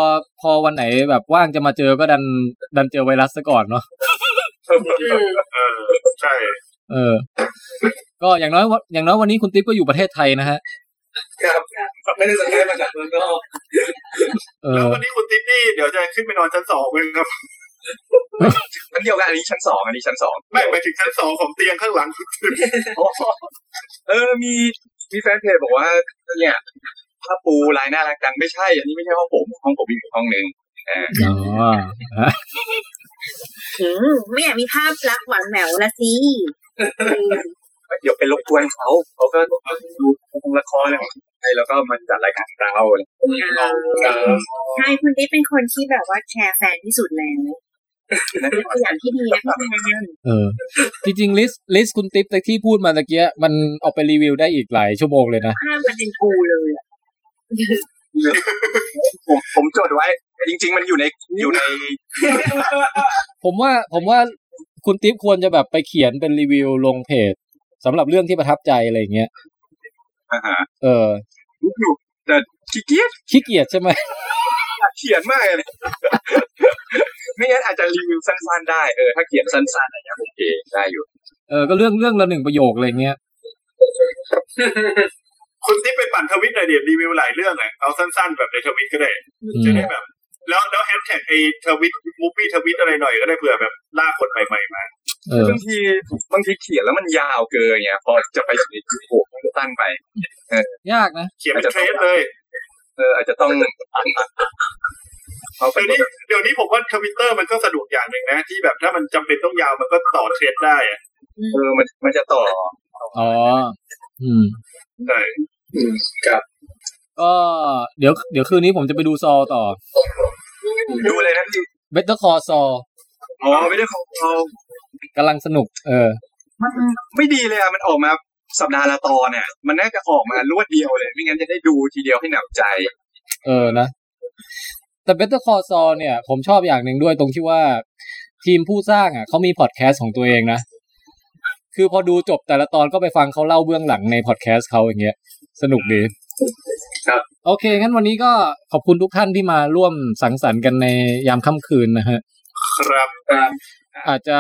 [SPEAKER 2] พอวันไหนแบบว่างจะมาเจอก็ดัน ดันเจอไวรัสซะก่อนเนาะ
[SPEAKER 3] เออใช่
[SPEAKER 2] เออ ก็อย่างน้อยวันอย่างน้อยวันนี้คุณติ๊บก็อยู่ประเทศไทยนะฮะ
[SPEAKER 13] ครับไม่ได้สังเกตมาจากเมืองนอก
[SPEAKER 2] เอ
[SPEAKER 3] แล้ว
[SPEAKER 2] อ
[SPEAKER 3] วันนี้คุณติ๊บนี่เดี๋ยวจะขึ้นไปนอนชั้นสองเลยครับ
[SPEAKER 9] ชั้นเดียวกันอันนี้ชั้นสองอันนี้ชั้นสอง
[SPEAKER 3] ไม่ไปถึงชั้นสองของเตียงข้างหลังคุณติ๊บ
[SPEAKER 9] เออมีมีแฟนเพจบอกว่าเนี่ยผ้าปูลายน่ารักจังไม่ใช่ อันนี้ไม่ใช่ห้องผมห้องผมมีอยู่ห้องหนึ่งอ่า
[SPEAKER 2] อ๋อฮะ
[SPEAKER 7] อืมไม่อยากมีภาพลักษณ์หวานแหววละสิ
[SPEAKER 9] เดี๋ยวไปรบกวนเขาเขาก็ดูละครอะไรของไทยแล้วก็มาจัดรายการเราอะไร
[SPEAKER 7] ใช่คุณติ๊บเป็นคนที่แบบว่าแชร์แฟนที่สุดแล้วเป็นตัวอย่างที่ดีนะพี่แทน
[SPEAKER 2] เออ จริงๆ list list คุณติ๊บที่พูดมาตะกี้มันเอาไปรีวิวได้อีกหลายชั่วโมงเลยนะ
[SPEAKER 7] ภาพมันเป็นกูเลยอะ
[SPEAKER 9] ผมผมจดไว้ จริง ๆ มันอยู่ในอยู่ใน
[SPEAKER 2] ผมว่าผมว่าคุณติ๊บควรจะแบบไปเขียนเป็นรีวิวลงเพจ สำหรับเรื่องที่ประทับใจอะไรอย่างเงี้ย
[SPEAKER 9] อ่าฮะ
[SPEAKER 2] เออ
[SPEAKER 9] อยู่แต่ขี้เกียจ
[SPEAKER 2] ขี้เกียจใช่ไหม
[SPEAKER 9] เขียนมากเลยไม่งั้นอาจจะรีวิวสั้นๆได้เออถ้าเขียนสั้นๆอะไรเงี้ยโอเคได้อยู่
[SPEAKER 2] เออก็เรื่องเรื่องละหนึ่งประโยคอะไรเงี้ย
[SPEAKER 3] คุณติ๊บไปปั่นทวิตหน่อยเดี๋ยวรีวิวหลายเรื่องอะเอาสั้นๆแบบในทวิตก็ได้
[SPEAKER 2] อื
[SPEAKER 3] จะ
[SPEAKER 2] ม
[SPEAKER 3] ได้แบบ แล้วแล้วแฮชแท็กไอ้ทวิตมูฟวี่ทวิตอะไรหน่อยก็ได้เผื่อแบบล่ากคนใหม่ๆมา
[SPEAKER 2] เออ
[SPEAKER 9] บางทีบางทีเขียนแล้วมันยาวเกินเนี่ยพอจะไปสุดจุดโผล่มันก็ตั้นไป
[SPEAKER 2] ยากนะ
[SPEAKER 3] เขียนเป็นเทรดเลย
[SPEAKER 9] เอออาจจะต้องเขาไป
[SPEAKER 3] เดี๋ยวนี้เดี๋ยวนี้ผมว่าทวิตเตอร์มันก็สะดวกอย่างหนึ่งนะ ที่แบบถ้ามันจำเป็นต้องยาวมันก็ต่อเทรดได้อะ
[SPEAKER 9] เออมันมันจะต่อ
[SPEAKER 2] อ๋อ อืม
[SPEAKER 3] ใช่
[SPEAKER 9] ครับ
[SPEAKER 2] ก็เดี๋ยวเดี๋ยวคืนนี้ผมจะไปดูซอต่อ
[SPEAKER 9] ดูเลยนะพี่
[SPEAKER 2] Better Call Saul
[SPEAKER 9] อ๋อไม่ได้ของเรา
[SPEAKER 2] กำลังสนุก เออ
[SPEAKER 9] มันไม่ดีเลยอะมันออกมาสัปดาห์ละตอนเนี่ย มันน่าจะออกมารวดเดียวเลย ไม่งั้นจะได้ดูทีเดียวให้หนำใจ
[SPEAKER 2] เออนะ แต่ Better Call Saul เนี่ย ผมชอบอย่างหนึ่งด้วยตรงที่ว่า ทีมผู้สร้างอะเขามีพอดแคสต์ของตัวเองนะคือพอดูจบแต่ละตอนก็ไปฟังเขาเล่าเบื้องหลังในพอดแคสต์เขาอย่างเงี้ย สนุกดี
[SPEAKER 15] ครับ
[SPEAKER 2] โอเค งั้นวันนี้ก็ขอบคุณทุกท่านที่มาร่วมสังสรรค์กันในยามค่ำคืนนะฮะ
[SPEAKER 3] ครับ
[SPEAKER 15] ครับ
[SPEAKER 2] อาจจะ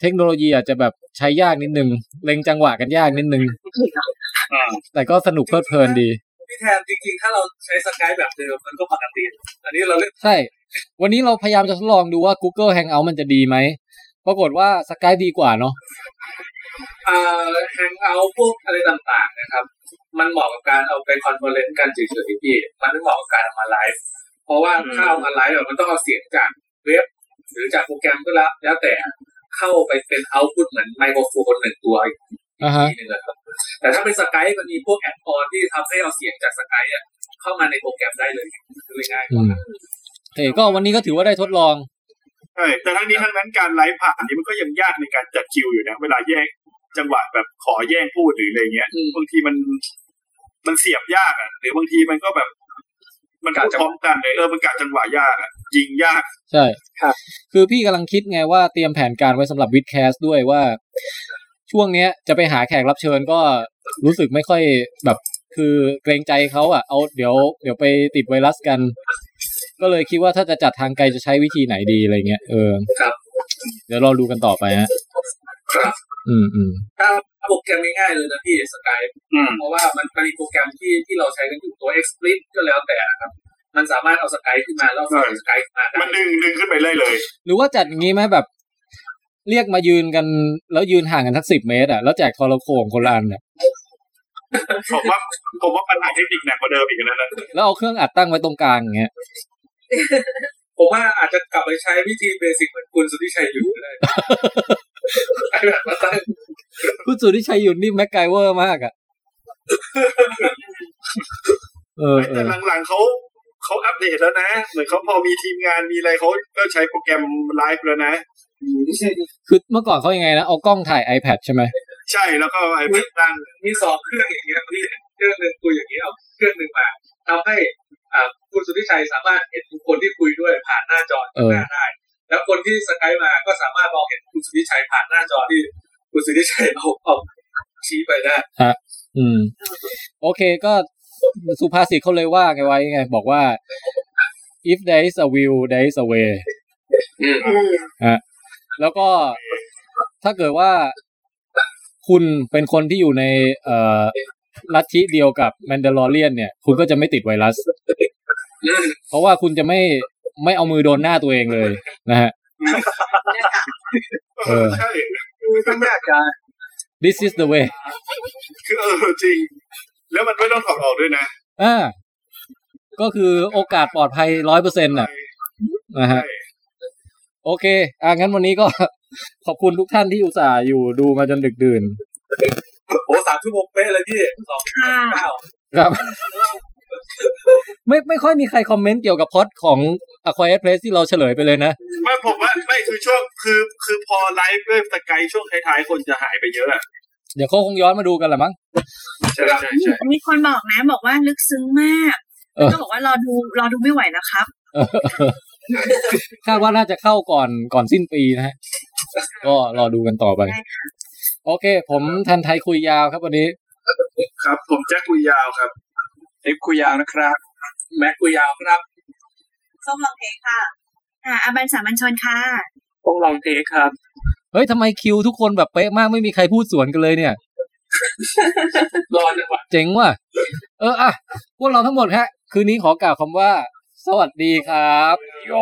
[SPEAKER 2] เทคโนโลยีอาจจะแบบใช้ยากนิดนึง เล็งจังหวะกันยากนิดนึง แต่ก็สนุกเพลิดเพลินดี
[SPEAKER 6] พี่แทนจริงๆ ถ้าเราใช้สกายแบบเดิมมันก็ปกติอันนี้เราเล่น
[SPEAKER 2] ใช่ วันนี้เราพยายามจะทดลองดูว่า Google Hangout มันจะดีไหม ปรากฏว่า Skype ดีกว่าเนาะ
[SPEAKER 6] อ่า Hangouts พวกอะไรต่างๆ นะครับ มันเหมาะกับการเอาไป conference กันเฉยๆพี่มันไม่เหมาะกับการเอามาไลฟ์เพราะว่าถ้าเอามาไลฟ์อะมันต้องเอาเสียงจากเว็บ หรือจากโปรแกรมก็แล้วแล้วแต่เข้าไปเป็น output เหมือนไมโครโฟนหนึ่งตัวอีก
[SPEAKER 2] อ่าฮะ
[SPEAKER 6] ทีหนึงนะครับแต่ถ้าเป็น Skype มันมีพวก add-on ที่ทำให้เอาเสียงจาก Skype อะเข้ามาในโปรแกรมได้เลยคือง่าย
[SPEAKER 2] อืมโอเคก็วันนี้ก็ถือว่าได้ทดลอง
[SPEAKER 3] ใช่แต่ทั้งนี้ทั้งนั้นการไลฟ์ผ่านนี่มันก็ยังยากในการจัดคิวอยู่นะเวลาแยก จังหวะแบบขอแย่งพูดหรืออะไรเงี้ยบางทีมันมันเสียบยากอะหรือบางทีมันก็แบบมันพูดพร้อมกันเลยเออมันกะจังหวะยากอะยิงยาก
[SPEAKER 2] ใช่คือพี่กำลังคิดไงว่าเตรียมแผนการไว้สำหรับวิดแคสด้วยว่า ช่วงเนี้ยจะไปหาแขกรับเชิญก็รู้สึกไม่ค่อยแบบคือเกรงใจเขาอะเอาเดี๋ยวเดี๋ยวไปติดไวรัสกัน ก็เลยคิดว่าถ้าจะจัดทางไกลจะใช้วิธีไหนดีอะไรเงี้ยเออ
[SPEAKER 6] ครับ
[SPEAKER 2] เดี๋ยวรอดูกันต่อไปฮะ
[SPEAKER 6] ครับ
[SPEAKER 2] อืมอืม
[SPEAKER 6] ถ้าโปรแกรมง่ายๆเลยนะพี่สกายเพราะว่ามันมันมีโปรแกรมที่ที่เราใช้กันอยู่ตัว Xsplit ก็แล้วแต่ครับ มันสามารถเอาสกายขึ้นมาแล้วฟังสกายขึ้นมาได้
[SPEAKER 3] มันดึงดึงขึ้นไปเลยเลย
[SPEAKER 2] หรือว่าจัดอย่างงี้ไหมแบบเรียกมายืนกันแล้วยืนห่างกันทักสิบเมตรอะแล้วแจกโทรโขงคนละอันอะ
[SPEAKER 3] ผมว่าผมว่าปัญหาเทคนิคหนักกว่าเดิมอีกนะนะ
[SPEAKER 2] แล้วเอาเครื่องอัดตั้งไว้ตรงกลางอย่างเงี้ย
[SPEAKER 6] ผมว่าอาจจะกลับไปใช้วิธีเบสิกเหมือนคุณสุทธิชัยอยู่ก็ได้ไอ้แบบมาตั้ง
[SPEAKER 2] คุณสุทธิชัยหยุ่นนี่ MacGyver มากอะเออเอ
[SPEAKER 3] แต่
[SPEAKER 2] อ
[SPEAKER 3] หลังๆเขาเขาอัปเดตแล้วนะ เหมือนเขาพอมีทีมงานมีอะไรเขาก็ใช้โปรแกรมไลฟ์แล้วนะ
[SPEAKER 2] คือเมื่อก่อนเขายังไงนะเอากล้องถ่าย iPad ใช่ไหม
[SPEAKER 3] ใช่แล้วก็ไอ้เป็นตั้ง
[SPEAKER 6] มีสองเครื่องอย่างเงี้ยพี่เครื่องหนึ่งคุยอย่างนี้เอาเครื่องหนึ่งมาทำให้อ่า คุณสุทธิชัยสามารถเห็นคนที่คุยด้วยผ่านหน้าจอ
[SPEAKER 2] เออ
[SPEAKER 6] หน้าได้ แล้วคนที่สกายมาก็สามารถมองเห็นคุณสุทธิชัยผ่านหน้าจอที่คุณสุทธิชัยเอาเอาชี้ไปได้
[SPEAKER 2] ฮะอืม โอเคก็สุภาษิตเขาเลยว่าไงไว้ไง บอกว่า if there is a will there is a way ฮะแล้วก็ถ้าเกิดว่าคุณเป็นคนที่อยู่ในเอ่อ ลัทธิเดียวกับแมนเดลอเรียนเนี่ย คุณก็จะไม่ติดไวรัส เพราะว่าคุณจะไม่ไม่เอามือโดนหน้าตัวเองเลยนะฮะเออ
[SPEAKER 3] ใช่
[SPEAKER 9] ไม่ยากการ
[SPEAKER 2] this is the way
[SPEAKER 3] คือเออจริง แล้วมันไม่ต้องถอดออกด้วยนะ
[SPEAKER 2] อ่าก็คือโอกาสปลอดภัยร้อยเปอร์เซ็นต์น่ะนะฮะโอเค อ่างั้นวันนี้ก็ขอบคุณทุกท่านที่อุตส่าห์อยู่ดูมาจนดึกดื่น
[SPEAKER 6] โอ้สามชั่วโมงเป๊ะเลยพี่สองเก้า
[SPEAKER 2] ครับ ไม่ไม่ค่อยมีใครคอมเมนต์เกี่ยวกับพล็อดของ A Quiet Place ที่เราเฉลยไปเลยนะ
[SPEAKER 3] ไม่ผมว่าไม่คือช่วงคือคือพอไลฟ์ด้วยสกายช่วงท้ายๆ คนจะหายไปเยอะอะ
[SPEAKER 2] เดี๋ยวเขาคงย้อนมาดูกันแหละมั้ง
[SPEAKER 3] ใช่ใช่ใช่
[SPEAKER 7] มีคนบอกนะ บอกว่าลึกซึ้งมาก
[SPEAKER 2] เออ
[SPEAKER 7] ก็บอกว่ารอดูรอดูไม่ไหวนะครับ
[SPEAKER 2] เออคาดว่าน่าจะเข้าก่อนก่อนสิ้นปีนะฮะก็รอดูกันต่อไป โอเค ผมทันไทยคุยยาวครับวันนี้
[SPEAKER 3] ครับ ผมแจ็คคุยยาวครับ
[SPEAKER 9] เอ็กคุยยาวนะครับ
[SPEAKER 6] แม็กกุยยาวครับ
[SPEAKER 14] ส้มลองเทคค่ะ
[SPEAKER 7] อ่าอาบันสามัญชนค่ะ
[SPEAKER 5] ต้องลองเทคครับ
[SPEAKER 2] เฮ้ยทำไมคิวทุกคนแบบเป๊ะมากไม่มีใครพูดสวนกันเลยเนี่ย
[SPEAKER 6] รอจังหวะ
[SPEAKER 2] เจ๋งว่ะ เอออะพวกเราทั้งหมดฮะ คืนนี้ขอกล่าวคำว่า สวัสดีครับโย